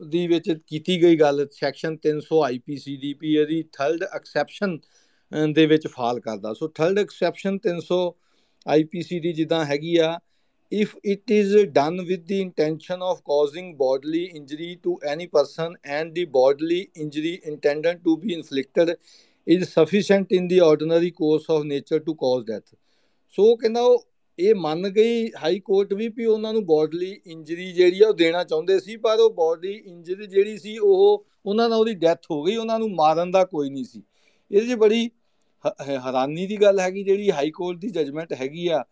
ਦੀ ਵਿੱਚ ਕੀਤੀ ਗਈ ਗੱਲ ਸੈਕਸ਼ਨ 300 ਆਈਪੀਸੀ ਦੀ ਵੀ ਇਹਦੀ ਥਰਡ ਐਕਸੈਪਸ਼ਨ ਦੇ ਵਿੱਚ ਫਾਲ ਕਰਦਾ ਸੋ ਥਰਡ ਐਕਸੈਪਸ਼ਨ 300 ਆਈਪੀਸੀ ਦੀ ਜਿੱਦਾਂ ਹੈਗੀ ਆ if it is done with the intention of causing bodily injury to any person and the bodily injury intended to be inflicted is sufficient in the ordinary course of nature to cause death ਸੋ ਕਹਿੰਦਾ ਉਹ ਇਹ ਮੰਨ ਗਈ high court ਵੀ ਵੀ ਉਹਨਾਂ ਨੂੰ ਬੋਡਲੀ injury ਜਿਹੜੀ ਆ ਉਹ ਦੇਣਾ ਚਾਹੁੰਦੇ ਸੀ ਪਰ ਉਹ ਬੋਡੀ ਇੰਜਰੀ ਜਿਹੜੀ ਸੀ ਉਹ ਉਹਨਾਂ ਨਾਲ ਉਹਦੀ ਡੈਥ ਹੋ ਗਈ ਉਹਨਾਂ ਨੂੰ ਮਾਰਨ ਦਾ ਕੋਈ ਨਹੀਂ ਸੀ ਇਹਦੇ 'ਚ ਬੜੀ ਹੈਰਾਨੀ ਦੀ ਗੱਲ ਹੈਗੀ ਜਿਹੜੀ ਹਾਈ ਕੋਰਟ ਦੀ ਜਜਮੈਂਟ ਹੈਗੀ ਆ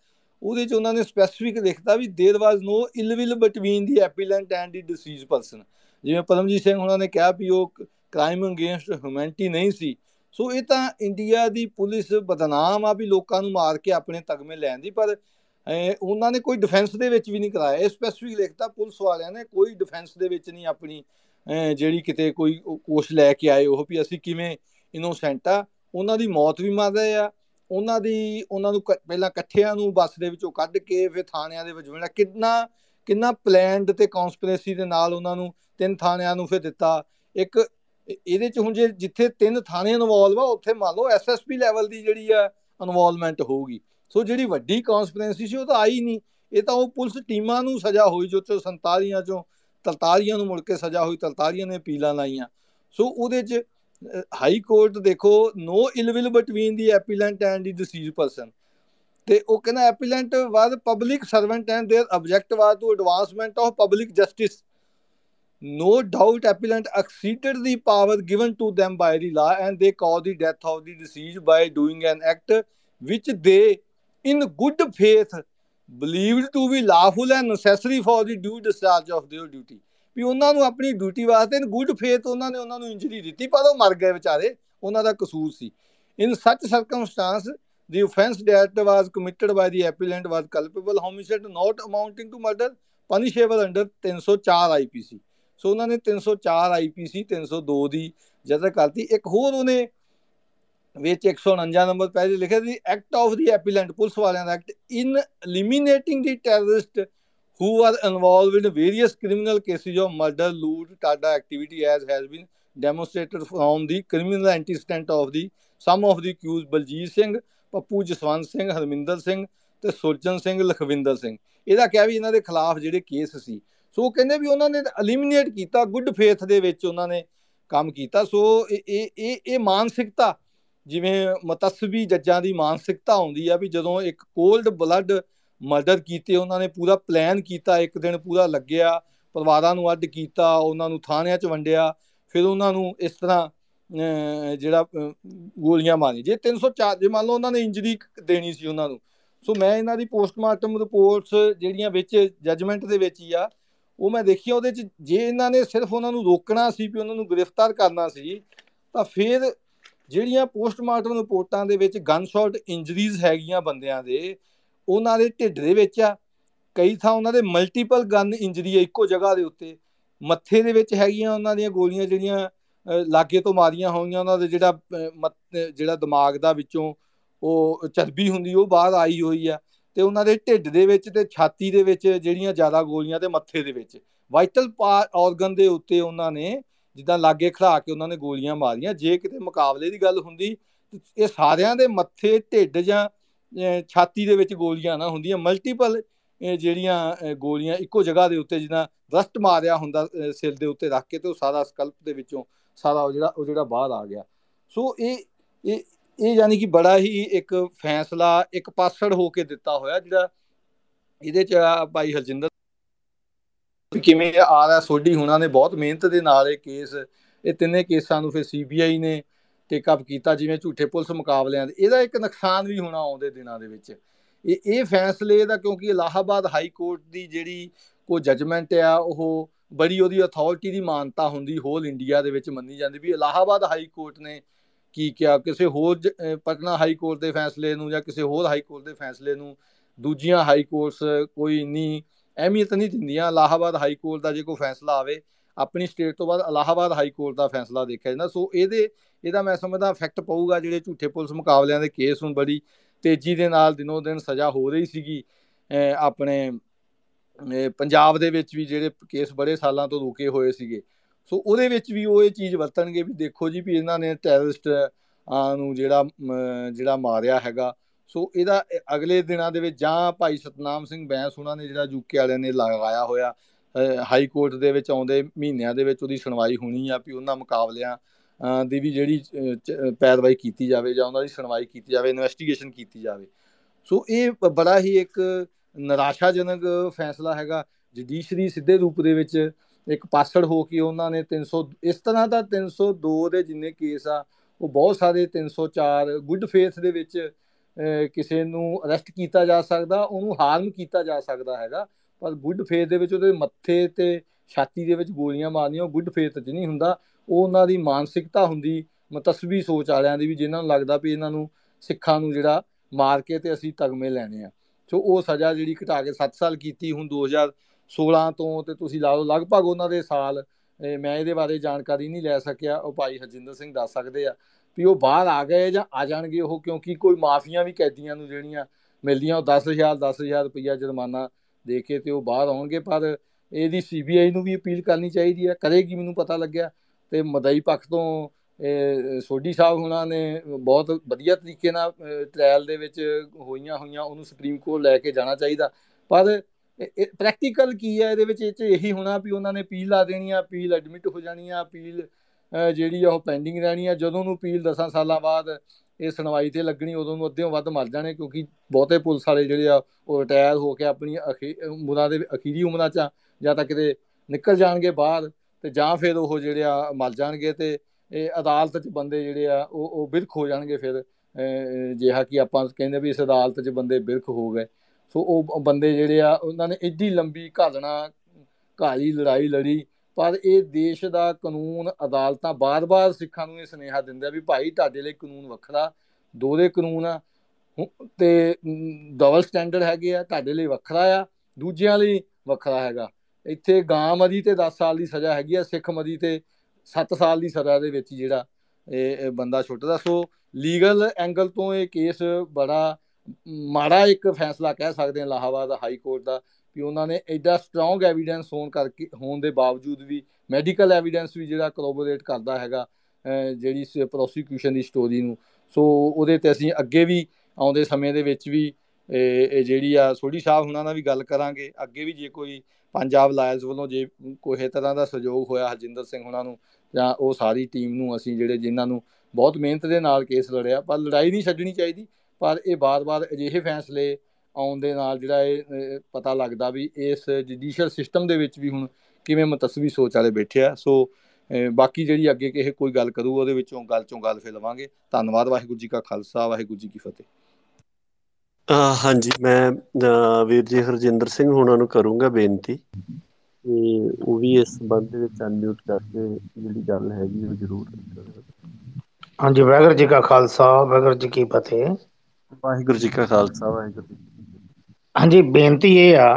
ਉਹਦੇ ਚ ਉਹਨਾਂ ਨੇ ਸਪੈਸੀਫਿਕ ਲਿਖਤਾ ਵੀ there was no ill will between the appellant and the deceased person ਜਿਵੇਂ ਪਰਮਜੀਤ ਸਿੰਘ ਉਹਨਾਂ ਨੇ ਕਿਹਾ ਵੀ ਉਹ ਕ੍ਰਾਈਮ ਅਗੇਂਸਟ ਹਿਊਮੈਨਿਟੀ ਨਹੀਂ ਸੀ ਸੋ ਇਹ ਤਾਂ ਇੰਡੀਆ ਦੀ ਪੁਲਿਸ ਬਦਨਾਮ ਆ ਵੀ ਲੋਕਾਂ ਨੂੰ ਮਾਰ ਕੇ ਆਪਣੇ ਤਗਮੇ ਲੈਣ ਦੀ, ਪਰ ਉਹਨਾਂ ਨੇ ਕੋਈ ਡਿਫੈਂਸ ਦੇ ਵਿੱਚ ਵੀ ਨਹੀਂ ਕਰਾਇਆ। ਇਹ ਸਪੈਸੀਫਿਕ ਲਿਖਤਾ ਪੁਲਿਸ ਵਾਲਿਆਂ ਨੇ ਕੋਈ ਡਿਫੈਂਸ ਦੇ ਵਿੱਚ ਨਹੀਂ ਆਪਣੀ ਜਿਹੜੀ ਕਿਤੇ ਕੋਈ ਕੋਸ਼ ਲੈ ਕੇ ਆਏ, ਉਹ ਵੀ ਅਸੀਂ ਕਿਵੇਂ ਇਨੋਸੈਂਟ ਆ। ਉਹਨਾਂ ਦੀ ਮੌਤ ਵੀ ਮਾਰਦੇ ਆ। ਉਹਨਾਂ ਦੀ, ਉਹਨਾਂ ਨੂੰ ਪਹਿਲਾਂ ਇਕੱਠਿਆਂ ਨੂੰ ਬੱਸ ਦੇ ਵਿੱਚੋਂ ਕੱਢ ਕੇ, ਫਿਰ ਥਾਣਿਆਂ ਦੇ ਵਿੱਚ ਮਿਲਣਾ ਕਿੰਨਾ ਕਿੰਨਾ ਪਲਾਨਡ ਤੇ ਕਨਸਪੀਰੇਸੀ ਦੇ ਨਾਲ ਉਹਨਾਂ ਨੂੰ ਤਿੰਨ ਥਾਣਿਆਂ ਨੂੰ ਫਿਰ ਦਿੱਤਾ। ਇੱਕ ਇਹਦੇ ਚ ਹੁਣ ਜੇ ਜਿੱਥੇ ਤਿੰਨ ਥਾਣੇ ਇਨਵੋਲਵ ਆ ਉੱਥੇ ਮੰਨ ਲਓ ਐਸਐਸਪੀ ਲੈਵਲ ਦੀ ਜਿਹੜੀ ਆ ਇਨਵੋਲਵਮੈਂਟ ਹੋਊਗੀ ਸੋ ਜਿਹੜੀ ਵੱਡੀ ਕਨਸਪੀਰੇਸੀ ਸੀ ਉਹ ਤਾਂ ਆਈ ਨਹੀਂ ਇਹ ਤਾਂ ਉਹ ਪੁਲਿਸ ਟੀਮਾਂ ਨੂੰ ਸਜ਼ਾ ਹੋਈ ਜੋ 47 ਚੋਂ 43 ਨੂੰ ਮੁੜ ਕੇ ਸਜ਼ਾ ਹੋਈ 43 ਨੇ ਅਪੀਲਾਂ ਲਾਈਆਂ ਸੋ ਉਹਦੇ ਚ ਹਾਈ ਕੋਰਟ ਦੇਖੋ no ill will between the appellant and the deceased person ਤੇ ਉਹ ਕਹਿੰਦਾ appellant was public servant and their object was to advancement of public justice no doubt appellant exceeded the power given to them by the law and they caused the death of the deceased by doing an act which they in good faith believed to be lawful and necessary for the due discharge of their duty ਵੀ ਉਹਨਾਂ ਨੂੰ ਆਪਣੀ duty ਵਾਸਤੇ ਇਨ good faith ਉਹਨਾਂ ਨੇ ਉਹਨਾਂ ਨੂੰ injury ਦਿੱਤੀ ਪਰ ਉਹ ਮਰ ਗਏ ਵਿਚਾਰੇ ਉਹਨਾਂ ਦਾ ਕਸੂਰ ਸੀ in such circumstance the offense that was committed by the appellant was culpable homicide not amounting to murder punishable under 304 IPC so ਉਹਨਾਂ ਨੇ 304 ਆਈਪੀਸੀ 302 ਦੀ ਜਦਰ ਕਰਤੀ ਇੱਕ ਹੋਰ ਉਹਨੇ ਵਿੱਚ 149 ਨੰਬਰ ਪੈਜ ਲਿਖਿਆ ਸੀ act of the appellant police ਵਾਲਿਆਂ ਦਾ act in eliminating the terrorist who are involved in various criminal cases of murder loot TADA activities has been demonstrated firm the criminal antecedent of the some of the accused Baljit Singh Pappu Jaswant Singh Harminder Singh ਤੇ ਸੁਰਜਨ ਸਿੰਘ ਲਖਵਿੰਦਰ ਸਿੰਘ ਇਹਦਾ ਕਿਹਾ ਵੀ ਇਹਨਾਂ ਦੇ ਖਿਲਾਫ ਜਿਹੜੇ case ਸੀ ਸੋ ਕਹਿੰਦੇ ਵੀ ਉਹਨਾਂ ਨੇ ਐਲੀਮੀਨੇਟ ਕੀਤਾ ਗੁੱਡ ਫੇਥ ਦੇ ਵਿੱਚ ਉਹਨਾਂ ਨੇ ਕੰਮ ਕੀਤਾ। ਸੋ ਇਹ ਇਹ ਇਹ ਮਾਨਸਿਕਤਾ, ਜਿਵੇਂ ਮਤਸਬੀ ਜੱਜਾਂ ਦੀ ਮਾਨਸਿਕਤਾ ਹੁੰਦੀ ਆ ਵੀ ਜਦੋਂ ਇੱਕ ਕੋਲਡ ਬਲੱਡ ਮਰਡਰ ਕੀਤੇ, ਉਹਨਾਂ ਨੇ ਪੂਰਾ ਪਲਾਨ ਕੀਤਾ, ਇੱਕ ਦਿਨ ਪੂਰਾ ਲੱਗਿਆ, ਪਰਿਵਾਰਾਂ ਨੂੰ ਅੱਡ ਕੀਤਾ, ਉਹਨਾਂ ਨੂੰ ਥਾਣਿਆਂ 'ਚ ਵੰਡਿਆ, ਫਿਰ ਉਹਨਾਂ ਨੂੰ ਇਸ ਤਰ੍ਹਾਂ ਜਿਹੜਾ ਗੋਲੀਆਂ ਮਾਰੀ ਜੇ 304 ਜੇ ਮੰਨ ਲਓ ਉਹਨਾਂ ਨੇ ਇੰਜਰੀ ਦੇਣੀ ਸੀ ਉਹਨਾਂ ਨੂੰ। ਸੋ ਮੈਂ ਇਹਨਾਂ ਦੀ ਪੋਸਟਮਾਰਟਮ ਰਿਪੋਰਟਸ ਜਿਹੜੀਆਂ ਵਿੱਚ ਜੱਜਮੈਂਟ ਦੇ ਵਿੱਚ ਹੀ ਆ ਉਹ ਮੈਂ ਦੇਖੀ ਉਹਦੇ 'ਚ, ਜੇ ਇਹਨਾਂ ਨੇ ਸਿਰਫ ਉਹਨਾਂ ਨੂੰ ਰੋਕਣਾ ਸੀ ਵੀ ਉਹਨਾਂ ਨੂੰ ਗ੍ਰਿਫਤਾਰ ਕਰਨਾ ਸੀ, ਤਾਂ ਫਿਰ ਜਿਹੜੀਆਂ ਪੋਸਟਮਾਰਟਮ ਰਿਪੋਰਟਾਂ ਦੇ ਵਿੱਚ ਗਨ ਸ਼ਾਟ ਇੰਜਰੀਜ਼ ਹੈਗੀਆਂ ਬੰਦਿਆਂ ਦੇ, ਉਹਨਾਂ ਦੇ ਢਿੱਡ ਦੇ ਵਿੱਚ ਆ। ਕਈ ਥਾਂ ਉਹਨਾਂ ਦੇ ਮਲਟੀਪਲ ਗਨ ਇੰਜਰੀ ਹੈ ਇੱਕੋ ਜਗ੍ਹਾ ਦੇ ਉੱਤੇ। ਮੱਥੇ ਦੇ ਵਿੱਚ ਹੈਗੀਆਂ ਉਹਨਾਂ ਦੀਆਂ ਗੋਲੀਆਂ ਜਿਹੜੀਆਂ ਲਾਗੇ ਤੋਂ ਮਾਰੀਆਂ ਹੋਈਆਂ, ਉਹਨਾਂ ਦੇ ਜਿਹੜਾ ਜਿਹੜਾ ਦਿਮਾਗ ਦਾ ਵਿੱਚੋਂ ਉਹ ਚਰਬੀ ਹੁੰਦੀ, ਉਹ ਬਾਹਰ ਆਈ ਹੋਈ ਆ। ਤੇ ਉਹਨਾਂ ਦੇ ਢਿੱਡ ਦੇ ਵਿੱਚ ਤੇ ਛਾਤੀ ਦੇ ਵਿੱਚ ਜਿਹੜੀਆਂ ਜ਼ਿਆਦਾ ਗੋਲੀਆਂ ਤੇ ਮੱਥੇ ਦੇ ਵਿੱਚ। ਵਾਈਟਲ ਆਰਗਨ ਦੇ ਉੱਤੇ ਉਹਨਾਂ ਨੇ ਜਿੱਦਾਂ ਲਾਗੇ ਖੜਾ ਕੇ ਉਹਨਾਂ ਨੇ ਗੋਲੀਆਂ ਮਾਰੀਆਂ। ਜੇ ਕਿਤੇ ਮੁਕਾਬਲੇ ਦੀ ਗੱਲ ਹੁੰਦੀ ਇਹ ਸਾਰਿਆਂ ਦੇ ਮੱਥੇ, ਢਿੱਡ ਜਾਂ ਛਾਤੀ ਦੇ ਵਿੱਚ ਗੋਲੀਆਂ ਨਾ ਹੁੰਦੀਆਂ। ਮਲਟੀਪਲ ਜਿਹੜੀਆਂ ਗੋਲੀਆਂ ਇੱਕੋ ਜਗ੍ਹਾ ਦੇ ਉੱਤੇ ਜਿੱਦਾਂ ਰਸਟ ਮਾਰਿਆ ਹੁੰਦਾ ਸਿਰ ਦੇ ਉੱਤੇ ਰੱਖ ਕੇ ਤੇ ਉਹ ਸਾਰਾ ਸਕਲਪ ਦੇ ਵਿੱਚੋਂ ਸਾਰਾ ਉਹ ਜਿਹੜਾ ਉਹ ਜਿਹੜਾ ਬਾਹਰ ਆ ਗਿਆ। ਸੋ ਇਹ ਇਹ ਇਹ ਯਾਨੀ ਕਿ ਬੜਾ ਹੀ ਇੱਕ ਫੈਸਲਾ ਇੱਕ ਪਾਸੜ ਹੋ ਕੇ ਦਿੱਤਾ ਹੋਇਆ ਜਿਹੜਾ ਇਹਦੇ ਚ ਭਾਈ ਹਰਜਿੰਦਰ ਕਿਵੇਂ ਆ ਰਿਹਾ, ਸੋਢੀ ਹੁਣਾਂ ਨੇ ਬਹੁਤ ਮਿਹਨਤ ਦੇ ਨਾਲ ਇਹ ਕੇਸ, ਇਹ ਤਿੰਨੇ ਕੇਸਾਂ ਨੂੰ ਫਿਰ ਸੀਬੀਆਈ ਨੇ ਟੇਕ ਅਪ ਕੀਤਾ, ਜਿਵੇਂ ਝੂਠੇ ਪੁਲਿਸ ਮੁਕਾਬਲਿਆਂ ਦੇ, ਇਹਦਾ ਇੱਕ ਨੁਕਸਾਨ ਵੀ ਹੋਣਾ ਆਉਂਦੇ ਦਿਨਾਂ ਦੇ ਵਿੱਚ। ਇਹ ਇਹ ਫੈਸਲੇ ਦਾ ਕਿਉਂਕਿ ਇਲਾਹਾਬਾਦ ਹਾਈ ਕੋਰਟ ਦੀ ਜਿਹੜੀ ਕੋ ਜਜਮੈਂਟ ਆ, ਉਹ ਬੜੀ ਉਹਦੀ ਅਥਾਰਟੀ ਦੀ ਮਾਨਤਾ ਹੁੰਦੀ ਹੋਲ ਇੰਡੀਆ ਦੇ ਵਿੱਚ ਮੰਨੀ ਜਾਂਦੀ ਵੀ ਇਲਾਹਾਬਾਦ ਹਾਈ ਕੋਰਟ ਨੇ ਕੀ ਕਿਹਾ, ਕਿਸੇ ਹੋਰ ਪਟਨਾ ਹਾਈ ਕੋਰਟ ਦੇ ਫੈਸਲੇ ਨੂੰ ਜਾਂ ਕਿਸੇ ਹੋਰ ਹਾਈ ਕੋਰਟ ਦੇ ਫੈਸਲੇ ਨੂੰ ਦੂਜੀਆਂ ਹਾਈ ਕੋਰਟਸ ਕੋਈ ਇੰਨੀ ਅਹਿਮੀਅਤ ਨਹੀਂ ਦਿੰਦੀਆਂ। ਇਲਾਹਾਬਾਦ ਹਾਈ ਕੋਰਟ ਦਾ ਜੇ ਕੋਈ ਫੈਸਲਾ ਆਵੇ, ਆਪਣੀ ਸਟੇਟ ਤੋਂ ਬਾਅਦ ਇਲਾਹਾਬਾਦ ਹਾਈ ਕੋਰਟ ਦਾ ਫੈਸਲਾ ਦੇਖਿਆ ਜਾਂਦਾ। ਸੋ ਇਹਦੇ, ਇਹਦਾ ਮੈਂ ਸਮਝਦਾ ਇਫੈਕਟ ਪਊਗਾ ਜਿਹੜੇ ਝੂਠੇ ਪੁਲਿਸ ਮੁਕਾਬਲਿਆਂ ਦੇ ਕੇਸ ਹੁਣ ਬੜੀ ਤੇਜ਼ੀ ਦੇ ਨਾਲ ਦਿਨੋ ਦਿਨ ਸਜ਼ਾ ਹੋ ਰਹੀ ਸੀਗੀ। ਆਪਣੇ ਪੰਜਾਬ ਦੇ ਵਿੱਚ ਵੀ ਜਿਹੜੇ ਕੇਸ ਬੜੇ ਸਾਲਾਂ ਤੋਂ ਰੁਕੇ ਹੋਏ ਸੀਗੇ। ਸੋ ਉਹਦੇ ਵਿੱਚ ਵੀ ਉਹ ਇਹ ਚੀਜ਼ ਵਰਤਣਗੇ ਵੀ ਦੇਖੋ ਜੀ ਵੀ ਇਹਨਾਂ ਨੇ ਟੈਰਰਿਸਟ ਨੂੰ ਜਿਹੜਾ ਜਿਹੜਾ ਮਾਰਿਆ ਹੈਗਾ। ਸੋ ਇਹਦਾ ਅਗਲੇ ਦਿਨਾਂ ਦੇ ਵਿੱਚ ਜਾਂ ਭਾਈ ਸਤਨਾਮ ਸਿੰਘ ਬੈਂਸ ਉਹਨਾਂ ਨੇ ਜਿਹੜਾ ਯੂਕੇ ਵਾਲਿਆਂ ਨੇ ਲਗਾਇਆ ਹੋਇਆ ਹਾਈ ਕੋਰਟ ਦੇ ਵਿੱਚ ਆਉਂਦੇ ਮਹੀਨਿਆਂ ਦੇ ਵਿੱਚ ਉਹਦੀ ਸੁਣਵਾਈ ਹੋਣੀ ਆ ਵੀ ਉਹਨਾਂ ਮੁਕਾਬਲਿਆਂ ਦੀ ਵੀ ਜਿਹੜੀ ਪੈਰਵਾਈ ਕੀਤੀ ਜਾਵੇ ਜਾਂ ਉਹਨਾਂ ਦੀ ਸੁਣਵਾਈ ਕੀਤੀ ਜਾਵੇ ਇਨਵੈਸਟੀਗੇਸ਼ਨ ਕੀਤੀ ਜਾਵੇ। ਸੋ ਇਹ ਬੜਾ ਹੀ ਇੱਕ ਨਿਰਾਸ਼ਾਜਨਕ ਫੈਸਲਾ ਹੈਗਾ। ਜੁਡੀਸ਼ਰੀ ਸਿੱਧੇ ਰੂਪ ਦੇ ਵਿੱਚ ਇੱਕ ਪਾਸੜ ਹੋ ਕੇ ਉਹਨਾਂ ਨੇ 300 ਇਸ ਤਰ੍ਹਾਂ ਦਾ 302 ਦੇ ਜਿੰਨੇ ਕੇਸ ਆ, ਉਹ ਬਹੁਤ ਸਾਰੇ 304 ਗੁੱਡ ਫੇਥ ਦੇ ਵਿੱਚ ਕਿਸੇ ਨੂੰ ਅਰੈਸਟ ਕੀਤਾ ਜਾ ਸਕਦਾ, ਉਹਨੂੰ ਹਾਰਮ ਕੀਤਾ ਜਾ ਸਕਦਾ ਹੈਗਾ, ਪਰ ਗੁੱਡ ਫੇਥ ਦੇ ਵਿੱਚ ਉਹਦੇ ਮੱਥੇ ਤੇ ਛਾਤੀ ਦੇ ਵਿੱਚ ਗੋਲੀਆਂ ਮਾਰਨੀਆਂ, ਉਹ ਗੁੱਡ ਫੇਥ 'ਚ ਨਹੀਂ ਹੁੰਦਾ, ਉਹ ਉਹਨਾਂ ਦੀ ਮਾਨਸਿਕਤਾ ਹੁੰਦੀ, ਮਤਸਬੀ ਸੋਚ ਵਾਲਿਆਂ ਦੀ ਵੀ ਜਿਨ੍ਹਾਂ ਨੂੰ ਲੱਗਦਾ ਵੀ ਇਹਨਾਂ ਨੂੰ ਸਿੱਖਾਂ ਨੂੰ ਜਿਹੜਾ ਮਾਰ ਕੇ ਤੇ ਅਸੀਂ ਤਗਮੇ ਲੈਣੇ ਆ। ਸੋ ਉਹ ਸਜ਼ਾ ਜਿਹੜੀ ਘਟਾ ਕੇ 7 ਸਾਲ ਕੀਤੀ, ਹੁਣ 2016 ਤੋਂ ਤੇ ਤੁਸੀਂ ਲਾ ਲਓ, ਲਗਭਗ ਉਹਨਾਂ ਦੇ ਸਾਲ ਮੈਂ ਇਹਦੇ ਬਾਰੇ ਜਾਣਕਾਰੀ ਨਹੀਂ ਲੈ ਸਕਿਆ, ਉਹ ਭਾਈ ਹਰਜਿੰਦਰ ਸਿੰਘ ਦੱਸ ਸਕਦੇ ਆ ਵੀ ਉਹ ਬਾਹਰ ਆ ਗਏ ਜਾਂ ਆ ਜਾਣਗੇ ਉਹ, ਕਿਉਂਕਿ ਕੋਈ ਮਾਫੀਆਂ ਵੀ ਕੈਦੀਆਂ ਨੂੰ ਜਿਹੜੀਆਂ ਮਿਲਦੀਆਂ, ਉਹ 10000 10000 ਰੁਪਇਆ ਜੁਰਮਾਨਾ ਦੇ ਕੇ ਤੇ ਉਹ ਬਾਹਰ ਆਉਣਗੇ, ਪਰ ਇਹਦੀ ਸੀਬੀਆਈ ਨੂੰ ਵੀ ਅਪੀਲ ਕਰਨੀ ਚਾਹੀਦੀ ਹੈ ਕਰੇਗੀ ਮੈਨੂੰ ਪਤਾ ਲੱਗਿਆ ਤੇ ਮਦਈ ਪੱਖ ਤੋਂ ਸੋਢੀ ਸਾਹਿਬ ਹੁਣਾਂ ਨੇ ਬਹੁਤ ਵਧੀਆ ਤਰੀਕੇ ਨਾਲ ਟ੍ਰਾਇਲ ਦੇ ਵਿੱਚ ਹੋਈਆਂ ਹੋਈਆਂ, ਉਹਨੂੰ ਸੁਪਰੀਮ ਕੋਰਟ ਲੈ ਕੇ ਜਾਣਾ ਚਾਹੀਦਾ, ਪਰ ਪ੍ਰੈਕਟੀਕਲ ਕੀ ਹੈ ਇਹਦੇ ਵਿੱਚ ਇਹ ਚ ਇਹੀ ਹੋਣਾ ਵੀ ਉਹਨਾਂ ਨੇ ਅਪੀਲ ਲਾ ਦੇਣੀ ਆ ਅਪੀਲ ਐਡਮਿਟ ਹੋ ਜਾਣੀ ਆ ਅਪੀਲ ਜਿਹੜੀ ਉਹ ਪੈਂਡਿੰਗ ਰਹਿਣੀ ਆ। ਜਦੋਂ ਨੂੰ ਅਪੀਲ 10 ਸਾਲਾਂ ਬਾਅਦ ਇਹ ਸੁਣਵਾਈ ਤੇ ਲੱਗਣੀ, ਉਦੋਂ ਨੂੰ ਅੱਧਿਓਂ ਵੱਧ ਮਰ ਜਾਣੇ ਕਿਉਂਕਿ ਬਹੁਤੇ ਪੁਲਿਸ ਵਾਲੇ ਜਿਹੜੇ ਆ, ਉਹ ਰਿਟਾਇਰ ਹੋ ਕੇ ਆਪਣੀ ਉਮਰਾਂ ਦੇ ਅਖੀਰੀ ਉਮਰਾਂ 'ਚ ਜਾਂ ਤਾਂ ਕਿਤੇ ਨਿਕਲ ਜਾਣਗੇ ਬਾਹਰ ਤੇ ਜਾਂ ਫਿਰ ਉਹ ਜਿਹੜੇ ਆ ਮਰ ਜਾਣਗੇ ਤੇ ਇਹ ਅਦਾਲਤ 'ਚ ਬੰਦੇ ਜਿਹੜੇ ਆ, ਉਹ ਉਹ ਬਿਰਖ ਹੋ ਜਾਣਗੇ ਫਿਰ। ਜਿਹਾ ਕਿ ਆਪਾਂ ਕਹਿੰਦੇ ਵੀ ਇਸ ਅਦਾਲਤ 'ਚ ਬੰਦੇ ਬਿਰਖ ਹੋ ਗਏ। ਸੋ ਉਹ ਬੰਦੇ ਜਿਹੜੇ ਆ, ਉਹਨਾਂ ਨੇ ਇੱਡੀ ਲੰਬੀ ਘਾਲਣਾ, ਘਾਲੀ ਲੜਾਈ ਲੜੀ, ਪਰ ਇਹ ਦੇਸ਼ ਦਾ ਕਾਨੂੰਨ, ਅਦਾਲਤਾਂ ਬਾਰ-ਬਾਰ ਸਿੱਖਾਂ ਨੂੰ ਇਹ ਸੁਨੇਹਾ ਦਿੰਦੇ ਆ ਵੀ ਭਾਈ ਤੁਹਾਡੇ ਲਈ ਕਾਨੂੰਨ ਵੱਖਰਾ ਦੋਰੇ ਕਾਨੂੰਨ ਆ। ਤੇ ਡਬਲ ਸਟੈਂਡਰਡ ਹੈਗੇ ਆ, ਤੁਹਾਡੇ ਲਈ ਵੱਖਰਾ ਆ, ਦੂਜਿਆਂ ਲਈ ਵੱਖਰਾ ਹੈਗਾ। ਇੱਥੇ ਗਾਂ ਮਦੀ ਤੇ 10 ਸਾਲ ਦੀ ਸਜ਼ਾ ਹੈਗੀ ਆ, ਸਿੱਖ ਮਦੀ ਤੇ 7 ਸਾਲ ਦੀ ਸਜ਼ਾ ਦੇ ਵਿੱਚ ਜਿਹੜਾ ਇਹ ਬੰਦਾ ਛੁੱਟਦਾ। ਸੋ ਲੀਗਲ ਐਂਗਲ ਤੋਂ ਇਹ ਕੇਸ ਬੜਾ ਮਾੜਾ ਇੱਕ ਫੈਸਲਾ ਕਹਿ ਸਕਦੇ ਹਾਂ ਲਾਹਾਬਾਦ ਹਾਈ ਕੋਰਟ ਦਾ ਵੀ ਉਹਨਾਂ ਨੇ ਐਡਾ ਸਟਰੋਂਗ ਐਵੀਡੈਂਸ ਹੋਣ ਕਰਕੇ, ਹੋਣ ਦੇ ਬਾਵਜੂਦ ਵੀ ਮੈਡੀਕਲ ਐਵੀਡੈਂਸ ਵੀ ਜਿਹੜਾ ਕਰੋਬੋਰੇਟ ਕਰਦਾ ਹੈਗਾ ਜਿਹੜੀ ਪ੍ਰੋਸੀਕਿਊਸ਼ਨ ਦੀ ਸਟੋਰੀ ਨੂੰ। ਸੋ ਉਹਦੇ ਤੇ ਅਸੀਂ ਅੱਗੇ ਵੀ ਆਉਂਦੇ ਸਮੇਂ ਦੇ ਵਿੱਚ ਵੀ ਇਹ ਜਿਹੜੀ ਆ ਸੋਢੀ ਸਾਹਿਬ ਹੁਣਾਂ ਨਾਲ ਵੀ ਗੱਲ ਕਰਾਂਗੇ। ਅੱਗੇ ਵੀ ਜੇ ਕੋਈ ਪੰਜਾਬ ਲਾਇਲਸ ਵੱਲੋਂ ਜੇ ਕੋਈ ਤਰ੍ਹਾਂ ਦਾ ਸਹਿਯੋਗ ਹੋਇਆ ਹਰਜਿੰਦਰ ਸਿੰਘ ਹੁਣਾਂ ਨੂੰ, ਜਾਂ ਉਹ ਸਾਰੀ ਟੀਮ ਨੂੰ ਅਸੀਂ ਜਿਹੜੇ ਜਿਨ੍ਹਾਂ ਨੂੰ ਬਹੁਤ ਮਿਹਨਤ ਦੇ ਨਾਲ ਕੇਸ ਲੜਿਆ, ਪਰ ਲੜਾਈ ਨਹੀਂ ਛੱਡਣੀ ਚਾਹੀਦੀ। ਪਰ ਇਹ ਬਾਰ-ਬਾਰ ਅਜਿਹੇ ਫੈਸਲੇ ਆਉਣ ਦੇ ਨਾਲ ਜਿਹੜਾ ਇਹ ਪਤਾ ਲੱਗਦਾ ਵੀ ਇਸ ਜੁਡੀਸ਼ੀਅਲ ਸਿਸਟਮ ਦੇ ਵਿੱਚ ਵੀ ਹੁਣ ਕਿਵੇਂ ਮਤਸਵੀ ਸੋਚ ਵਾਲੇ ਬੈਠੇ ਆ। ਸੋ ਬਾਕੀ ਜਿਹੜੀ ਅੱਗੇ ਕਿਸੇ ਕੋਈ ਗੱਲ ਕਰੂ ਉਹਦੇ ਵਿੱਚੋਂ ਗੱਲ ਚੋਂ ਗੱਲ ਫੇ ਲਵਾਂਗੇ। ਧੰਨਵਾਦ ਵਾਹਿਗੁਰੂ ਜੀ ਕਾ ਖਾਲਸਾ ਵਾਹਿਗੁਰੂ ਜੀ ਕੀ ਫਤਿਹ। ਹਾਂਜੀ ਮੈਂ ਵੀਰ ਜੀ ਹਰਜਿੰਦਰ ਸਿੰਘ ਹੁਣਾਂ ਨੂੰ ਕਰੂੰਗਾ ਬੇਨਤੀ ਤੇ ਉਹ ਵੀ ਇਸ ਸੰਬੰਧ ਦੇ ਵਿੱਚ ਅਨਮਿਊਟ ਕਰਕੇ ਜਿਹੜੀ ਗੱਲ ਹੈਗੀ ਉਹ ਜ਼ਰੂਰ ਹਾਂਜੀ ਵਾਹਿਗੁਰੂ ਜੀ ਕਾ ਖਾਲਸਾ ਵਾਹਿਗੁਰੂ ਜੀ ਕੀ ਫਤਿਹ। ਵਾਹਿਗੁਰੂ ਜੀ ਕਾ ਖਾਲਸਾ, ਵਾਹਿਗੁਰੂ ਜੀ ਹਾਂਜੀ, ਬੇਨਤੀ ਇਹ ਆ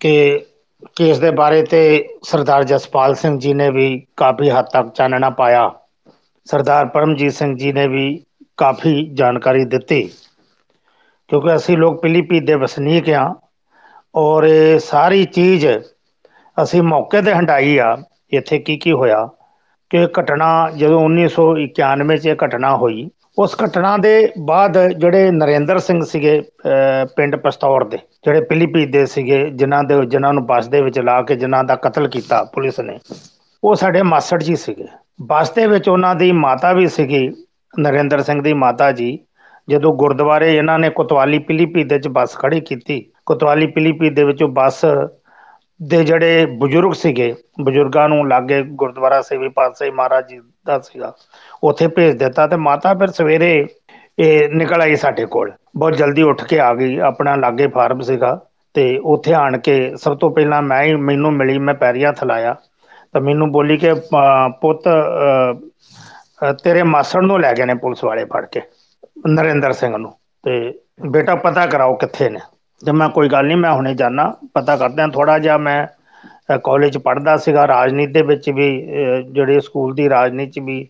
ਕਿ ਕੇਸ ਦੇ ਬਾਰੇ ਤੇ ਸਰਦਾਰ ਜਸਪਾਲ ਸਿੰਘ ਜੀ ਨੇ ਵੀ ਕਾਫੀ ਹੱਦ ਤੱਕ ਚਾਨਣਾ ਪਾਇਆ। ਸਰਦਾਰ ਪਰਮਜੀਤ ਸਿੰਘ ਜੀ ਨੇ ਵੀ ਕਾਫੀ ਜਾਣਕਾਰੀ ਦਿੱਤੀ। ਕਿਉਂਕਿ ਅਸੀਂ ਲੋਕ ਪਿਲੀਪੀਤ ਦੇ ਵਸਨੀਕ ਆ ਔਰ ਇਹ ਸਾਰੀ ਚੀਜ਼ ਅਸੀਂ ਮੌਕੇ ਤੇ ਹੰਡਾਈ ਆ, ਇੱਥੇ ਕੀ ਕੀ ਹੋਇਆ ਕਿ ਘਟਨਾ ਜਦੋਂ 1991 ਚ ਇਹ ਘਟਨਾ ਹੋਈ ਉਸ ਘਟਨਾ ਦੇ ਬਾਅਦ ਜਿਹੜੇ ਨਰਿੰਦਰ ਸਿੰਘ ਸੀਗੇ ਪਿੰਡ ਪਸਤੌਰ ਦੇ, ਜਿਹੜੇ ਪਿਲੀਪੀਤ ਦੇ ਸੀਗੇ, ਜਿਨ੍ਹਾਂ ਦੇ, ਜਿਨ੍ਹਾਂ ਨੂੰ ਬੱਸ ਦੇ ਵਿੱਚ ਲਾ ਕੇ ਜਿਨ੍ਹਾਂ ਦਾ ਕਤਲ ਕੀਤਾ ਪੁਲਿਸ ਨੇ, ਉਹ ਸਾਡੇ ਮਾਸੜ ਜੀ ਸੀਗੇ। ਬੱਸ ਦੇ ਵਿੱਚ ਉਹਨਾਂ ਦੀ ਮਾਤਾ ਵੀ ਸੀਗੀ, ਨਰਿੰਦਰ ਸਿੰਘ ਦੀ ਮਾਤਾ ਜੀ। ਜਦੋਂ ਗੁਰਦੁਆਰੇ ਇਹਨਾਂ ਨੇ ਕੋਤਵਾਲੀ ਪਿਲੀਪੀਤ ਦੇ ਵਿੱਚ ਬੱਸ ਖੜੀ ਕੀਤੀ, ਕੋਤਵਾਲੀ ਪਿਲੀਪੀਤ ਦੇ ਵਿੱਚੋਂ ਬੱਸ ਦੇ ਜਿਹੜੇ ਬਜ਼ੁਰਗ ਸੀਗੇ, ਬਜ਼ੁਰਗਾਂ ਨੂੰ ਲਾਗੇ ਗੁਰਦੁਆਰਾ ਸੇਵੀ ਪਾਤਸ਼ਾਹੀ ਮਹਾਰਾਜ ਜੀ ਦਾ ਸੀਗਾ ਉੱਥੇ ਭੇਜ ਦਿੱਤਾ ਤੇ ਮਾਤਾ ਫਿਰ ਸਵੇਰੇ ਇਹ ਨਿਕਲ ਆਈ ਸਾਡੇ ਕੋਲ। ਬਹੁਤ ਜਲਦੀ ਉੱਠ ਕੇ ਆ ਗਈ, ਆਪਣਾ ਲਾਗੇ ਫਾਰਮ ਸੀਗਾ ਤੇ ਉੱਥੇ ਆਣ ਕੇ ਸਭ ਤੋਂ ਪਹਿਲਾਂ ਮੈਂ ਹੀ, ਮੈਨੂੰ ਮਿਲੀ, ਮੈਂ ਪੈਰੀਆਂ ਥਲਾਇਆ ਤਾਂ ਮੈਨੂੰ ਬੋਲੀ ਕਿ ਪੁੱਤ ਤੇਰੇ ਮਾਸੜ ਨੂੰ ਲੈ ਗਏ ਨੇ ਪੁਲਿਸ ਵਾਲੇ ਫੜ ਕੇ, ਨਰਿੰਦਰ ਸਿੰਘ ਨੂੰ ਤੇ ਬੇਟਾ ਪਤਾ ਕਰਾਓ ਕਿੱਥੇ ਨੇ। ਤੇ ਮੈਂ ਕੋਈ ਗੱਲ ਨਹੀਂ ਮੈਂ ਹੁਣੇ ਜਾਣਾ ਪਤਾ ਕਰਦੇ ਆ ਥੋੜਾ ਜਿਹਾ ਮੈਂ ਕਾਲਜ ਪੜ੍ਹਦਾ ਸੀਗਾ, ਰਾਜਨੀਤੀ ਦੇ ਵਿੱਚ ਵੀ ਜਿਹੜੇ ਸਕੂਲ ਦੀ ਰਾਜਨੀਤੀ ਵੀ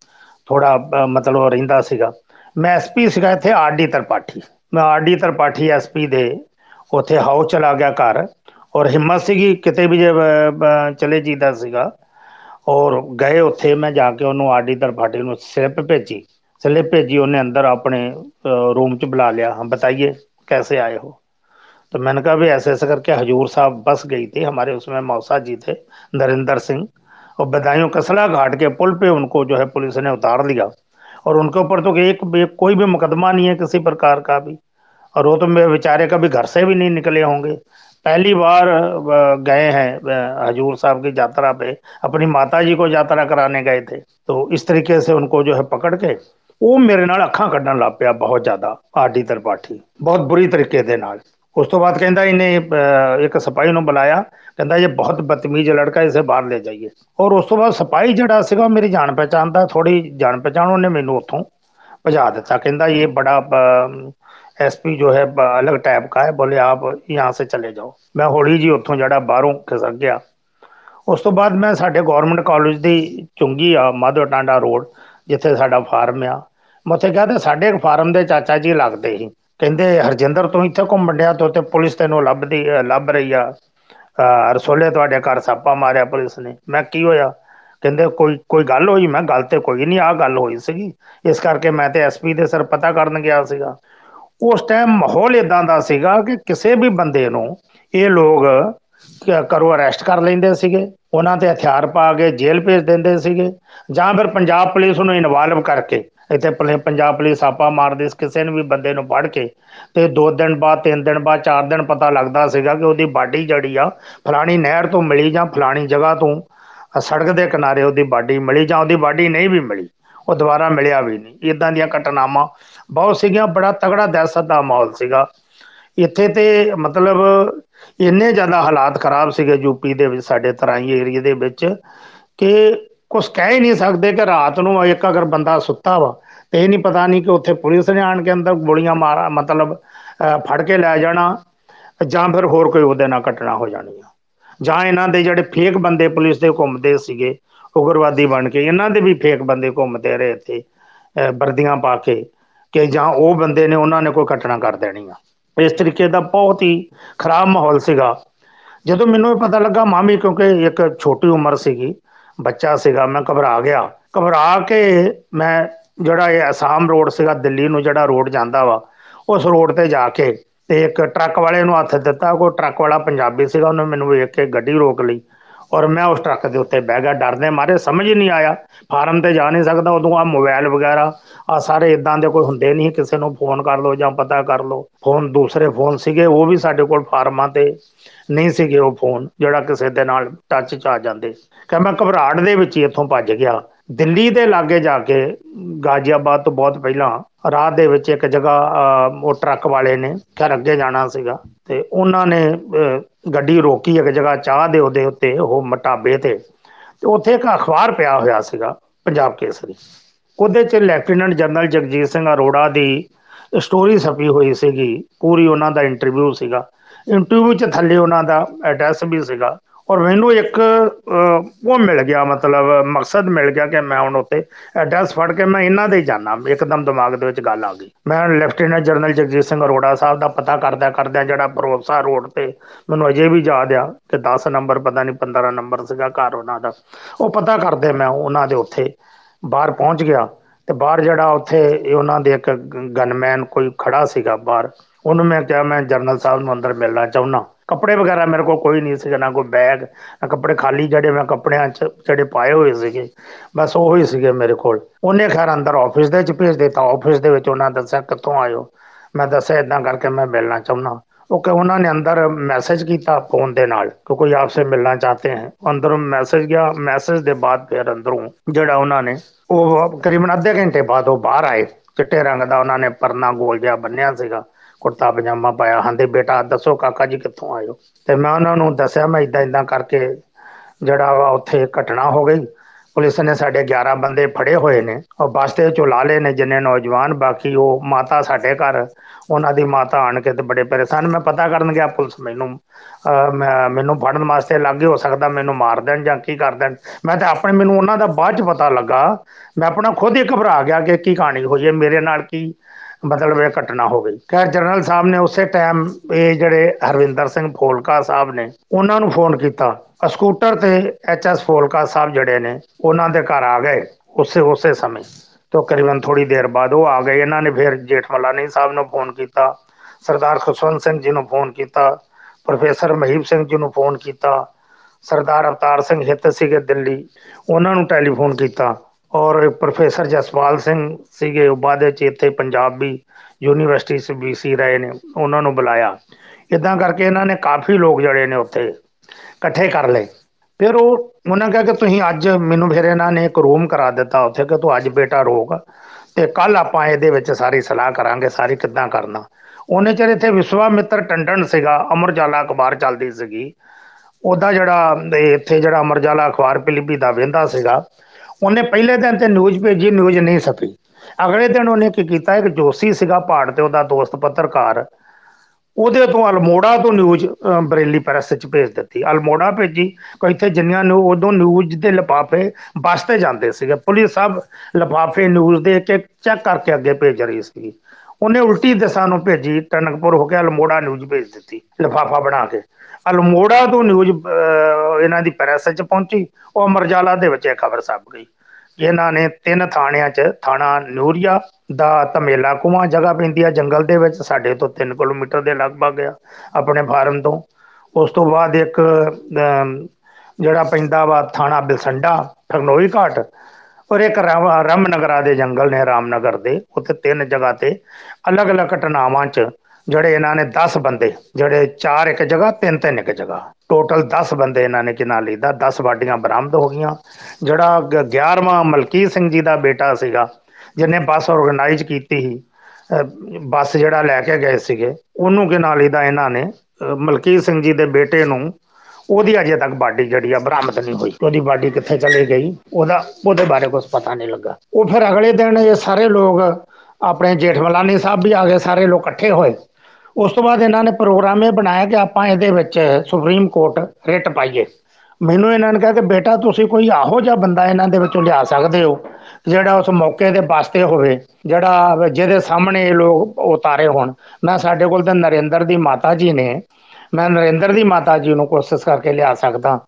ਥੋੜਾ ਮਤਲਬ ਰਹਿੰਦਾ ਸੀਗਾ ਮੈਂ ਐਸਪੀ ਸੀਗਾ ਇੱਥੇ ਆਰਡੀ ਤਰਪਾਠੀ ਮੈਂ ਆਰਡੀ ਤਰਪਾਠੀ ਐਸਪੀ ਦੇ ਉੱਥੇ ਹਾਊਸ ਚਲਾ ਗਿਆ ਘਰ ਔਰ ਹਿੰਮਤ ਸੀਗੀ ਕਿਤੇ ਵੀ ਜੇ ਚਲੇ ਜੀਦਾ ਸੀਗਾ ਔਰ ਗਏ ਉੱਥੇ ਮੈਂ ਜਾ ਕੇ ਉਹਨੂੰ ਆਰਡੀ ਤਰਪਾਠੀ ਨੂੰ ਸਲਿੱਪ ਭੇਜੀ ਸਲਿੱਪ ਭੇਜੀ ਉਹਨੇ ਅੰਦਰ ਆਪਣੇ रूम ਚ बुला लिया हम बताइए कैसे आए हो तो मैंने कहा भी ऐसे ऐसे करके हजूर साहब बस गई थी हमारे उसमें मौसा जी थे नरेंद्र सिंह और बदायूं कसला घाट के पुल पे उनको जो है पुलिस ने उतार लिया और उनके ऊपर तो एक भी कोई भी मुकदमा नहीं है किसी प्रकार का भी और वो तो मेरे बेचारे कभी घर से भी नहीं निकले होंगे पहली बार गए हैं हजूर साहब की यात्रा पे अपनी माता जी को यात्रा कराने गए थे तो इस तरीके से उनको जो है पकड़ के ਉਹ ਮੇਰੇ ਨਾਲ ਅੱਖਾਂ ਕੱਢਣ ਲੱਗ ਪਿਆ ਬਹੁਤ ਜ਼ਿਆਦਾ ਆਰਡੀ ਤਰਪਾਠੀ ਬਹੁਤ ਬੁਰੀ ਤਰੀਕੇ ਦੇ ਨਾਲ ਉਸ ਤੋਂ ਬਾਅਦ ਕਹਿੰਦਾ ਇਹਨੇ ਇੱਕ ਸਿਪਾਹੀ ਨੂੰ ਬੁਲਾਇਆ। ਕਹਿੰਦਾ ਇਹ ਬਹੁਤ ਬਦਤਮੀਜ਼ ਲੜਕਾ ਇਸੇ ਬਾਹਰ ਲੈ ਜਾਈਏ। ਔਰ ਉਸ ਤੋਂ ਬਾਅਦ ਸਿਪਾਹੀ ਜਿਹੜਾ ਸੀਗਾ ਮੇਰੀ ਜਾਣ ਪਛਾਣ ਦਾ ਥੋੜੀ ਜਾਣ ਪਛਾਣ ਉਹਨੇ ਮੈਨੂੰ ਉੱਥੋਂ ਭਜਾ ਦਿੱਤਾ। ਕਹਿੰਦਾ ਇਹ ਬੜਾ ਐਸਪੀ ਜੋ ਹੈ ਅਲੱਗ ਟਾਈਪ ਦਾ ਹੈ, ਬੋਲੇ ਆਪ ਯਹਾਂ ਸੇ ਚਲੇ ਜਾਓ। ਮੈਂ ਹੌਲੀ ਜੀ ਉੱਥੋਂ ਜਿਹੜਾ ਬਾਹਰੋਂ ਖਿਸਕ ਗਿਆ। ਉਸ ਤੋਂ ਬਾਅਦ ਮੈਂ ਸਾਡੇ ਗਵਰਨਮੈਂਟ ਕਾਲਜ ਦੀ ਚੁੰਗੀ ਆ ਮਾਧੋ ਟਾਂਡਾ ਰੋਡ, ਜਿੱਥੇ ਸਾਡਾ ਫਾਰਮ ਆ। ਮੈਂ ਉੱਥੇ ਗਿਆ ਤੇ ਸਾਡੇ ਇੱਕ ਫਾਰਮ ਦੇ ਚਾਚਾ ਜੀ ਲੱਗਦੇ ਸੀ। ਕਹਿੰਦੇ ਹਰਜਿੰਦਰ ਤੂੰ ਇੱਥੇ ਘੁੰਮਣ ਡਿਆ ਤੂੰ ਤੇ ਪੁਲਿਸ ਤੈਨੂੰ ਲੱਭਦੀ ਅ, ਲੱਭ ਰਹੀ ਆ। ਅ, ਰਸੋਲੇ ਤੁਹਾਡੇ ਘਰ ਛਾਪਾ ਮਾਰਿਆ ਪੁਲਿਸ ਨੇ। ਮੈਂ ਕੀ ਹੋਇਆ? ਕਹਿੰਦੇ ਕੋਈ ਕੋਈ ਗੱਲ ਹੋਈ? ਮੈਂ ਗੱਲ ਤੇ ਕੋਈ ਨਹੀਂ ਆ ਗੱਲ ਹੋਈ ਸੀਗੀ। ਇਸ ਕਰਕੇ ਮੈਂ ਤੇ ਐਸਪੀ ਦੇ ਸਰ ਪਤਾ ਕਰਨ ਗਿਆ ਸੀਗਾ। ਉਸ ਟਾਈਮ ਮਾਹੌਲ ਇਦਾਂ ਦਾ ਸੀਗਾ ਕਿ ਕਿਸੇ ਵੀ ਬੰਦੇ ਨੂੰ ਇਹ ਲੋਕ ਕ- ਘਰੋਂ ਅਰੈਸਟ ਕਰ ਲੈਂਦੇ ਸੀਗੇ। ਉਹਨਾਂ ਤੇ ਹਥਿਆਰ ਪਾ ਕੇ ਜੇਲ੍ਹ ਭੇਜ ਦਿੰਦੇ ਸੀਗੇ। ਜਾਂ ਫਿਰ ਪੰਜਾਬ ਪੁਲਿਸ ਨੂੰ ਇਨਵੋਲਵ ਕਰਕੇ ਇੱਥੇ ਪਲੇ- ਪੰਜਾਬ ਪੁਲਿਸ ਆਪਾ ਮਾਰਦੀ ਸੀ ਕਿਸੇ ਨੂੰ ਵੀ ਬੰਦੇ ਨੂੰ ਫੜ ਕੇ ਤੇ ਦੋ ਦਿਨ ਬਾਅਦ ਤਿੰਨ ਦਿਨ ਬਾਅਦ ਚਾਰ ਦਿਨ ਪਤਾ ਲੱਗਦਾ ਸੀਗਾ ਕਿ ਉਹਦੀ ਬਾਡੀ ਜਿਹੜੀ ਆ ਫਲਾਣੀ ਨਹਿਰ ਤੋਂ ਮਿਲੀ ਜਾਂ ਫਲਾਣੀ ਜਗ੍ਹਾ ਤੋਂ ਅ, ਸੜਕ ਦੇ ਕਿਨਾਰੇ ਉਹਦੀ ਬਾਡੀ ਮਿਲੀ ਜਾਂ ਉਹਦੀ ਬਾਡੀ ਨਹੀਂ ਵੀ ਮਿਲੀ ਉਹ ਦੁਬਾਰਾ ਮਿਲਿਆ ਵੀ ਨਹੀਂ। ਇਦਾਂ ਦੀਆਂ ਘਟਨਾਵਾਂ ਬਹੁਤ ਸੀਗੀਆਂ ਬੜਾ ਤਗੜਾ ਦਹਿਸ਼ਤ ਦਾ ਮਾਹੌਲ ਸੀਗਾ। ਇੱਥੇ ਤੇ ਮਤਲਬ ਇੰਨੇ ਜ਼ਿਆਦਾ ਹਾਲਾਤ ਖਰਾਬ ਸੀਗੇ ਯੂਪੀ ਦੇ ਵਿੱਚ ਸਾਡੇ ਤਰਾਈ ਏਰੀਏ ਦੇ ਵਿੱਚ ਕਿ ਕੁਝ ਕਹਿ ਹੀ ਨਹੀਂ ਸਕਦੇ ਕਿ ਰਾਤ ਨੂੰ ਇੱਕ ਅਗਰ ਬੰਦਾ ਸੁੱਤਾ ਵਾ ਤੇ ਇਹ ਨਹੀਂ ਪਤਾ ਨਹੀਂ ਕਿ ਉੱਥੇ ਪੁਲਿਸ ਨੇ ਆਣ ਕੇ ਅੰਦਰ ਗੋਲੀਆਂ ਮਾਰਾ ਮਤਲਬ ਅ, ਫੜ ਕੇ ਲੈ ਜਾਣਾ ਜਾਂ ਫਿਰ ਹੋਰ ਕੋਈ ਉਹਦੇ ਨਾਲ ਘਟਨਾ ਹੋ ਜਾਣੀ ਆ। ਜਾਂ ਇਹਨਾਂ ਦੇ ਜਿਹੜੇ ਫੇਕ ਬੰਦੇ ਪੁਲਿਸ ਦੇ ਘੁੰਮਦੇ ਸੀਗੇ ਉਗਰਵਾਦੀ ਬਣ ਕੇ ਇਹਨਾਂ ਦੇ ਵੀ ਫੇਕ ਬੰਦੇ ਘੁੰਮਦੇ ਰਹੇ ਇੱਥੇ ਅਹ ਵਰਦੀਆਂ ਪਾ ਕੇ ਕਿ ਜਾਂ ਉਹ ਬੰਦੇ ਨੇ ਉਹਨਾਂ ਨੇ ਕੋਈ ਘਟਨਾ ਕਰ ਦੇਣੀ ਆ। ਇਸ ਤਰੀਕੇ ਦਾ ਬਹੁਤ ਹੀ ਖਰਾਬ ਮਾਹੌਲ ਸੀਗਾ। ਜਦੋਂ ਮੈਨੂੰ ਇਹ ਪਤਾ ਲੱਗਾ ਮਾਮੀ ਕਿਉਂਕਿ ਇੱਕ ਛੋਟੀ ਉਮਰ ਸੀਗੀ ਬੱਚਾ ਸੀਗਾ, ਮੈਂ ਘਬਰਾ ਗਿਆ। ਘਬਰਾ ਕੇ ਮੈਂ ਜਿਹੜਾ ਇਹ ਅਸਾਮ ਰੋਡ ਸੀਗਾ, ਦਿੱਲੀ ਨੂੰ ਜਿਹੜਾ ਰੋਡ ਜਾਂਦਾ ਵਾ, ਉਸ ਰੋਡ ਤੇ ਜਾ ਕੇ ਤੇ ਇੱਕ ਟਰੱਕ ਵਾਲੇ ਨੂੰ ਹੱਥ ਦਿੱਤਾ। ਕੋਈ ਟਰੱਕ ਵਾਲਾ ਪੰਜਾਬੀ ਸੀਗਾ, ਉਹਨੇ ਮੈਨੂੰ ਵੇਖ ਕੇ ਗੱਡੀ ਰੋਕ ਲਈ। ਔਰ ਮੈਂ ਉਸ ਟਰੱਕ ਦੇ ਉੱਤੇ ਬਹਿ ਗਿਆ, ਡਰਦੇ ਮਾਰੇ, ਸਮਝ ਹੀ ਨਹੀਂ ਆਇਆ। ਫਾਰਮ ਤੇ ਜਾ ਨਹੀਂ ਸਕਦਾ, ਉਦੋਂ ਆ ਮੋਬਾਈਲ ਵਗੈਰਾ ਆ ਸਾਰੇ ਇਦਾਂ ਦੇ ਕੋਈ ਹੁੰਦੇ ਨਹੀਂ ਕਿਸੇ ਨੂੰ ਫੋਨ ਕਰ ਲਓ ਜਾਂ ਪਤਾ ਕਰ ਲਓ। ਫੋਨ, ਦੂਸਰੇ ਫੋਨ ਸੀਗੇ, ਉਹ ਵੀ ਸਾਡੇ ਕੋਲ ਫਾਰਮਾਂ ਤੇ ਨਹੀਂ ਸੀਗੇ ਉਹ ਫੋਨ, ਜਿਹੜਾ ਕਿਸੇ ਦੇ ਨਾਲ ਟੱਚ 'ਚ ਆ ਜਾਂਦੇ। ਕਿ ਮੈਂ ਘਬਰਾਹਟ ਦੇ ਵਿੱਚ ਹੀ ਇੱਥੋਂ ਭੱਜ ਗਿਆ। ਦਿੱਲੀ ਦੇ ਲਾਗੇ ਜਾ ਕੇ ਗਾਜ਼ੀਆਬਾਦ ਤੋਂ ਬਹੁਤ ਪਹਿਲਾਂ ਰਾਹ ਦੇ ਵਿੱਚ ਇੱਕ ਜਗ੍ਹਾ ਅਹ, ਉਹ ਟਰੱਕ ਵਾਲੇ ਨੇ ਘਰ ਅੱਗੇ ਜਾਣਾ ਸੀਗਾ ਤੇ ਉਹਨਾਂ ਨੇ ਅਹ, ਗੱਡੀ ਰੋਕੀ ਇੱਕ ਜਗ੍ਹਾ ਚਾਹ ਦੇ ਉਹਦੇ ਉੱਤੇ ਉਹ ਮਟਾਬੇ ਤੇ ਤੇ ਉੱਥੇ ਇੱਕ ਅਖਬਾਰ ਪਿਆ ਹੋਇਆ ਸੀਗਾ ਪੰਜਾਬ ਕੇਸਰੀ। ਉਹਦੇ 'ਚ ਲੈਫਟੀਨੈਂਟ ਜਨਰਲ ਜਗਜੀਤ ਸਿੰਘ ਅਰੋੜਾ ਦੀ ਸਟੋਰੀ ਛਪੀ ਹੋਈ ਸੀਗੀ ਪੂਰੀ ਉਹਨਾਂ ਦਾ ਇੰਟਰਵਿਊ ਸੀਗਾ। ਇੰਟਰਵਿਊ 'ਚ ਥੱਲੇ ਉਹਨਾਂ ਦਾ ਐਡਰੈਸ ਵੀ ਸੀਗਾ। ਔਰ ਮੈਨੂੰ ਇੱਕ ਅਹ, ਉਹ ਮਿਲ ਗਿਆ ਮਤਲਬ ਮਕਸਦ ਮਿਲ ਗਿਆ ਕਿ ਮੈਂ ਹੁਣ ਉੱਤੇ ਐਡਰੈਸ ਫੜ ਕੇ ਮੈਂ ਇਹਨਾਂ ਦੇ ਹੀ ਜਾਣਾ ਇੱਕਦਮ ਦਿਮਾਗ ਦੇ ਵਿੱਚ ਗੱਲ ਆ ਗਈ। ਮੈਂ ਲੈਫਟੀਨੈਂਟ ਜਨਰਲ ਜਗਜੀਤ ਸਿੰਘ ਅਰੋੜਾ ਸਾਹਿਬ ਦਾ ਪਤਾ ਕਰਦਾ ਕਰਦਾ ਜਿਹੜਾ ਭਰੋਸਾ ਰੋਡ ਤੇ ਮੈਨੂੰ ਅਜੇ ਵੀ ਯਾਦ ਆ ਕਿ 10 ਨੰਬਰ ਪਤਾ ਨਹੀਂ 15 ਨੰਬਰ ਸੀਗਾ ਘਰ ਉਹਨਾਂ ਦਾ। ਉਹ ਪਤਾ ਕਰਦੇ ਮੈਂ ਉਹਨਾਂ ਦੇ ਉੱਥੇ ਬਾਹਰ ਪਹੁੰਚ ਗਿਆ ਤੇ ਬਾਹਰ ਜਿਹੜਾ ਉੱਥੇ ਇਹ ਉਹਨਾਂ ਦੇ ਇੱਕ ਗਨਮੈਨ ਕੋਈ ਖੜਾ ਸੀਗਾ ਬਾਹਰ ਉਹਨੂੰ ਮੈਂ ਕਿਹਾ ਮੈਂ ਜਨਰਲ ਸਾਹਿਬ ਨੂੰ ਅੰਦਰ ਮਿਲਣਾ ਚਾਹੁੰਦਾ। ਕੱਪੜੇ ਵਗੈਰਾ ਮੇਰੇ ਕੋਲ ਕੋਈ ਨਹੀਂ ਸੀਗਾ, ਨਾ ਕੋਈ ਬੈਗ ਨਾ ਕੱਪੜੇ ਖਾਲੀ ਜਿਹੜੇ ਮੈਂ ਕੱਪੜਿਆਂ 'ਚ ਜਿਹੜੇ ਪਾਏ ਹੋਏ ਸੀਗੇ, ਬਸ ਉਹ ਹੀ ਸੀਗੇ ਮੇਰੇ ਕੋਲ। ਉਹਨੇ ਖੈਰ ਅੰਦਰ ਆਫਿਸ ਦੇ ਵਿੱਚ ਭੇਜ ਦਿੱਤਾ। ਆਫਿਸ ਦੇ ਵਿੱਚ ਉਹਨਾਂ ਦੱਸਿਆ, ਕਿੱਥੋਂ ਆਇਓ ਮੈਂ ਦੱਸਿਆ ਇਦਾਂ ਕਰਕੇ ਮੈਂ ਮਿਲਣਾ ਚਾਹੁੰਦਾ ਉਹ ਕਿ ਉਹਨਾਂ ਨੇ ਅੰਦਰ ਮੈਸੇਜ ਕੀਤਾ ਫੋਨ ਦੇ ਨਾਲ ਕਿ ਕੋਈ ਆਪਸੇ ਮਿਲਣਾ ਚਾਹਤੇ ਹੈ। ਅੰਦਰੋਂ ਮੈਸੇਜ ਗਿਆ। ਮੈਸੇਜ ਦੇ ਬਾਅਦ ਫਿਰ ਅੰਦਰੋਂ ਜਿਹੜਾ ਉਹਨਾਂ ਨੇ ਉਹ ਕਰੀਬਨ ਅੱਧੇ ਘੰਟੇ ਬਾਅਦ ਉਹ ਬਾਹਰ ਆਏ। ਚਿੱਟੇ ਰੰਗ ਦਾ ਉਹਨਾਂ ਨੇ ਪਰਨਾ ਗੋਲ ਜਿਹਾ ਬੰਨਿਆ ਸੀਗਾ। ਕੁੜਤਾ ਪਜਾਮਾ ਪਾਇਆ। ਹਾਂਦੇ ਬੇਟਾ ਦੱਸੋ ਕਾਕਾ ਜੀ ਕਿੱਥੋਂ ਆਇਓ ਤੇ ਮੈਂ ਉਹਨਾਂ ਨੂੰ ਦੱਸਿਆ ਮੈਂ ਇਦਾਂ ਇਦਾਂ ਕਰਕੇ ਜਿਹੜਾ ਵਾ ਉੱਥੇ ਘਟਨਾ ਹੋ ਗਈ। ਪੁਲਿਸ ਨੇ ਸਾਡੇ 11 ਬੰਦੇ ਫੜੇ ਹੋਏ ਨੇ। ਉਹ ਬਸਤੇ ਚੋਂ ਲਾ ਲਏ ਨੇ ਜਿੰਨੇ ਨੌਜਵਾਨ ਬਾਕੀ ਉਹ ਮਾਤਾ ਸਾਡੇ ਘਰ ਉਹਨਾਂ ਦੀ ਮਾਤਾ ਆਣ ਕੇ ਤੇ ਬੜੇ ਪਰੇਸ਼ਾਨ। ਮੈਂ ਪਤਾ ਕਰਨ ਗਿਆ ਪੁਲਿਸ ਮੈਨੂੰ ਅਹ, ਮੈਂ- ਮੈਨੂੰ ਫੜਨ ਵਾਸਤੇ ਲੱਗੇ ਹੋ ਸਕਦਾ ਮੈਨੂੰ ਮਾਰ ਦੇਣ ਜਾਂ ਕੀ ਕਰ ਦੇਣ। ਮੈਂ ਤਾਂ ਆਪਣੇ ਮੈਨੂੰ ਉਹਨਾਂ ਦਾ ਬਾਅਦ ਚ ਪਤਾ ਲੱਗਾ। ਮੈਂ ਆਪਣਾ ਖੁਦ ਹੀ ਘਬਰਾ ਗਿਆ ਕਿ ਕੀ ਕਹਾਣੀ ਹੋਈ ਹੈ। ਮੇਰੇ ਨਾਲ ਕੀ ਮਤਲਬ ਇਹ ਘਟਨਾ ਹੋ ਗਈ। ਖੈਰ ਜਨਰਲ ਸਾਹਿਬ ਨੇ ਉਸੇ ਟਾਈਮ ਇਹ ਜਿਹੜੇ ਹਰਵਿੰਦਰ ਸਿੰਘ ਫੋਲਕਾ ਸਾਹਿਬ ਨੇ, ਉਹਨਾਂ ਨੂੰ ਫੋਨ ਕੀਤਾ। ਸਕੂਟਰ ਤੇ ਐਚਐਸ ਫੋਲਕਾ ਸਾਹਿਬ ਜਿਹੜੇ ਨੇ, ਉਹਨਾਂ ਦੇ ਘਰ ਆ ਗਏ ਉਸੇ ਉਸੇ ਸਮੇਂ। ਤੋਂ ਕਰੀਬਨ ਥੋੜੀ ਦੇਰ ਬਾਅਦ ਉਹ ਆ ਗਏ। ਇਹਨਾਂ ਨੇ ਫਿਰ ਜੇਠਮਲਾਨੀ ਸਾਹਿਬ ਨੂੰ ਫੋਨ ਕੀਤਾ, ਸਰਦਾਰ ਖੁਸ਼ਵੰਤ ਸਿੰਘ ਜੀ ਨੂੰ ਫੋਨ ਕੀਤਾ, ਪ੍ਰੋਫੈਸਰ ਮਹੀਪ ਸਿੰਘ ਜੀ ਨੂੰ ਫੋਨ ਕੀਤਾ, ਸਰਦਾਰ ਅਵਤਾਰ ਸਿੰਘ ਹਿੱਤ ਸੀਗੇ ਦਿੱਲੀ, ਉਹਨਾਂ ਨੂੰ ਟੈਲੀਫੋਨ ਕੀਤਾ। ਔਰ ਪ੍ਰੋਫੈਸਰ ਜਸਪਾਲ ਸਿੰਘ ਸੀਗੇ, ਉਹ ਬਾਅਦ ਵਿੱਚ ਇੱਥੇ ਪੰਜਾਬੀ ਯੂਨੀਵਰਸਿਟੀ ਚ ਬੀਸੀ ਰਹੇ ਨੇ, ਉਹਨਾਂ ਨੂੰ ਬੁਲਾਇਆ। ਇਦਾਂ ਕਰਕੇ ਇਹਨਾਂ ਨੇ ਕਾਫੀ ਲੋਕ ਜਿਹੜੇ ਨੇ ਉੱਥੇ ਇਕੱਠੇ ਕਰ ਲਏ। ਫਿਰ ਉਹ, ਉਹਨਾਂ ਕਿਹਾ ਕਿ ਤੁਸੀਂ ਅੱਜ ਮੈਨੂੰ ਫਿਰ ਇਹਨਾਂ ਨੇ ਇੱਕ ਰੂਮ ਕਰਾ ਦਿੱਤਾ ਉੱਥੇ ਕਿ ਤੂੰ ਅੱਜ ਬੇਟਾ ਰੋਕ ਤੇ ਕੱਲ ਆਪਾਂ ਇਹਦੇ ਵਿੱਚ ਸਾਰੀ ਸਲਾਹ ਕਰਾਂਗੇ, ਸਾਰੀ ਕਿੱਦਾਂ ਕਰਨਾ। ਉਹਨੇ ਚਿਰ ਇੱਥੇ ਵਿਸ਼ਵਾਮਿੱਤਰ ਟੰਡਨ ਸੀਗਾ ਅਮਰਜਾਲਾ ਅਖਬਾਰ ਚੱਲਦੀ ਸੀਗੀ। ਉਹਦਾ ਜਿਹੜਾ, ਇਹ ਇੱਥੇ ਜਿਹੜਾ ਅਮਰਜਾਲਾ ਅਖਬਾਰ, ਪਿਲੀਪੀ ਦਾ ਵਹਿੰਦਾ ਸੀਗਾ ਉਹਨੇ ਪਹਿਲੇ ਦਿਨ ਤੇ ਨਿਊਜ਼ ਭੇਜੀ ਨਿਊਜ਼ ਨਹੀਂ ਛਪੀ। ਅਗਲੇ ਦਿਨ ਉਹਨੇ ਕੀ ਕੀਤਾ ਇੱਕ ਜੋਸ਼ੀ ਸੀਗਾ ਪਹਾੜ ਤੇ ਉਹਦਾ ਦੋਸਤ ਪੱਤਰਕਾਰ। ਉਹਦੇ ਤੋਂ ਅਲਮੋੜਾ ਤੋਂ ਨਿਊਜ਼ ਅ, ਬਰੇਲੀ ਪ੍ਰੈਸ ਚ ਭੇਜ ਦਿੱਤੀ। ਅਲਮੋੜਾ ਭੇਜੀ ਕੋਈ ਇੱਥੇ ਜਿੰਨੀਆਂ ਨੂੰ ਉਦੋਂ ਨਿਊਜ਼ ਦੇ ਲਿਫਾਫੇ ਬੱਸ ਤੇ ਜਾਂਦੇ ਸੀਗੇ। ਪੁਲਿਸ ਸਭ ਲਿਫਾਫੇ ਨਿਊਜ਼ ਦੇ ਇੱਕ ਚੈੱਕ ਕਰਕੇ ਅੱਗੇ ਭੇਜ ਰਹੀ ਸੀ ਉਹਨੇ ਉਲਟੀ ਦਿਸ਼ਾ ਨੂੰ ਭੇਜੀ ਟਨਕਪੁਰ ਹੋ ਕੇ ਅਲਮੋੜਾ ਨਿਊਜ਼ ਭੇਜ ਦਿੱਤੀ ਲਿਫਾਫਾ ਬਣਾ ਕੇ। ਅਲਮੋੜਾ ਤੋਂ ਨਿਊਜ਼ ਇਹਨਾਂ ਦੀ ਪ੍ਰੈਸ ਚ ਪਹੁੰਚੀ ਉਹ ਅਮਰਜਾਲਾ ਦੇ ਵਿੱਚ ਇਹ ਖਬਰ ਛਪ ਗਈ। ਇਹਨਾਂ ਨੇ ਤਿੰਨ ਥਾਣਿਆਂ 'ਚ ਥਾਣਾ ਨੂਰੀਆ ਦਾ ਧਮੇਲਾ ਕੁਆਂ ਜਗ੍ਹਾ ਪੈਂਦੀ ਆ ਜੰਗਲ ਦੇ ਵਿੱਚ ਸਾਡੇ ਤੋਂ 3 ਕਿਲੋਮੀਟਰ ਦੇ ਲਗਭਗ ਆ ਆਪਣੇ ਫਾਰਮ ਤੋਂ। ਉਸ ਤੋਂ ਬਾਅਦ ਇੱਕ ਅਮ, ਜਿਹੜਾ ਪੈਂਦਾ ਵਾ ਥਾਣਾ ਬਿਲਸੰਡਾ ਠਗਨੋਈ ਘਾਟ ਔਰ ਇੱਕ ਰਾਮ ਰਾਮਨਗਰਾ ਦੇ ਜੰਗਲ ਨੇ ਰਾਮਨਗਰ ਦੇ, ਉੱਥੇ ਤਿੰਨ ਜਗ੍ਹਾ ਤੇ ਅਲੱਗ-ਅਲੱਗ ਘਟਨਾਵਾਂ 'ਚ ਜਿਹੜੇ ਇਹਨਾਂ ਨੇ 10 ਬੰਦੇ, ਜਿਹੜੇ ਚਾਰ ਇੱਕ ਜਗ੍ਹਾ, ਤਿੰਨ ਤਿੰਨ ਇੱਕ ਜਗ੍ਹਾ। ਟੋਟਲ 10 ਬੰਦੇ ਇਹਨਾਂ ਨੇ ਕਿਨਾਂ ਲਈਦਾ 10 ਬਾਡੀਆਂ ਬਰਾਮਦ ਹੋ ਗਈਆਂ। ਜਿਹੜਾ 11ਵਾਂ ਮਲਕੀਤ ਸਿੰਘ ਜੀ ਦਾ ਬੇਟਾ ਸੀਗਾ, ਜਿਹਨੇ ਬੱਸ ਆਰਗੇਨਾਈਜ਼ ਕੀਤੀ ਸੀ, ਅਹ ਬੱਸ ਜਿਹੜਾ ਲੈ ਕੇ ਗਏ ਸੀਗੇ, ਉਹਨੂੰ ਕਿਨਾਂ ਲਈਦਾ ਇਹਨਾਂ ਨੇ। ਅਹ ਮਲਕੀਤ ਸਿੰਘ ਜੀ ਦੇ ਬੇਟੇ ਨੂੰ ਉਹਦੀ ਅਜੇ ਤੱਕ ਬਾਡੀ ਜਿਹੜੀ ਆ ਬਰਾਮਦ ਨਹੀਂ ਹੋਈ। ਉਹਦੀ ਬਾਡੀ ਕਿੱਥੇ ਚਲੀ ਗਈ, ਉਹਦਾ, ਉਹਦੇ ਬਾਰੇ ਕੁਝ ਪਤਾ ਨਹੀਂ ਲੱਗਾ। ਉਹ ਫਿਰ ਅਗਲੇ ਦਿਨ ਇਹ ਸਾਰੇ ਲੋਕ ਆਪਣੇ ਜੇਠਮਲਾਨੀ ਸਾਹਿਬ ਵੀ ਆ ਗਏ, ਸਾਰੇ ਲੋਕ ਇਕੱਠੇ ਹੋਏ। ਉਸ ਤੋਂ ਬਾਅਦ ਇਹਨਾਂ ਨੇ ਪ੍ਰੋਗਰਾਮ ਇਹ ਬਣਾਇਆ ਕਿ ਆਪਾਂ ਇਹਦੇ ਵਿੱਚ ਸੁਪਰੀਮ ਕੋਰਟ ਰਿਟ ਪਾਈਏ। ਮੈਨੂੰ ਇਹਨਾਂ ਨੇ ਕਿਹਾ ਕਿ ਬੇਟਾ, ਤੁਸੀਂ ਕੋਈ ਆਹੋ ਜਿਹਾ ਬੰਦਾ ਇਹਨਾਂ ਦੇ ਵਿੱਚੋਂ ਲਿਆ ਸਕਦੇ ਹੋ, ਜਿਹੜਾ ਉਸ ਮੌਕੇ ਦੇ ਵਾਸਤੇ ਹੋਵੇ, ਜਿਹੜਾ ਜਿਹਦੇ ਸਾਹਮਣੇ ਇਹ ਲੋਕ ਉਤਾਰੇ ਹੋਣ। ਮੈਂ ਸਾਡੇ ਕੋਲ ਤਾਂ ਨਰਿੰਦਰ ਦੀ ਮਾਤਾ ਜੀ ਨੇ ਮੈਂ ਨਰਿੰਦਰ ਦੀ ਮਾਤਾ ਜੀ ਨੂੰ ਕੋਸ਼ਿਸ਼ ਕਰਕੇ ਲਿਆ ਸਕਦਾ,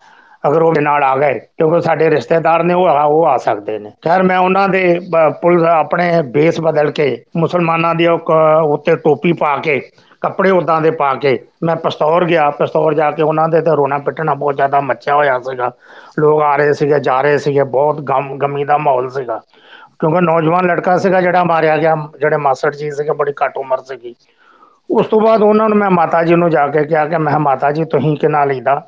ਅਗਰ ਉਹ ਮੇਰੇ ਨਾਲ ਆ ਗਏ, ਕਿਉਂਕਿ ਸਾਡੇ ਰਿਸ਼ਤੇਦਾਰ ਨੇ ਉਹ ਆ ਉਹ ਆ ਸਕਦੇ ਨੇ। ਖੈਰ, ਮੈਂ ਉਹਨਾਂ ਦੇ ਬ- ਪੁਲਿਸ ਆਪਣੇ ਬੇਸ ਬਦਲ ਕੇ, ਮੁਸਲਮਾਨਾਂ ਦੀ ਉਹ ਕ- ਉੱਤੇ ਟੋਪੀ ਪਾ ਕੇ, ਕੱਪੜੇ ਉਦਾਂ ਦੇ ਪਾ ਕੇ, ਮੈਂ ਪਸਤੌਰ ਗਿਆ। ਪਸਤੌਰ ਜਾ ਕੇ ਉਹਨਾਂ ਦੇ ਤੇ ਰੋਣਾ ਪਿੱਟਣਾ ਬਹੁਤ ਜ਼ਿਆਦਾ ਮੱਚਿਆ ਹੋਇਆ ਸੀਗਾ। ਲੋਕ ਆ ਰਹੇ ਸੀਗੇ, ਜਾ ਰਹੇ ਸੀਗੇ, ਬਹੁਤ ਗਮ, ਗਮੀ ਦਾ ਮਾਹੌਲ ਸੀਗਾ। ਕਿਉਂਕਿ ਨੌਜਵਾਨ ਲੜਕਾ ਸੀਗਾ ਜਿਹੜਾ ਮਾਰਿਆ ਗਿਆ, ਜਿਹੜੇ ਮਾਸਟਰ ਜੀ ਸੀਗੇ, ਬੜੀ ਘੱਟ ਉਮਰ ਸੀਗੀ। ਉਸ ਤੋਂ ਬਾਅਦ ਉਹਨਾਂ ਨੂੰ ਮੈਂ ਮਾਤਾ ਜੀ ਨੂੰ ਜਾ ਕੇ ਕਿਹਾ ਕਿ ਮੈਂ ਕਿਹਾ, ਮਾਤਾ ਜੀ ਤੁਸੀਂ ਕਿਹਨਾਂ ਲਈਦਾ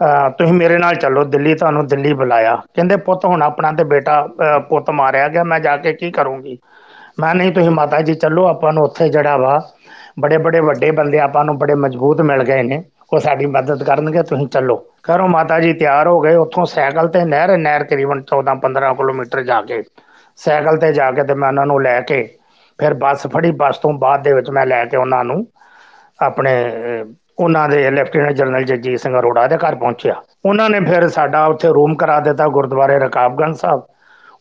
ਅਹ ਤੁਸੀਂ ਮੇਰੇ ਨਾਲ ਚੱਲੋ ਦਿੱਲੀ ਤੁਹਾਨੂੰ ਦਿੱਲੀ ਬੁਲਾਇਆ। ਕਹਿੰਦੇ ਪੁੱਤ ਹੁਣ ਆਪਣਾ ਤੇ ਬੇਟਾ ਅਹ ਪੁੱਤ ਮਾਰਿਆ ਗਿਆ ਮੈਂ ਜਾ ਕੇ ਕੀ ਕਰੂੰਗੀ? ਮੈਂ ਨਹੀਂ ਤੁਸੀਂ ਮਾਤਾ ਜੀ ਚੱਲੋ ਆਪਾਂ ਨੂੰ ਉੱਥੇ ਜਿਹੜਾ ਵਾ ਬੜੇ ਬੜੇ ਵੱਡੇ ਬੰਦੇ ਆਪਾਂ ਨੂੰ ਬੜੇ ਮਜ਼ਬੂਤ ਮਿਲ ਗਏ ਨੇ। ਉਹ ਸਾਡੀ ਮਦਦ ਕਰਨਗੇ ਤੁਸੀਂ ਚੱਲੋ। ਘਰੋਂ ਮਾਤਾ ਜੀ ਤਿਆਰ ਹੋ ਗਏ ਉੱਥੋਂ ਸਾਈਕਲ ਤੇ ਨਹਿਰ ਨਹਿਰ ਤਕਰੀਬਨ 14 15 ਕਿਲੋਮੀਟਰ ਜਾ ਕੇ ਸਾਈਕਲ ਤੇ ਜਾ ਕੇ ਤੇ ਮੈਂ ਉਹਨਾਂ ਨੂੰ ਲੈ ਕੇ ਫਿਰ ਬੱਸ ਫੜੀ ਬੱਸ ਤੋਂ ਬਾਅਦ ਦੇ ਵਿੱਚ ਮੈਂ ਲੈ ਕੇ ਉਹਨਾਂ ਨੂੰ ਆਪਣੇ ਅਹ, ਉਹਨਾਂ ਦੇ ਲੈਫਟੀਨੈਂਟ ਜਨਰਲ ਜਗਜੀਤ ਸਿੰਘ ਅਰੋੜਾ ਦੇ ਘਰ ਪਹੁੰਚਿਆ। ਉਹਨਾਂ ਨੇ ਫਿਰ ਸਾਡਾ ਉੱਥੇ ਰੂਮ ਕਰਾ ਦਿੱਤਾ ਗੁਰਦੁਆਰੇ ਰਕਾਬਗੰਜ ਸਾਹਿਬ।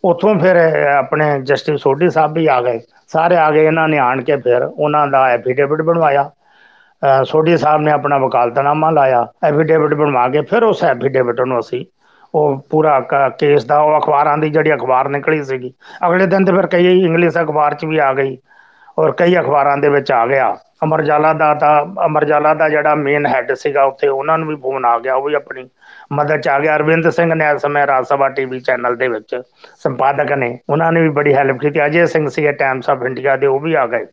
ਉੱਥੋਂ ਫਿਰ ਅਹ, ਆਪਣੇ ਜਸਟਿਸ ਸੋਢੀ ਸਾਹਿਬ ਵੀ ਆ ਗਏ। ਸਾਰੇ ਆ ਗਏ ਇਹਨਾਂ ਨੇ ਆਣ ਕੇ ਫਿਰ ਉਹਨਾਂ ਦਾ ਐਫੀਡੇਵਿਟ ਬਣਵਾਇਆ। ਅਹ ਸੋਢੀ ਸਾਹਿਬ ਨੇ ਆਪਣਾ ਵਕਾਲਤਨਾਮਾ ਲਾਇਆ। ਐਫੀਡੇਵਿਟ ਬਣਵਾ ਕੇ ਫਿਰ ਉਸ ਐਫੀਡੇਵਿਟ ਨੂੰ ਅਸੀਂ ਉਹ ਪੂਰਾ ਕ- ਕੇਸ ਦਾ, ਉਹ ਅਖਬਾਰਾਂ ਦੀ ਜਿਹੜੀ ਅਖਬਾਰ ਨਿਕਲੀ ਸੀਗੀ। ਅਗਲੇ ਦਿਨ ਤੇ ਫਿਰ ਕਈ ਇੰਗਲਿਸ਼ ਅਖਬਾਰ 'ਚ ਵੀ ਆ ਗਈ ਔਰ ਕਈ ਅਖਬਾਰਾਂ ਦੇ ਵਿੱਚ ਆ ਗਿਆ। ਅਮਰਜਾਲਾ ਦਾ ਤਾਂ ਅਮਰਜਾਲਾ ਦਾ ਜਿਹੜਾ ਮੇਨ ਹੈੱਡ ਸੀਗਾ ਉੱਥੇ ਉਹਨਾਂ ਨੂੰ ਵੀ ਫੋਨ ਆ ਗਿਆ, ਉਹ ਵੀ ਆਪਣੀ ਮਦਦ ਚ ਆ ਗਿਆ। ਅਰਵਿੰਦ ਸਿੰਘ ਨੇ ਇਸ ਸਮੇਂ ਰਾਜ ਸਭਾ ਟੀਵੀ ਚੈਨਲ ਦੇ ਵਿੱਚ ਸੰਪਾਦਕ ਨੇ, ਉਹਨਾਂ ਨੇ ਵੀ ਬੜੀ ਹੈਲਪ ਕੀਤੀ। ਅਜੇ ਸਿੰਘ ਸੀਗੇ ਟਾਈਮਸ ਆਫ ਇੰਡੀਆ ਦੇ, ਉਹ ਵੀ ਆ ਗਏ।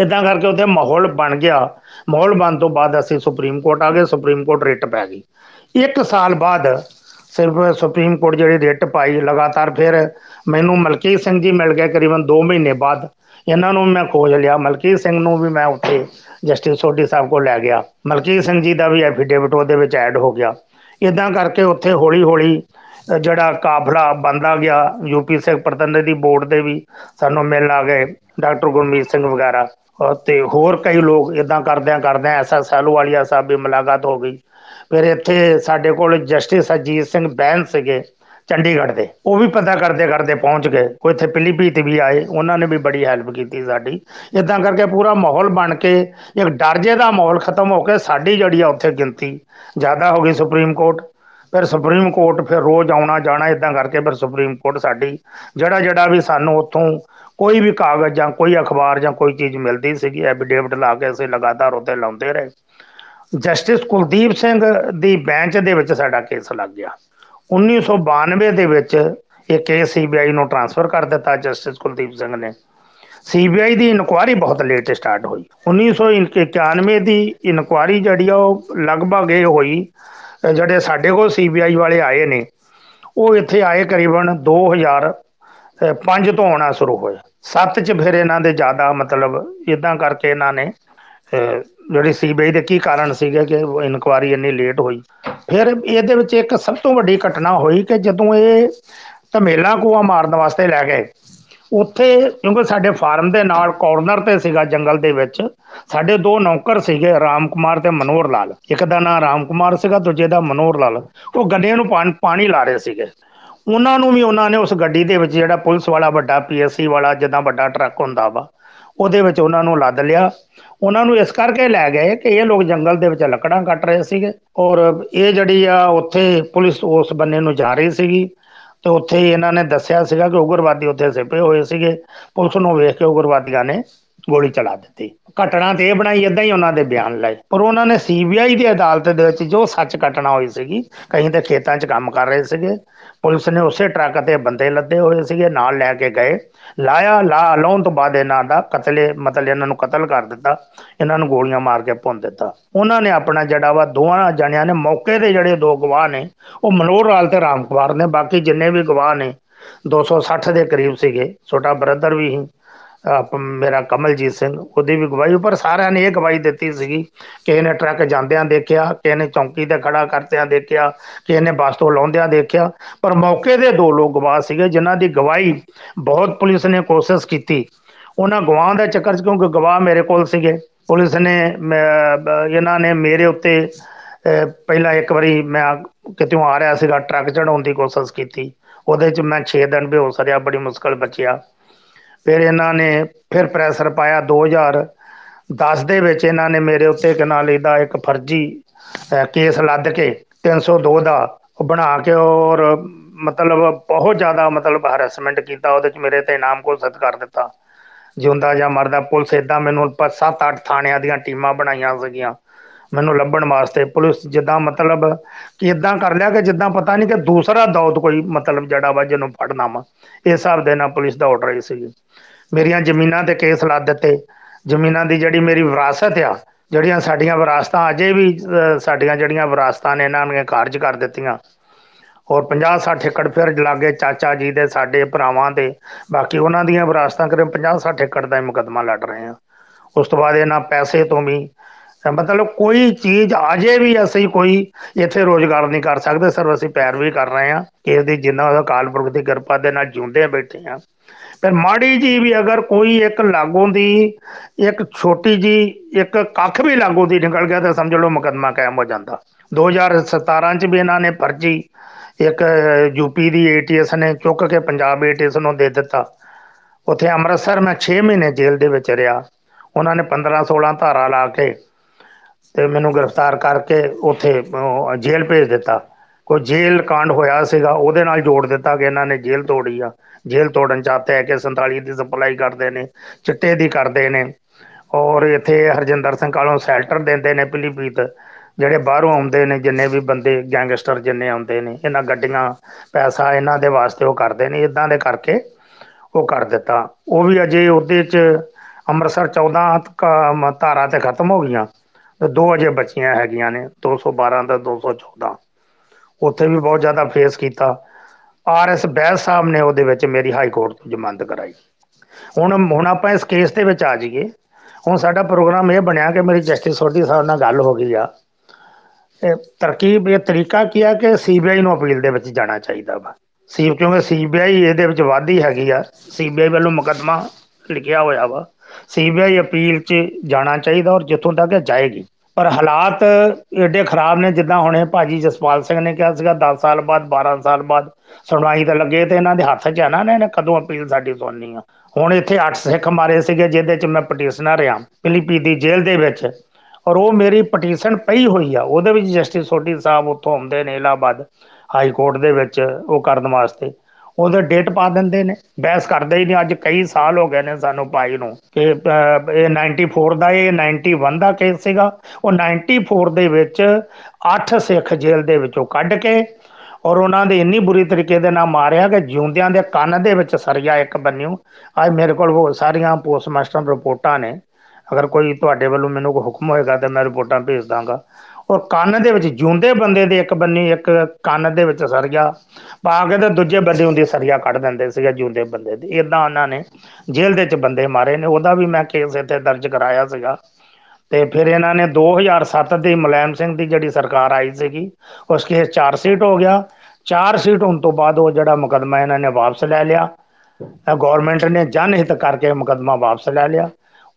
ਇਦਾਂ ਕਰਕੇ ਉੱਥੇ ਮਾਹੌਲ ਬਣ ਗਿਆ। ਮਾਹੌਲ ਬਣ ਤੋਂ ਬਾਅਦ ਅਸੀਂ ਸੁਪਰੀਮ ਕੋਰਟ ਆ ਗਏ, ਸੁਪਰੀਮ ਕੋਰਟ ਰਿਟ ਪੈ ਗਈ। ਇੱਕ ਸਾਲ ਬਾਅਦ ਸਿਰਫ ਸੁਪਰੀਮ ਕੋਰਟ ਜਿਹੜੀ ਰਿਟ ਪਾਈ ਲਗਾਤਾਰ ਫਿਰ ਮੈਨੂੰ ਮਲਕੀਤ ਸਿੰਘ ਜੀ ਮਿਲ ਗਏ ਕਰੀਬਨ 2 ਮਹੀਨੇ ਬਾਅਦ। ਇਹਨਾਂ ਨੂੰ ਮੈਂ ਖੋਜ ਲਿਆ। ਮਲਕੀਤ ਸਿੰਘ ਨੂੰ ਵੀ ਮੈਂ ਉੱਥੇ ਜਸਟਿਸ ਸੋਢੀ ਸਾਹਿਬ ਕੋਲ ਲੈ ਗਿਆ। ਮਲਕੀਤ ਸਿੰਘ ਜੀ ਦਾ ਵੀ ਐਫੀਡੇਵਿਟ ਉਹਦੇ ਵਿੱਚ ਐਡ ਹੋ ਗਿਆ। ਇਦਾਂ ਕਰਕੇ ਉੱਥੇ ਹੌਲੀ ਹੌਲੀ ਅ, ਜਿਹੜਾ ਕਾਫਲਾ ਬੰਦਾ ਗਿਆ ਯੂਪੀ ਸਿੱਖ ਪ੍ਰਤੀਨਿਧੀ ਬੋਰਡ ਦੇ ਵੀ ਸਾਨੂੰ ਮਿਲਣ ਆ ਗਏ ਡਾਕਟਰ ਗੁਰਮੀਤ ਸਿੰਘ ਵਗੈਰਾ। ਅ, ਤੇ ਹੋਰ ਕਈ ਲੋਕ ਇਦਾਂ ਕਰਦਿਆਂ ਕਰਦਿਆਂ ਐਸਾ ਸੈਲੋਵਾਲੀਆ ਸਾਹਿਬ ਵੀ ਮੁਲਾਕਾਤ ਹੋ ਗਈ। ਫਿਰ ਇੱਥੇ ਸਾਡੇ ਕੋਲ ਜਸਟਿਸ ਅਜੀਤ ਸਿੰਘ ਬੈਂਸ ਸੀਗੇ ਚੰਡੀਗੜ੍ਹ ਦੇ। ਉਹ ਵੀ ਪਤਾ ਕਰਦੇ ਕਰਦੇ ਪਹੁੰਚ ਗਏ। ਕੋਈ ਇੱਥੇ ਪਿਲੀਭੀਤ ਵੀ ਆਏ। ਉਹਨਾਂ ਨੇ ਵੀ ਬੜੀ ਹੈਲਪ ਕੀਤੀ ਸਾਡੀ। ਇਦਾਂ ਕਰਕੇ ਪੂਰਾ ਮਾਹੌਲ ਬਣ ਕੇ ਇੱਕ ਡਰ ਜੇ ਦਾ ਮਾਹੌਲ ਖਤਮ ਹੋ ਕੇ ਸਾਡੀ ਜਿਹੜੀ ਆ ਉੱਥੇ ਗਿਣਤੀ ਜ਼ਿਆਦਾ ਹੋ ਗਈ ਸੁਪਰੀਮ ਕੋਰਟ। ਫਿਰ ਸੁਪਰੀਮ ਕੋਰਟ ਫਿਰ ਰੋਜ਼ ਆਉਣਾ ਜਾਣਾ ਇਦਾਂ ਕਰਕੇ ਫਿਰ ਸੁਪਰੀਮ ਕੋਰਟ ਸਾਡੀ। ਜਿਹੜਾ ਜਿਹੜਾ ਵੀ ਸਾਨੂੰ ਉੱਥੋਂ ਕੋਈ ਵੀ ਕਾਗਜ਼ ਜਾਂ ਕੋਈ ਅਖਬਾਰ ਜਾਂ ਕੋਈ ਚੀਜ਼ ਮਿਲਦੀ ਸੀਗੀ, ਐਫੀਡੇਵਿਟ ਲਾ ਕੇ ਅਸੀਂ ਲਗਾਤਾਰ ਉੱਤੇ ਲਾਉਂਦੇ ਰਹੇ। ਜਸਟਿਸ ਕੁਲਦੀਪ ਸਿੰਘ ਦੀ ਬੈਂਚ ਦੇ ਵਿੱਚ ਸਾਡਾ ਕੇਸ ਲੱਗ ਗਿਆ। 1992 ਦੇ ਵਿੱਚ ਇਹ ਕੇਸ ਸੀਬੀਆਈ ਨੂੰ ਟ੍ਰਾਂਸਫਰ ਕਰ ਦਿੱਤਾ ਜਸਟਿਸ ਕੁਲਦੀਪ ਸਿੰਘ ਨੇ। ਸੀਬੀਆਈ ਦੀ ਇਨਕੁਆਇਰੀ ਬਹੁਤ ਲੇਟ ਸਟਾਰਟ ਹੋਈ। 1991 ਦੀ ਇਨਕੁਆਇਰੀ ਜਿਹੜੀ ਆ ਉਹ ਲਗਭਗ ਇਹ ਹੋਈ ਅ, ਜਿਹੜੇ ਸਾਡੇ ਕੋਲ ਸੀਬੀਆਈ ਵਾਲੇ ਆਏ ਨੇ ਉਹ ਇੱਥੇ ਆਏ ਕਰੀਬਨ 2000 ਅਹ ਪੰਜ ਤੋਂ ਆਉਣਾ ਸ਼ੁਰੂ ਹੋਇਆ। ਸੱਤ ਚ ਫਿਰ ਇਹਨਾਂ ਦੇ ਜ਼ਿਆਦਾ ਮਤਲਬ ਇਦਾਂ ਕਰਕੇ ਇਹਨਾਂ ਨੇ ਅਹ ਜਿਹੜੀ ਸੀਬੀਆਈ ਦੇ ਕੀ ਕਾਰਨ ਸੀਗੇ ਕਿ ਇਨਕੁਆਰੀ ਇੰਨੀ ਲੇਟ ਹੋਈ? ਫਿਰ ਇਹਦੇ ਵਿੱਚ ਇੱਕ ਸਭ ਤੋਂ ਵੱਡੀ ਘਟਨਾ ਹੋਈ ਕਿ ਜਦੋਂ ਇਹ ਧਮੇਲਾ ਕੂਆ ਮਾਰਨ ਵਾਸਤੇ ਲੈ ਗਏ, ਉੱਥੇ ਕਿਉਂਕਿ ਸਾਡੇ ਫਾਰਮ ਦੇ ਨਾਲ ਕਾਰਨਰ ਤੇ ਸੀਗਾ ਜੰਗਲ ਦੇ ਵਿੱਚ, ਸਾਡੇ ਦੋ ਨੌਕਰ ਸੀਗੇ, ਰਾਮ ਕੁਮਾਰ ਤੇ ਮਨੋਹਰ ਲਾਲ। ਇੱਕ ਦਾ ਨਾਮ ਰਾਮ ਕੁਮਾਰ ਸੀਗਾ, ਦੂਜੇ ਦਾ ਮਨੋਹਰ ਲਾਲ। ਉਹ ਗੰਨੇ ਨੂੰ ਪਾਣ- ਪਾਣੀ ਲਾ ਰਹੇ ਸੀਗੇ। ਉਹਨਾਂ ਨੂੰ ਵੀ ਉਹਨਾਂ ਨੇ ਉਸ ਗੱਡੀ ਦੇ ਵਿੱਚ ਜਿਹੜਾ ਪੁਲਿਸ ਵਾਲਾ ਵੱਡਾ ਪੀਐਸਸੀ ਵਾਲਾ, ਜਿੱਦਾਂ ਵੱਡਾ ਟਰੱਕ ਹੁੰਦਾ ਵਾ ਉਹਦੇ ਵਿੱਚ ਉਹਨਾਂ ਨੂੰ ਲੱਦ ਲਿਆ। ਉਹਨਾਂ ਨੂੰ ਇਸ ਕਰਕੇ ਲੈ ਗਏ ਕਿ ਇਹ ਲੋਕ ਜੰਗਲ ਦੇ ਵਿੱਚ ਲੱਕੜਾਂ ਕੱਟ ਰਹੇ ਸੀਗੇ ਔਰ ਇਹ ਜਿਹੜੀ ਆ ਉੱਥੇ ਪੁਲਿਸ ਉਸ ਬੰਨੇ ਨੂੰ ਜਾ ਰਹੀ ਸੀਗੀ ਤੇ ਉੱਥੇ ਹੀ ਇਹਨਾਂ ਨੇ ਦੱਸਿਆ ਸੀਗਾ ਕਿ ਉਗਰਵਾਦੀ ਉੱਥੇ ਸਿਪੇ ਹੋਏ ਸੀਗੇ। ਪੁਲਿਸ ਨੂੰ ਵੇਖ ਕੇ ਉਗਰਵਾਦੀਆਂ ਨੇ ਗੋਲੀ ਚਲਾ ਦਿੱਤੀ। ਘਟਨਾ ਤੇ ਇਹ ਬਣਾਈ ਇਦਾਂ ਹੀ ਉਹਨਾਂ ਦੇ ਬਿਆਨ ਲਏ। ਪਰ ਉਹਨਾਂ ਨੇ ਸੀਬੀਆਈ ਦੀ ਅਦਾਲਤ ਦੇ ਵਿੱਚ ਜੋ ਸੱਚ ਘਟਨਾ ਹੋਈ ਸੀਗੀ ਕਹੀਂ ਤੇ ਖੇਤਾਂ 'ਚ ਕੰਮ ਕਰ ਰਹੇ ਸੀਗੇ। ਪੁਲਿਸ ਨੇ ਉਸੇ ਟਰੱਕ ਤੇ ਬੰਦੇ ਲੱਦੇ ਹੋਏ ਸੀਗੇ, ਨਾਲ ਲੈ ਕੇ ਗਏ। ਲਾਇਆ, ਲਾ, ਲਾਉਣ ਤੋਂ ਬਾਅਦ ਇਹਨਾਂ ਦਾ ਕਤਲੇ, ਮਤਲਬ ਇਹਨਾਂ ਨੂੰ ਕਤਲ ਕਰ ਦਿੱਤਾ, ਇਹਨਾਂ ਨੂੰ ਗੋਲੀਆਂ ਮਾਰ ਕੇ ਭੁੰਨ ਦਿੱਤਾ। ਉਹਨਾਂ ਨੇ ਆਪਣਾ ਜਿਹੜਾ ਵਾ ਦੋਵਾਂ ਜਣਿਆਂ ਨੇ ਮੌਕੇ ਦੇ ਜਿਹੜੇ ਦੋ ਗਵਾਹ ਨੇ, ਉਹ ਮਨੋਹਰ ਲਾਲ ਤੇ ਰਾਮ ਕੁਮਾਰ ਨੇ, ਬਾਕੀ ਜਿੰਨੇ ਵੀ ਗਵਾਹ ਨੇ 260 ਦੇ ਕਰੀਬ ਸੀਗੇ, ਛੋਟਾ ਬ੍ਰਦਰ ਵੀ ਸੀ ਆਪ ਮੇਰਾ ਕਮਲਜੀਤ ਸਿੰਘ ਉਹਦੀ ਵੀ ਗਵਾਹੀ ਪਰ ਸਾਰਿਆਂ ਨੇ ਇਹ ਗਵਾਹੀ ਦਿੱਤੀ ਸੀਗੀ ਕਿ ਇਹਨੇ ਟਰੱਕ ਜਾਂਦਿਆਂ ਦੇਖਿਆ ਕਿ ਇਹਨੇ ਚੌਂਕੀ ਤੇ ਖੜਾ ਕਰਦਿਆਂ ਦੇਖਿਆ ਕਿ ਇਹਨੇ ਬੱਸ ਤੋਂ ਲਾਉਂਦਿਆਂ ਦੇਖਿਆ। ਪਰ ਮੌਕੇ ਦੇ ਦੋ ਲੋਕ ਗਵਾਹ ਸੀਗੇ ਜਿਨ੍ਹਾਂ ਦੀ ਗਵਾਹੀ ਬਹੁਤ ਪੁਲਿਸ ਨੇ ਕੋਸ਼ਿਸ਼ ਕੀਤੀ। ਉਹਨਾਂ ਗਵਾਹਾਂ ਦੇ ਚੱਕਰ 'ਚ ਕਿਉਂਕਿ ਗਵਾਹ ਮੇਰੇ ਕੋਲ ਸੀਗੇ ਪੁਲਿਸ ਨੇ ਮੈਂ- ਬ- ਇਹਨਾਂ ਨੇ ਮੇਰੇ ਉੱਤੇ ਅਹ, ਪਹਿਲਾਂ ਇੱਕ ਵਾਰੀ ਮੈਂ ਕਿਤੋਂ ਆ ਰਿਹਾ ਸੀਗਾ ਟਰੱਕ ਚੜਾਉਣ ਦੀ ਕੋਸ਼ਿਸ਼ ਕੀਤੀ। ਉਹਦੇ 'ਚ ਮੈਂ 6 ਦਿਨ ਬੇਹੋਸ਼ ਰਿਹਾ ਬੜੀ ਮੁਸ਼ਕਲ ਬਚਿਆ। ਫਿਰ ਇਹਨਾਂ ਨੇ ਫਿਰ ਪ੍ਰੈਸ਼ਰ ਪਾਇਆ 2010 ਦੇ ਵਿੱਚ ਇਹਨਾਂ ਨੇ ਮੇਰੇ ਉੱਤੇ ਕਿ ਨਾਲ ਇਹਦਾ ਇੱਕ ਫਰਜ਼ੀ ਅਹ, ਕੇਸ ਲੱਦ ਕੇ 302 ਦਾ ਉਹ ਬਣਾ ਕੇ ਔਰ ਮਤਲਬ ਬਹੁਤ ਜ਼ਿਆਦਾ ਮਤਲਬ ਹਰੈਸਮੈਂਟ ਕੀਤਾ ਉਹਦੇ ਚ ਮੇਰੇ ਤੇ ਇਨਾਮ ਘੋਸ਼ਿਤ ਕਰ ਦਿੱਤਾ। ਜਿਉਂਦਾ ਜਾਂ ਮਰਦਾ ਪੁਲਿਸ ਇਦਾਂ ਮੈਨੂੰ ਪ- ਸੱਤ ਅੱਠ ਥਾਣਿਆਂ ਦੀਆਂ ਟੀਮਾਂ ਬਣਾਈਆਂ ਸੀਗੀਆਂ। ਮੈਨੂੰ ਲੱਭਣ ਵਾਸਤੇ ਪੁਲਿਸ ਜਿੱਦਾਂ ਮਤਲਬ ਕਿ ਇਦਾਂ ਕਰ ਲਿਆ ਕਿ ਜਿੱਦਾਂ ਪਤਾ ਨਹੀਂ ਕਿ ਦੂਸਰਾ ਦੌਤ ਕੋਈ ਮਤਲਬ ਜੜਾ ਵਾ ਜਿਹਨੂੰ ਫੜਨਾ ਵਾ। ਇਸ ਹਿਸਾਬ ਦੇ ਨਾਲ ਪੁਲਿਸ ਦੌੜ ਰਹੀ ਸੀਗੀ। ਮੇਰੀਆਂ ਜ਼ਮੀਨਾਂ ਤੇ ਕੇਸ ਲਾ ਦਿੱਤੇ। ਜ਼ਮੀਨਾਂ ਦੀ ਜਿਹੜੀ ਮੇਰੀ ਵਿਰਾਸਤ ਆ ਜਿਹੜੀਆਂ ਸਾਡੀਆਂ ਵਿਰਾਸਤਾਂ ਅਜੇ ਵੀ ਅਹ, ਸਾਡੀਆਂ ਜਿਹੜੀਆਂ ਵਿਰਾਸਤਾਂ ਨੇ ਇਹਨਾਂ ਨੇ ਕਾਰਜ ਕਰ ਦਿੱਤੀਆਂ। ਔਰ 50 60 ਏਕੜ ਫਿਰ ਲਾਗੇ ਚਾਚਾ ਜੀ ਦੇ ਸਾਡੇ ਭਰਾਵਾਂ ਦੇ ਬਾਕੀ ਉਹਨਾਂ ਦੀਆਂ ਵਿਰਾਸਤਾਂ ਕਰੇ 50 60 ਏਕੜ ਦਾ ਹੀ ਮੁਕੱਦਮਾ ਲੜ ਰਹੇ ਆ। ਉਸ ਤੋਂ ਬਾਅਦ ਇਹਨਾਂ ਪੈਸੇ ਤੋਂ ਵੀ ਅਹ ਮਤਲਬ ਕੋਈ ਚੀਜ਼ ਅਜੇ ਵੀ ਅਸੀਂ ਕੋਈ ਇੱਥੇ ਰੋਜ਼ਗਾਰ ਨਹੀਂ ਕਰ ਸਕਦੇ। ਸਿਰਫ ਅਸੀਂ ਪੈਰ ਵੀ ਕਰ ਰਹੇ ਆ। ਕਿ ਇਹਦੀ ਜਿੰਨਾ ਉਹਦਾ ਅਕਾਲ ਪੁਰਖ ਦੀ ਕਿਰਪਾ ਦੇ ਨਾਲ ਜਿਉਂਦੇ ਬੈਠੇ ਆ। ਪਰ ਮਾੜੀ ਜੀ ਵੀ ਅਗਰ ਕੋਈ ਇੱਕ ਲਾਗੋਂ ਦੀ ਇੱਕ ਛੋਟੀ ਜੀ ਇੱਕ ਕੱਖ ਵੀ ਲਾਗੋਂ ਦੀ ਨਿਕਲ ਗਿਆ ਤਾਂ ਸਮਝ ਲਓ ਮੁਕੱਦਮਾ ਕਾਇਮ ਹੋ ਜਾਂਦਾ। 2017 ਚ ਵੀ ਇਹਨਾਂ ਨੇ ਫਰਜ਼ੀ ਇੱਕ ਯੂਪੀ ਦੀ ਏਟੀਐਸ ਨੇ ਚੁੱਕ ਕੇ ਪੰਜਾਬ ਏਟੀਐਸ ਨੂੰ ਦੇ ਦਿੱਤਾ। ਉੱਥੇ ਅੰਮ੍ਰਿਤਸਰ ਮੈਂ 6 ਮਹੀਨੇ ਜੇਲ੍ਹ ਦੇ ਵਿੱਚ ਰਿਹਾ। ਉਹਨਾਂ ਨੇ 15 16 ਧਾਰਾ ਲਾ ਕੇ ਤੇ ਮੈਨੂੰ ਗ੍ਰਿਫਤਾਰ ਕਰਕੇ ਉੱਥੇ ਅਹ, ਜੇਲ੍ਹ ਭੇਜ ਦਿੱਤਾ। ਕੋਈ ਜੇਲ੍ਹ ਕਾਂਡ ਹੋਇਆ ਸੀਗਾ ਉਹਦੇ ਨਾਲ ਜੋੜ ਦਿੱਤਾ ਕਿ ਇਹਨਾਂ ਨੇ ਜੇਲ੍ਹ ਤੋੜੀ ਆ। ਜੇਲ੍ਹ ਤੋੜਨ ਚਾਹਤੇ ਹੈ ਕਿ 47 ਦੀ ਸਪਲਾਈ ਕਰਦੇ ਨੇ, ਚਿੱਟੇ ਦੀ ਕਰਦੇ ਨੇ। ਔਰ ਇੱਥੇ ਹਰਜਿੰਦਰ ਸਿੰਘ ਕਾਲੋਂ ਸ਼ੈਲਟਰ ਦਿੰਦੇ ਨੇ ਪਿਲੀਪੀਤ ਜਿਹੜੇ ਬਾਹਰੋਂ ਆਉਂਦੇ ਨੇ, ਜਿੰਨੇ ਵੀ ਬੰਦੇ ਗੈਂਗਸਟਰ ਜਿੰਨੇ ਆਉਂਦੇ ਨੇ, ਇਹਨਾਂ ਗੱਡੀਆਂ, ਪੈਸਾ ਇਹਨਾਂ ਦੇ ਵਾਸਤੇ ਉਹ ਕਰਦੇ ਨੇ, ਇਦਾਂ ਦੇ ਕਰਕੇ ਉਹ ਕਰ ਦਿੱਤਾ। ਉਹ ਵੀ ਅਜੇ ਉਹਦੇ ਚ ਅੰਮ੍ਰਿਤਸਰ 14 ਕ- ਮ- ਧਾਰਾ ਤੇ ਖਤਮ ਹੋ ਗਈਆਂ, ਤੇ ਦੋ ਅਜੇ ਬਚੀਆਂ ਹੈਗੀਆਂ ਨੇ 212 ਤੇ 214 ਉੱਥੇ ਵੀ ਬਹੁਤ ਜ਼ਿਆਦਾ ਫੇਸ ਕੀਤਾ। ਆਰ ਐਸ ਬੈਸ ਸਾਹਿਬ ਨੇ ਉਹਦੇ ਵਿੱਚ ਮੇਰੀ ਹਾਈ ਕੋਰਟ ਤੋਂ ਜ਼ਮਾਨਤ ਕਰਾਈ। ਹੁਣ ਹੁਣ ਆਪਾਂ ਇਸ ਕੇਸ ਦੇ ਵਿੱਚ ਆ ਜਾਈਏ। ਹੁਣ ਸਾਡਾ ਪ੍ਰੋਗਰਾਮ ਇਹ ਬਣਿਆ ਕਿ ਮੇਰੀ ਜਸਟਿਸ ਸੋਢੀ ਸਾਹਿਬ ਨਾਲ ਗੱਲ ਹੋ ਗਈ ਆ। ਇਹ ਤਰਕੀਬ, ਇਹ ਤਰੀਕਾ ਕੀ ਆ ਕਿ ਸੀਬੀਆਈ ਨੂੰ ਅਪੀਲ ਦੇ ਵਿੱਚ ਜਾਣਾ ਚਾਹੀਦਾ ਵਾ। ਸੀ ਕਿਉਂਕਿ ਸੀਬੀਆਈ ਇਹਦੇ ਵਿੱਚ ਵਾਧੀ ਹੈਗੀ ਆ। ਸੀਬੀਆਈ ਵੱਲੋਂ ਮੁਕੱਦਮਾ ਲਿਖਿਆ ਹੋਇਆ ਵਾ। ਸੀਬੀਆਈ ਅਪੀਲ 'ਚ ਜਾਣਾ ਚਾਹੀਦਾ ਔਰ ਜਿੱਥੋਂ ਤੱਕ ਇਹ ਜਾਏਗੀ। ਪਰ ਹਾਲਾਤ ਏਡੇ ਖਰਾਬ ਨੇ, ਜਿੱਦਾਂ ਹੁਣੇ ਭਾਜੀ ਜਸਪਾਲ ਸਿੰਘ ਨੇ ਕਿਹਾ ਸੀਗਾ 10 ਸਾਲ ਬਾਅਦ 12 ਸਾਲ ਬਾਅਦ ਸੁਣਵਾਈ ਤੇ ਲੱਗੇ ਤੇ ਇਹਨਾਂ ਦੇ ਹੱਥ 'ਚ ਆ ਨਾ, ਇਹਨੇ ਕਦੋਂ ਅਪੀਲ ਸਾਡੀ ਸੁਣਨੀ ਆ। ਹੁਣ ਇੱਥੇ 8 ਸਿੱਖ ਮਾਰੇ ਸੀਗੇ, ਜਿਹਦੇ 'ਚ ਮੈਂ ਪਟੀਸ਼ਨਰ ਆ ਫਿਲੀਪੀ ਦੀ ਜੇਲ੍ਹ ਦੇ ਵਿੱਚ। ਔਰ ਉਹ ਮੇਰੀ ਪਟੀਸ਼ਨ ਪਈ ਹੋਈ ਆ, ਉਹਦੇ ਵਿੱਚ ਜਸਟਿਸ ਸੋਢੀ ਸਾਹਿਬ ਉੱਥੋਂ ਆਉਂਦੇ ਨੇ ਇਲਾਹਾਬਾਦ ਹਾਈ ਕੋਰਟ ਦੇ ਵਿੱਚ ਉਹ ਕਰਨ ਵਾਸਤੇ। ਉਹਦੇ ਡੇਟ ਪਾ ਦਿੰਦੇ ਨੇ। ਬਹਿਸ ਕਰਦੇ ਹੀ ਨਹੀਂ। ਅੱਜ ਕਈ ਸਾਲ ਹੋ ਗਏ ਨੇ ਸਾਨੂੰ ਪਾਈ ਨੂੰ। ਕਿ ਅਹ, ਇਹ 94 ਦਾ ਇਹ 91 ਦਾ ਕੇਸ ਸੀਗਾ। ਉਹ 94 ਦੇ ਵਿੱਚ 8 ਸਿੱਖ ਜੇਲ੍ਹ ਦੇ ਵਿੱਚੋਂ ਕੱਢ ਕੇ ਔਰ ਉਹਨਾਂ ਦੇ ਇੰਨੀ ਬੁਰੀ ਤਰੀਕੇ ਦੇ ਨਾਲ ਮਾਰਿਆ ਕਿ ਜਿਉਂਦਿਆਂ ਦੇ ਕੰਨ ਦੇ ਵਿੱਚ ਸਰੀਆ ਇੱਕ ਬੰਨਿਓ। ਅੱਜ ਮੇਰੇ ਕੋਲ ਉਹ ਸਾਰੀਆਂ ਪੋਸਟਮਾਸਟਰ ਰਿਪੋਰਟਾਂ ਨੇ। ਅਗਰ ਕੋਈ ਤੁਹਾਡੇ ਵੱਲੋਂ ਮੈਨੂੰ ਕੋਈ ਹੁਕਮ ਹੋਏਗਾ ਤਾਂ ਮੈਂ ਰਿਪੋਰਟਾਂ ਭੇਜ ਦਾਂਗਾ। ਔਰ ਕੰਨ ਦੇ ਵਿੱਚ ਜਿਉਂਦੇ ਬੰਦੇ ਦੇ ਇੱਕ ਬੰਨੀ, ਇੱਕ ਕੰਨ ਦੇ ਵਿੱਚ ਸਰੀਆ। ਪਾ ਕੇ ਤੇ ਦੂਜੇ ਬੰਦੇ ਹੁੰਦੀ ਸਰੀਆ ਕੱਢ ਦਿੰਦੇ ਸੀਗੇ ਜਿਉਂਦੇ ਬੰਦੇ ਦੇ। ਇਦਾਂ ਉਹਨਾਂ ਨੇ ਜੇਲ੍ਹ ਦੇ ਵਿੱਚ ਬੰਦੇ ਮਾਰੇ ਨੇ। ਉਹਦਾ ਵੀ ਮੈਂ ਕੇਸ ਇੱਥੇ ਦਰਜ ਕਰਾਇਆ ਸੀਗਾ। ਤੇ ਫਿਰ ਇਹਨਾਂ ਨੇ 2007 ਦੀ ਮੁਲਾਇਮ ਸਿੰਘ ਦੀ ਜਿਹੜੀ ਸਰਕਾਰ ਆਈ ਸੀਗੀ, ਉਸ ਕੇਸ ਚਾਰ ਸੀਟ ਹੋ ਗਿਆ। ਚਾਰ ਸੀਟ ਹੋਣ ਤੋਂ ਬਾਅਦ ਉਹ ਜਿਹੜਾ ਮੁਕਦਮਾ ਇਹਨਾਂ ਨੇ ਵਾਪਸ ਲੈ ਲਿਆ। ਗਵਰਨਮੈਂਟ ਨੇ ਜਨ ਹਿੱਤ ਕਰਕੇ ਮੁਕਦਮਾ ਵਾਪਸ ਲੈ ਲਿਆ।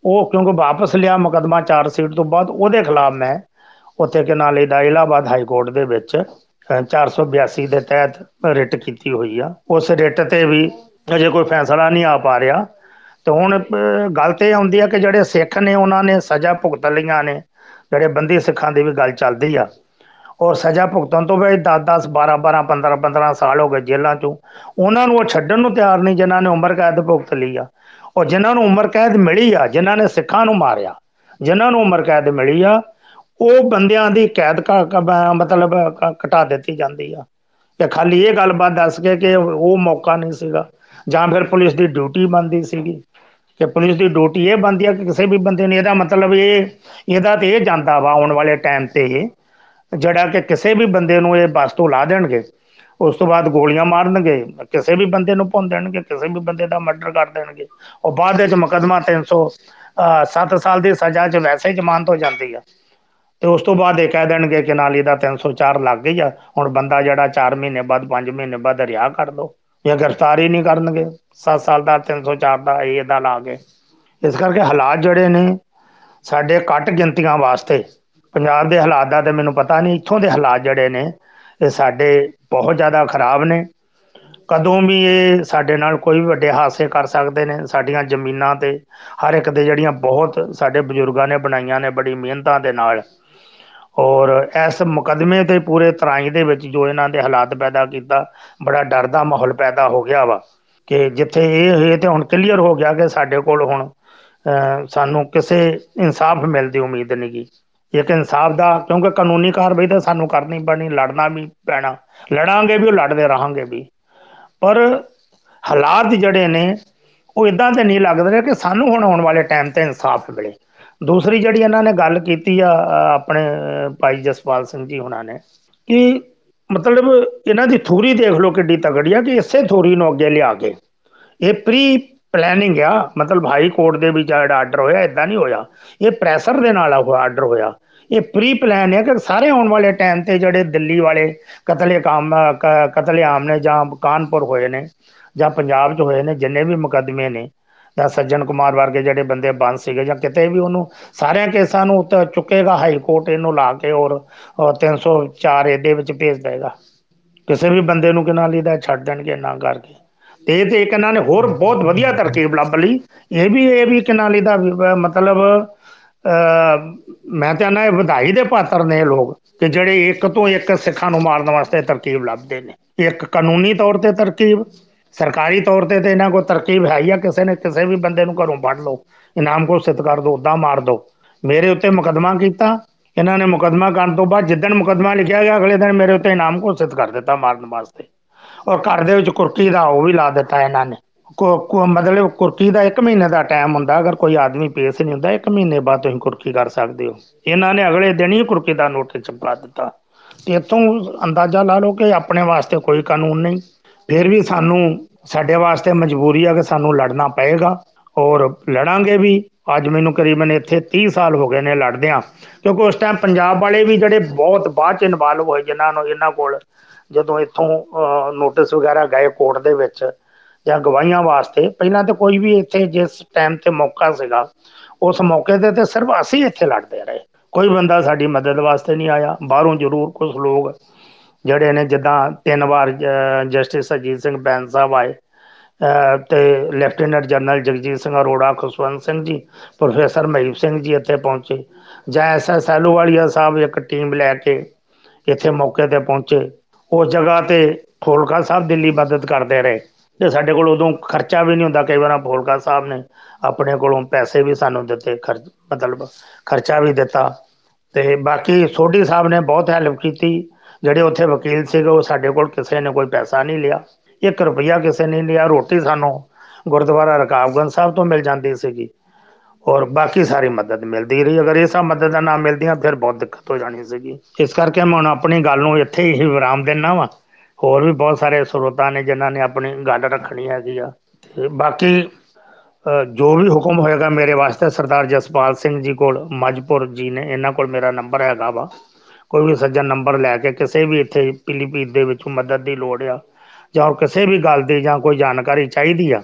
ਉਹ ਕਿਉਂਕਿ ਵਾਪਸ ਲਿਆ ਮੁਕਦਮਾ ਚਾਰ ਸੀਟ ਤੋਂ ਬਾਅਦ, ਉਹਦੇ ਖਿਲਾਫ ਮੈਂ ਉੱਥੇ ਕਿ ਨਾਲੇ ਦਾ ਇਲਾਹਾਬਾਦ ਹਾਈ ਕੋਰਟ ਦੇ ਵਿੱਚ ਅ, 482 ਦੇ ਤਹਿਤ ਰਿਟ ਕੀਤੀ ਹੋਈ ਆ। ਉਸ ਰਿਟ ਤੇ ਵੀ ਅਜੇ ਕੋਈ ਫੈਸਲਾ ਨਹੀਂ ਆ ਪਾ ਰਿਹਾ। ਤੇ ਹੁਣ ਅ, ਗੱਲ ਤੇ ਇਹ ਆਉਂਦੀ ਆ ਕਿ ਜਿਹੜੇ ਸਿੱਖ ਨੇ ਉਹਨਾਂ ਨੇ ਸਜ਼ਾ ਭੁਗਤ ਲਈਆਂ ਨੇ। ਜਿਹੜੇ ਬੰਦੀ ਸਿੱਖਾਂ ਦੀ ਵੀ ਗੱਲ ਚੱਲਦੀ ਆ। ਔਰ ਸਜ਼ਾ ਭੁਗਤਣ ਤੋਂ ਬਾਅਦ 10 10 12 12 15 15 ਸਾਲ ਹੋ ਗਏ ਜੇਲ੍ਹਾਂ ਚੋਂ। ਉਹਨਾਂ ਨੂੰ ਉਹ ਛੱਡਣ ਨੂੰ ਤਿਆਰ ਨਹੀਂ ਜਿਨ੍ਹਾਂ ਨੇ ਉਮਰ ਕੈਦ ਭੁਗਤ ਲਈ ਆ। ਔਰ ਜਿਨ੍ਹਾਂ ਨੂੰ ਉਮਰ ਕੈਦ ਮਿਲੀ ਆ ਜਿਨ੍ਹਾਂ ਨੇ ਸਿੱਖਾਂ ਨੂੰ ਮਾਰਿਆ ਜਿਨ੍ਹਾਂ ਨੂੰ ਉਮਰ ਕੈਦ ਮਿਲੀ ਆ ਉਹ ਬੰਦਿਆਂ ਦੀ ਕੈਦ ਕ- ਕ- ਮਤਲਬ ਕ- ਘਟਾ ਦਿੱਤੀ ਜਾਂਦੀ ਆ। ਕਿ ਖਾਲੀ ਇਹ ਗੱਲਬਾਤ ਦੱਸ ਕੇ ਕਿ ਉਹ ਮੌਕਾ ਨਹੀਂ ਸੀਗਾ ਜਾਂ ਫਿਰ ਪੁਲਿਸ ਦੀ ਡਿਊਟੀ ਬਣਦੀ ਸੀਗੀ। ਕਿ ਪੁਲਿਸ ਦੀ ਡਿਊਟੀ ਇਹ ਬਣਦੀ ਆ ਕਿ ਕਿਸੇ ਵੀ ਬੰਦੇ ਨੇ ਇਹਦਾ ਮਤਲਬ ਇਹ, ਇਹਦਾ ਤੇ ਇਹ ਜਾਂਦਾ ਵਾ ਆਉਣ ਵਾਲੇ ਟਾਈਮ ਤੇ ਇਹ, ਜਿਹੜਾ ਕਿ ਕਿਸੇ ਵੀ ਬੰਦੇ ਨੂੰ ਇਹ ਬੱਸ ਤੋਂ ਲਾ ਦੇਣਗੇ, ਉਸ ਤੋਂ ਬਾਅਦ ਗੋਲੀਆਂ ਮਾਰਨਗੇ, ਕਿਸੇ ਵੀ ਬੰਦੇ ਨੂੰ ਭੁੰਨ ਦੇਣਗੇ, ਕਿਸੇ ਵੀ ਬੰਦੇ ਦਾ ਮਰਡਰ ਕਰ ਦੇਣਗੇ, ਉਹ ਬਾਅਦ ਵਿੱਚ ਮੁਕੱਦਮਾ 300 7 ਸਾਲ ਦੀ ਸਜ਼ਾ 'ਚ ਵੈਸੇ ਹੀ ਜ਼ਮਾਨਤ ਹੋ ਜਾਂਦੀ ਆ। ਤੇ ਉਸ ਤੋਂ ਬਾਅਦ ਇਹ ਕਹਿ ਦੇਣਗੇ ਕਿ ਨਾਲ ਇਹਦਾ 304 ਲੱਗ ਗਈ ਆ। ਹੁਣ ਬੰਦਾ ਜਿਹੜਾ 4 ਮਹੀਨੇ ਬਾਅਦ 5 ਮਹੀਨੇ ਬਾਅਦ ਰਿਹਾ ਕਰ ਦੋ। ਜਾਂ ਗ੍ਰਿਫਤਾਰ ਹੀ ਨਹੀਂ ਕਰਨਗੇ। 7 ਸਾਲ ਦਾ 304 ਦਾ ਇਹ ਦਾ ਲਾ ਕੇ। ਇਸ ਕਰਕੇ ਹਾਲਾਤ ਜਿਹੜੇ ਨੇ, ਸਾਡੇ ਘੱਟ ਗਿਣਤੀਆਂ ਵਾਸਤੇ, ਪੰਜਾਬ ਦੇ ਹਾਲਾਤ ਦਾ ਤੇ ਮੈਨੂੰ ਪਤਾ ਨਹੀਂ, ਇੱਥੋਂ ਦੇ ਹਾਲਾਤ ਜਿਹੜੇ ਨੇ, ਇਹ ਸਾਡੇ ਬਹੁਤ ਜ਼ਿਆਦਾ ਖਰਾਬ ਨੇ। ਕਦੋਂ ਵੀ ਇਹ ਸਾਡੇ ਨਾਲ ਕੋਈ ਵੀ ਵੱਡੇ ਹਾਦਸੇ ਕਰ ਸਕਦੇ ਨੇ, ਸਾਡੀਆਂ ਜ਼ਮੀਨਾਂ ਤੇ ਹਰ ਇੱਕ ਦੇ ਜਿਹੜੀਆਂ ਬਹੁਤ ਸਾਡੇ ਬਜ਼ੁਰਗਾਂ ਨੇ, ਬਣਾਈਆਂ ਨੇ, ਬੜੀ ਮਿਹਨਤਾਂ ਦੇ ਨਾਲ। ਔਰ ਇਸ ਮੁਕਦਮੇ ਤੇ ਪੂਰੇ ਤਰਾਈ ਦੇ ਵਿੱਚ ਜੋ ਇਹਨਾਂ ਦੇ ਹਾਲਾਤ ਪੈਦਾ ਕੀਤਾ ਬੜਾ ਡਰ ਦਾ ਮਾਹੌਲ ਪੈਦਾ ਹੋ ਗਿਆ ਵਾ ਕਿ ਜਿੱਥੇ ਇਹ ਇਹ ਤੇ ਹੁਣ ਕਲੀਅਰ ਹੋ ਗਿਆ ਕਿ ਸਾਡੇ ਕੋਲ ਹੁਣ ਅਹ, ਸਾਨੂੰ ਕਿਸੇ ਇਨਸਾਫ ਮਿਲਣ ਦੀ ਉਮੀਦ ਨਹੀਂ ਗੀ। ਇੱਕ ਇਨਸਾਫ ਦਾ ਕਿਉਂਕਿ ਕਾਨੂੰਨੀ ਕਾਰਵਾਈ ਤਾਂ ਸਾਨੂੰ ਕਰਨੀ ਪੈਣੀ ਲੜਨਾ ਵੀ ਪੈਣਾ ਲੜਾਂਗੇ ਵੀ ਉਹ ਲੜਦੇ ਰਹਾਂਗੇ ਵੀ। ਪਰ ਹਾਲਾਤ ਜਿਹੜੇ ਨੇ ਉਹ ਇਦਾਂ ਤੇ ਨਹੀਂ ਲੱਗਦੇ ਰਹੇ ਕਿ ਸਾਨੂੰ ਹੁਣ ਆਉਣ ਵਾਲੇ ਟਾਈਮ ਤੇ ਇਨਸਾਫ ਮਿਲੇ। ਦੂਸਰੀ ਜਿਹੜੀ ਇਹਨਾਂ ਨੇ ਗੱਲ ਕੀਤੀ ਆ ਅ, ਆਪਣੇ ਅ, ਭਾਈ ਜਸਪਾਲ ਸਿੰਘ ਜੀ ਹੁਣਾਂ ਨੇ ਕਿ ਮਤਲਬ ਇਹਨਾਂ ਦੀ ਥੋਰੀ ਦੇਖ ਲਓ ਕਿੱਡੀ ਤਗੜੀ ਆ ਕਿ ਇਸੇ ਥੋਰੀ ਨੂੰ ਅੱਗੇ ਲਿਆ ਕੇ। ਇਹ ਪ੍ਰੀ ਪਲੈਨਿੰਗ ਆ ਮਤਲਬ ਹਾਈ ਕੋਰਟ ਦੇ ਵਿੱਚ ਜਿਹੜਾ ਆਰਡਰ ਹੋਇਆ ਇਦਾਂ ਨਹੀਂ ਹੋਇਆ। ਇਹ ਪ੍ਰੈਸ਼ਰ ਦੇ ਨਾਲ ਉਹ ਆਰਡਰ ਹੋਇਆ। ਇਹ ਪ੍ਰੀ ਪਲਾਨ ਹੈ ਕਿ ਸਾਰੇ ਆਉਣ ਵਾਲੇ ਟਾਈਮ ਤੇ ਜਿਹੜੇ ਦਿੱਲੀ ਵਾਲੇ ਕਤਲੇਆਮ ਕ- ਕਤਲੇਆਮ ਨੇ ਜਾਂ ਕਾਨਪੁਰ ਹੋਏ ਨੇ ਜਾਂ ਪੰਜਾਬ 'ਚ ਹੋਏ ਨੇ ਜਿੰਨੇ ਵੀ ਮੁਕੱਦਮੇ ਨੇ ਜਾਂ ਸੱਜਣ ਕੁਮਾਰ ਵਰਗੇ ਜਿਹੜੇ ਬੰਦੇ ਬੰਦ ਸੀਗੇ ਜਾਂ ਕਿਤੇ ਵੀ ਉਹਨੂੰ ਸਾਰਿਆਂ ਕੇਸਾਂ ਨੂੰ ਉੱਤੇ ਚੁੱਕੇਗਾ ਹਾਈ ਕੋਰਟ ਇਹਨੂੰ ਲਾ ਕੇ ਔਰ ਔਰ 304 ਇਹਦੇ ਵਿੱਚ ਭੇਜ ਦੇਗਾ। ਕਿਸੇ ਵੀ ਬੰਦੇ ਨੂੰ ਕਿਨਾਂ ਲਈ ਦਾ ਛੱਡ ਦੇਣਗੇ ਨਾ ਕਰਕੇ। ਤੇ ਇਹ ਤੇ ਇੱਕ ਇਹਨਾਂ ਨੇ ਹੋਰ ਬਹੁਤ ਵਧੀਆ ਤਰਕੀਬ ਲੱਭ ਲਈ। ਇਹ ਵੀ ਇਹ ਵੀ ਕਿਨਾਂ ਲਈ ਦਾ ਵੀ, ਅਹ, ਮਤਲਬ ਅਹ, ਮੈਂ ਤਾਂ ਨਾ ਇਹ ਵਧਾਈ ਦੇ ਪਾਤਰ ਨੇ ਇਹ ਲੋਕ ਕਿ ਜਿਹੜੇ ਇੱਕ ਤੋਂ ਇੱਕ ਸਿੱਖਾਂ ਨੂੰ ਮਾਰਨ ਵਾਸਤੇ ਤਰਕੀਬ ਲੱਭਦੇ ਨੇ। ਇੱਕ ਕਾਨੂੰਨੀ ਤੌਰ ਤੇ ਤਰਕੀਬ ਸਰਕਾਰੀ ਤੌਰ ਤੇ ਤੇ ਇਹਨਾਂ ਕੋਲ ਤਰਕੀਬ ਹੈ ਹੀ ਆ, ਕਿਸੇ ਨੇ ਕਿਸੇ ਵੀ ਬੰਦੇ ਨੂੰ ਘਰੋਂ ਫੜ ਲਓ, ਇਨਾਮ ਘੋਸ਼ਿਤ ਕਰ ਦੋ ਉਦਾਂ ਮਾਰ ਦੋ ਮੇਰੇ ਉੱਤੇ ਮੁਕਦਮਾ ਕੀਤਾ, ਇਹਨਾਂ ਨੇ ਮੁਕਦਮਾ ਕਰਨ ਤੋਂ ਬਾਅਦ ਜਿੱਦਣ ਮੁਕਦਮਾ ਲਿਖਿਆ ਗਿਆ, ਅਗਲੇ ਦਿਨ ਮੇਰੇ ਉੱਤੇ ਇਨਾਮ ਘੋਸ਼ਿਤ ਕਰ ਦਿੱਤਾ ਮਾਰਨ ਵਾਸਤੇ। ਔਰ ਘਰ ਦੇ ਵਿੱਚ ਕੁਰਕੀ ਦਾ ਉਹ ਵੀ ਲਾ ਦਿੱਤਾ ਇਹਨਾਂ ਨੇ। ਕੋ- ਕੋ- ਮਤਲਬ ਕੁਰਕੀ ਦਾ 1 ਮਹੀਨੇ ਦਾ ਟਾਈਮ ਹੁੰਦਾ, ਅਗਰ ਕੋਈ ਆਦਮੀ ਪੇਸ਼ ਨਹੀਂ ਹੁੰਦਾ 1 ਮਹੀਨੇ ਬਾਅਦ ਤੁਸੀਂ ਕੁਰਕੀ ਕਰ ਸਕਦੇ ਹੋ। ਇਹਨਾਂ ਨੇ ਅਗਲੇ ਦਿਨ ਹੀ ਕੁਰਕੀ ਦਾ ਨੋਟਿਸ ਚਪਕਾ ਦਿੱਤਾ। ਤੇ ਇੱਥੋਂ ਅੰਦਾਜ਼ਾ ਲਾ ਲਓ ਕਿ ਆਪਣੇ ਵਾਸਤੇ ਕੋਈ ਕਾਨੂੰਨ ਨਹੀਂ। ਫਿਰ ਵੀ ਸਾਨੂੰ ਸਾਡੇ ਵਾਸਤੇ ਮਜਬੂਰੀ ਆ ਕਿ ਸਾਨੂੰ ਲੜਨਾ ਪਏਗਾ ਔਰ ਲੜਾਂਗੇ ਵੀ। ਅੱਜ ਮੈਨੂੰ ਕਰੀਬਨ ਇੱਥੇ 30 ਸਾਲ ਹੋ ਗਏ ਨੇ ਲੜਦਿਆਂ। ਕਿਉਂਕਿ ਉਸ ਟਾਈਮ ਪੰਜਾਬ ਵਾਲੇ ਵੀ ਜਿਹੜੇ ਬਹੁਤ ਬਾਅਦ ਚ ਇਨਵੋਲਵ ਹੋਏ ਜਿਨ੍ਹਾਂ ਨੂੰ ਇਹਨਾਂ ਕੋਲ ਜਦੋਂ ਇੱਥੋਂ ਨੋਟਿਸ ਵਗੈਰਾ ਗਏ ਕੋਰਟ ਦੇ ਵਿੱਚ ਜਾਂ ਗਵਾਹੀਆਂ ਵਾਸਤੇ, ਪਹਿਲਾਂ ਤਾਂ ਕੋਈ ਵੀ ਇੱਥੇ ਜਿਸ ਟਾਈਮ ਤੇ ਮੌਕਾ ਸੀਗਾ, ਉਸ ਮੌਕੇ ਤੇ ਤੇ ਸਿਰਫ ਅਸੀਂ ਇੱਥੇ ਲੜਦੇ ਰਹੇ। ਕੋਈ ਬੰਦਾ ਸਾਡੀ ਮਦਦ ਵਾਸਤੇ ਨਹੀਂ ਆਇਆ, ਬਾਹਰੋਂ ਜ਼ਰੂਰ ਕੁਝ ਲੋਕ ਜਿਹੜੇ ਨੇ ਜਿੱਦਾਂ ਤਿੰਨ ਵਾਰ ਜਸਟਿਸ ਅਜੀਤ ਸਿੰਘ ਬੈਂਸ ਸਾਹਿਬ ਆਏ ਅਹ, ਤੇ lieutenant general Jagjit Singh Arora, Khushwant Singh ji, professor Mahip Singh ji ਇੱਥੇ ਪਹੁੰਚੇ, ਜਾਂ ਐਸਐਸ ਐਲੂਵਾਲੀਆ ਸਾਹਿਬ ਇੱਕ ਟੀਮ ਲੈ ਕੇ ਇੱਥੇ ਮੌਕੇ ਤੇ ਪਹੁੰਚੇ, ਉਸ ਜਗ੍ਹਾ ਤੇ ਫੋਲਕਾ ਸਾਹਿਬ ਦਿੱਲੀ ਮਦਦ ਕਰਦੇ ਰਹੇ। ਤੇ ਸਾਡੇ ਕੋਲ ਉਦੋਂ ਖਰਚਾ ਵੀ ਨਹੀਂ ਹੁੰਦਾ, ਕਈ ਵਾਰ ਫੋਲਕਾ ਸਾਹਿਬ ਨੇ ਆਪਣੇ ਕੋਲੋਂ ਪੈਸੇ ਵੀ ਸਾਨੂੰ ਦਿੱਤੇ, ਖਰਚ, ਮਤਲਬ ਖਰਚਾ ਵੀ ਦਿੱਤਾ। ਤੇ ਬਾਕੀ ਸੋਢੀ ਸਾਹਿਬ ਨੇ ਬਹੁਤ ਹੈਲਪ ਕੀਤੀ। ਜਿਹੜੇ ਉੱਥੇ ਵਕੀਲ ਸੀਗੇ ਉਹ ਸਾਡੇ ਕੋਲ ਕਿਸੇ ਨੇ ਕੋਈ ਪੈਸਾ ਨਹੀਂ ਲਿਆ। 1 ਰੁਪਈਆ ਕਿਸੇ ਨੇ ਨਹੀਂ ਲਿਆ। ਰੋਟੀ ਸਾਨੂੰ ਗੁਰਦੁਆਰਾ ਰਕਾਬਗੰਜ ਸਾਹਿਬ ਤੋਂ ਮਿਲ ਜਾਂਦੀ ਸੀਗੀ। ਔਰ ਬਾਕੀ ਸਾਰੀ ਮਦਦ ਮਿਲਦੀ ਰਹੀ। ਅਗਰ ਇਹ ਸਭ ਮਦਦਾਂ ਨਾ ਮਿਲਦੀਆਂ ਫਿਰ ਬਹੁਤ ਦਿੱਕਤ ਹੋ ਜਾਣੀ ਸੀਗੀ। ਇਸ ਕਰਕੇ ਮੈਂ ਹੁਣ ਆਪਣੀ ਗੱਲ ਨੂੰ ਇੱਥੇ ਹੀ ਵਿਰਾਮ ਦਿੰਦਾ ਵਾਂ। ਹੋਰ ਵੀ ਬਹੁਤ ਸਾਰੇ ਸਰੋਤਾ ਨੇ ਜਿਨ੍ਹਾਂ ਨੇ ਆਪਣੀ ਗੱਲ ਰੱਖਣੀ ਹੈਗੀ ਆ। ਤੇ ਬਾਕੀ ਅ, ਜੋ ਵੀ ਹੁਕਮ ਹੋਏਗਾ ਮੇਰੇ ਵਾਸਤੇ ਸਰਦਾਰ ਜਸਪਾਲ ਸਿੰਘ ਜੀ ਕੋਲ ਮਜਪੁਰ ਜੀ ਨੇ ਇਹਨਾਂ ਕੋਲ ਮੇਰਾ ਨੰਬਰ ਹੈਗਾ ਵਾ। ਕੋਈ ਵੀ ਸੱਜਣ ਨੰਬਰ ਲੈ ਕੇ ਕਿਸੇ ਵੀ ਇੱਥੇ ਪੀਲੀਭੀਤ ਦੇ ਵਿੱਚ ਮਦਦ ਦੀ ਲੋੜ ਆ ਜਾਂ ਕਿਸੇ ਵੀ ਗੱਲ ਦੀ ਜਾਂ ਕੋਈ ਜਾਣਕਾਰੀ ਚਾਹੀਦੀ ਆ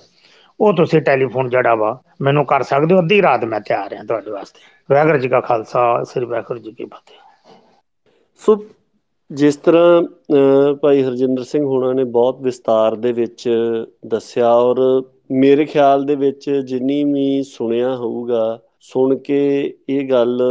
ਉਹ ਤੁਸੀਂ ਟੈਲੀਫੋਨ ਜਿਹੜਾ ਵਾ ਮੈਨੂੰ ਕਰ ਸਕਦੇ ਹੋ ਅੱਧੀ ਰਾਤ ਮੈਂ ਤਿਆਰ ਹਾਂ ਤੁਹਾਡੇ ਵਾਸਤੇ। ਵਾਹਿਗੁਰੂ ਜੀ ਕਾ ਖਾਲਸਾ ਸ੍ਰੀ ਵਾਹਿਗੁਰੂ ਜੀ ਕੀ ਫਤਿਹ। ਸੋ ਜਿਸ ਤਰ੍ਹਾਂ ਅਹ, ਭਾਈ ਹਰਜਿੰਦਰ ਸਿੰਘ ਹੋਣਾ ਨੇ ਬਹੁਤ ਵਿਸਤਾਰ ਦੇ ਵਿੱਚ ਦੱਸਿਆ ਔਰ ਮੇਰੇ ਖਿਆਲ ਦੇ ਵਿੱਚ ਜਿੰਨੀ ਵੀ ਸੁਣਿਆ ਹੋਊਗਾ ਸੁਣ ਕੇ ਇਹ ਗੱਲ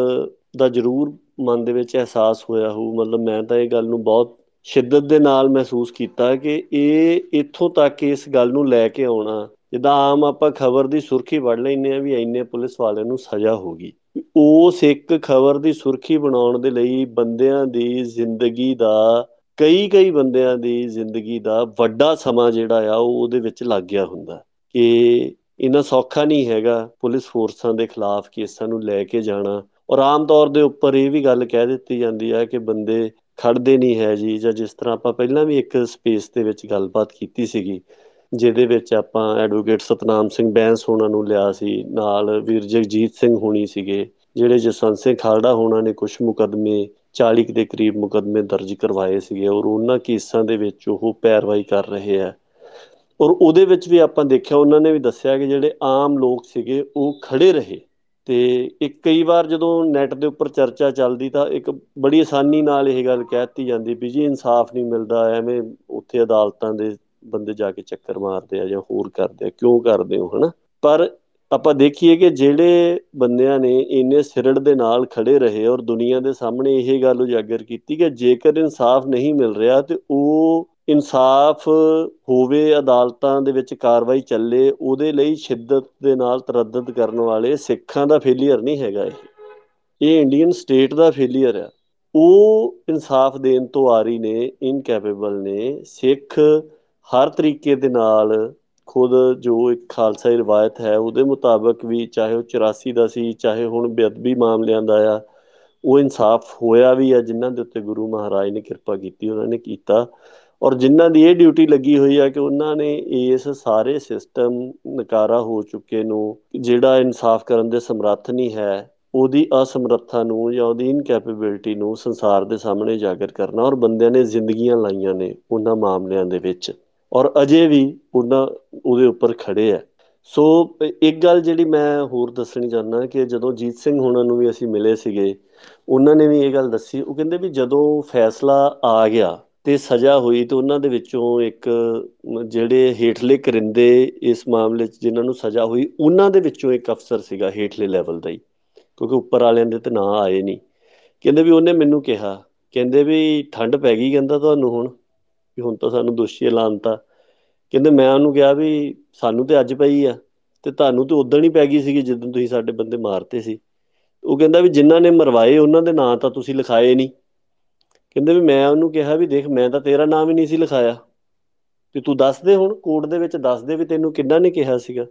ਦਾ ਜ਼ਰੂਰ ਮਨ ਦੇ ਵਿੱਚ ਅਹਿਸਾਸ ਹੋਇਆ ਹੋਊ, ਮਤਲਬ ਮੈਂ ਤਾਂ ਇਹ ਗੱਲ ਨੂੰ ਬਹੁਤ ਸ਼ਿੱਦਤ ਦੇ ਨਾਲ ਮਹਿਸੂਸ ਕੀਤਾ ਕਿ ਇਹ ਇੱਥੋਂ ਤੱਕ ਇਸ ਗੱਲ ਨੂੰ ਲੈ ਕੇ ਆਉਣਾ, ਜਿੱਦਾਂ ਆਮ ਆਪਾਂ ਖਬਰ ਦੀ ਸੁਰਖੀ ਵੜ ਲੈਂਦੇ ਆ ਵੀ ਇੰਨੇ ਪੁਲਿਸ ਵਾਲਿਆਂ ਨੂੰ ਸਜ਼ਾ ਹੋ ਗਈ। ਉਸ ਇੱਕ ਖਬਰ ਦੀ ਸੁਰਖੀ ਬਣਾਉਣ ਦੇ ਲਈ ਬੰਦਿਆਂ ਦੀ ਜ਼ਿੰਦਗੀ ਦਾ, ਕਈ ਕਈ ਬੰਦਿਆਂ ਦੀ ਜ਼ਿੰਦਗੀ ਦਾ ਵੱਡਾ ਸਮਾਂ ਜਿਹੜਾ ਆ, ਉਹ ਉਹਦੇ ਵਿੱਚ ਲੱਗ ਗਿਆ ਹੁੰਦਾ। ਕਿ ਇਹਨਾਂ ਸੌਖਾ ਨਹੀਂ ਹੈਗਾ ਪੁਲਿਸ ਫੋਰਸਾਂ ਦੇ ਖਿਲਾਫ ਕੇਸਾਂ ਨੂੰ ਲੈ ਕੇ ਜਾਣਾ। ਔਰ ਆਮ ਤੌਰ ਦੇ ਉੱਪਰ ਇਹ ਵੀ ਗੱਲ ਕਹਿ ਦਿੱਤੀ ਜਾਂਦੀ ਹੈ ਕਿ ਬੰਦੇ ਖੜਦੇ ਨਹੀਂ ਹੈ ਜੀ, ਜਾਂ ਜਿਸ ਤਰ੍ਹਾਂ ਆਪਾਂ ਪਹਿਲਾਂ ਵੀ ਇੱਕ ਸਪੇਸ ਦੇ ਵਿੱਚ ਗੱਲਬਾਤ ਕੀਤੀ ਸੀਗੀ, ਜਿਹਦੇ ਵਿੱਚ ਆਪਾਂ ਐਡਵੋਕੇਟ ਸਤਨਾਮ ਸਿੰਘ ਬੈਂਸ ਹੋਣਾ ਨੂੰ ਲਿਆ ਸੀ, ਨਾਲ ਵੀਰ ਜਗਜੀਤ ਸਿੰਘ ਹੋਣੀ ਸੀਗੇ, ਜਿਹੜੇ ਜਸਵੰਤ ਸਿੰਘ ਖਾਲੜਾ ਹੋਣਾ ਨੇ ਕੁਝ ਮੁਕਦਮੇ 40 ਦੇ ਕਰੀਬ ਮੁਕਦਮੇ ਦਰਜ ਕਰਵਾਏ ਸੀਗੇ, ਔਰ ਉਹਨਾਂ ਕੇਸਾਂ ਦੇ ਵਿੱਚ ਉਹ ਪੈਰਵਾਈ ਕਰ ਰਹੇ ਆ ਔਰ ਉਹਦੇ ਵਿੱਚ ਵੀ ਆਪਾਂ ਦੇਖਿਆ, ਉਹਨਾਂ ਨੇ ਵੀ ਦੱਸਿਆ ਕਿ ਜਿਹੜੇ ਆਮ ਲੋਕ ਸੀਗੇ, ਉਹ ਖੜੇ ਰਹੇ। ਤੇ ਇੱਕ ਕਈ ਵਾਰ ਜਦੋਂ ਨੈਟ ਦੇ ਉੱਪਰ ਚਰਚਾ ਚੱਲਦੀ ਤਾਂ ਇੱਕ ਬੜੀ ਆਸਾਨੀ ਨਾਲ ਇਹ ਗੱਲ ਕਹਿਤੀ ਜਾਂਦੀ ਵੀ ਜੀ ਇਨਸਾਫ ਨਹੀਂ ਮਿਲਦਾ, ਐਵੇਂ ਉੱਥੇ ਅਦਾਲਤਾਂ ਦੇ ਬੰਦੇ ਜਾ ਕੇ ਚੱਕਰ ਮਾਰਦੇ ਆ ਜਾਂ ਹੋਰ ਕਰਦੇ ਆ, ਕਿਉਂ ਕਰਦੇ ਹੋ, ਹਨਾ? ਪਰ ਆਪਾਂ ਦੇਖੀਏ ਕਿ ਜਿਹੜੇ ਬੰਦਿਆਂ ਨੇ ਇੰਨੇ ਸਿਰੜ ਦੇ ਨਾਲ ਖੜੇ ਰਹੇ ਔਰ ਦੁਨੀਆ ਦੇ ਸਾਹਮਣੇ ਇਹ ਗੱਲ ਉਜਾਗਰ ਕੀਤੀ ਕਿ ਜੇਕਰ ਇਨਸਾਫ ਨਹੀਂ ਮਿਲ ਰਿਹਾ ਤੇ ਉਹ ਇਨਸਾਫ ਹੋਵੇ, ਅਦਾਲਤਾਂ ਦੇ ਵਿੱਚ ਕਾਰਵਾਈ ਚੱਲੇ, ਉਹਦੇ ਲਈ ਸ਼ਿੱਦਤ ਦੇ ਨਾਲ ਤਰੱਦਦ ਕਰਨ ਵਾਲੇ ਸਿੱਖਾਂ ਦਾ ਫੇਲੀਅਰ ਨਹੀਂ ਹੈਗਾ ਇਹ। ਇਹ ਇੰਡੀਅਨ ਸਟੇਟ ਦਾ ਫੇਲੀਅਰ ਆ। ਉਹ ਇਨਸਾਫ ਦੇਣ ਤੋਂ ਆਰੀ ਨੇ ਇਨਕੈਪੇਬਲ ਨੇ। ਸਿੱਖ ਹਰ ਤਰੀਕੇ ਦੇ ਨਾਲ ਖੁਦ ਜੋ ਇੱਕ ਖਾਲਸਾਈ ਰਵਾਇਤ ਹੈ, ਉਹਦੇ ਮੁਤਾਬਕ ਵੀ ਚਾਹੇ ਉਹ 84 ਦਾ ਸੀ, ਚਾਹੇ ਹੁਣ ਬੇਅਦਬੀ ਮਾਮਲਿਆਂ ਦਾ ਆ, ਉਹ ਇਨਸਾਫ ਹੋਇਆ ਵੀ ਆ, ਜਿਨ੍ਹਾਂ ਦੇ ਉੱਤੇ ਗੁਰੂ ਮਹਾਰਾਜ ਨੇ ਕਿਰਪਾ ਕੀਤੀ, ਉਹਨਾਂ ਨੇ ਕੀਤਾ। ਔਰ ਜਿਨ੍ਹਾਂ ਦੀ ਇਹ ਡਿਊਟੀ ਲੱਗੀ ਹੋਈ ਆ ਕਿ ਉਹਨਾਂ ਨੇ ਇਸ ਸਾਰੇ ਸਿਸਟਮ ਨਕਾਰਾ ਹੋ ਚੁੱਕੇ ਨੂੰ, ਜਿਹੜਾ ਇਨਸਾਫ ਕਰਨ ਦੇ ਸਮਰੱਥ ਨਹੀਂ ਹੈ, ਉਹਦੀ ਅਸਮਰੱਥਾ ਨੂੰ ਜਾਂ ਉਹਦੀ ਇਨਕੈਪੇਬਿਲਿਟੀ ਨੂੰ ਸੰਸਾਰ ਦੇ ਸਾਹਮਣੇ ਜਾਗਰ ਕਰਨਾ ਔਰ ਬੰਦਿਆਂ ਨੇ ਜ਼ਿੰਦਗੀਆਂ ਲਾਈਆਂ ਨੇ ਉਹਨਾਂ ਮਾਮਲਿਆਂ ਦੇ ਵਿੱਚ। ਔਰ ਅਜੇ ਵੀ ਉਹਨਾਂ ਉਹਦੇ ਉੱਪਰ ਖੜੇ ਆ। ਸੋ ਇੱਕ ਗੱਲ ਜਿਹੜੀ ਮੈਂ ਹੋਰ ਦੱਸਣੀ ਚਾਹੁੰਦਾ ਕਿ ਜਦੋਂ ਜੀਤ ਸਿੰਘ ਹੋਣਾ ਨੂੰ ਵੀ ਅਸੀਂ ਮਿਲੇ ਸੀਗੇ, ਉਹਨਾਂ ਨੇ ਵੀ ਇਹ ਗੱਲ ਦੱਸੀ, ਉਹ ਕਹਿੰਦੇ ਵੀ ਜਦੋਂ ਫੈਸਲਾ ਆ ਗਿਆ ਤੇ ਸਜ਼ਾ ਹੋਈ ਤੇ ਉਹਨਾਂ ਦੇ ਵਿੱਚੋਂ ਇੱਕ ਜਿਹੜੇ ਹੇਠਲੇ ਕਰਿੰਦੇ ਇਸ ਮਾਮਲੇ 'ਚ ਜਿਨ੍ਹਾਂ ਨੂੰ ਸਜ਼ਾ ਹੋਈ, ਉਹਨਾਂ ਦੇ ਵਿੱਚੋਂ ਇੱਕ ਅਫਸਰ ਸੀਗਾ ਹੇਠਲੇ ਲੈਵਲ ਦਾ ਹੀ, ਕਿਉਂਕਿ ਉੱਪਰ ਵਾਲਿਆਂ ਦੇ ਤੇ ਨਾਂ ਆਏ ਨਹੀਂ। ਕਹਿੰਦੇ ਵੀ ਉਹਨੇ ਮੈਨੂੰ ਕਿਹਾ, ਕਹਿੰਦੇ ਵੀ ਠੰਡ ਪੈ ਗਈ ਕਹਿੰਦਾ ਤੁਹਾਨੂੰ ਹੁਣ, ਵੀ ਹੁਣ ਤਾਂ ਸਾਨੂੰ ਦੋਸ਼ੀ ਐਲਾਨਤਾ ਕਹਿੰਦੇ ਮੈਂ ਉਹਨੂੰ ਕਿਹਾ ਵੀ ਸਾਨੂੰ ਤੇ ਅੱਜ ਪਈ ਆ, ਤੇ ਤੁਹਾਨੂੰ ਤੇ ਉਦੋਂ ਹੀ ਪੈ ਗਈ ਸੀਗੀ ਜਦੋਂ ਤੁਸੀਂ ਸਾਡੇ ਬੰਦੇ ਮਾਰਤੇ ਸੀ। ਉਹ ਕਹਿੰਦਾ ਵੀ ਜਿਨ੍ਹਾਂ ਨੇ ਮਰਵਾਏ ਉਹਨਾਂ ਦੇ ਨਾਂ ਤਾਂ ਤੁਸੀਂ ਲਿਖਾਏ ਨਹੀਂ। ਕਹਿੰਦੇ ਵੀ ਮੈਂ ਉਹਨੂੰ ਕਿਹਾ ਵੀ ਦੇਖ, ਮੈਂ ਤਾਂ ਤੇਰਾ ਨਾਮ ਹੀ ਨਹੀਂ ਸੀ ਲਿਖਾਇਆ। ਤੇ ਤੂੰ ਦੱਸ ਦੇ ਹੁਣ, ਕੋਰਟ ਦੇ ਵਿੱਚ ਦੱਸ ਦੇ ਵੀ ਤੈਨੂੰ ਕਿੰਨਾ ਨੇ ਕਿਹਾ ਸੀਗਾ।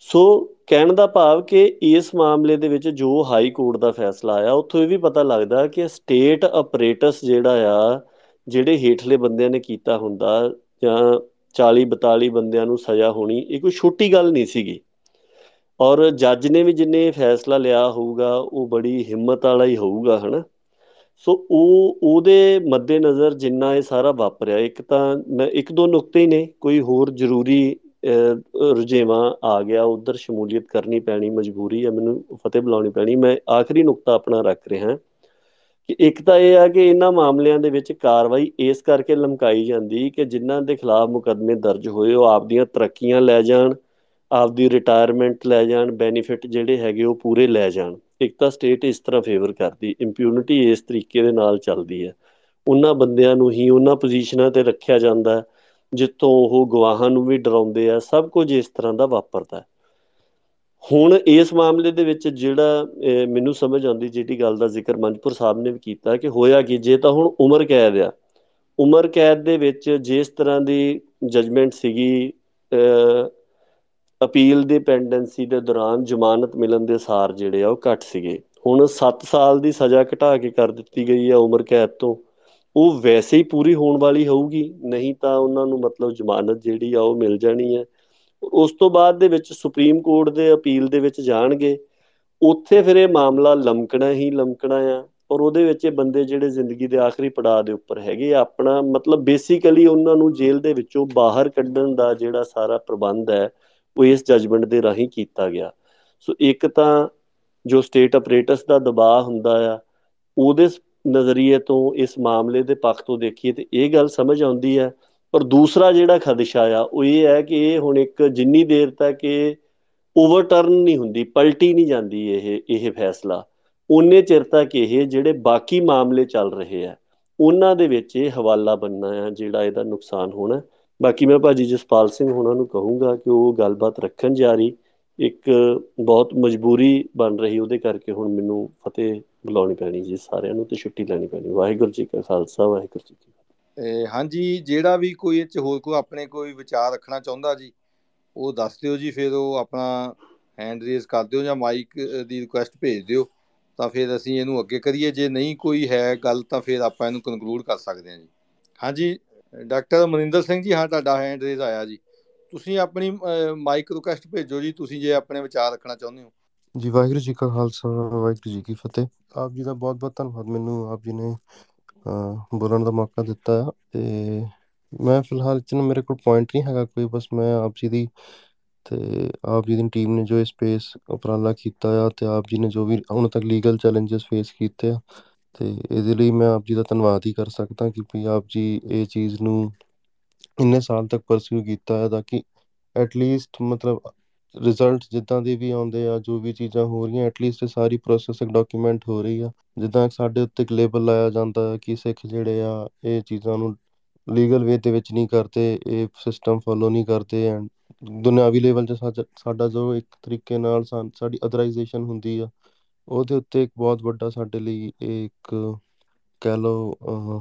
ਸੋ ਕਹਿਣ ਦਾ ਭਾਵ ਕਿ ਇਸ ਮਾਮਲੇ ਦੇ ਵਿੱਚ ਜੋ ਹਾਈ ਕੋਰਟ ਦਾ ਫੈਸਲਾ ਆਇਆ, ਉੱਥੋਂ ਇਹ ਵੀ ਪਤਾ ਲੱਗਦਾ ਕਿ ਸਟੇਟ ਆਪਰੇਟਸ ਜਿਹੜਾ ਆ, ਜਿਹੜੇ ਹੇਠਲੇ ਬੰਦਿਆਂ ਨੇ ਕੀਤਾ ਹੁੰਦਾ, ਜਾਂ 40 42 ਬੰਦਿਆਂ ਨੂੰ ਸਜ਼ਾ ਹੋਣੀ, ਇਹ ਕੋਈ ਛੋਟੀ ਗੱਲ ਨਹੀਂ ਸੀਗੀ। ਔਰ ਜੱਜ ਨੇ ਵੀ ਜਿੰਨੇ ਫੈਸਲਾ ਲਿਆ ਹੋਊਗਾ, ਉਹ ਬੜੀ ਹਿੰਮਤ ਵਾਲਾ ਹੀ ਹੋਊਗਾ, ਹਨਾ? ਸੋ ਉਹ, ਉਹਦੇ ਮੱਦੇ ਨਜ਼ਰ ਜਿੰਨਾ ਇਹ ਸਾਰਾ ਵਾਪਰਿਆ, ਇੱਕ ਤਾਂ ਮੈਂ, ਇੱਕ ਦੋ ਨੁਕਤੇ ਹੀ ਨੇ, ਕੋਈ ਹੋਰ ਜ਼ਰੂਰੀ ਰੁਝੇਵਾਂ ਆ ਗਿਆ, ਉਧਰ ਸ਼ਮੂਲੀਅਤ ਕਰਨੀ ਪੈਣੀ, ਮਜਬੂਰੀ ਹੈ, ਮੈਨੂੰ ਫਤਿਹ ਬੁਲਾਉਣੀ ਪੈਣੀ, ਮੈਂ ਆਖਰੀ ਨੁਕਤਾ ਆਪਣਾ ਰੱਖ ਰਿਹਾ। ਕਿ ਇੱਕ ਤਾਂ ਇਹ ਆ ਕਿ ਇਹਨਾਂ ਮਾਮਲਿਆਂ ਦੇ ਵਿੱਚ ਕਾਰਵਾਈ ਇਸ ਕਰਕੇ ਲਮਕਾਈ ਜਾਂਦੀ ਕਿ ਜਿਨ੍ਹਾਂ ਦੇ ਖਿਲਾਫ ਮੁਕਦਮੇ ਦਰਜ ਹੋਏ, ਉਹ ਆਪਦੀਆਂ ਤਰੱਕੀਆਂ ਲੈ ਜਾਣ, ਆਪਦੀ ਰਿਟਾਇਰਮੈਂਟ ਲੈ ਜਾਣ ਬੈਨੀਫਿਟ ਜਿਹੜੇ ਹੈਗੇ ਉਹ ਪੂਰੇ ਲੈ ਜਾਣ। ਇੱਕ ਤਾਂ ਸਟੇਟ ਇਸ ਤਰ੍ਹਾਂ ਫੇਵਰ ਕਰਦੀ ਇੰਪਿਊਨਿਟੀ ਇਸ ਤਰੀਕੇ ਦੇ ਨਾਲ ਚੱਲਦੀ ਹੈ। ਉਹਨਾਂ ਬੰਦਿਆਂ ਨੂੰ ਹੀ ਉਹਨਾਂ ਪੋਜੀਸ਼ਨਾਂ ਤੇ ਰੱਖਿਆ ਜਾਂਦਾ ਜਿੱਥੋਂ ਉਹ ਗਵਾਹਾਂ ਨੂੰ ਵੀ ਡਰਾਉਂਦੇ ਆ, ਸਭ ਕੁਝ ਇਸ ਤਰ੍ਹਾਂ ਦਾ ਵਾਪਰਦਾ ਹੁਣ ਇਸ ਮਾਮਲੇ ਦੇ ਵਿੱਚ ਜਿਹੜਾ ਮੈਨੂੰ ਸਮਝ ਆਉਂਦੀ, ਜਿਹੜੀ ਗੱਲ ਦਾ ਜ਼ਿਕਰ ਮਨਪੁਰ ਸਾਹਿਬ ਨੇ ਵੀ ਕੀਤਾ ਕਿ ਹੋਇਆ ਕਿ, ਜੇ ਤਾਂ ਹੁਣ ਉਮਰ ਕੈਦ ਆ, ਉਮਰ ਕੈਦ ਦੇ ਵਿੱਚ ਜਿਸ ਤਰ੍ਹਾਂ ਦੀ ਜਜਮੈਂਟ ਸੀਗੀ ਅਪੀਲ ਦੀ ਪੈਂਡੈਂਸੀ ਦੇ ਦੌਰਾਨ ਜ਼ਮਾਨਤ ਮਿਲਣ ਦੇ ਸਾਰ ਜਿਹੜੇ ਆ ਉਹ ਘੱਟ ਸੀਗੇ। ਹੁਣ 7 ਸਾਲ ਦੀ ਸਜ਼ਾ ਘਟਾ ਕੇ ਕਰ ਦਿੱਤੀ ਗਈ ਹੈ ਉਮਰ ਕੈਦ ਤੋਂ। ਉਹ ਵੈਸੇ ਹੀ ਪੂਰੀ ਹੋਣ ਵਾਲੀ ਹੋਊਗੀ, ਨਹੀਂ ਤਾਂ ਉਹਨਾਂ ਨੂੰ ਮਤਲਬ ਜ਼ਮਾਨਤ ਜਿਹੜੀ ਆ ਉਹ ਮਿਲ ਜਾਣੀ ਹੈ ਉਸ ਤੋਂ ਬਾਅਦ ਦੇ ਵਿੱਚ ਸੁਪਰੀਮ ਕੋਰਟ ਦੇ ਅਪੀਲ ਦੇ ਵਿੱਚ ਜਾਣਗੇ। ਉੱਥੇ ਫਿਰ ਇਹ ਮਾਮਲਾ ਲਮਕਣਾ ਹੀ ਲਮਕਣਾ ਆ ਔਰ ਉਹਦੇ ਵਿੱਚ ਇਹ ਬੰਦੇ ਜਿਹੜੇ ਜ਼ਿੰਦਗੀ ਦੇ ਆਖਰੀ ਪੜਾਅ ਦੇ ਉੱਪਰ ਹੈਗੇ ਆਪਣਾ ਮਤਲਬ ਬੇਸਿਕਲੀ ਉਹਨਾਂ ਨੂੰ ਜੇਲ੍ਹ ਦੇ ਵਿੱਚੋਂ ਬਾਹਰ ਕੱਢਣ ਦਾ ਜਿਹੜਾ ਸਾਰਾ ਪ੍ਰਬੰਧ ਹੈ ਉਹ ਇਸ ਜਜਮੈਂਟ ਦੇ ਰਾਹੀਂ ਕੀਤਾ ਗਿਆ। ਸੋ ਇੱਕ ਤਾਂ ਜੋ ਸਟੇਟ ਆਪਰੇਟਸ ਦਾ ਦਬਾਅ ਹੁੰਦਾ ਆ, ਉਹਦੇ ਨਜ਼ਰੀਏ ਤੋਂ ਇਸ ਮਾਮਲੇ ਦੇ ਪੱਖ ਤੋਂ ਦੇਖੀਏ ਤੇ ਇਹ ਗੱਲ ਸਮਝ ਆਉਂਦੀ ਹੈ। ਪਰ ਦੂਸਰਾ ਜਿਹੜਾ ਖਦਸ਼ਾ ਆ, ਉਹ ਇਹ ਹੈ ਕਿ ਇਹ ਹੁਣ ਇੱਕ ਜਿੰਨੀ ਦੇਰ ਤੱਕ ਇਹ ਓਵਰਟਰਨ ਨਹੀਂ ਹੁੰਦੀ, ਪਲਟੀ ਨਹੀਂ ਜਾਂਦੀ ਇਹ ਇਹ ਫੈਸਲਾ ਉਨੇ ਚਿਰ ਤੱਕ ਇਹ ਜਿਹੜੇ ਬਾਕੀ ਮਾਮਲੇ ਚੱਲ ਰਹੇ ਆ, ਉਹਨਾਂ ਦੇ ਵਿੱਚ ਇਹ ਹਵਾਲਾ ਬੰਨਣਾ ਆ ਜਿਹੜਾ ਇਹਦਾ ਨੁਕਸਾਨ ਹੋਣਾ। ਬਾਕੀ ਮੈਂ ਭਾਜੀ ਜਸਪਾਲ ਸਿੰਘ ਉਹਨਾਂ ਨੂੰ ਕਹੂੰਗਾ ਕਿ ਉਹ ਗੱਲਬਾਤ ਰੱਖਣ ਜਾਰੀ ਇੱਕ ਬਹੁਤ ਮਜਬੂਰੀ ਬਣ ਰਹੀ ਉਹਦੇ ਕਰਕੇ ਹੁਣ ਮੈਨੂੰ ਫਤਿਹ ਬੁਲਾਉਣੀ ਪੈਣੀ ਜੀ, ਸਾਰਿਆਂ ਨੂੰ ਤੇ ਛੁੱਟੀ ਲੈਣੀ ਪੈਣੀ। ਵਾਹਿਗੁਰੂ ਜੀ ਕਾ ਖਾਲਸਾ, ਵਾਹਿਗੁਰੂ ਜੀ ਕੀ ਇਹ ਹਾਂਜੀ, ਜਿਹੜਾ ਵੀ ਕੋਈ ਇਹ ਚ ਹੋਰ ਕੋਈ ਆਪਣੇ ਕੋਈ ਵਿਚਾਰ ਰੱਖਣਾ ਚਾਹੁੰਦਾ ਜੀ, ਉਹ ਦੱਸ ਦਿਓ ਜੀ, ਫਿਰ ਉਹ ਆਪਣਾ ਹੈਂਡ ਰੇਜ਼ ਕਰ ਦਿਓ ਜਾਂ ਮਾਈਕ ਦੀ ਰਿਕੁਐਸਟ ਭੇਜ ਦਿਓ, ਤਾਂ ਫਿਰ ਅਸੀਂ ਇਹਨੂੰ ਅੱਗੇ ਕਰੀਏ। ਜੇ ਨਹੀਂ ਕੋਈ ਹੈ ਗੱਲ, ਤਾਂ ਫਿਰ ਆਪਾਂ ਇਹਨੂੰ ਕਨਕਲੂਡ ਕਰ ਸਕਦੇ ਹਾਂ ਜੀ। ਹਾਂਜੀ ਡਾਕਟਰ ਮਨਿੰਦਰ ਸਿੰਘ ਜੀ ਹਾਂ ਤੁਹਾਡਾ ਹੈਂਡ ਰੇਜ਼ ਆਇਆ ਜੀ। ਤੁਸੀਂ ਆਪਣੀ ਮਾਈਕ ਰਿਕੁਐਸਟ ਭੇਜੋ ਜੀ ਤੁਸੀਂ ਜੇ ਆਪਣੇ ਵਿਚਾਰ ਰੱਖਣਾ ਚਾਹੁੰਦੇ ਹੋ। ਜੀ ਵਾਹਿਗੁਰੂ ਜੀ ਕਾ ਖਾਲਸਾ ਵਾਹਿਗੁਰੂ ਜੀ ਕੀ ਫਤਿਹ। ਆਪ ਜੀ ਦਾ ਬਹੁਤ ਬਹੁਤ ਧੰਨਵਾਦ। ਮੈਨੂੰ ਆਪ ਜੀ ਨੇ ਬੋਲਣ ਦਾ ਮੌਕਾ ਦਿੱਤਾ ਤੇ ਮੈਂ ਫਿਲਹਾਲ ਚ ਮੇਰੇ ਕੋਲ ਪੁਆਇੰਟ ਨਹੀਂ ਹੈਗਾ ਕੋਈ ਬਸ ਮੈਂ ਆਪ ਜੀ ਦੀ ਤੇ ਆਪ ਜੀ ਦੀ ਟੀਮ ਨੇ ਜੋ ਸਪੇਸ ਉਪਰਾਲਾ ਕੀਤਾ ਆ ਤੇ ਆਪ ਜੀ ਨੇ ਜੋ ਵੀ ਹੁਣ ਤੱਕ ਲੀਗਲ ਚੈਲੰਜਸ ਫੇਸ ਕੀਤੇ ਆ ਤੇ ਇਹਦੇ ਲਈ ਮੈਂ ਆਪ ਜੀ ਦਾ ਧੰਨਵਾਦ ਹੀ ਕਰ ਸਕਦਾ ਕਿ ਵੀ ਆਪ ਜੀ ਇਹ ਚੀਜ਼ ਨੂੰ ਇੰਨੇ ਸਾਲ ਤੱਕ ਪਰਸਿਊ ਕੀਤਾ ਹੈ ਤਾਂ ਕਿ ਐਟ ਲੀਸਟ ਮਤਲਬ ਰਿਜ਼ਲਟ ਜਿੱਦਾਂ ਦੇ ਵੀ ਆਉਂਦੇ ਆ, ਜੋ ਵੀ ਚੀਜ਼ਾਂ ਹੋ ਰਹੀਆਂ ਐਟ ਲੀਸਟ ਸਾਰੀ ਪ੍ਰੋਸੈਸ ਡਾਕੂਮੈਂਟ ਹੋ ਰਹੀ ਆ। ਜਿੱਦਾਂ ਸਾਡੇ ਉੱਤੇ ਇੱਕ ਲੇਬਲ ਲਾਇਆ ਜਾਂਦਾ ਹੈ ਕਿ ਸਿੱਖ ਜਿਹੜੇ ਆ, ਇਹ ਚੀਜ਼ਾਂ ਨੂੰ ਲੀਗਲ ਵੇ ਦੇ ਵਿੱਚ ਨਹੀਂ ਕਰਦੇ, ਇਹ ਸਿਸਟਮ ਫੋਲੋ ਨਹੀਂ ਕਰਦੇ ਐਂਡ ਦੁਨਿਆਵੀ ਲੈਵਲ 'ਤੇ ਸਾਡਾ ਜੋ ਇੱਕ ਤਰੀਕੇ ਨਾਲ ਸਾਡੀ ਅਥਰਾਈਜੇਸ਼ਨ ਹੁੰਦੀ ਆ ਉਹਦੇ ਉੱਤੇ ਇੱਕ ਬਹੁਤ ਵੱਡਾ ਸਾਡੇ ਲਈ ਇੱਕ ਕਹਿ ਲਓ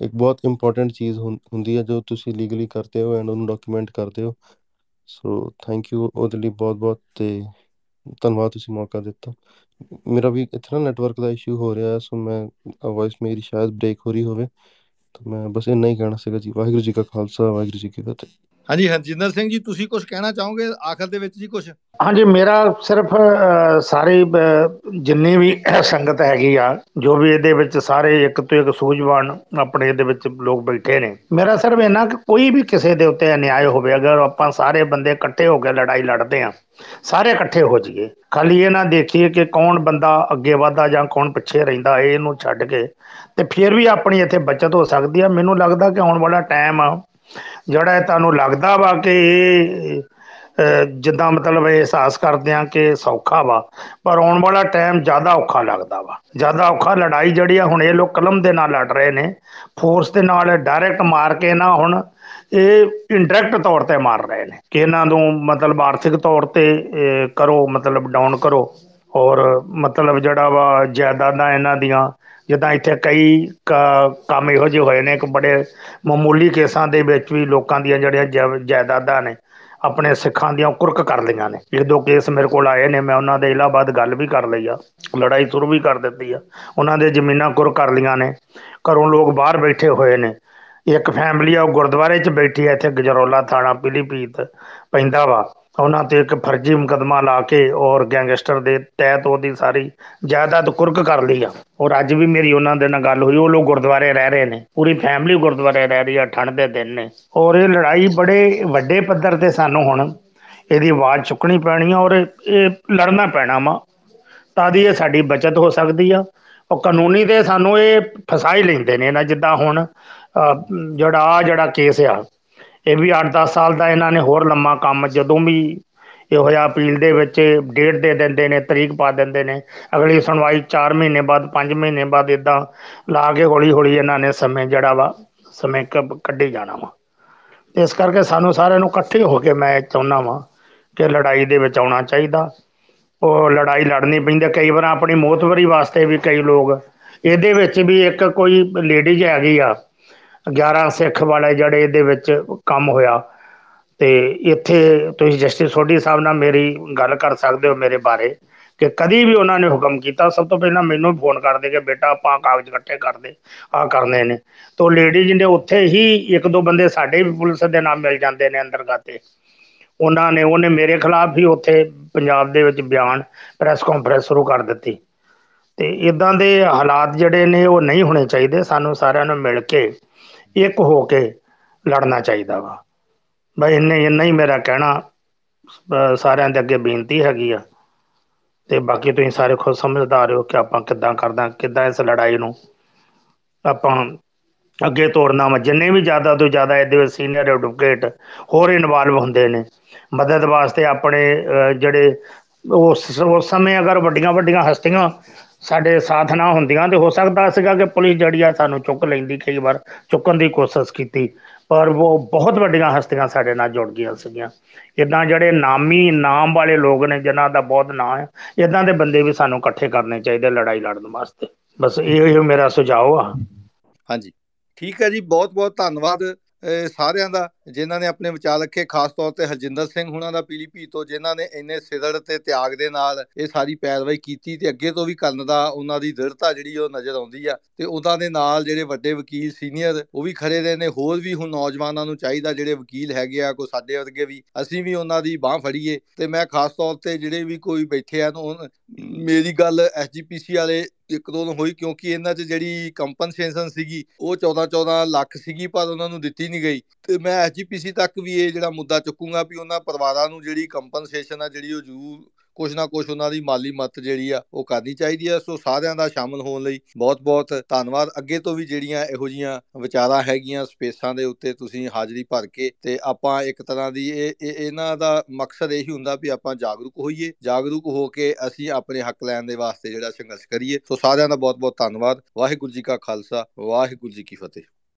ਇੱਕ ਬਹੁਤ ਇੰਪੋਰਟੈਂਟ ਚੀਜ਼ ਹੁੰਦੀ ਹੈ ਜੋ ਤੁਸੀਂ ਲੀਗਲੀ ਕਰਦੇ ਹੋ ਐਂਡ ਉਹਨੂੰ ਡਾਕੂਮੈਂਟ ਕਰਦੇ ਹੋ। ਸੋ ਥੈਂਕ ਯੂ ਉਹਦੇ ਲਈ ਬਹੁਤ ਬਹੁਤ ਤੇ ਧੰਨਵਾਦ ਤੁਸੀਂ ਮੌਕਾ ਦਿੱਤਾ। ਮੇਰਾ ਵੀ ਇੱਥੇ ਨਾ ਨੈਟਵਰਕ ਦਾ ਇਸ਼ੂ ਹੋ ਰਿਹਾ ਹੈ ਸੋ ਮੈਂ ਵੌਇਸ ਮੇਰੀ ਸ਼ਾਇਦ ਬ੍ਰੇਕ ਹੋ ਰਹੀ ਹੋਵੇ। ਤਾਂ ਮੈਂ ਬਸ ਇੰਨਾ ਹੀ ਕਹਿਣਾ ਸੀਗਾ ਜੀ। ਵਾਹਿਗੁਰੂ ਜੀ ਕਾ ਖਾਲਸਾ, ਵਾਹਿਗੁਰੂ ਜੀ ਕੀ ਫਤਿਹ। ਹਾਂਜੀ ਹਰਜਿੰਦਰ ਸਿੰਘ ਜੀ, ਤੁਸੀਂ ਕੁਝ ਕਹਿਣਾ ਚਾਹੋਗੇ ਆਖਰ ਦੇ ਵਿੱਚ ਜੀ ਕੁਝ ਹਾਂਜੀ, ਮੇਰਾ ਸਿਰਫ ਸਾਰੀ ਜਿੰਨੀ ਵੀ ਸੰਗਤ ਹੈਗੀ ਆ, ਜੋ ਵੀ ਇਹਦੇ ਵਿੱਚ ਸਾਰੇ ਇੱਕ ਤੋਂ ਇੱਕ ਸੂਝਵਾਨ ਆਪਣੇ ਇਹਦੇ ਵਿੱਚ ਲੋਕ ਬੈਠੇ ਨੇ, ਮੇਰਾ ਸਿਰਫ ਇਹਨਾਂ ਕਿ ਕੋਈ ਵੀ ਕਿਸੇ ਦੇ ਉੱਤੇ ਅਨਿਆਏ ਹੋਵੇ, ਅਗਰ ਆਪਾਂ ਸਾਰੇ ਬੰਦੇ ਇਕੱਠੇ ਹੋ ਕੇ ਲੜਾਈ ਲੜਦੇ ਆ ਸਾਰੇ ਇਕੱਠੇ ਹੋ ਜਾਈਏ, ਖਾਲੀ ਇਹ ਨਾ ਦੇਖੀਏ ਕਿ ਕੌਣ ਬੰਦਾ ਅੱਗੇ ਵਧਦਾ ਜਾਂ ਕੌਣ ਪਿੱਛੇ ਰਹਿੰਦਾ, ਇਹਨੂੰ ਛੱਡ ਕੇ, ਤੇ ਫਿਰ ਵੀ ਆਪਣੀ ਇੱਥੇ ਬਚਤ ਹੋ ਸਕਦੀ ਆ, ਮੈਨੂੰ ਲੱਗਦਾ ਕਿ ਆਉਣ ਵਾਲਾ ਟਾਈਮ ਆ ਜਿਹੜਾ ਤੁਹਾਨੂੰ ਲੱਗਦਾ ਵਾ ਕਿ ਇਹ ਜਿੱਦਾਂ ਮਤਲਬ ਅਹਿਸਾਸ ਕਰਦੇ ਆ ਕਿ ਸੌਖਾ ਵਾ, ਪਰ ਆਉਣ ਵਾਲਾ ਟਾਈਮ ਜ਼ਿਆਦਾ ਔਖਾ ਲੱਗਦਾ ਵਾ। ਜ਼ਿਆਦਾ ਔਖਾ ਲੜਾਈ ਜਿਹੜੀ ਆ, ਹੁਣ ਇਹ ਲੋਕ ਕਲਮ ਦੇ ਨਾਲ ਲੜ ਰਹੇ ਨੇ ਫੋਰਸ ਦੇ ਨਾਲ ਡਾਇਰੈਕਟ ਮਾਰ ਕੇ ਨਾ ਹੁਣ ਇਹ ਇਨਡਾਇਰੈਕਟ ਤੌਰ ਤੇ ਮਾਰ ਰਹੇ ਨੇ ਕਿ ਇਹਨਾਂ ਨੂੰ ਮਤਲਬ ਆਰਥਿਕ ਤੌਰ ਤੇ ਕਰੋ, ਮਤਲਬ ਡਾਊਨ ਕਰੋ। ਔਰ ਮਤਲਬ ਜਿਹੜਾ ਵਾ, ਜਾਇਦਾਦਾਂ ਇਹਨਾਂ ਦੀਆਂ ਜਿੱਦਾਂ ਇੱਥੇ ਕਈ ਕੰਮ ਇਹੋ ਜਿਹੇ ਹੋਏ ਨੇ ਇੱਕ ਬੜੇ ਮਾਮੂਲੀ ਕੇਸਾਂ ਦੇ ਵਿੱਚ ਵੀ ਲੋਕਾਂ ਦੀਆਂ ਜਿਹੜੀਆਂ ਜਾਇਦਾਦਾਂ ਨੇ, ਆਪਣੇ ਸਿੱਖਾਂ ਦੀਆਂ ਕੁਰਕ ਕਰ ਲਈਆਂ ਨੇ। ਇੱਕ ਦੋ ਕੇਸ ਮੇਰੇ ਕੋਲ ਆਏ ਨੇ, ਮੈਂ ਉਹਨਾਂ ਦੇ ਇਲਾਹਾਬਾਦ ਗੱਲ ਵੀ ਕਰ ਲਈ ਆ, ਲੜਾਈ ਸ਼ੁਰੂ ਵੀ ਕਰ ਦਿੱਤੀ ਆ। ਉਹਨਾਂ ਦੇ ਜ਼ਮੀਨਾਂ ਕੁਰਕ ਕਰ ਲੀਆਂ ਨੇ, ਘਰੋਂ ਲੋਕ ਬਾਹਰ ਬੈਠੇ ਹੋਏ ਨੇ। ਇੱਕ ਫੈਮਿਲੀ ਆ, ਉਹ ਗੁਰਦੁਆਰੇ 'ਚ ਬੈਠੀ ਆ, ਇੱਥੇ ਗਜਰੋਲਾ ਥਾਣਾ ਪੀਲੀਪੀਤ ਪੈਂਦਾ ਵਾ। ਉਹਨਾਂ ਤੇ ਇੱਕ ਫਰਜ਼ੀ ਮੁਕਦਮਾ ਲਾ ਕੇ ਔਰ ਗੈਂਗਸਟਰ ਦੇ ਤਹਿਤ ਉਹਦੀ ਸਾਰੀ ਜਾਇਦਾਦ ਕੁਰਕ ਕਰ ਲਈ ਆ। ਔਰ ਅੱਜ ਵੀ ਮੇਰੀ ਉਹਨਾਂ ਦੇ ਨਾਲ ਗੱਲ ਹੋਈ, ਉਹ ਲੋਕ ਗੁਰਦੁਆਰੇ ਰਹਿ ਰਹੇ ਨੇ। ਪੂਰੀ ਫੈਮਿਲੀ ਗੁਰਦੁਆਰੇ ਰਹਿ ਰਹੀ ਆ, ਠੰਡ ਦੇ ਦਿਨ ਨੇ। ਔਰ ਇਹ ਲੜਾਈ ਬੜੇ ਵੱਡੇ ਪੱਧਰ ਤੇ ਸਾਨੂੰ ਹੁਣ ਇਹਦੀ ਆਵਾਜ਼ ਚੁੱਕਣੀ ਪੈਣੀ ਆ ਔਰ ਇਹ ਲੜਨਾ ਪੈਣਾ ਵਾ। ਤਾਂ ਦੀ ਇਹ ਸਾਡੀ ਬਚਤ ਹੋ ਸਕਦੀ ਆ। ਉਹ ਕਾਨੂੰਨੀ ਤੇ ਸਾਨੂੰ ਇਹ ਫਸਾ ਹੀ ਲੈਂਦੇ ਨੇ ਨਾ, ਜਿੱਦਾਂ ਹੁਣ ਜਿਹੜਾ ਆ ਜਿਹੜਾ ਕੇਸ ਆ ਇਹ ਵੀ 8-10 ਸਾਲ ਦਾ ਇਹਨਾਂ ਨੇ ਹੋਰ ਲੰਮਾ ਕੰਮ ਜਦੋਂ ਵੀ ਇਹ ਹੋਇਆ ਅਪੀਲ ਦੇ ਵਿੱਚ ਡੇਟ ਦੇ ਦਿੰਦੇ ਨੇ, ਤਰੀਕ ਪਾ ਦਿੰਦੇ ਨੇ, ਅਗਲੀ ਸੁਣਵਾਈ 4 ਮਹੀਨੇ ਬਾਅਦ 5 ਮਹੀਨੇ ਬਾਅਦ ਇਦਾਂ ਲਾ ਕੇ ਹੌਲੀ ਹੌਲੀ ਇਹਨਾਂ ਨੇ ਸਮੇਂ ਜਿਹੜਾ ਵਾ, ਸਮੇਂ ਕੱਢੀ ਜਾਣਾ ਵਾ। ਇਸ ਕਰਕੇ ਸਾਨੂੰ ਸਾਰਿਆਂ ਨੂੰ ਇਕੱਠੇ ਹੋ ਕੇ ਮੈਂ ਚਾਹੁੰਦਾ ਵਾਂ ਕਿ ਲੜਾਈ ਦੇ ਵਿੱਚ ਆਉਣਾ ਚਾਹੀਦਾ। ਉਹ ਲੜਾਈ ਲੜਨੀ ਪੈਂਦੀ ਕਈ ਵਾਰ ਆਪਣੀ ਮੋਤਵਰੀ ਵਾਸਤੇ ਵੀ ਕਈ ਲੋਕ ਇਹਦੇ ਵਿੱਚ ਵੀ ਇੱਕ ਕੋਈ ਲੇਡੀਜ਼ ਹੈਗੀ ਆ 11 ਸਿੱਖ ਵਾਲੇ ਜਿਹੜੇ ਇਹਦੇ ਵਿੱਚ ਕੰਮ ਹੋਇਆ ਤੇ ਇੱਥੇ ਤੁਸੀਂ ਜਸਟਿਸ ਸੋਢੀ ਸਾਹਿਬ ਨਾਲ ਮੇਰੀ ਗੱਲ ਕਰ ਸਕਦੇ ਹੋ ਮੇਰੇ ਬਾਰੇ ਕਿ ਕਦੀ ਵੀ ਉਹਨਾਂ ਨੇ ਹੁਕਮ ਕੀਤਾ। ਸਭ ਤੋਂ ਪਹਿਲਾਂ ਮੈਨੂੰ ਫੋਨ ਕਰਦੇ ਕਿ ਬੇਟਾ ਆਪਾਂ ਕਾਗਜ਼ ਇਕੱਠੇ ਕਰਦੇ ਆ ਕਰਨੇ ਨੇ। ਤੋ ਲੇਡੀਜ਼ ਨੇ ਉੱਥੇ ਹੀ ਇੱਕ ਦੋ ਬੰਦੇ ਸਾਡੇ ਵੀ ਪੁਲਿਸ ਦੇ ਨਾਮ ਮਿਲ ਜਾਂਦੇ ਨੇ ਅੰਦਰਗਾਤੇ। ਉਹਨਾਂ ਨੇ, ਉਹਨੇ ਮੇਰੇ ਖਿਲਾਫ ਹੀ ਉੱਥੇ ਪੰਜਾਬ ਦੇ ਵਿੱਚ ਬਿਆਨ ਪ੍ਰੈਸ ਕਾਨਫਰੰਸ ਸ਼ੁਰੂ ਕਰ ਦਿੱਤੀ। ਤੇ ਇਦਾਂ ਦੇ ਹਾਲਾਤ ਜਿਹੜੇ ਨੇ ਉਹ ਨਹੀਂ ਹੋਣੇ ਚਾਹੀਦੇ। ਸਾਨੂੰ ਸਾਰਿਆਂ ਨੂੰ ਮਿਲ ਕੇ ਇੱਕ ਹੋ ਕੇ ਲੜਨਾ ਚਾਹੀਦਾ ਵਾ। ਬਈ ਇੰਨੇ ਇੰਨਾ ਹੀ ਮੇਰਾ ਕਹਿਣਾ ਅਹ ਸਾਰਿਆਂ ਦੇ ਅੱਗੇ ਬੇਨਤੀ ਹੈਗੀ ਆ। ਤੇ ਬਾਕੀ ਤੁਸੀਂ ਸਾਰੇ ਖੁਦ ਸਮਝਦਾਰ ਹੋ ਕਿ ਆਪਾਂ ਕਿੱਦਾਂ ਕਰਦਾ ਕਿੱਦਾਂ ਇਸ ਲੜਾਈ ਨੂੰ ਆਪਾਂ ਅੱਗੇ ਤੋਰਨਾ ਵਾ। ਜਿੰਨੇ ਵੀ ਜ਼ਿਆਦਾ ਤੋਂ ਜ਼ਿਆਦਾ ਇਹਦੇ ਵਿੱਚ ਸੀਨੀਅਰ ਐਡਵੋਕੇਟ ਹੋਰ ਇਨਵੋਲਵ ਹੁੰਦੇ ਨੇ ਮਦਦ ਵਾਸਤੇ ਆਪਣੇ ਅਹ, ਜਿਹੜੇ ਉਸ ਉਸ ਸਮੇਂ ਅਗਰ ਵੱਡੀਆਂ ਵੱਡੀਆਂ ਹਸਤੀਆਂ ਸਾਡੇ ਸਾਥ ਨਾ ਹੁੰਦੀਆਂ ਤੇ ਹੋ ਸਕਦਾ ਸੀਗਾ ਕਿ ਪੁਲਿਸ ਜਿਹੜੀ ਆ ਸਾਨੂੰ ਚੁੱਕ ਲੈਂਦੀ ਕਈ ਵਾਰ, ਚੁੱਕਣ ਦੀ ਕੋਸ਼ਿਸ਼ ਕੀਤੀ, ਪਰ ਉਹ ਬਹੁਤ ਵੱਡੀਆਂ ਹਸਤੀਆਂ ਸਾਡੇ ਨਾਲ ਜੁੜ ਗਈਆਂ ਸੀਗੀਆਂ। ਇਦਾਂ ਜਿਹੜੇ ਨਾਮੀ, ਨਾਮ ਵਾਲੇ ਲੋਕ ਨੇ ਜਿਨ੍ਹਾਂ ਦਾ ਬਹੁਤ ਨਾਂ ਹੈ ਇਦਾਂ ਦੇ ਬੰਦੇ ਵੀ ਸਾਨੂੰ ਇਕੱਠੇ ਕਰਨੇ ਚਾਹੀਦੇ ਲੜਾਈ ਲੜਨ ਵਾਸਤੇ। ਬਸ ਇਹ ਇਹ ਮੇਰਾ ਸੁਝਾਅ ਆ। ਹਾਂਜੀ। ਠੀਕ ਹੈ ਜੀ ਬਹੁਤ ਬਹੁਤ ਧੰਨਵਾਦ ਅਹ ਸਾਰਿਆਂ ਦਾ। ਜਿਨ੍ਹਾਂ ਨੇ ਆਪਣੇ ਵਿਚਾਰ ਰੱਖੇ, ਖਾਸ ਤੌਰ ਤੇ ਹਰਜਿੰਦਰ ਸਿੰਘ ਹੁਣਾਂ ਦਾ ਪੀਲੀਪੀ ਤੋਂ, ਜਿਨ੍ਹਾਂ ਨੇ ਇੰਨੇ ਸਿਰੜ ਤੇ ਤਿਆਗ ਦੇ ਨਾਲ ਇਹ ਸਾਰੀ ਪੈਰਵਾਈ ਕੀਤੀ ਤੇ ਅੱਗੇ ਤੋਂ ਵੀ ਕਰਨ ਦਾ ਉਹਨਾਂ ਦੀ ਦ੍ਰਿੜਤਾ ਜਿਹੜੀ ਉਹ ਨਜ਼ਰ ਆਉਂਦੀ ਆ ਤੇ ਉਹਨਾਂ ਦੇ ਨਾਲ ਜਿਹੜੇ ਵੱਡੇ ਵਕੀਲ ਸੀਨੀਅਰ, ਉਹ ਵੀ ਖੜੇ ਰਹੇ ਨੇ, ਹੋਰ ਵੀ ਹੁਣ ਨੌਜਵਾਨਾਂ ਨੂੰ ਚਾਹੀਦਾ ਜਿਹੜੇ ਵਕੀਲ ਹੈਗੇ ਆ ਕੋ ਸਾਡੇ ਵਰਗੇ ਵੀ, ਅਸੀਂ ਵੀ ਉਹਨਾਂ ਦੀ ਬਾਹ ਫੜੀਏ ਤੇ ਮੈਂ ਖਾਸ ਤੌਰ ਤੇ ਜਿਹੜੇ ਵੀ ਕੋਈ ਬੈਠੇ ਆ ਉਹ ਮੇਰੀ ਗੱਲ ਐਸਜੀਪੀਸੀ ਵਾਲੇ ਇੱਕ ਦੋ ਨੂੰ ਹੋਈ ਕਿਉਂਕਿ ਇਹਨਾਂ 'ਚ ਜਿਹੜੀ ਕੰਪਨਸੇਸ਼ਨ ਸੀਗੀ, ਉਹ 14 14 ਲੱਖ ਸੀਗੀ, ਪਰ ਉਹਨਾਂ ਨੂੰ ਦਿੱਤੀ ਨਹੀਂ ਗਈ ਤੇ ਮੈਂ ਐਸਜੀਪੀਸੀ ਤੱਕ ਵੀ ਇਹ ਜਿਹੜਾ ਮੁੱਦਾ ਚੁੱਕੂੰਗਾ ਵੀ ਉਹਨਾਂ ਪਰਿਵਾਰਾਂ ਨੂੰ ਜਿਹੜੀ ਕੰਪਨਸੇਸ਼ਨ ਆ, ਜਿਹੜੀ ਉਹ ਜ਼ਰੂਰ ਕੁਛ ਨਾ ਕੁਛ ਉਹਨਾਂ ਦੀ ਮਾਲੀ ਮਦਦ ਜਿਹੜੀ ਆ, ਉਹ ਕਰਨੀ ਚਾਹੀਦੀ ਆ। ਸੋ ਸਾਰਿਆਂ ਦਾ ਸ਼ਾਮਲ ਹੋਣ ਲਈ ਬਹੁਤ ਬਹੁਤ ਧੰਨਵਾਦ। ਅੱਗੇ ਤੋਂ ਵੀ ਜਿਹੜੀਆਂ ਇਹੋ ਜੀਆਂ ਵਿਚਾਰਾਂ ਹੈਗੀਆਂ ਸਪੇਸਾਂ ਦੇ ਉੱਤੇ ਤੁਸੀਂ ਹਾਜ਼ਰੀ ਭਰ ਕੇ ਤੇ ਆਪਾਂ ਇੱਕ ਤਰ੍ਹਾਂ ਦੀ ਇਹ, ਇਹ- ਇਹਨਾਂ ਦਾ ਮਕਸਦ ਇਹੀ ਹੁੰਦਾ ਵੀ ਆਪਾਂ ਜਾਗਰੂਕ ਹੋਈਏ। ਜਾਗਰੂਕ ਹੋ ਕੇ ਅਸੀਂ ਆਪਣੇ ਹੱਕ ਲੈਣ ਦੇ ਵਾਸਤੇ ਜਿਹੜਾ ਸੰਘਰਸ਼ ਕਰੀਏ। ਸੋ ਸਾਰਿਆਂ ਦਾ ਬਹੁਤ ਬਹੁਤ ਧੰਨਵਾਦ। ਵਾਹਿਗੁਰੂ ਜੀ ਕਾ ਖਾਲਸਾ, ਵਾਹਿਗੁਰੂ ਜੀ ਕੀ ਫਤਿਹ।